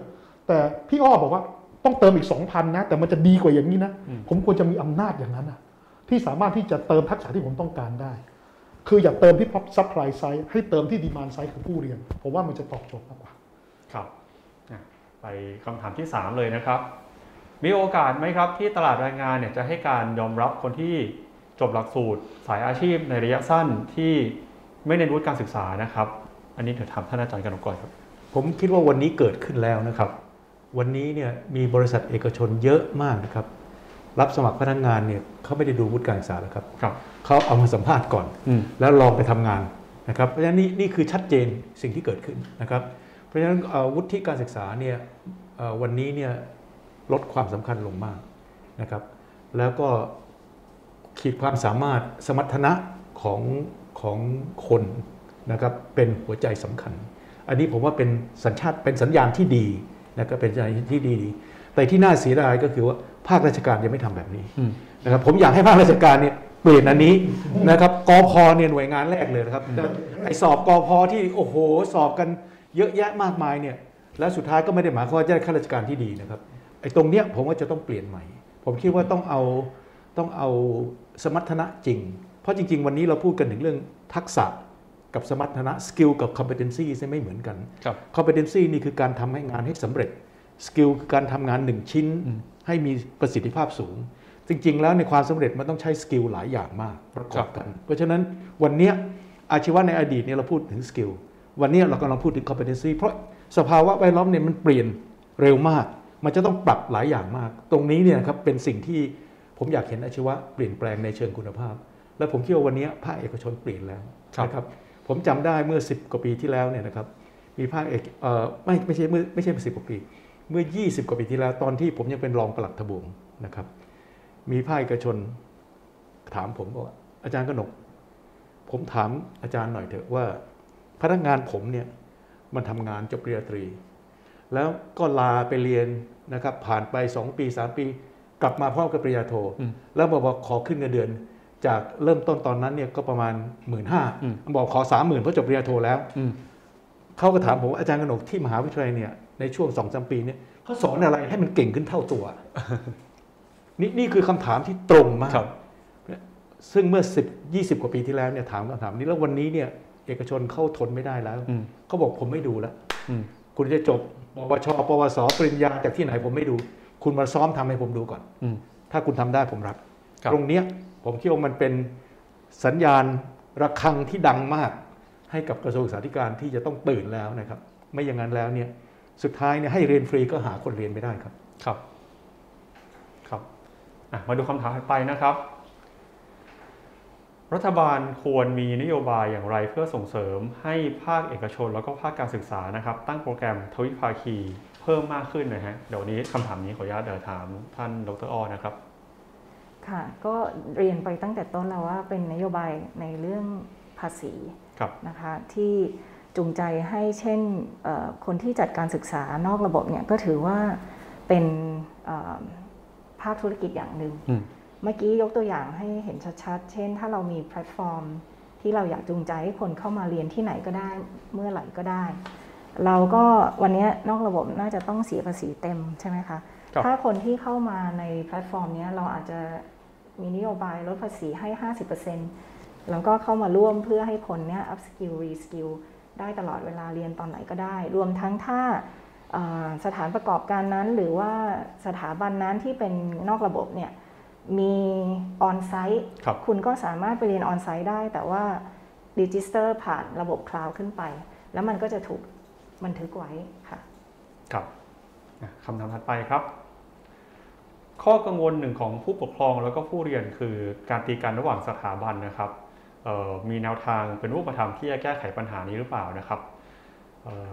แต่พี่อ้อบอกว่าต้องเติมอีกสองพันนะ แต่มันจะดีกว่าอย่างนี้นะอืมผมควรจะมีอำนาจอย่างนั้นนะที่สามารถที่จะเติมทักษะที่ผมต้องการได้ คืออย่าเติมที่ supply side ให้เติมที่ demand side คือผู้เรียนผมว่ามันจะตอบโจทย์มากกว่า ครับอะไปคำถามที่ 3 เลยนะครับ มีโอกาสไหมครับที่ตลาดแรงงานเนี่ยจะให้การยอมรับคนที่จบหลักสูตร สายอาชีพในระยะสั้นที่ไม่เน้นวุฒิการศึกษานะครับ อันนี้เดี๋ยวถามท่านอาจารย์กันก่อนครับ ผมคิดว่าวันนี้เกิดขึ้นแล้วนะครับ วันนี้เนี่ยมีบริษัทเอกชนเยอะมากนะครับ รับสมัครพนักงานเนี่ยเขาไม่ได้ดูวุฒิการศึกษาแล้วครับครับเขาเอามาสัมภาษณ์ก่อนอืมแล้วลองไปทำงานนะครับ เพราะฉะนั้นนี่นี่คือชัดเจนสิ่งที่เกิดขึ้นนะครับ เพราะฉะนั้นเอ่อวุฒิการศึกษาเนี่ยเอ่อวันนี้เนี่ย ลดความสำคัญลงมากนะครับ แล้วก็ขีดความสามารถสมรรถนะของของคนนะครับเป็นหัวใจสำคัญ อันนี้ผมว่าเป็นสัญชาติเป็นสัญญาณที่ดีนะครับเป็นสัญญาณที่ดี แต่ที่น่าเสียดายก็คือว่าภาคราชการยังไม่ทำแบบนี้อืมนะครับผมอยากให้ภาคราชการเนี่ยเปลี่ยนอันนี้นะครับกพเนี่ยหน่วยงานแรกเลยนะครับแต่ไอสอบกพที่โอ้โห สอบกันเยอะแยะมากมายเนี่ยแล้วสุดท้ายก็ไม่ได้หมายความว่าจะได้ข้าราชการที่ดีนะครับ ไอตรงเนี้ยผมว่าจะต้องเปลี่ยนใหม่ ผมคิดว่าต้องเอาต้องเอาสมรรถนะจริง เพราะจริง ๆ วันนี้เราพูดกันถึงเรื่องทักษะกับสมรรถนะสกิลกับ competency ไม่เหมือนกันครับ competency นี่คือการทำให้งานให้สำเร็จ skill คือการทำงานหนึ่งชิ้นอืมให้มีประสิทธิภาพสูง จริง ๆ แล้วในความสำเร็จมันต้องใช้ skill หลายอย่างมากประกอบกัน เพราะฉะนั้นวันเนี้ยอาชีวะในอดีตเนี่ยเราพูดถึง skill วันเนี้ยเรากำลังพูดถึง competency เพราะสภาวะแวดล้อมเนี่ยมันเปลี่ยนเร็วมาก มันจะต้องปรับหลายอย่างมาก ตรงนี้เนี่ยนะครับเป็นสิ่งที่ผมอยากเห็นอาชีวะเปลี่ยนแปลงในเชิงคุณภาพ และผมคิดว่าวันเนี้ยภาคเอกชนเปลี่ยนแล้วครับนะครับผมจำได้เมื่อ 10 กว่าปีที่แล้วเนี่ยนะครับมีภาคเอกเอ่อไม่ไม่ใช่เมื่อไม่ใช่สิบกว่าปี เมื่อ 20 กว่าปีที่แล้วตอนที่ผมยังเป็นรองปลัดทบวงนะครับ มีภาคเอกชนถามผมบอกว่าอาจารย์กนก ผมถามอาจารย์หน่อยเถอะว่า พนักงานผมเนี่ยมันทำงานจบปริญญาตรี แล้วก็ลาไปเรียนนะครับผ่านไป 2 ปี 3 ปี กลับมาพร้อมกับปริญญาโทอืมแล้วบอกว่าขอขึ้นเงินเดือน จากเริ่มต้นตอนนั้นเนี่ยก็ประมาณหมื่นห้าอืมบอกขอสามหมื่นเพราะจบปริญญาโทแล้วอืมเขาก็ถามผมว่าอาจารย์กนกที่มหาวิทยาลัยเนี่ยในช่วงสองสามปีเนี่ยเขาสอนอะไรให้มันเก่งขึ้นเท่าตัวนี่นี่คือคำถามที่ตรงมากครับซึ่งเมื่อ 10 20 กว่าปีที่แล้วเนี่ยถามคำถามนี้แล้ววันนี้เนี่ยเอกชนเข้าทนไม่ได้แล้วอืมเขาบอกผมไม่ดูแล้วอืม คุณจะจบปวชปวสปริญญาจากที่ไหนผมไม่ดู คุณมาซ้อมทำให้ผมดูก่อนอืมถ้าคุณทำได้ผมรับครับตรงเนี้ยผมคิดว่ามันเป็นสัญญาณระฆังที่ดังมาก ให้กับกระทรวงศึกษาธิการที่จะต้องตื่นแล้วนะครับ ไม่อย่างนั้นแล้วเนี่ยสุดท้ายเนี่ยให้เรียนฟรีก็หาคนเรียนไม่ได้ครับ ครับ ครับอะมาดูคำถามถัดไปนะครับ รัฐบาลควรมีนโยบายอย่างไรเพื่อส่งเสริมให้ภาคเอกชน แล้วก็ภาคการศึกษานะครับ ตั้งโปรแกรมทวิภาคีเพิ่มมากขึ้นนะฮะเดี๋ยววนนี้คำถามนี้ขออนุญาตเดี๋ยวถามท่านดรอ้อนะครับค่ะ ก็เรียนไปตั้งแต่ต้นแล้วว่าเป็นนโยบายในเรื่องภาษีครับนะคะที่จูงใจให้เช่นเอ่อคนที่จัดการศึกษานอกระบบเนี่ยก็ถือว่าเป็นเอ่อภาคธุรกิจอย่างหนึ่งอืม เมื่อกี้ยกตัวอย่างให้เห็นชัดๆ เช่น ถ้าเรามีแพลตฟอร์ม ที่เราอยากจูงใจให้คนเข้ามาเรียนที่ไหนก็ได้เมื่อไหร่ก็ได้ เราก็วันนี้นอกระบบน่าจะต้องเสียภาษีเต็มใช่ไหมคะครับถ้าคนที่เข้ามาในแพลตฟอร์มเนี้ยเราอาจจะมีนโยบายลดภาษีให้ 50%แล้วก็เข้ามาร่วมเพื่อให้คนเนี้ย upskill reskill ได้ตลอดเวลาเรียนตอนไหนก็ได้ รวมทั้งถ้าเอ่อสถานประกอบการนั้นหรือว่าสถาบันนั้นที่เป็นนอกระบบเนี่ย มี on-site ครับคุณก็สามารถไปเรียน on-site ได้ แต่ว่า register ผ่านระบบ cloud ขึ้นไป แล้วมันก็จะถูกบันทึกไว้ค่ะ ครับอะคำถามถัดไปครับ ข้อกังวลหนึ่งของผู้ปกครองแล้วก็ผู้เรียนคือการตีกันระหว่างสถาบันนะครับเอ่อมีแนวทางเป็นรูปธรรมที่จะแก้ไขปัญหานี้หรือเปล่านะครับเอ่อ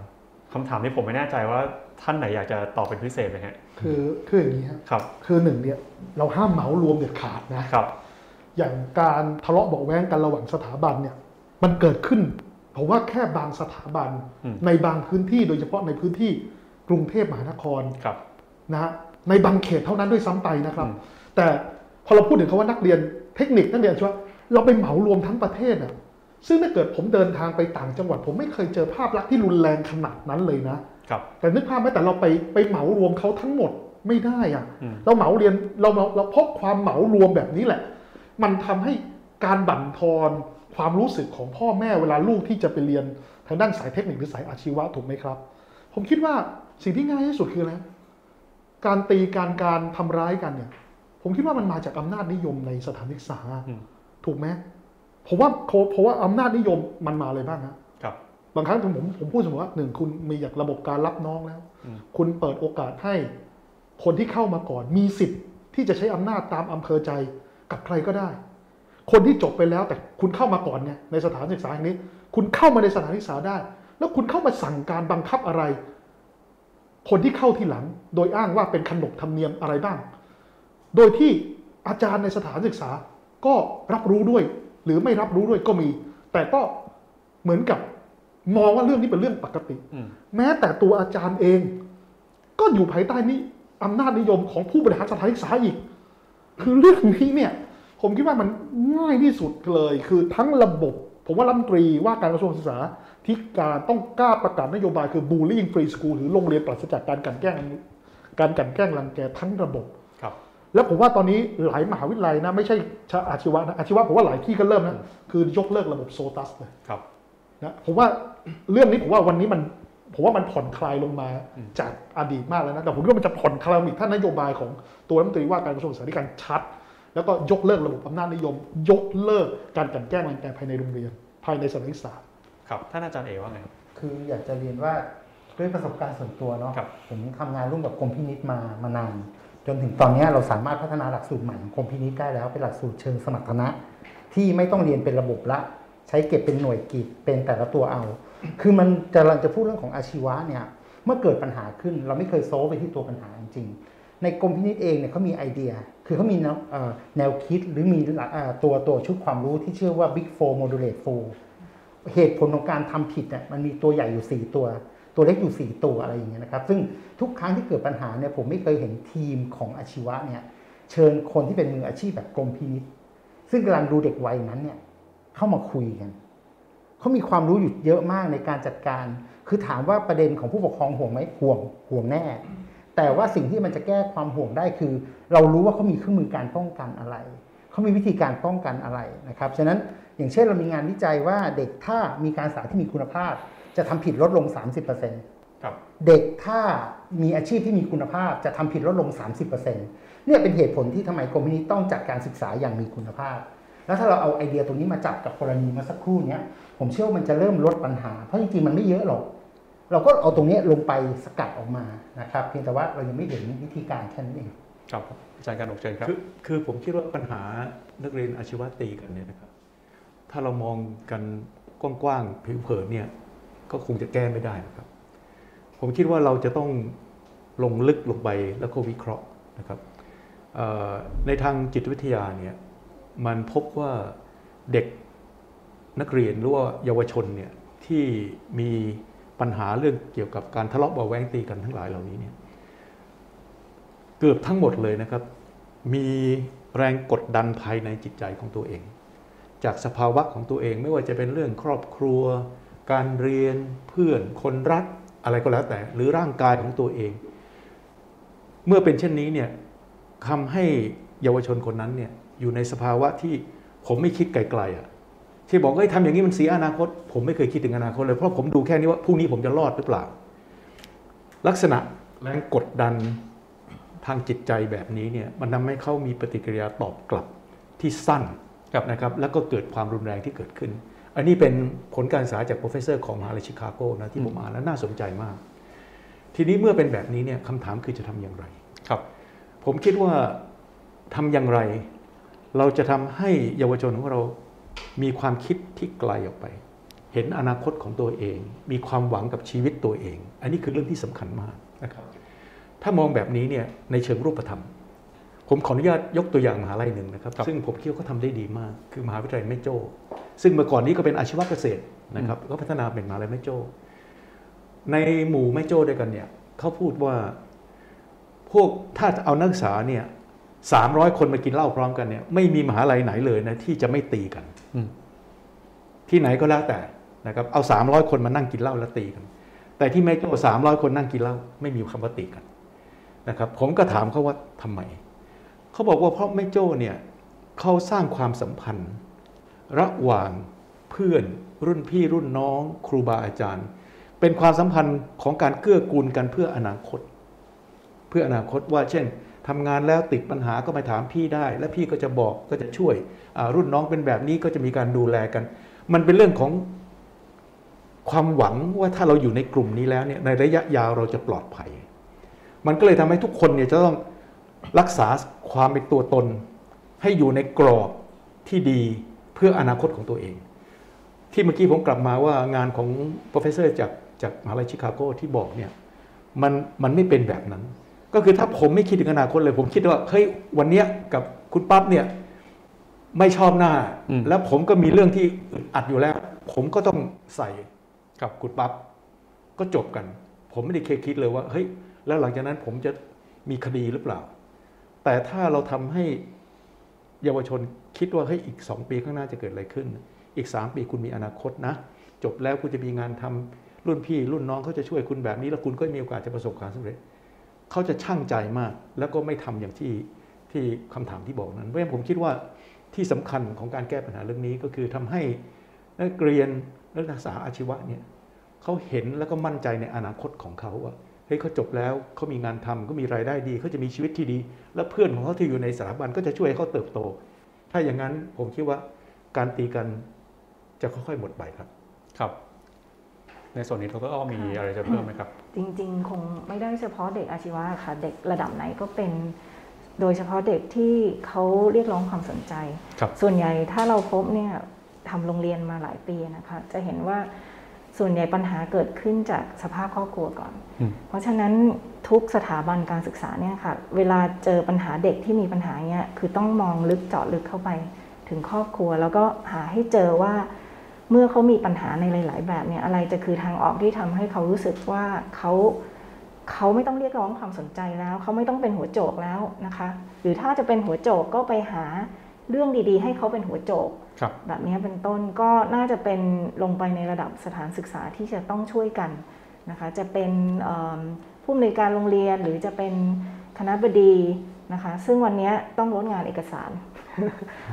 คำถามนี้ผมไม่แน่ใจว่าท่านไหนอยากจะตอบเป็นพิเศษไหมฮะคือคืออย่างนี้ฮะครับ คือหนึ่งเนี่ยเราห้ามเหมารวมเด็ดขาดนะครับ อย่างการทะเลาะเบาะแว้งกันระหว่างสถาบันเนี่ยมันเกิดขึ้นผมว่าแค่บางสถาบันอืมในบางพื้นที่โดยเฉพาะในพื้นที่กรุงเทพมหานครครับนะฮะในบางเขตเท่านั้นด้วยซ้ำไปนะครับอืมแต่พอเราพูดถึงคาว่านักเรียนเทคนิคนักเรียนอาชีวะเราไปเหมารวมทั้งประเทศอะ ซึ่งถ้าเกิดผมเดินทางไปต่างจังหวัด ผมไม่เคยเจอภาพลักษณ์ที่รุนแรงขนาดนั้นเลยนะครับแต่นึกภาพไหมแต่เราไปไปเหมารวมเขาทั้งหมดไม่ได้อะอืมเราเหมาเรียนเราเราเราพบความเหมารวมแบบนี้แหละ มันทำให้การบั่นทอนความรู้สึกของพ่อแม่เวลาลูกที่จะไปเรียนทางด้านสายเทคนิคหรือสายอาชีวะถูกไหมครับ ผมคิดว่าสิ่งที่ง่ายที่สุดคืออะไรการตีการการทำร้ายกันเนี่ย ผมคิดว่ามันมาจากอำนาจนิยมในสถานศึกษาอืมถูกไหม ผมว่าเพราะว่าอำนาจนิยมมันมาเลยบ้างฮะครับ บางครั้งผมผมผมพูดเสมอว่าหนึ่งคุณมีอยากระบบการรับน้องแล้วอืมคุณเปิดโอกาสให้คนที่เข้ามาก่อน มีสิทธิ์ที่จะใช้อำนาจตามอำเภอใจกับใครก็ได้ คนที่จบไปแล้วแต่คุณเข้ามาก่อนเนี่ยในสถานศึกษาแห่งนี้ คุณเข้ามาในสถานศึกษาได้ แล้วคุณเข้ามาสั่งการบังคับอะไร คนที่เข้าที่หลัง โดยอ้างว่าเป็นขนบธรรมเนียมอะไรบ้าง โดยที่อาจารย์ในสถานศึกษาก็รับรู้ด้วยห รือไม่รับรู้ด้วยก็มี แต่ก็เหมือนกับมองว่าเรื่องนี้เป็นเรื่องปกติอืมแม้แต่ตัวอาจารย์เอง ก็อยู่ภายใต้นี้อำนาจนิยมของผู้บริหารสถานศึกษาอีก คือเรื่องนี้เนี่ย ผมคิดว่ามันง่ายที่สุดเลย คือทั้งระบบ ผมว่ารัฐมนตรีว่าการกระทรวงศึกษาที่การต้องกล้าประกาศนโยบายคือ bullying free school หรือโรงเรียนปราศจากการกลันแกล้งการกลันแกล้งรังแกทั้งระบบครับ แล้วผมว่าตอนนี้หลายมหาวิทยาลัยนะไม่ใช่ชาอาชีวะนะอาชีวะผมว่าหลายที่ก็เริ่มนะคือยกเลิกระบบโซตัสเลยครับนะผมว่าเรื่องนี้ผมว่าวันนี้มันผมว่ามันผ่อนคลายลงมาอืมจากอดีตมากแล้วนะแต่ผมคิดว่ามันจะผ่อนคลายอีกถ้านโยบายของตัวรัฐมนตรีว่าการกระทรวงศึกษาธิการชัด แล้วก็ยกเลิกระบบอำนาจนิยม ยกเลิกการกลันแกล้งรังแกภายในโรงเรียน ภายในสถานศึกษาครับท่านอาจารย์เอว่าไงครับคืออยากจะเรียนว่าด้วยประสบการณ์ส่วนตัวเนาะครับผมทำงานร่วมกับกรมพินิษมามานาน จนถึงตอนนี้เราสามารถพัฒนาหลักสูตรใหม่ของกรมพินิษได้แล้วเป็นหลักสูตรเชิงสมรรถนะ ที่ไม่ต้องเรียนเป็นระบบละ ใช้เก็บเป็นหน่วยกิจเป็นแต่ละตัวเอา คือมันกำลังจะพูดเรื่องของอาชีวะเนี่ยเมื่อเกิดปัญหาขึ้น เราไม่เคยโซฟไปที่ตัวปัญหาจริงในกรมพินิษเองเนี่ยเขามีไอเดีย คือเขามีแนวคิดหรือมีตัวตัวชุดความรู้ที่ชื่อว่า Big Four Modulate Four เหตุผลของการทำผิดเนี่ยมันมีตัวใหญ่อยู่ 4 ตัว ตัวเล็กอยู่ 4 ตัวอะไรอย่างเงี้ยนะครับ ซึ่ง ทุกครั้งที่เกิดปัญหาเนี่ยผมไม่เคยเห็นทีมของอาชีวะเนี่ยเชิญคนที่เป็นมืออาชีพแบบกรมพินิษซึ่งกำลังดูเด็กวัยนั้นเนี่ยเข้ามาคุยกันเขามีความรู้อยู่เยอะมากในการจัดการ คือถามว่าประเด็นของผู้ปกครองห่วงไหมห่วงห่วงแน่ แต่ว่าสิ่งที่มันจะแก้ความห่วงได้คือ เรารู้ว่าเขามีเครื่องมือการป้องกันอะไรเขามีวิธีการป้องกันอะไรนะครับฉะนั้นอย่างเช่นเรามีงานวิจัยว่าเด็กถ้ามีการศึกษาที่มีคุณภาพ จะทำผิดลดลง 30%ครับเด็กถ้า มีอาชีพที่มีคุณภาพจะทำผิดลดลง 30%เนี่ยเป็นเหตุผลที่ทำไมกรมพินิจต้องจัดการศึกษาอย่างมีคุณภาพ แล้วถ้าเราเอาไอเดียตรงนี้มาจับกับกรณีเมื่อสักครู่เนี้ยผมเชื่อว่ามันจะเริ่มลดปัญหา เพราะจริงๆมันไม่เยอะหรอก เราก็เอาตรงนี้ลงไปสกัดออกมานะครับ เพียงแต่ว่าเรายังไม่เห็นวิธีการแค่นั้นเองครับอาจารย์การดกเชิญครับคือคือผมคิดว่าปัญหานักเรียนอาชีวะตีกันเนี่ยนะครับ ถ้าเรามองกันกว้างๆผิวเผินเนี่ยก็คงจะแก้ไม่ได้นะครับ ผมคิดว่าเราจะต้องลงลึกลงไปแล้วก็วิเคราะห์นะครับในทางจิตวิทยาเนี่ยมันพบว่าเด็กนักเรียนหรือว่าเยาวชนเนี่ยที่มีปัญหาเรื่องเกี่ยวกับการทะเลาะเบาแวงตีกันทั้งหลายเหล่านี้เนี่ยเกือบทั้งหมดเลยนะครับ มีแรงกดดันภายในจิตใจของตัวเอง จากสภาวะของตัวเองไม่ว่าจะเป็นเรื่องครอบครัว การเรียนเพื่อนคนรัก อะไรก็แล้วแต่ หรือร่างกายของตัวเอง เมื่อเป็นเช่นนี้เนี่ยทำให้เยาวชนคนนั้นเนี่ยอยู่ในสภาวะที่ผมไม่คิดไกลๆอะที่บอกเฮ้ยทำอย่างนี้มันเสียอนาคต ผมไม่เคยคิดถึงอนาคตเลยเพราะผมดูแค่นี้ว่าพรุ่งนี้ผมจะรอดหรือเปล่า ลักษณะแรงกดดันทางจิตใจแบบนี้เนี่ยมันทำให้เขามีปฏิกิริยาตอบกลับที่สั้นครับนะครับแล้วก็เกิดความรุนแรงที่เกิดขึ้น อันนี้เป็นผลการศึกษาจาก professor ของมหาลัยชิคาโกนะที่ผมอ่านแล้วน่าสนใจมาก ทีนี้เมื่อเป็นแบบนี้เนี่ยคำถามคือจะทำอย่างไรครับ ผมคิดว่าทำอย่างไร เราจะทำให้เยาวชนของเรามีความคิดที่ไกลออกไป เห็นอนาคตของตัวเอง มีความหวังกับชีวิตตัวเอง อันนี้คือเรื่องที่สำคัญมากนะครับถ้ามองแบบนี้เนี่ยในเชิงรูปธรรม ผมขออนุญาตยกตัวอย่างมหาลัยหนึ่งนะครับครับซึ่งผมคิดว่าเขาทำได้ดีมาก คือมหาวิทยาลัยแม่โจ้ ซึ่งเมื่อก่อนนี้ก็เป็นอาชีวะเกษตรนะครับก็พัฒนาเป็นมหาลัยแม่โจ้ ในหมู่แม่โจ้ด้วยกันเนี่ยเขาพูดว่าพวกถ้าเอานักศึกษาเนี่ยสามร้อยคนมากินเหล้าพร้อมกันเนี่ยไม่มีมหาลัยไหนเลยนะที่จะไม่ตีกันอืมที่ไหนก็แล้วแต่นะครับเอาสามร้อยคนมานั่งกินเหล้าแล้วตีกัน แต่ที่แม่โจ้สามร้อยคนนั่งกินเหล้าไม่มีคำว่าตีกันนะครับ ผมก็ถามเขาว่าทำไม เขาบอกว่าเพราะแม่โจ้เนี่ยเขาสร้างความสัมพันธ์ ระหว่างเพื่อนรุ่นพี่รุ่นน้องครูบาอาจารย์ เป็นความสัมพันธ์ของการเกื้อกูลกันเพื่ออนาคต เพื่ออนาคตว่าเช่นทำงานแล้วติดปัญหาก็มาถามพี่ได้ และพี่ก็จะบอกก็จะช่วยรุ่นน้องเป็นแบบนี้ก็จะมีการดูแลกัน มันเป็นเรื่องของความหวังว่าถ้าเราอยู่ในกลุ่มนี้แล้วเนี่ยในระยะยาวเราจะปลอดภัย มันก็เลยทำให้ทุกคนเนี่ยจะต้อง รักษาความเป็นตัวตน ให้อยู่ในกรอบที่ดีเพื่ออนาคตของตัวเอง ที่เมื่อกี้ผมกลับมาว่างานของ professor จากจากมหาลัยชิคาโกที่บอกเนี่ยมันมันไม่เป็นแบบนั้น ก็คือถ้าผมไม่คิดถึงอนาคตเลย ผมคิดว่าเฮ้ยวันเนี้ยกับคุณปั๊บเนี่ยไม่ชอบหน้าอืมแล้วผมก็มีเรื่องที่อึดอัดอยู่แล้ว ผมก็ต้องใส่กับคุณปั๊บก็จบกัน ผมไม่ได้เคยคิดเลยว่าเฮ้ยแล้วหลังจากนั้นผมจะมีคดีหรือเปล่า แต่ถ้าเราทำให้เยาวชนคิดว่าเฮ้ยอีกสองปีข้างหน้าจะเกิดอะไรขึ้น อีกสามปีคุณมีอนาคตนะ จบแล้วคุณจะมีงานทำรุ่นพี่รุ่นน้องเขาจะช่วยคุณแบบนี้ แล้วคุณก็มีโอกาสจะประสบความสำเร็จเขาจะช่างใจมาก แล้วก็ไม่ทำอย่างที่ที่คำถามที่บอกนั้นเพราะฉะนั้นผมคิดว่าที่สำคัญของการแก้ปัญหาเรื่องนี้ก็คือทำให้นักเรียนนักศึกษาอาชีวะเนี่ยเขาเห็นแล้วก็มั่นใจในอนาคตของเขาว่า เฮ้ยเขาจบแล้วเขามีงานทำเขามีรายได้ดีเขาจะมีชีวิตที่ดี และเพื่อนของเขาที่อยู่ในสถาบันก็จะช่วยให้เขาเติบโต ถ้าอย่างนั้นผมคิดว่าการตีกันจะค่อยๆหมดไปครับ ครับ ในส่วนนี้เราก็มีอะไรจะเพิ่มไหมครับ จริง ๆ คงไม่ได้เฉพาะเด็กอาชีวะค่ะ เด็กระดับไหนก็เป็น โดยเฉพาะเด็กที่เขาเรียกร้องความสนใจครับส่วนใหญ่ถ้าเราพบเนี่ยทำโรงเรียนมาหลายปีนะคะ จะเห็นว่า ส่วนใหญ่ปัญหาเกิดขึ้นจากสภาพครอบครัวก่อนอืมเพราะฉะนั้นทุกสถาบันการศึกษาเนี่ยค่ะ เวลาเจอปัญหาเด็กที่มีปัญหาเนี่ยคือต้องมองลึกเจาะลึกเข้าไปถึงครอบครัว แล้วก็หาให้เจอว่า เมื่อเขามีปัญหาในหลาย ๆ แบบเนี่ยอะไรจะคือทางออกที่ทำให้เขารู้สึกว่าเขาเขาไม่ต้องเรียกร้องความสนใจแล้ว เขาไม่ต้องเป็นหัวโจกแล้วนะคะ หรือถ้าจะเป็นหัวโจกก็ไปหาเรื่องดี ๆ ให้เขาเป็นหัวโจกครับ แบบนี้เป็นต้นก็น่าจะเป็นลงไปในระดับสถานศึกษาที่จะต้องช่วยกันนะคะจะเป็นผู้อำนวยการโรงเรียนหรือจะเป็นคณะบดีนะคะซึ่งวันนี้ต้องลดงานเอกสาร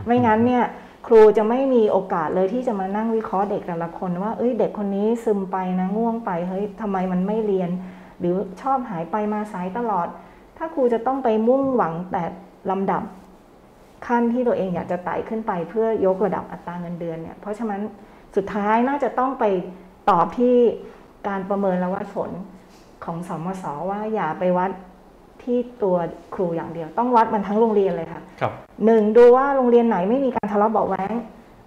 ไม่งั้นเนี่ยครูจะไม่มีโอกาสเลยที่จะมานั่งวิเคราะห์เด็กแต่ละคนว่าเอ้ยเด็กคนนี้ซึมไปนะง่วงไปเฮ้ยทำไมมันไม่เรียน หรือชอบหายไปมาสายตลอด ถ้าครูจะต้องไปมุ่งหวังแต่ลำดับ ขั้นที่ตัวเองอยากจะไต่ขึ้นไปเพื่อยกระดับอัตราเงินเดือนเนี่ยเพราะฉะนั้นสุดท้ายน่าจะต้องไปตอบที่การประเมินและวัดผลของสมศว่าอย่าไปวัดที่ตัวครูอย่างเดียว ต้องวัดมันทั้งโรงเรียนเลยค่ะครับหนึ่งดูว่าโรงเรียนไหนไม่มีการทะเลาะเบาะแว้ง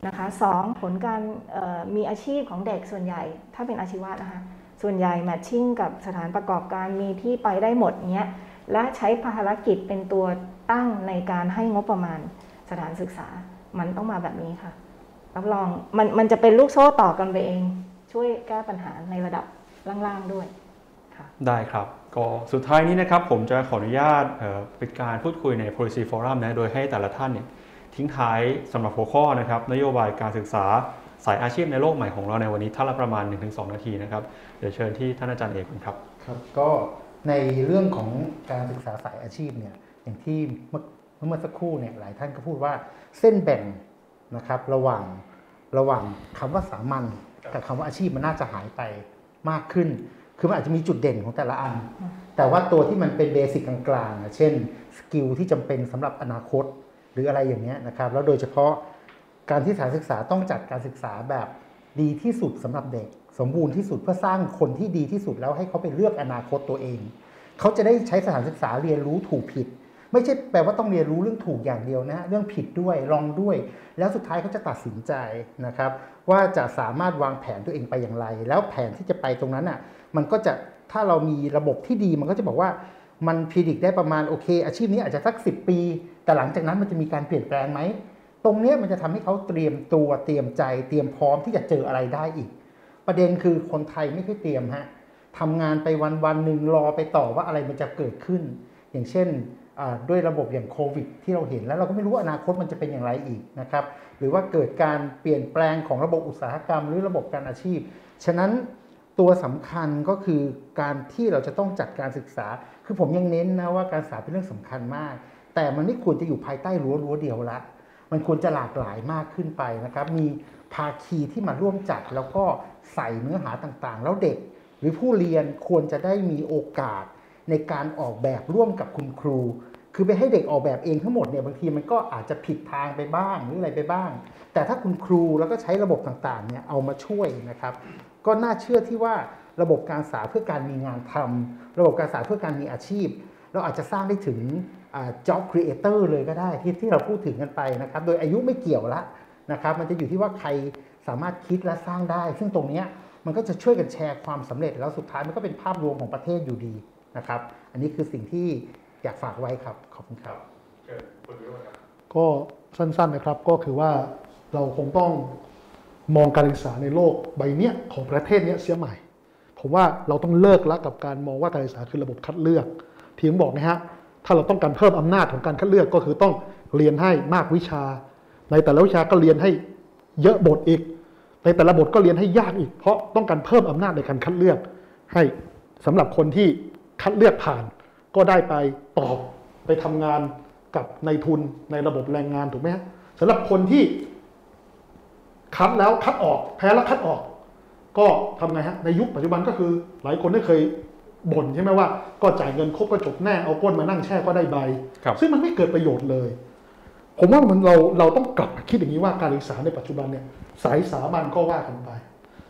นะคะสองผลการเอ่อมีอาชีพของเด็กส่วนใหญ่ ถ้าเป็นอาชีวะนะคะส่วนใหญ่แมทชิ่งกับสถานประกอบการมีที่ไปได้หมดเนี้ยและใช้ภารกิจเป็นตัว ตั้งในการให้งบประมาณสถานศึกษา มันต้องมาแบบนี้ค่ะ รับรองมันมันจะเป็นลูกโซ่ต่อกันไปเอง ช่วยแก้ปัญหาในระดับล่างๆด้วยค่ะได้ครับ ก็สุดท้ายนี้นะครับผมจะขออนุญาตเอ่อเป็นการพูดคุยใน policy forum นะโดยให้แต่ละท่านเนี่ยทิ้งท้ายสำหรับหัวข้อนะครับนโยบายการศึกษาสายอาชีพในโลกใหม่ของเราในวันนี้ท่านละประมาณ 1-2 นาทีนะครับ เดี๋ยวเชิญที่ท่านอาจารย์เอกก่อนครับครับ ก็ในเรื่องของการศึกษาสายอาชีพเนี่ย อย่างที่เมื่อเมื่อสักครู่เนี่ยหลายท่านก็พูดว่าเส้นแบ่งนะครับระหว่างระหว่างคำว่าสามัญกับคำว่าอาชีพมันน่าจะหายไปมากขึ้น คือมันอาจจะมีจุดเด่นของแต่ละอัน แต่ว่าตัวที่มันเป็น basic กลางๆอะเช่น skill ที่จำเป็นสำหรับอนาคตหรืออะไรอย่างเงี้ยนะครับ แล้วโดยเฉพาะการที่สถานศึกษาต้องจัดการศึกษาแบบดีที่สุดสำหรับเด็ก สมบูรณ์ที่สุดเพื่อสร้างคนที่ดีที่สุดแล้วให้เขาไปเลือกอนาคตตัวเอง เขาจะได้ใช้สถานศึกษาเรียนรู้ถูกผิด ไม่ใช่แปลว่าต้องเรียนรู้เรื่องถูกอย่างเดียวนะ เรื่องผิดด้วยลองด้วย แล้วสุดท้ายเขาจะตัดสินใจนะครับ ว่าจะสามารถวางแผนตัวเองไปอย่างไร แล้วแผนที่จะไปตรงนั้นอะมันก็จะถ้าเรามีระบบที่ดีมันก็จะบอกว่ามันพิจิกได้ประมาณโอเค อาชีพนี้อาจจะสัก 10 ปี แต่หลังจากนั้นมันจะมีการเปลี่ยนแปลงไหมตรงนี้มันจะทำให้เขาเตรียมตัวเตรียมใจ เตรียมพร้อมที่จะเจออะไรได้อีก ประเด็นคือคนไทยไม่ค่อยเตรียมฮะทำงานไปวันวันหนึ่งรอไปต่อว่าอะไรมันจะเกิดขึ้น อย่างเช่น ด้วยระบบอย่างโควิด ที่เราเห็นแล้วเราก็ไม่รู้ว่าอนาคตมันจะเป็นอย่างไรอีกนะครับหรือว่าเกิดการเปลี่ยนแปลงของระบบอุตสาหกรรม หรือระบบการอาชีพ ฉะนั้นตัวสำคัญก็คือการที่เราจะต้องจัดการศึกษา คือผมยังเน้นนะว่าการศึกษาเป็นเรื่องสำคัญมาก แต่มันไม่ควรจะอยู่ภายใต้รั้วรั้วเดียวละ มันควรจะหลากหลายมากขึ้นไปนะครับ มีภาคีที่มาร่วมจัดแล้วก็ใส่เนื้อหาต่างๆ แล้วเด็ก หรือผู้เรียนควรจะได้มีโอกาสในการออกแบบร่วมกับคุณครู คือไปให้เด็กออกแบบเองทั้งหมดเนี่ยบางทีมันก็อาจจะผิดทางไปบ้างหรืออะไรไปบ้าง แต่ถ้าคุณครูแล้วก็ใช้ระบบต่างๆเนี่ยเอามาช่วยนะครับ ก็น่าเชื่อที่ว่าระบบการศึกษาเพื่อการมีงานทำระบบการศึกษาเพื่อการมีอาชีพ เราอาจจะสร้างได้ถึงอ่า job creator เลยก็ได้ที่ที่เราพูดถึงกันไปนะครับ โดยอายุไม่เกี่ยวละนะครับ มันจะอยู่ที่ว่าใครสามารถคิดและสร้างได้ ซึ่งตรงนี้มันก็จะช่วยกันแชร์ความสำเร็จแล้วสุดท้ายมันก็เป็นภาพรวมของประเทศอยู่ดีนะครับ อันนี้คือสิ่งที่ อยากฝากไว้ครับ ขอบคุณครับก็สั้นๆนะครับก็คือว่าเราคงต้องมองการศึกษาในโลกใบเนี้ยของประเทศเนี้ยเสียใหม่ ผมว่าเราต้องเลิกละกับการมองว่าการศึกษาคือระบบคัดเลือก ที่ผมบอกนะฮะถ้าเราต้องการเพิ่มอำนาจของการคัดเลือกก็คือต้องเรียนให้มากวิชา ในแต่ละวิชาก็เรียนให้เยอะบทอีก ในแต่ละบทก็เรียนให้ยากอีก เพราะต้องการเพิ่มอำนาจในการคัดเลือก ให้สำหรับคนที่คัดเลือกผ่าน ก็ได้ไปตอบไปทำงานกับในทุนในระบบแรงงานถูกไหมฮะสำหรับคนที่คัดแล้วคัดออก แพ้แล้วคัดออก ก็ทำไงฮะในยุคปัจจุบันก็คือ หลายคนได้เคยบ่นใช่ไหมว่า ก็จ่ายเงินครบก็จบแน่เอาก้นมานั่งแช่ก็ได้ใบครับซึ่งมันไม่เกิดประโยชน์เลย ผมว่ามันเราเราต้องกลับมาคิดอย่างนี้ว่าการศึกษาในปัจจุบันเนี่ย สายสามัญก็ว่ากันไป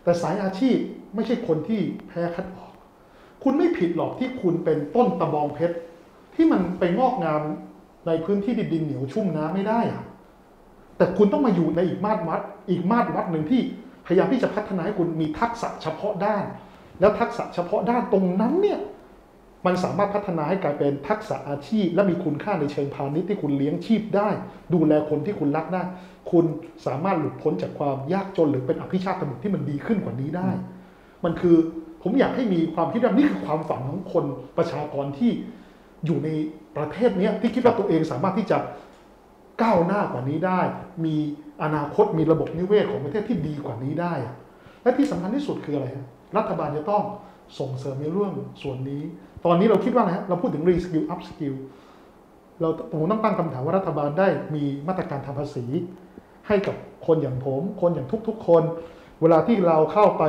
แต่สายอาชีพไม่ใช่คนที่แพ้คัดออก คุณไม่ผิดหรอกที่คุณเป็นต้นตะบองเพชรที่มันไปงอกงามในพื้นที่ดินดินเหนียวชุ่มน้ำไม่ได้อะแต่คุณต้องมาอยู่ในอีกมาตรวัด อีกมาตรวัดหนึ่งที่พยายามที่จะพัฒนาให้คุณมีทักษะเฉพาะด้าน แล้วทักษะเฉพาะด้านตรงนั้นเนี่ยมันสามารถพัฒนาให้กลายเป็นทักษะอาชีพ และมีคุณค่าในเชิงพาณิชย์ที่คุณเลี้ยงชีพได้ ดูแลคนที่คุณรักได้ คุณสามารถหลุดพ้นจากความยากจนหรือเป็นอภิชาติบุตรที่มันดีขึ้นกว่านี้ได้ มันคือ ผมอยากให้มีความคิดว่านี่คือความฝันของคนประชากรที่อยู่ในประเทศเนี้ยที่คิดว่าตัวเองสามารถที่จะก้าวหน้ากว่านี้ได้ มีอนาคตมีระบบนิเวศของประเทศที่ดีกว่านี้ได้อะและที่สำคัญที่สุดคืออะไรฮะรัฐบาลจะต้องส่งเสริมในเรื่องส่วนนี้ ตอนนี้เราคิดว่าอะไรฮะเราพูดถึง re skill up skill เราผมต้องตั้งคำถามว่ารัฐบาลได้มีมาตรการทางภาษี ให้กับคนอย่างผม คนอย่างทุกๆคน เวลาที่เราเข้าไป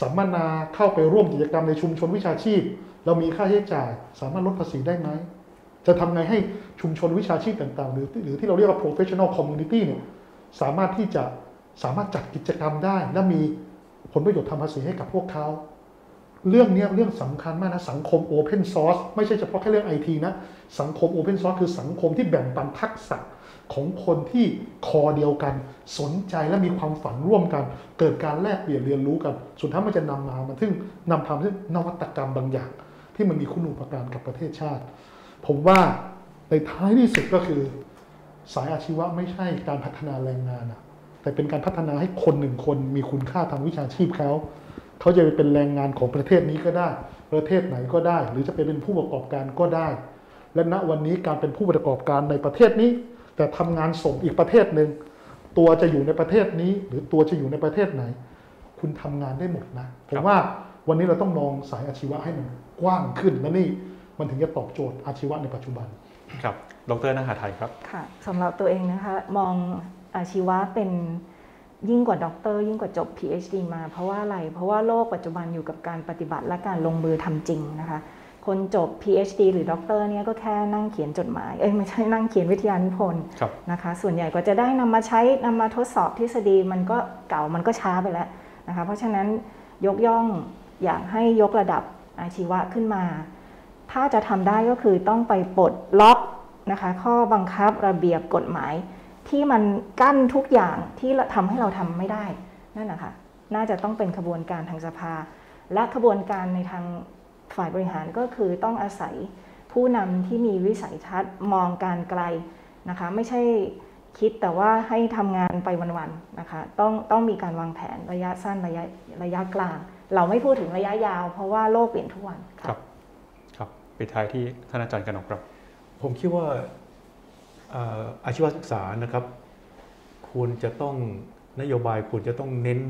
สัมมนาเข้าไปร่วมกิจกรรมในชุมชนวิชาชีพ เรามีค่าใช้จ่าย สามารถลดภาษีได้ไหม จะทำไงให้ชุมชนวิชาชีพต่างๆ หรือหรือที่เราเรียกว่า professional community เนี่ยสามารถที่จะสามารถจัดกิจกรรมได้ และมีผลประโยชน์ทางภาษีให้กับพวกเขา เรื่องนี้เรื่องสำคัญมากนะ สังคม Open Source ไม่ใช่เฉพาะแค่เรื่องไอทีนะ สังคม Open Source คือสังคมที่แบ่งปันทักษะ ของคนที่คอเดียวกัน สนใจและมีความฝันร่วมกัน เกิดการแลกเปลี่ยนเรียนรู้กัน สุดท้ายมันจะนำมามันถึงนำพามาถึงนวัตกรรมบางอย่าง ที่มันมีคุณูปการกับประเทศชาติ ผมว่าในท้ายที่สุดก็คือ สายอาชีวะไม่ใช่การพัฒนาแรงงานอะแต่เป็นการพัฒนาให้คนหนึ่งคนมีคุณค่าทางวิชาชีพเขาเขาจะไปเป็นแรงงานของประเทศนี้ก็ได้ ประเทศไหนก็ได้ หรือจะไปเป็นผู้ประกอบการก็ได้ และณวันนี้การเป็นผู้ประกอบการในประเทศนี้ แต่ทำงานส่งอีกประเทศหนึ่งตัวจะอยู่ในประเทศนี้ หรือตัวจะอยู่ในประเทศไหน คุณทำงานได้หมดนะผมว่าวันนี้เราต้องมองสายอาชีวะให้มันกว้างขึ้นและนี่มันถึงจะตอบโจทย์อาชีวะในปัจจุบันครับดรนาหาไทยครับค่ะสำหรับตัวเองนะคะมองอาชีวะเป็นยิ่งกว่าด็อกเตอร์ยิ่งกว่าจบ PhD มาเพราะว่าอะไร เพราะว่าโลกปัจจุบันอยู่กับการปฏิบัติและการลงมือทำจริงนะคะ คนจบ PhD หรือด็อกเตอร์เนี่ยก็แค่นั่งเขียนจดหมาย เอ้ยไม่ใช่นั่งเขียนวิทยานิพนธ์ครับนะคะ ส่วนใหญ่ก็จะได้นำมาใช้นำมาทดสอบทฤษฎีมันก็เก่ามันก็ช้าไปแล้วนะคะ เพราะฉะนั้นยกย่องอยากให้ยกระดับอาชีวะขึ้นมา ถ้าจะทำได้ก็คือต้องไปปลดล็อกนะคะ ข้อบังคับระเบียบกฎหมาย ที่มันกั้นทุกอย่างที่ทำให้เราทำไม่ได้นั่นนะคะน่าจะต้องเป็นขบวนการทางสภา และขบวนการในทาง ฝ่ายบริหารก็คือต้องอาศัยผู้นำที่มีวิสัยทัศน์มองการไกลนะคะไม่ใช่คิดแต่ว่าให้ทำงานไปวันๆนะคะต้องต้องมีการวางแผนระยะสั้นระยะระยะกลาง เราไม่พูดถึงระยะยาว เพราะว่าโลกเปลี่ยนทุกวันครับครับปิดท้ายที่ท่านอาจารย์กนกครับ ผมคิดว่าเอ่ออาชีวศึกษานะครับ ควรจะต้องนโยบายควรจะต้องเน้น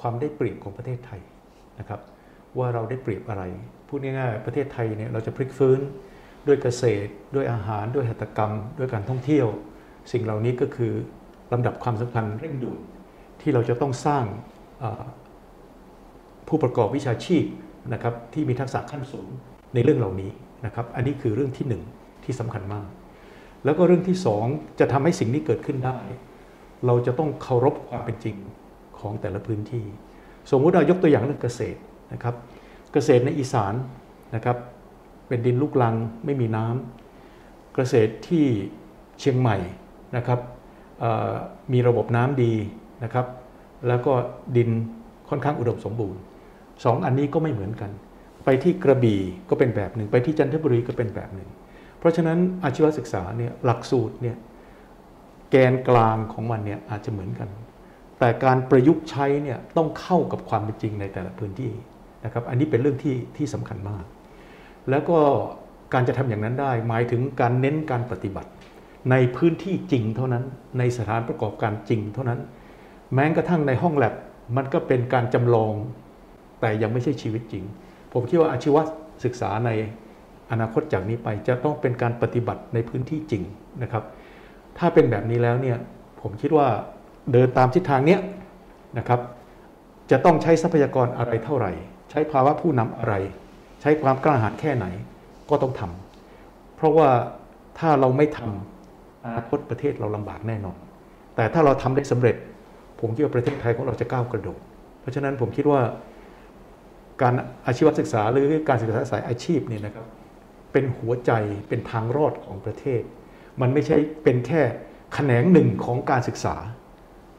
ความได้เปรียบของประเทศไทยนะครับ ว่าเราได้เปรียบอะไร พูดง่ายๆ ประเทศไทยเนี่ยเราจะพลิกฟื้นด้วยเกษตร ด้วยอาหาร ด้วยหัตถกรรม ด้วยการท่องเที่ยว สิ่งเหล่านี้ก็คือลำดับความสำคัญเร่งด่วนที่เราจะต้องสร้างเอ่อผู้ประกอบวิชาชีพนะครับที่มีทักษะขั้นสูงในเรื่องเหล่านี้นะครับ อันนี้คือเรื่องที่หนึ่งที่สำคัญมาก แล้วก็เรื่องที่สองจะทำให้สิ่งนี้เกิดขึ้นได้ เราจะต้องเคารพความเป็นจริงของแต่ละพื้นที่ สมมุติเรายกตัวอย่างเรื่องเกษตร นะครับเกษตรในอีสานนะครับเป็นดินลูกลังไม่มีน้ำเกษตรที่เชียงใหม่นะครับมีระบบน้ำดีนะครับ แล้วก็ดินค่อนข้างอุดมสมบูรณ์สองอันนี้ก็ไม่เหมือนกัน ไปที่กระบี่ก็เป็นแบบหนึ่ง ไปที่จันทบุรีก็เป็นแบบหนึ่ง เพราะฉะนั้นอาชีวศึกษาเนี่ยหลักสูตรเนี่ยแกนกลางของมันเนี่ยอาจจะเหมือนกัน แต่การประยุกต์ใช้เนี่ยต้องเข้ากับความเป็นจริงในแต่ละพื้นที่ นะครับอันนี้เป็นเรื่องที่ที่สำคัญมาก แล้วก็การจะทำอย่างนั้นได้ หมายถึงการเน้นการปฏิบัติ ในพื้นที่จริงเท่านั้น ในสถานประกอบการจริงเท่านั้น แม้กระทั่งในห้องแลบมันก็เป็นการจำลอง แต่ยังไม่ใช่ชีวิตจริง ผมคิดว่าอาชีวศึกษาในอนาคตจากนี้ไปจะต้องเป็นการปฏิบัติในพื้นที่จริงนะครับ ถ้าเป็นแบบนี้แล้วเนี่ยผมคิดว่าเดินตามทิศทางเนี้ยนะครับ จะต้องใช้ทรัพยากรอะไรเท่าไหร่ ใช้ภาวะผู้นำอะไร ใช้ความกล้าหาญแค่ไหนก็ต้องทำเพราะว่าถ้าเราไม่ทำอนาคตประเทศเราลำบากแน่นอน แต่ถ้าเราทำได้สำเร็จ ผมคิดว่าประเทศไทยของเราจะก้าวกระโดด เพราะฉะนั้นผมคิดว่าการอาชีวศึกษาหรือการศึกษาสายอาชีพเนี่ยนะครับเป็นหัวใจเป็นทางรอดของประเทศ มันไม่ใช่เป็นแค่แขนงหนึ่งของการศึกษา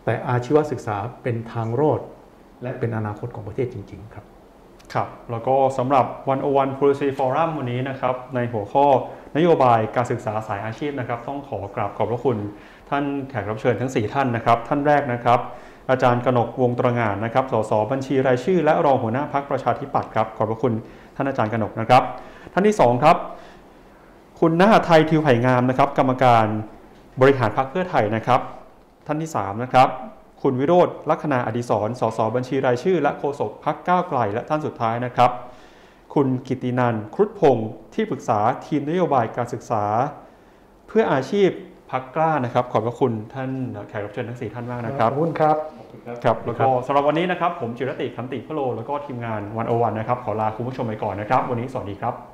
แต่อาชีวศึกษาเป็นทางรอด และเป็นอนาคตของประเทศจริง ๆ ครับ ครับ แล้วก็สำหรับ101 Policy Forum วันนี้นะครับในหัวข้อนโยบายการศึกษาสายอาชีพนะครับ ต้องขอกราบขอบพระคุณ ท่านแขกรับเชิญทั้ง 4 ท่านนะครับ ท่านแรกนะครับ อาจารย์กนกวงตรงานนะครับ สสบัญชีรายชื่อ และรองหัวหน้าพักประชาธิปัตย์ครับ ขอบพระคุณท่านอาจารย์กนกนะครับ ท่านที่ 2 ครับ คุณนหไทยทิวไผ่งามนะครับ กรรมการบริหารพรรคเพื่อไทยนะครับ ท่านที่3นะครับ คุณวิโรธลัคนาอดิศรสสบัญชีรายชื่อ และโฆษกพรรคก้าวไกล และท่านสุดท้ายนะครับ คุณกิตตินันท์ครุฑพงศ์ที่ปรึกษาทีมนโยบายการศึกษา เพื่ออาชีพพักกล้านะครับ ขอบพระคุณท่านแขกรับเชิญทั้ง4ท่านมากนะครับขอบคุณครับครับแล้วก็สำหรับวันนี้นะครับ ผมจิรติคันติพโล แล้วก็ทีมงานวันโอวันนะครับ ขอลาคุณผู้ชมไปก่อนนะครับ วันนี้สวัสดีครับ